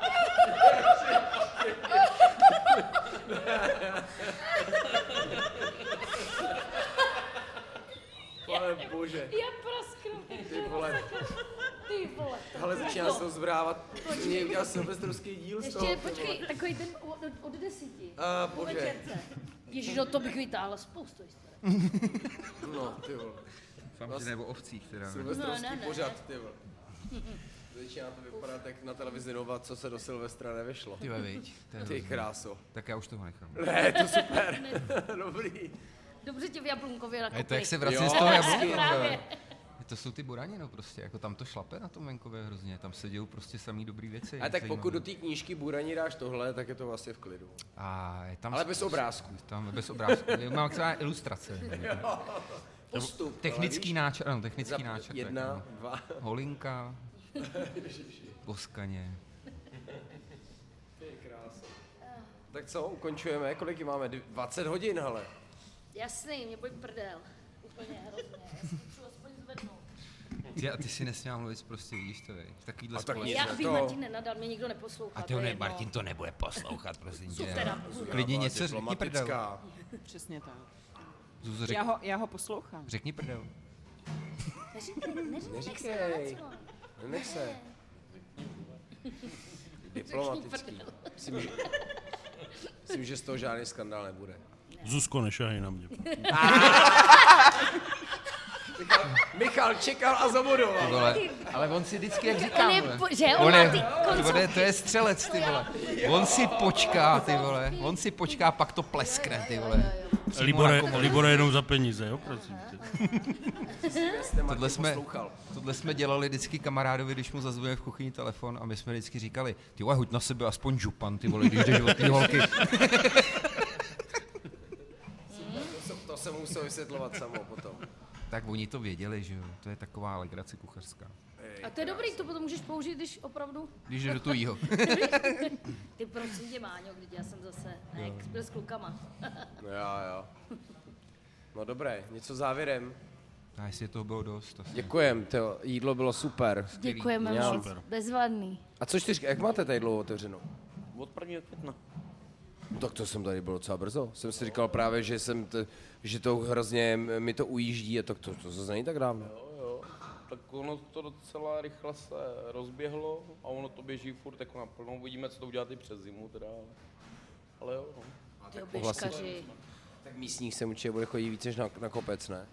bože, Je prasknu. ty vole. Ty vole. Ale začíná se to zbrávat. Mě udělal silvestrovský díl z toho. Ještě počkej, vole. takový ten od, od desíti. A Po bože. Ježíš, no to bych vytáhla spoustu historie. No, ty vole. Samozřejmě nebo ovcích teda. Silvestrovský No, ne, ne. pořad, ty vole. Začíná to vypadat jak na televizi Nova, co se do Silvestra nevyšlo. Ty ve, viď, Ty kráso. Tak já už toho nechám. Ne, to super. [laughs] Dobrý. Dobře tě v Jablunkově A nakopli. je to, jak se vrací Jo. z toho [laughs] jablonka. Právě. To jsou ty burani, no prostě, jako tam to šlape na tom venkově hrozně, tam se dějou prostě samý dobrý věci. A tak zajímavý. pokud do té knížky Buraní dáš tohle, tak je to vlastně v klidu. A je tam Ale bez obrázků. Tam bez obrázků. Mám třeba ilustrace. [laughs] Postup. Technický náčrt, ano, technický náčrt. Jedna, tak, no. dva. Holinka, [laughs] boskaně. Ty krása. Tak co, ukončujeme? Kolik máme? Dv- 20 hodin, hele. Jasný, mě bolí prdel. Úplně hrozně. Já aspoň zvednout. Ty, a ty si nesměl mluvit prostě, vidíš to, vej. V takovýhle A tak. Já to- abych Martin nenadal, mě nikdo neposlouchá. A to ty ho je ne. Martin to nebude poslouchat, prosím tě. teda? Klidně něco řekni prdel. diplomatická. Přesně tak. Zuzo, řek, Já ho, já ho poslouchám. řekni prdel. Neříkej, neříkej, nech se. Diplomatický. Myslím, že, myslím, že z toho žádný skandál nebude. Zuzko, nešahej na mě. Michal, [laughs] Michal čekal a zabodoval. Vole, ale on si vždycky, jak říkám, On je, po- že on On je, ty on je, to je střelec, ty vole. On si počká, ty vole. On si počká, pak to pleskne, ty vole. Libore. Libore jenom za peníze, jo, prosím tě. Tohle jsme, tohle jsme dělali vždycky kamarádovi, když mu zazvonil v kuchyni telefon a my jsme vždycky říkali, ty vole, hoď na sebe aspoň župan, ty vole, když jdeš od té holky. [laughs] To, se- to se musel vysvětlovat samo potom. Tak oni to věděli, že jo, to je taková legrace kuchařská. A to je dobrý, to potom můžeš použít, když opravdu... Když jde do tujího. [laughs] Ty prosím tě, Máňo, když já jsem zase, ne, jak byl s klukama. [laughs] No jo, jo. No dobré, něco závěrem. A jestli toho bylo dost. Asi. Děkujem, to jídlo bylo super. Děkujeme moc, bezvadný. A co čtyřka, jak máte tady dlouho otevřenou? Od prvního května. Tak to jsem tady byl docela brzo. Jsem si říkal právě, že jsem t, že to hrozně mi to ujíždí a tak to, to zase není tak dávno. Jo, jo. Tak ono to docela rychle se rozběhlo a ono to běží furt jako naplno. Uvidíme, co to udělat i přes zimu teda. ale- Ale jo, no. Ty ohlasy. běžkaři. Tak místních se určitě bude chodit víc než na, na kopec, ne?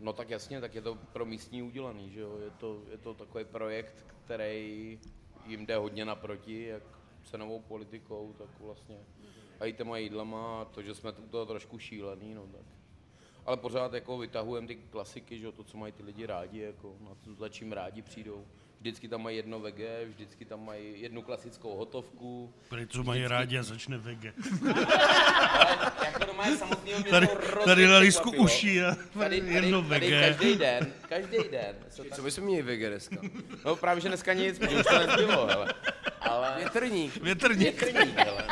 No tak jasně, tak je to pro místní udělaný, že jo. Je to, je to takový projekt, který jim jde hodně naproti, jak cenovou politikou, tak vlastně a i těma jídlama, a to, že jsme tu toho trošku šílený, no tak. Ale pořád jako vytahujeme ty klasiky, že jo, to, co mají ty lidi rádi, jako na to, za čím rádi přijdou. Vždycky tam mají jedno vege, vždycky tam mají jednu klasickou hotovku. Prý, co mají rádi a začne vege. [laughs] Jako to mají samotného mě Tady, to tady na lísku uší a Tady, tady, jedno tady vege. každý den, každý den. Se tak, Co bychom měli vege dneska? no právě, že dneska nic, protože už to nezbylo, hele. Ale, Větrník. Větrník. krník, hele.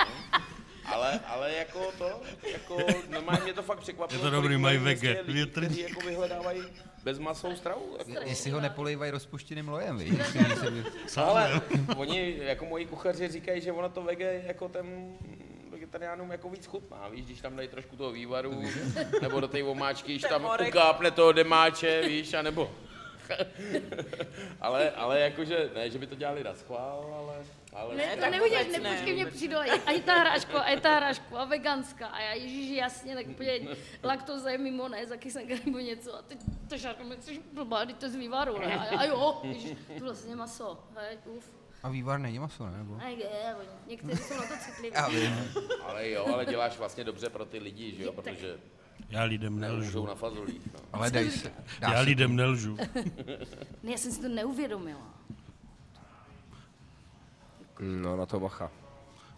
Ale, ale jako to, jako normálně mě to fakt překvapilo. Je to dobrý, mají mají vege, lidí, větrník. kteří jako vyhledávají bezmasou stravu. Jako. Jestli ho nepolejvají rozpuštěným lojem, víš? [laughs] Ale oni, jako moji kuchaři říkají, že ono to vege jako ten vegetariánům jako víc chutná, víš, když tam dají trošku toho vývaru, [laughs] nebo do té omáčky, když tam ukápne toho demáče, víš, anebo [laughs] ale, ale jakože, ne, že by to dělali na schvál, ale... ale Ne, to neuděláš, ne, nepočkej, mě přijdu, a je- a je ta hráško, a je ta hráško, a veganská, a já, ježiši, jasně, tak úplně [laughs] laktoza je mimo, ne, za kysenka nebo něco, a teď to žárko, my jsi blbá, teď to je z vývaru, ne, a, a jo, ježiš, to vlastně maso, hej, uf. A vývar není maso, ne? Nebo? A je, oni- někteří jsou na to citliví. Ale jo, ale děláš vlastně dobře pro ty lidi, že jo, protože Já lidem nelžu. na fazolích, no. Ale dej se. Dá Já se lidem nelžu. Ne, já jsem si to neuvědomila. No, na to bacha.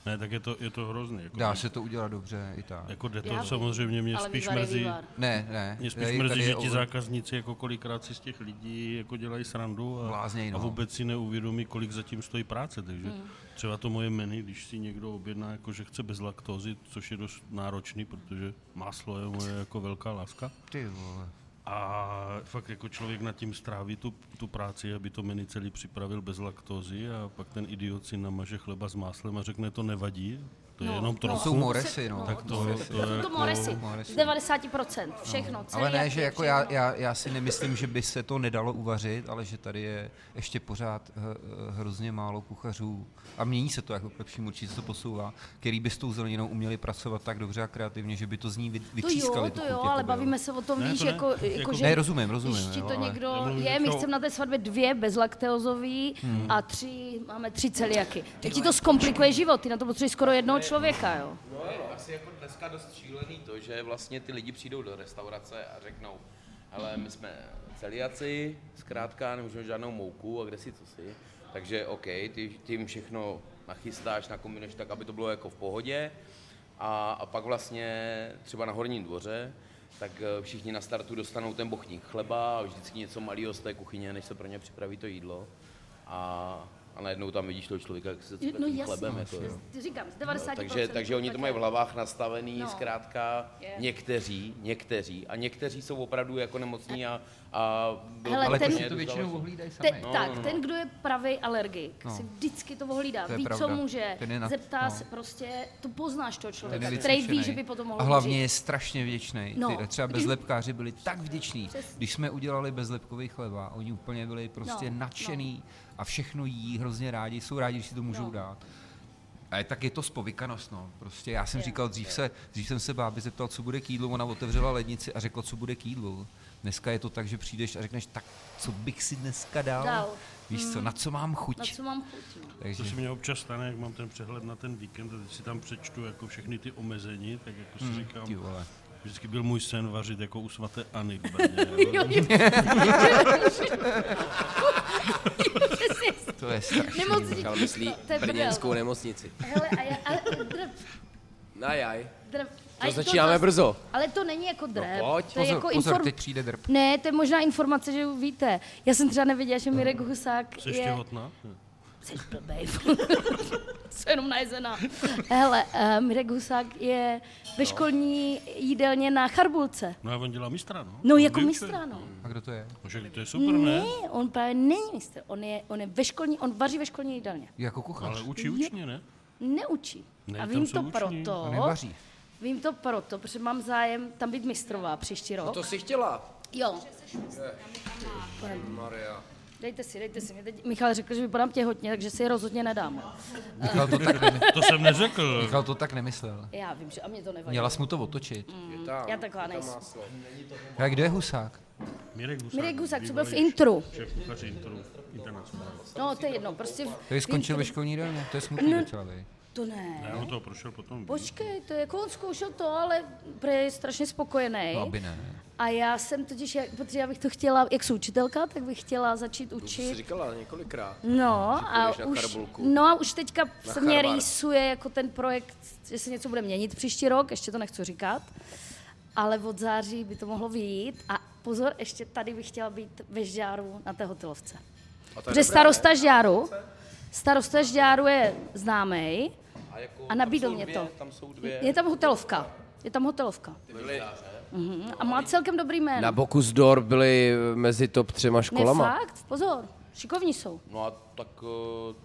Ne, tak je to, je to hrozný. Jako, Dá se to udělat dobře i tak. jako jde to Já samozřejmě mě ale spíš vývar je mrzí, vývar. Ne, ne. mě spíš tady- mrzí, tady že je ti over- zákazníci jako kolikrát si z těch lidí jako dělají srandu a, Blázněj, no. a vůbec si neuvědomí, kolik zatím stojí práce. Takže Hmm. třeba to moje menu, když si někdo objedná, jako, že chce bez laktózy, což je dost náročný, protože máslo je moje jako velká láska. Ty vole. A fakt jako člověk nad tím stráví tu, tu práci, aby to menu celý připravil bez laktózy a pak ten idiot si namaže chleba s máslem a řekne, to nevadí, to je jenom To trochu. jsou moresy, no. Tak to, to, To, je to jako, moresy, moresy. z 90%, všechno, celý Ale ne, že jako já, já, já si nemyslím, že by se to nedalo uvařit, ale že tady je ještě pořád h, hrozně málo kuchařů a mění se to jako k lepšímu, určitě se to posouvá, který by s tou zeleninou uměli pracovat tak dobře a kreativně, že by to z ní vy- To vytřískali jo, to jo, jako ale bavíme se o tom, Ne, víš, to ne. jako, jako, Jako- že... Ne, rozumím, rozumím, jo, to někdo je, my chceme na té svatbě dvě bezlaktéozový Hmm. a tři, máme tři celiaky. Teď ti to zkomplikuje život, ty na to potřebuješ skoro jednoho člověka, jo. No je asi jako dneska dost šílený to, že vlastně ty lidi přijdou do restaurace a řeknou, hele, my jsme celiaci, zkrátka nemůžeme žádnou mouku a kde si co si. Takže OK, ty, ty jim všechno nachystáš, nakombinuješ tak, aby to bylo jako v pohodě. A, a pak vlastně třeba na horním dvoře, tak eh, všichni na startu dostanou ten bochník chleba a vždycky něco malého z té kuchyně, než se pro ně připraví to jídlo. A, a najednou tam vidíš toho člověka, jak se No cpe tím jasně, chlebem. Jako, jo. Ty říkám, z 90%. No, takže, takže oni to mají v hlavách nastavený, No. no. zkrátka Je. někteří, někteří a někteří jsou opravdu jako nemocní a, a bylo Hele, Ale ten- to většinou ohlídají Te, sami. No, tak, no, no. ten, kdo je pravý alergik, No. si vždycky to ohlídá, To je ví, co pravda. může, Ten je na- zeptá no. se prostě, to poznáš toho člověka, který ví, že by potom mohl A hlavně je strašně vděčný. No. Ty, třeba bezlepkáři byli tak vděční. Když jsme udělali bezlepkový chleba, oni úplně byli prostě No, nadšený a všechno jí hrozně rádi, jsou rádi, když si to můžou No. dát. A je, tak je to spovykanost, no. Prostě já jsem Je. říkal, dřív, se, dřív jsem se bábi zeptal, co bude k jídlu, ona otevřela lednici a řekla, co bude k jídlu. Dneska je to tak, že přijdeš a řekneš, tak co bych si dneska dal? Dal. Víš co, na co mám chuť? Na co mám chuť, no. Takže, To se mě občas stane, jak mám ten přehled na ten víkend a teď si tam přečtu jako všechny ty omezení, tak jako si říkám, ty vole. vždycky byl můj sen vařit jako u svaté. Přesně. [laughs] [laughs] To je strašný. Nemocnice. Michal myslí To je prdel, brněnskou nemocnici. Hele, a já, ale drb, Najaj. drb. A To je začínáme zas- brzo. Ale to není jako drb. pojď. To je Pozor, jako pozor, inform- teď přijde drb. Ne, to je možná informace, že víte. Já jsem třeba nevěděla, že Mirek Husák Jsi je... těhotná? Jsi blbej. [laughs] Jsem jenom najezená. Hele, uh, Mirek Husák je ve školní jídelně na Charbulce. No a on dělá mistra, no. No On jako vyučuje. mistra, no. A kdo to je? No, že to je super, ne? Ne, on právě není mistr. On je, on je ve školní, on vaří ve školní jídelně. Jako kuchař. Ale učí učně, ne? Neučí. Ne, A vím to učení. proto, A nevaří. Vím to proto, protože mám zájem tam být mistrová příští rok. To si chtěla. Jo. Maria. Dejte si, dejte si. Mě teď Michal řekl, že vypadám těhotně, takže si je rozhodně nedám. jo. Michal to tak, ne, To jsem neřekl. Michal to tak nemyslel. Já vím, že a mě to nevadí. Měla jsi mu to otočit. Mm. Tam, Já taková nejsem. máslo. A kde je Husák? Mirek Husák. Mirek Husák, co byl v bývalý intru. Šéf kuchař intru. Internacionál. No, to je jedno, prostě... v- To je skončil ve školní jídelně? To je smutný No. docela, vej. To ne. Já on toho prošel potom. Počkej, to je jako on zkoušel to, ale je strašně spokojený. No, aby ne. A já jsem totiž, jak- protože já bych to chtěla, jak jsem učitelka, tak bych chtěla začít To jsi učit. říkala několikrát. No a, na už, no a už teďka se mě rýsuje jako ten projekt, že se něco bude měnit příští rok, ještě to nechci říkat, ale od září by to mohlo vyjít a pozor, ještě tady bych chtěla být ve Žďáru na té hotelovce. To Protože starosta ne? Žďáru, starosta Žďáru je známý A, jako, a nabídl tam jsou mě dvě, to. Tam jsou dvě. Je tam hotelovka. Je tam hotelovka. Byli Mhm. A má celkem dobrý jméno. na Bokusdor byli mezi top třema Ne, školama. fakt, pozor. Šikovní jsou. No a tak uh,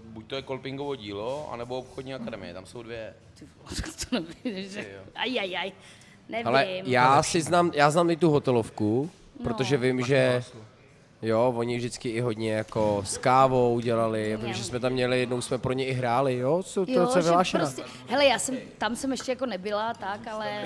buď to je Kolpingovo dílo, anebo obchodní akademie, tam jsou dvě. Ty vole, [laughs] to nevím, že... Aj, aj, aj. Nevím. Ale já si znám, já znám i tu hotelovku, protože No. vím, že Jo, oni vždycky i hodně jako s kávou dělali, Jo. že jsme tam měli, jednou jsme pro ně i hráli, jo, jsou to Jo, vylášená. prostě, hele, já jsem, tam jsem ještě jako nebyla, tak, ale,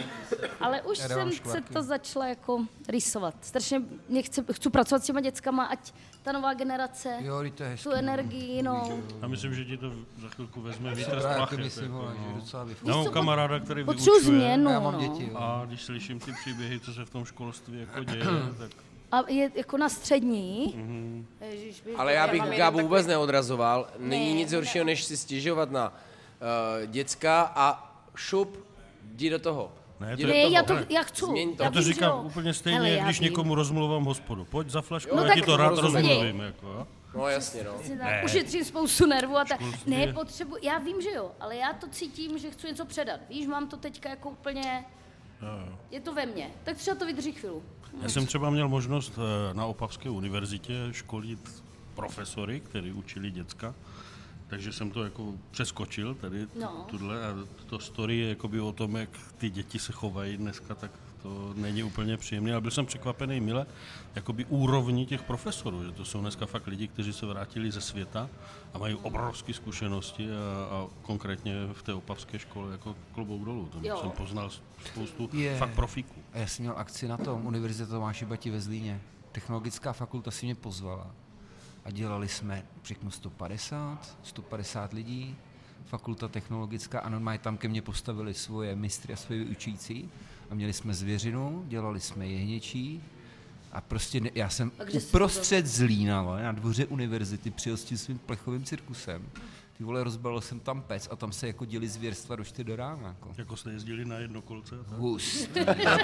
ale už Já jsem se to začala jako rýsovat. Strašně mě chci, chci pracovat s těma dětskama, ať ta nová generace Jo, to je hezký. tu energii, no. A myslím, že ti to za chvilku vezme vítr z plachet. jako myslím, jako, no. docela Já mám co, kamaráda, který vyučuje změnu, Já mám no. děti, jo. a když slyším ty příběhy, co se v tom školství jako děje, [clears throat] tak A je jako na střední. Mhm. Ježiš, Ale já bych jeden Gábu takový- vůbec neodrazoval. Není Ne, nic ne. horšího, než si stěžovat na uh, děcka a šup, jdi do toho. Ne, to je- já to, já chci. změň to. Já to říkám jo. úplně stejně, Hele, když vím. někomu rozmluvám hospodu. Pojď za flašku, No já tak ti to rád rozumím. rozmluvím. Jako. No jasně, no. Ne. Ušetřím spoustu nervů a tak. Ne, je- potřebuji, já vím, že jo, ale já to cítím, že chci něco předat. Víš, mám to teďka jako úplně, je to ve mně. Tak třeba to vydrží chvíli. Já jsem třeba měl možnost eh, na Opavské univerzitě školit profesory, kteří učili děcka, takže jsem to jako přeskočil tady No. tuhle a to story je jakoby o tom, jak ty děti se chovají dneska, tak to není úplně příjemné, ale byl jsem překvapený mile jakoby úrovní těch profesorů, že to jsou dneska fakt lidi, kteří se vrátili ze světa a mají obrovské zkušenosti a, a konkrétně v té opavské škole jako klobouk dolů. Tam Jo. jsem poznal spoustu Je. fakt profíků. A já jsem měl akci na tom, Univerzita Tomáše Bati ve Zlíně. Technologická fakulta si mě pozvala a dělali jsme, řeknu, 150, 150 lidí, fakulta technologická a normálně tam ke mně postavili svoje mistry a svoje vyučující a měli jsme zvěřinu, dělali jsme jehněčí a prostě ne, já jsem uprostřed Zlína, vole, na dvoře univerzity přijel s tím svým plechovým cirkusem. Ty vole, rozbalil jsem tam pec a tam se jako děli zvěrstva do 4 do rána. Jako. Jako jste jezdili na jednokolce? a tak? Hust.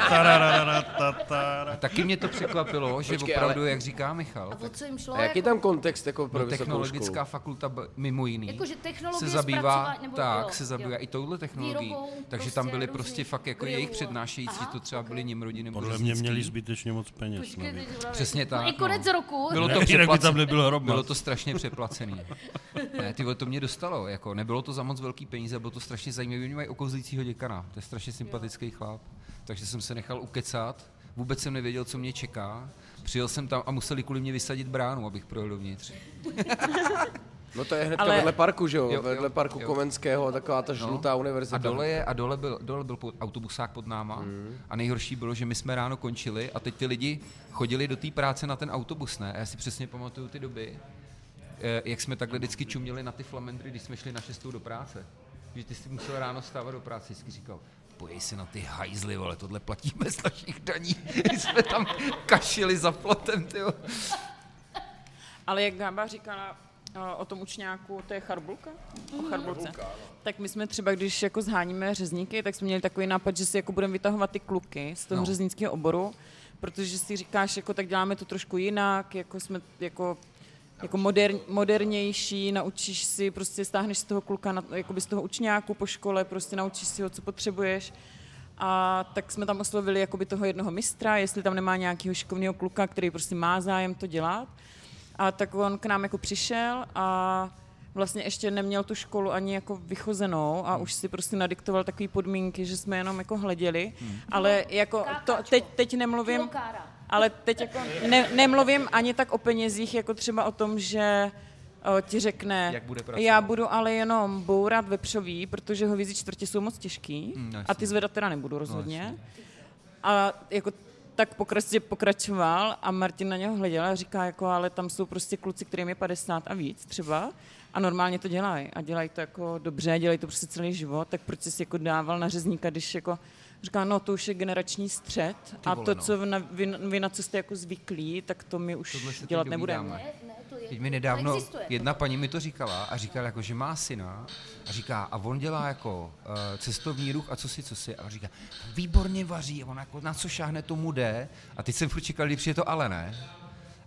Tarararatatara. A taky mě to překvapilo, že Počkej, opravdu, ale- jak říká Michal, A o tak co jim šlo? A jaký je jako, tam kontext jako pro no, technologická školu? fakulta mimo jiný Jakože technologie se zabývá, nebo tak, jo, se zabývá jo. i touhle technologií. Výrobou takže tam prostě byly různých prostě fakt jako grillů jejich přednášející, Aha, to třeba ok. byli Nimrodi nebo Podle mě měli zbytečně moc peněz. Počkej, Přesně tak, No, I konec no. roku. Bylo to tam. Bylo to strašně přeplacený. [laughs] Ne, ty vole, to mě dostalo, jako nebylo to za moc velký peníze, bylo to strašně zajímavé. Oni mají okozlícího děkana, to je strašně sympatický chlap. Takže jsem se nechal ukecat, vůbec jsem nevěděl, co mě čeká. Přijel jsem tam a museli kvůli mě vysadit bránu, abych projel dovnitř. [laughs] No to je hnedka Ale- vedle parku, že jo? Jo, jo, vedle parku jo. Komenského, taková ta No. žlutá univerzita. A dole, je, a dole byl, dole byl pod- autobusák pod náma Hmm. a nejhorší bylo, že my jsme ráno končili a teď ty lidi chodili do té práce na ten autobus, ne? A já si přesně pamatuju ty doby, jak jsme takhle vždycky čuměli na ty flamendry, když jsme šli na šestou do práce. Že ty jsi musel ráno stávat do práce, vždycky říkal, pojej se na ty hajzly, ale tohle platíme z našich daní. [laughs] My jsme tam kašili za plotem, tyjo. Ale jak Gába říkala o, o tom učňáku, to je charbulka? O charbulce. Tak my jsme třeba, když jako zháníme řezníky, tak jsme měli takový nápad, že si jako budeme vytahovat ty kluky z toho no. řeznického oboru, protože si říkáš, jako tak děláme to trošku jinak, jako jsme jako jako moder, modernější, naučíš si, prostě stáhneš z toho kluka, na, jakoby z toho učňáku po škole, prostě naučíš si ho, co potřebuješ. A tak jsme tam oslovili jakoby toho jednoho mistra, jestli tam nemá nějakého šikovného kluka, který prostě má zájem to dělat. A tak on k nám jako přišel a vlastně ještě neměl tu školu ani jako vychozenou a už si prostě nadiktoval takové podmínky, že jsme jenom jako hleděli. Ale jako to, teď, teď nemluvím, Kilokára. Ale teď jako ne, nemluvím ani tak o penězích, jako třeba o tom, že o, ti řekne, Jak bude pracovat. já budu ale jenom bourat vepřový, protože hovězí čtvrtě jsou moc těžký Mm, no a ty zvedat teda nebudu rozhodně. jasně. A jako tak pokračuje, pokračoval a Martin na něho hleděl a říká, jako, ale tam jsou prostě kluci, kterým je 50 a víc třeba a normálně to dělají a dělají to jako dobře, dělají to prostě celý život, tak proč jsi si jako dával na řezníka, když jako říká, no to už je generační střed a vole, to, no. co na, vy, vy, na co jste jako zvyklí, tak to my už dělat nebudeme. Ne, ne, to je, Teď mi nedávno existuje. jedna paní mi to říkala a říkala, jako, že má syna a říká, a on dělá jako uh, cestovní ruch a co si, co si. A on říká, výborně vaří, a on jako na co šáhne, tomu jde. A teď jsem furt čekal, kdy přijde to ale ne.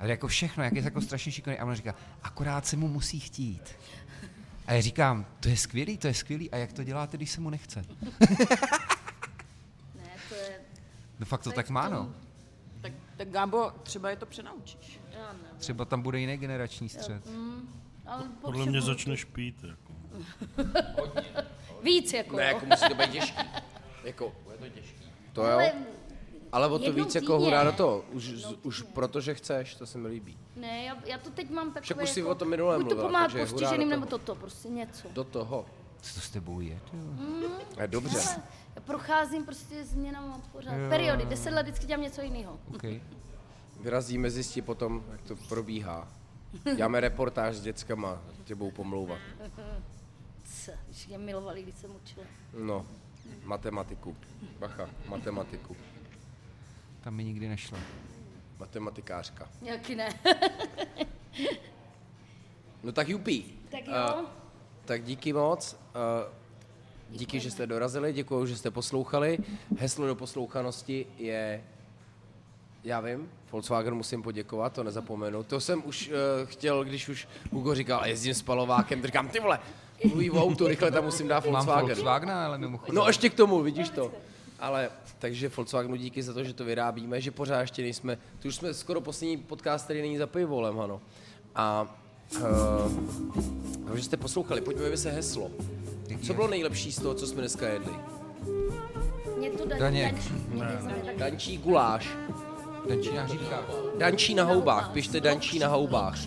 Ale jako všechno, jak je jako strašně šikovný. A on říká, akorát se mu musí chtít. A já říkám, to je skvělý, to je skvělý. A jak to děláte, když se mu nechce? [laughs] Ne, to je... No fakt to To je tak v má, no. Tak, tak Gábo, třeba je to přenaučíš. Já nevím. Třeba tam bude jiný generační střed. Ale Podle mě začneš pít. Jako. Víc jako, Ne, jako musí to být těžký. Jako, je to těžký. To jo. Ale Ale o to Jednou víc jako hurá do toho. Už, už protože chceš, to se mi líbí. Ne, já, já to teď mám takové Však už jsi jako, o tom minule buď to mluvila, pomáhat postiženým, nebo toto, prostě něco. Do toho. Co to s tebou je? Je dobře. Ale procházím prostě změnama pořád. Periody, deset let vždycky dělám něco jiného. Okay. Vyrazíme zjistit potom, jak to probíhá. Děláme reportáž s dětskama, tě budou pomlouvat. Co, když mě milovali, když jsem učila. No, matematiku. Bacha, matematiku. Tam mi nikdy nešlo. Matematikářka. Jaký ne. No tak jupí. tak jo. Tak díky moc. eh, Díky, že jste dorazili, děkuji, že jste poslouchali. Heslo do poslouchanosti je, já vím, Volkswagen musím poděkovat, to nezapomenu. To jsem už uh, chtěl, když už Hugo říkal, "A jezdím s palovákem, tak říkám, ty vole, mluví o autu, rychle tam musím dát Mám Volkswagen. Volkswagen, ale mimochodem. No ještě k tomu, vidíš to. Ale takže Volkswagenu díky za to, že to vyrábíme, že pořád ještě nejsme, to už jsme skoro poslední podcast, který není za pivolem, ano. A uh, že jste poslouchali, pojďme se heslo. Co bylo nejlepší z toho, co jsme dneska jedli? Mě to daní, Daněk. dančí. Dančí guláš. Dančína říká. Dančí na houbách, pište dančí na houbách.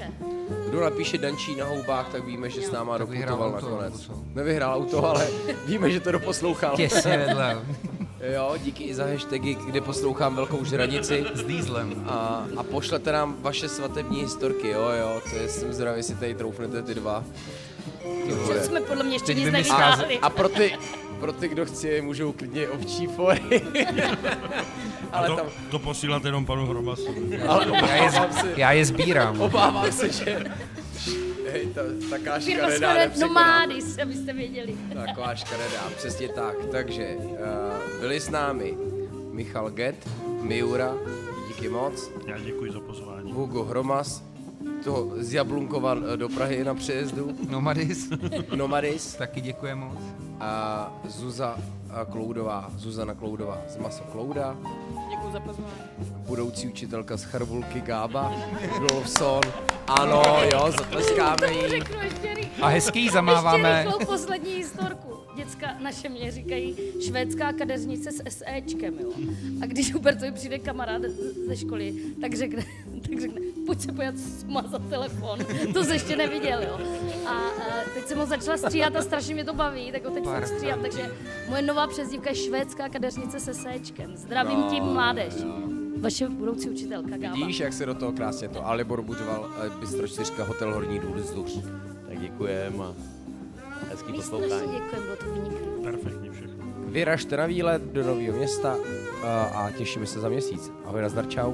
Kdo napíše dančí na houbách, tak víme, že s náma Tak doputoval auto, nakonec. co? Nevyhrál auto, ale víme, že to doposlouchal. Těsně vedle. Jo, díky i za hashtagy, kde poslouchám velkou žranici. S dýzlem. A, a pošlete nám vaše svatební historky, jo, jo, to je, jsem zvědavý, jestli tady troufnete ty dva. Ty vole. jsme podle mě ještě Teď nic A, a pro ty, pro ty, kdo chci, můžou klidně ovčí fory. [laughs] Ale to, tam, to posílat jenom panu Hromasovi. ale Já je, já je sbírám. obávám se, že hej, ta, taká Firma škaredá nomádis, abyste věděli. Taková škaredá, přesně tak. Takže uh, byli s námi Michal Get, Miura, díky moc, Já děkuji za pozvání. Hugo Hromas, toho z Jablunkova eh, do Prahy na přejezdu, Nomadis. Nomadis Taky děkuji moc. a Zuza Kloudová, Zuzana Kloudová z Maso Klouda, Děkuji za pozvání. budoucí učitelka z Charvulky Gába, Golfson, ano, jo, zatleskáme jí. Ještě. A hezký Ještě zamáváme. rychlou poslední historku. Děcka naše mě říkají švédská kadeřnice s SEčkem, jo. A když Hubertovi přijde kamarád ze školy, tak řekne, [laughs] tak řekne, pojď se pojat má za telefon. To jsi ještě neviděl, jo. A, a teď jsem ho začala stříhat a strašně mě to baví, tak ho teď fakt stříhám. Takže moje nová přezdívka je švédská kadeřnice se SEčkem. Zdravím tím mládež. Vaše budoucí učitelka Gába. Vidíš, jak se do toho krásně to Alibor budoval eh, Bystro 4, Hotel Horní důl Zduř. Tak děkujem a hezký My poslouchání. děkujeme, bylo to vynikající. Perfektně všechno. Vyražte na výlet do nového města a, těšíme se za měsíc. Ahoj, nazdar, čau.